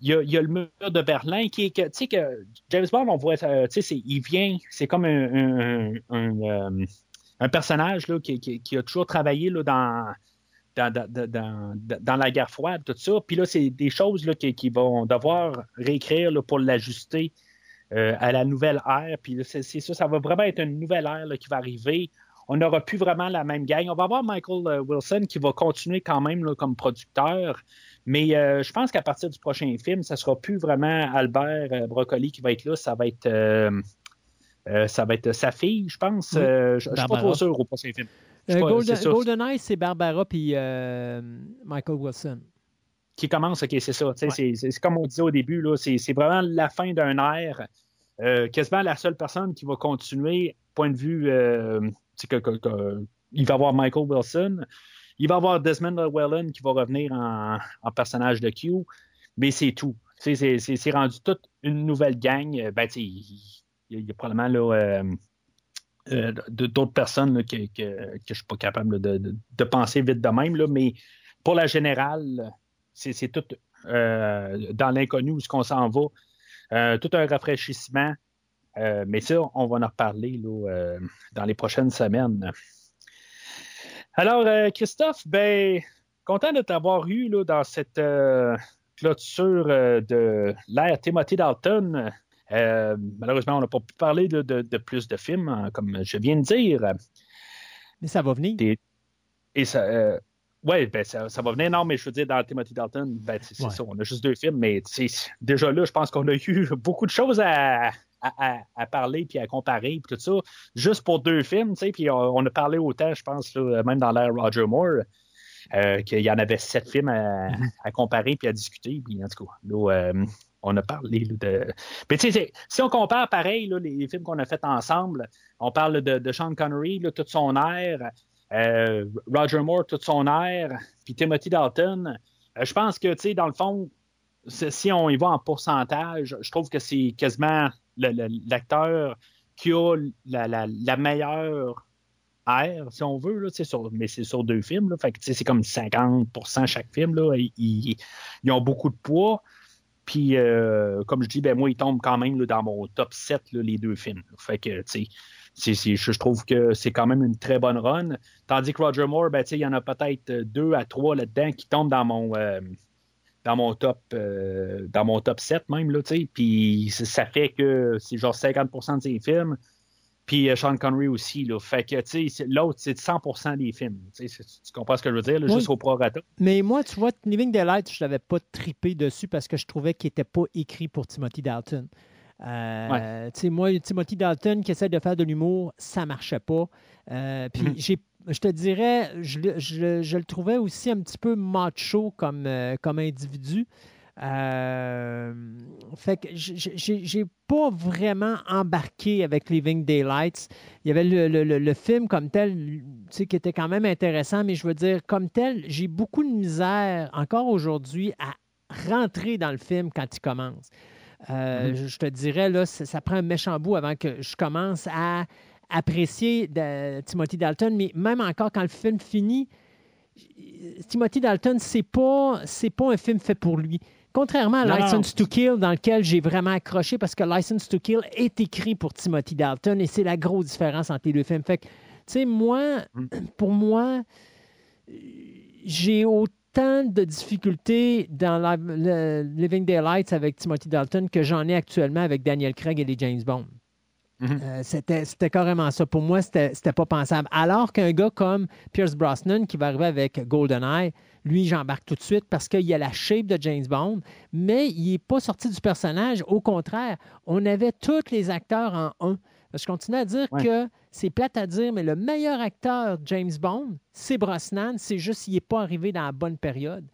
il y, a, le mur de Berlin qui est que, tu sais, que James Bond, on voit, euh, tu sais, il vient, c'est comme un, un, personnage là, qui, qui, a toujours travaillé là, dans dans, la guerre froide, tout ça. Puis là, c'est des choses là, qui, vont devoir réécrire pour l'ajuster euh, à la nouvelle ère. Puis c'est ça, ça va vraiment être une nouvelle ère qui va arriver. On n'aura plus vraiment la même gang. On va avoir Michael euh, Wilson qui va continuer quand même comme producteur. Mais euh, je pense qu'à partir du prochain film, ça ne sera plus vraiment Albert Broccoli qui va être là. Ça va être, ça va être sa fille, je pense. je ne suis pas trop sûr au prochain film. Euh, Golden, GoldenEye, c'est Barbara puis euh, Michael Wilson. Qui commence, OK, c'est ça. C'est comme on disait au début, c'est vraiment la fin d'un. Euh, quasiment la seule personne qui va continuer, point de vue, que, il va y avoir Michael Wilson, il va avoir Desmond Llewellyn qui va revenir en, personnage de Q, mais c'est tout. C'est rendu toute une nouvelle gang. Ben, il, y, a probablement là, euh, d'autres personnes que, je ne suis pas capable de, penser vite de même, là, mais pour la générale, c'est tout euh, dans l'inconnu où ce qu'on s'en va. Euh, tout un rafraîchissement. mais ça, on va en reparler là, dans les prochaines semaines. Alors, Christophe, ben, content de t'avoir eu dans cette clôture de l'ère Timothy Dalton. Euh, malheureusement, on n'a pas pu parler de, plus de films, hein, comme je viens de dire. Mais ça va venir. Et, ça. Euh, oui, ben ça, va venir. Non, mais je veux dire, dans Timothy Dalton, ben, c'est ça. On a juste deux films, mais déjà là, je pense qu'on a eu [LAUGHS] beaucoup de choses à, parler puis à comparer puis tout ça, juste pour deux films, tu sais, puis on, a parlé autant, je pense, même dans l'ère Roger Moore, euh, qu'il y en avait sept films à, mm-hmm. comparer puis à discuter, puis en tout cas, là, on a parlé de. Mais tu sais, si on compare pareil les films qu'on a fait ensemble, on parle de, Sean Connery, là, toute son air, euh, Roger Moore, toute son air, puis Timothy Dalton. Euh, je pense que, tu sais, dans le fond, si on y va en pourcentage, je trouve que c'est quasiment l'acteur qui a la, meilleure R, si on veut, là, sur, mais c'est sur deux films. Là, fait c'est comme 50% chaque film. Là, ils, ont beaucoup de poids. Puis, euh, comme je dis, ben, moi, ils tombent quand même dans mon top 7, les deux films. Tu sais, je trouve que c'est quand même une très bonne run. Tandis que Roger Moore, ben, il y en a peut-être deux à trois là-dedans qui tombent dans mon, euh, dans mon top euh, dans mon top 7 même. Là, puis ça fait que c'est genre 50% de ses films. Puis euh, Sean Connery aussi. Là. Fait que l'autre, c'est 100% des films. Tu comprends ce que je veux dire, juste au prorata. Mais moi, tu vois, Living Daylight, je l'avais pas tripé dessus parce que je trouvais qu'il n'était pas écrit pour Timothy Dalton. Euh, moi, Timothy Dalton qui essaie de faire de l'humour, ça marchait pas. Euh, puis mm. j'ai je te dirais, je, le trouvais aussi un petit peu macho comme, comme individu. Euh, fait que j'ai pas vraiment embarqué avec Living Daylights. Il y avait le, film comme tel, qui était quand même intéressant, mais je veux dire, comme tel, j'ai beaucoup de misère encore aujourd'hui à rentrer dans le film quand il commence. Euh, mm-hmm. je, te dirais, là, ça, prend un méchant bout avant que je commence à apprécier de Timothy Dalton, mais même encore quand le film finit, Timothy Dalton, c'est pas, c'est pas un film fait pour lui. Contrairement à License to Kill, dans lequel j'ai vraiment accroché parce que License to Kill est écrit pour Timothy Dalton et c'est la grosse différence entre les deux films. Fait que, tu sais, moi, mm. [CLEARS THROAT] pour moi, j'ai autant de difficultés dans Living Daylights avec Timothy Dalton que j'en ai actuellement avec Daniel Craig et les James Bond. Mhm. Euh, c'était carrément ça. Pour moi, c'était pas pensable. Alors qu'un gars comme Pierce Brosnan, qui va arriver avec GoldenEye, lui, j'embarque tout de suite parce qu'il y a la shape de James Bond, mais il n'est pas sorti du personnage. Au contraire, on avait tous les acteurs en un. Je continue à dire que c'est plate à dire, mais le meilleur acteur James Bond, c'est Brosnan. C'est juste qu'il n'est pas arrivé dans la bonne période.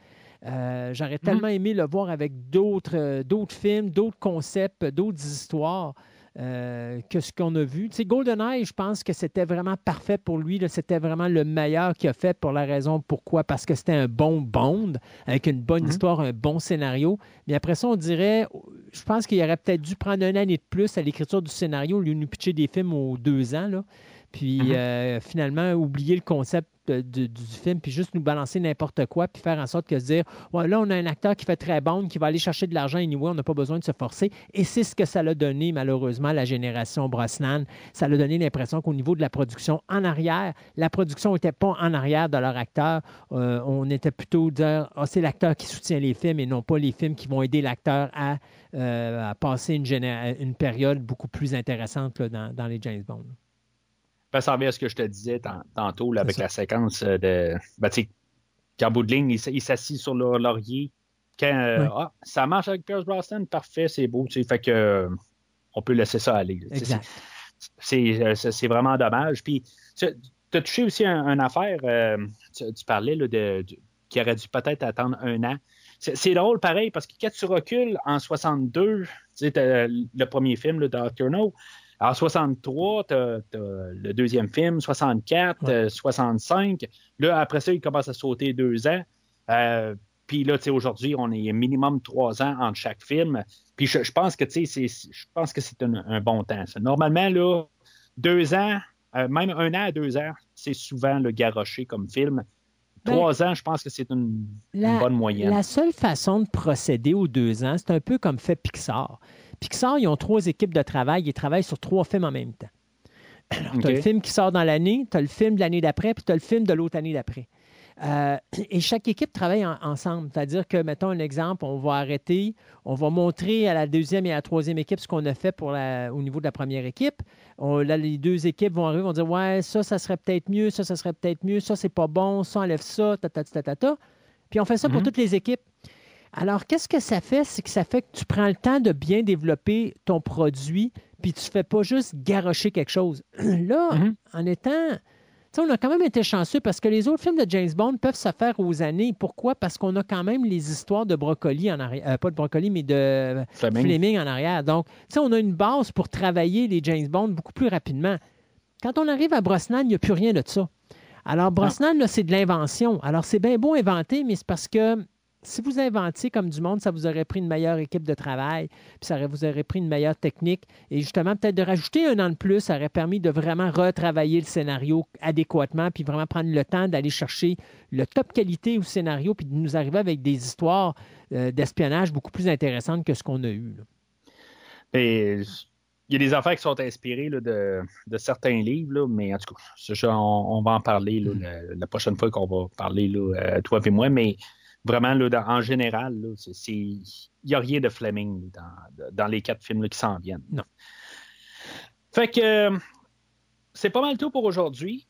Euh, j'aurais mhm. tellement aimé le voir avec euh, d'autres films, d'autres concepts, d'autres histoires. Euh, que ce qu'on a vu. Tu sais, GoldenEye, je pense que c'était vraiment parfait pour lui. C'était vraiment le meilleur qu'il a fait pour la raison pourquoi. Parce que c'était un bon Bond, avec une bonne mhm. histoire, un bon scénario. Mais après ça, on dirait, je pense qu'il aurait peut-être dû prendre un année de plus à l'écriture du scénario, au lieu de nous pitcher des films aux deux ans. Là. Puis mhm. euh, finalement, oublier le concept du film, puis juste nous balancer n'importe quoi, puis faire en sorte que dire, ouais, là, on a un acteur qui fait très bon, qui va aller chercher de l'argent anyway, on n'a pas besoin de se forcer. Et c'est ce que ça l'a donné, malheureusement, à la génération Brosnan. Ça l'a donné l'impression qu'au niveau de la production en arrière, la production n'était pas en arrière de leur acteur. Euh, on était plutôt dire, ah, c'est l'acteur qui soutient les films et non pas les films qui vont aider l'acteur à, euh, passer une, période beaucoup plus intéressante dans les James Bond ça revient à ce que je te disais tantôt avec la séquence euh, de. Ben, qu'en bout de ligne, il, s'assit sur le laurier. Quand, euh, ah, ça marche avec Pierce Brosnan, parfait, c'est beau. Fait que euh, on peut laisser ça aller. C'est vraiment dommage. Puis, tu as touché aussi une affaire, tu, parlais là, de, qui aurait dû peut-être attendre un an. C'est drôle, pareil, parce que quand tu recules en 62, tu sais, le premier film, le Doctor No, en 63, tu as, le deuxième film, 64, 65. Euh, là, après ça, il commence à sauter deux ans. Euh, puis là, tu sais, aujourd'hui, on est minimum trois ans entre chaque film. Puis je, pense que, tu sais, je pense que c'est un, bon temps. Normalement, là, deux ans, euh, même un an à deux ans, c'est souvent le garoché comme film. Ben, trois ans, je pense que c'est une, une, bonne moyenne. La seule façon de procéder aux deux ans, c'est un peu comme fait Pixar. Pixar, ils ont trois équipes de travail. Ils travaillent sur trois films en même temps. [CLEARS THROAT] Alors, tu as le film qui sort dans l'année, tu as le film de l'année d'après, puis tu as le film de l'autre année d'après. Euh, [CLEARS THROAT] et chaque équipe travaille ensemble. C'est-à-dire que, mettons un exemple, on va arrêter, on va montrer à la deuxième et à la troisième équipe ce qu'on a fait pour au niveau de la première équipe. là, les deux équipes vont arriver, vont dire Ouais, ça, ça serait peut-être mieux, ça, ça serait peut-être mieux, ça, c'est pas bon, ça, enlève ça, ta, ta, ta, ta, ta. Puis on fait ça pour mhm. toutes les équipes. Alors, qu'est-ce que ça fait? C'est que ça fait que tu prends le temps de bien développer ton produit, puis tu ne fais pas juste garrocher quelque chose. [CLEARS THROAT] Là, mm-hmm. en étant. sais, on a quand même été chanceux parce que les autres films de James Bond peuvent se faire aux années. Pourquoi? Parce qu'on a quand même les histoires de brocoli en arrière. Euh, pas de brocoli, mais de Fleming, en arrière. Donc, tu sais, on a une base pour travailler les James Bond beaucoup plus rapidement. Quand on arrive à Brosnan, il n'y a plus rien de ça. Alors, Brosnan, c'est de l'invention. Alors, c'est bien beau inventer, mais c'est parce que si vous inventiez comme du monde, ça vous aurait pris une meilleure équipe de travail, puis ça vous aurait pris une meilleure technique. Et justement, peut-être de rajouter un an de plus, ça aurait permis de vraiment retravailler le scénario adéquatement, puis vraiment prendre le temps d'aller chercher le top qualité au scénario, puis de nous arriver avec des histoires euh, d'espionnage beaucoup plus intéressantes que ce qu'on a eu. Et il y a des affaires qui sont inspirées de, certains livres, mais en tout cas, on, va en parler mm. la, prochaine fois qu'on va parler, là, toi et moi, mais vraiment, là, en général, il n'y a rien de Fleming dans, les quatre films qui s'en viennent. Non. Fait que c'est pas mal tout pour aujourd'hui.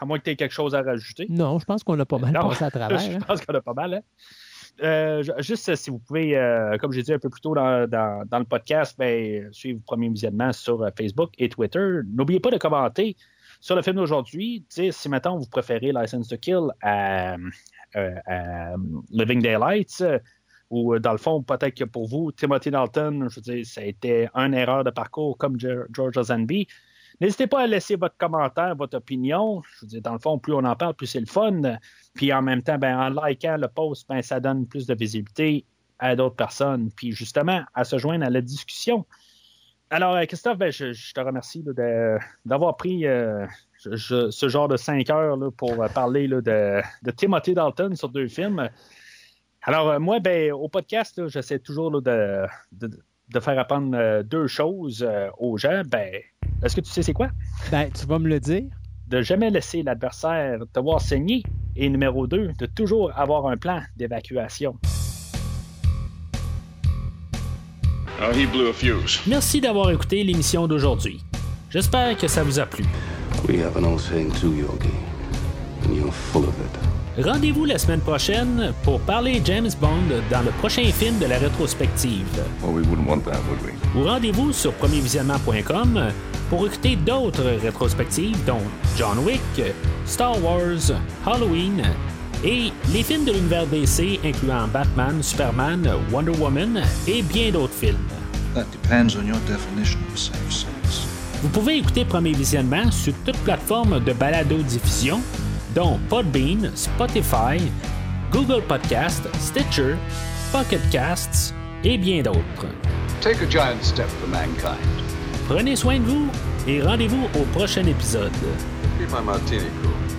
À moins que tu aies quelque chose à rajouter. Non, je pense qu'on a pas mal passé à travers. [LAUGHS] je hein. pense qu'on a pas mal. Hein. Euh, juste si vous pouvez, euh, comme j'ai dit un peu plus tôt dans, le podcast, ben, suivre premier visionnement sur euh, Facebook et Twitter. N'oubliez pas de commenter sur le film d'aujourd'hui. Si maintenant vous préférez License to Kill à, euh, euh, Living Daylights, euh, ou dans le fond, peut-être que pour vous, Timothy Dalton, je veux dire, ça a été une erreur de parcours comme George Ozanby. N'hésitez pas à laisser votre commentaire, votre opinion. Je veux dire, dans le fond, plus on en parle, plus c'est le fun. Puis en même temps, ben, en likant le post, ben, ça donne plus de visibilité à d'autres personnes. Puis justement, à se joindre à la discussion. Alors, Christophe, ben, je, te remercie d'avoir pris ce genre de cinq heures pour euh, parler de, de, Timothy Dalton sur deux films. Alors, euh, moi, ben, au podcast, j'essaie toujours de, faire apprendre euh, deux choses aux gens. Ben, est-ce que tu sais c'est quoi? Ben, tu vas me le dire. De jamais laisser l'adversaire te voir saigner. Et numéro deux, de toujours avoir un plan d'évacuation. Merci d'avoir écouté l'émission d'aujourd'hui. J'espère que ça vous a plu. Rendez-vous la semaine prochaine pour parler James Bond dans le prochain film de la rétrospective. Ou rendez-vous sur premiervisionnement.com pour écouter d'autres rétrospectives dont John Wick, Star Wars, Halloween et les films de l'univers DC incluant Batman, Superman, Wonder Woman et bien d'autres films. That depends on your definition of safe vous pouvez écouter Premier Visionnement sur toute plateforme de balado-diffusion, dont Podbean, Spotify, Google Podcast, Stitcher, Pocket Casts et bien d'autres. Take a giant step for mankind. Prenez soin de vous et rendez-vous au prochain épisode. Keep my martini cool.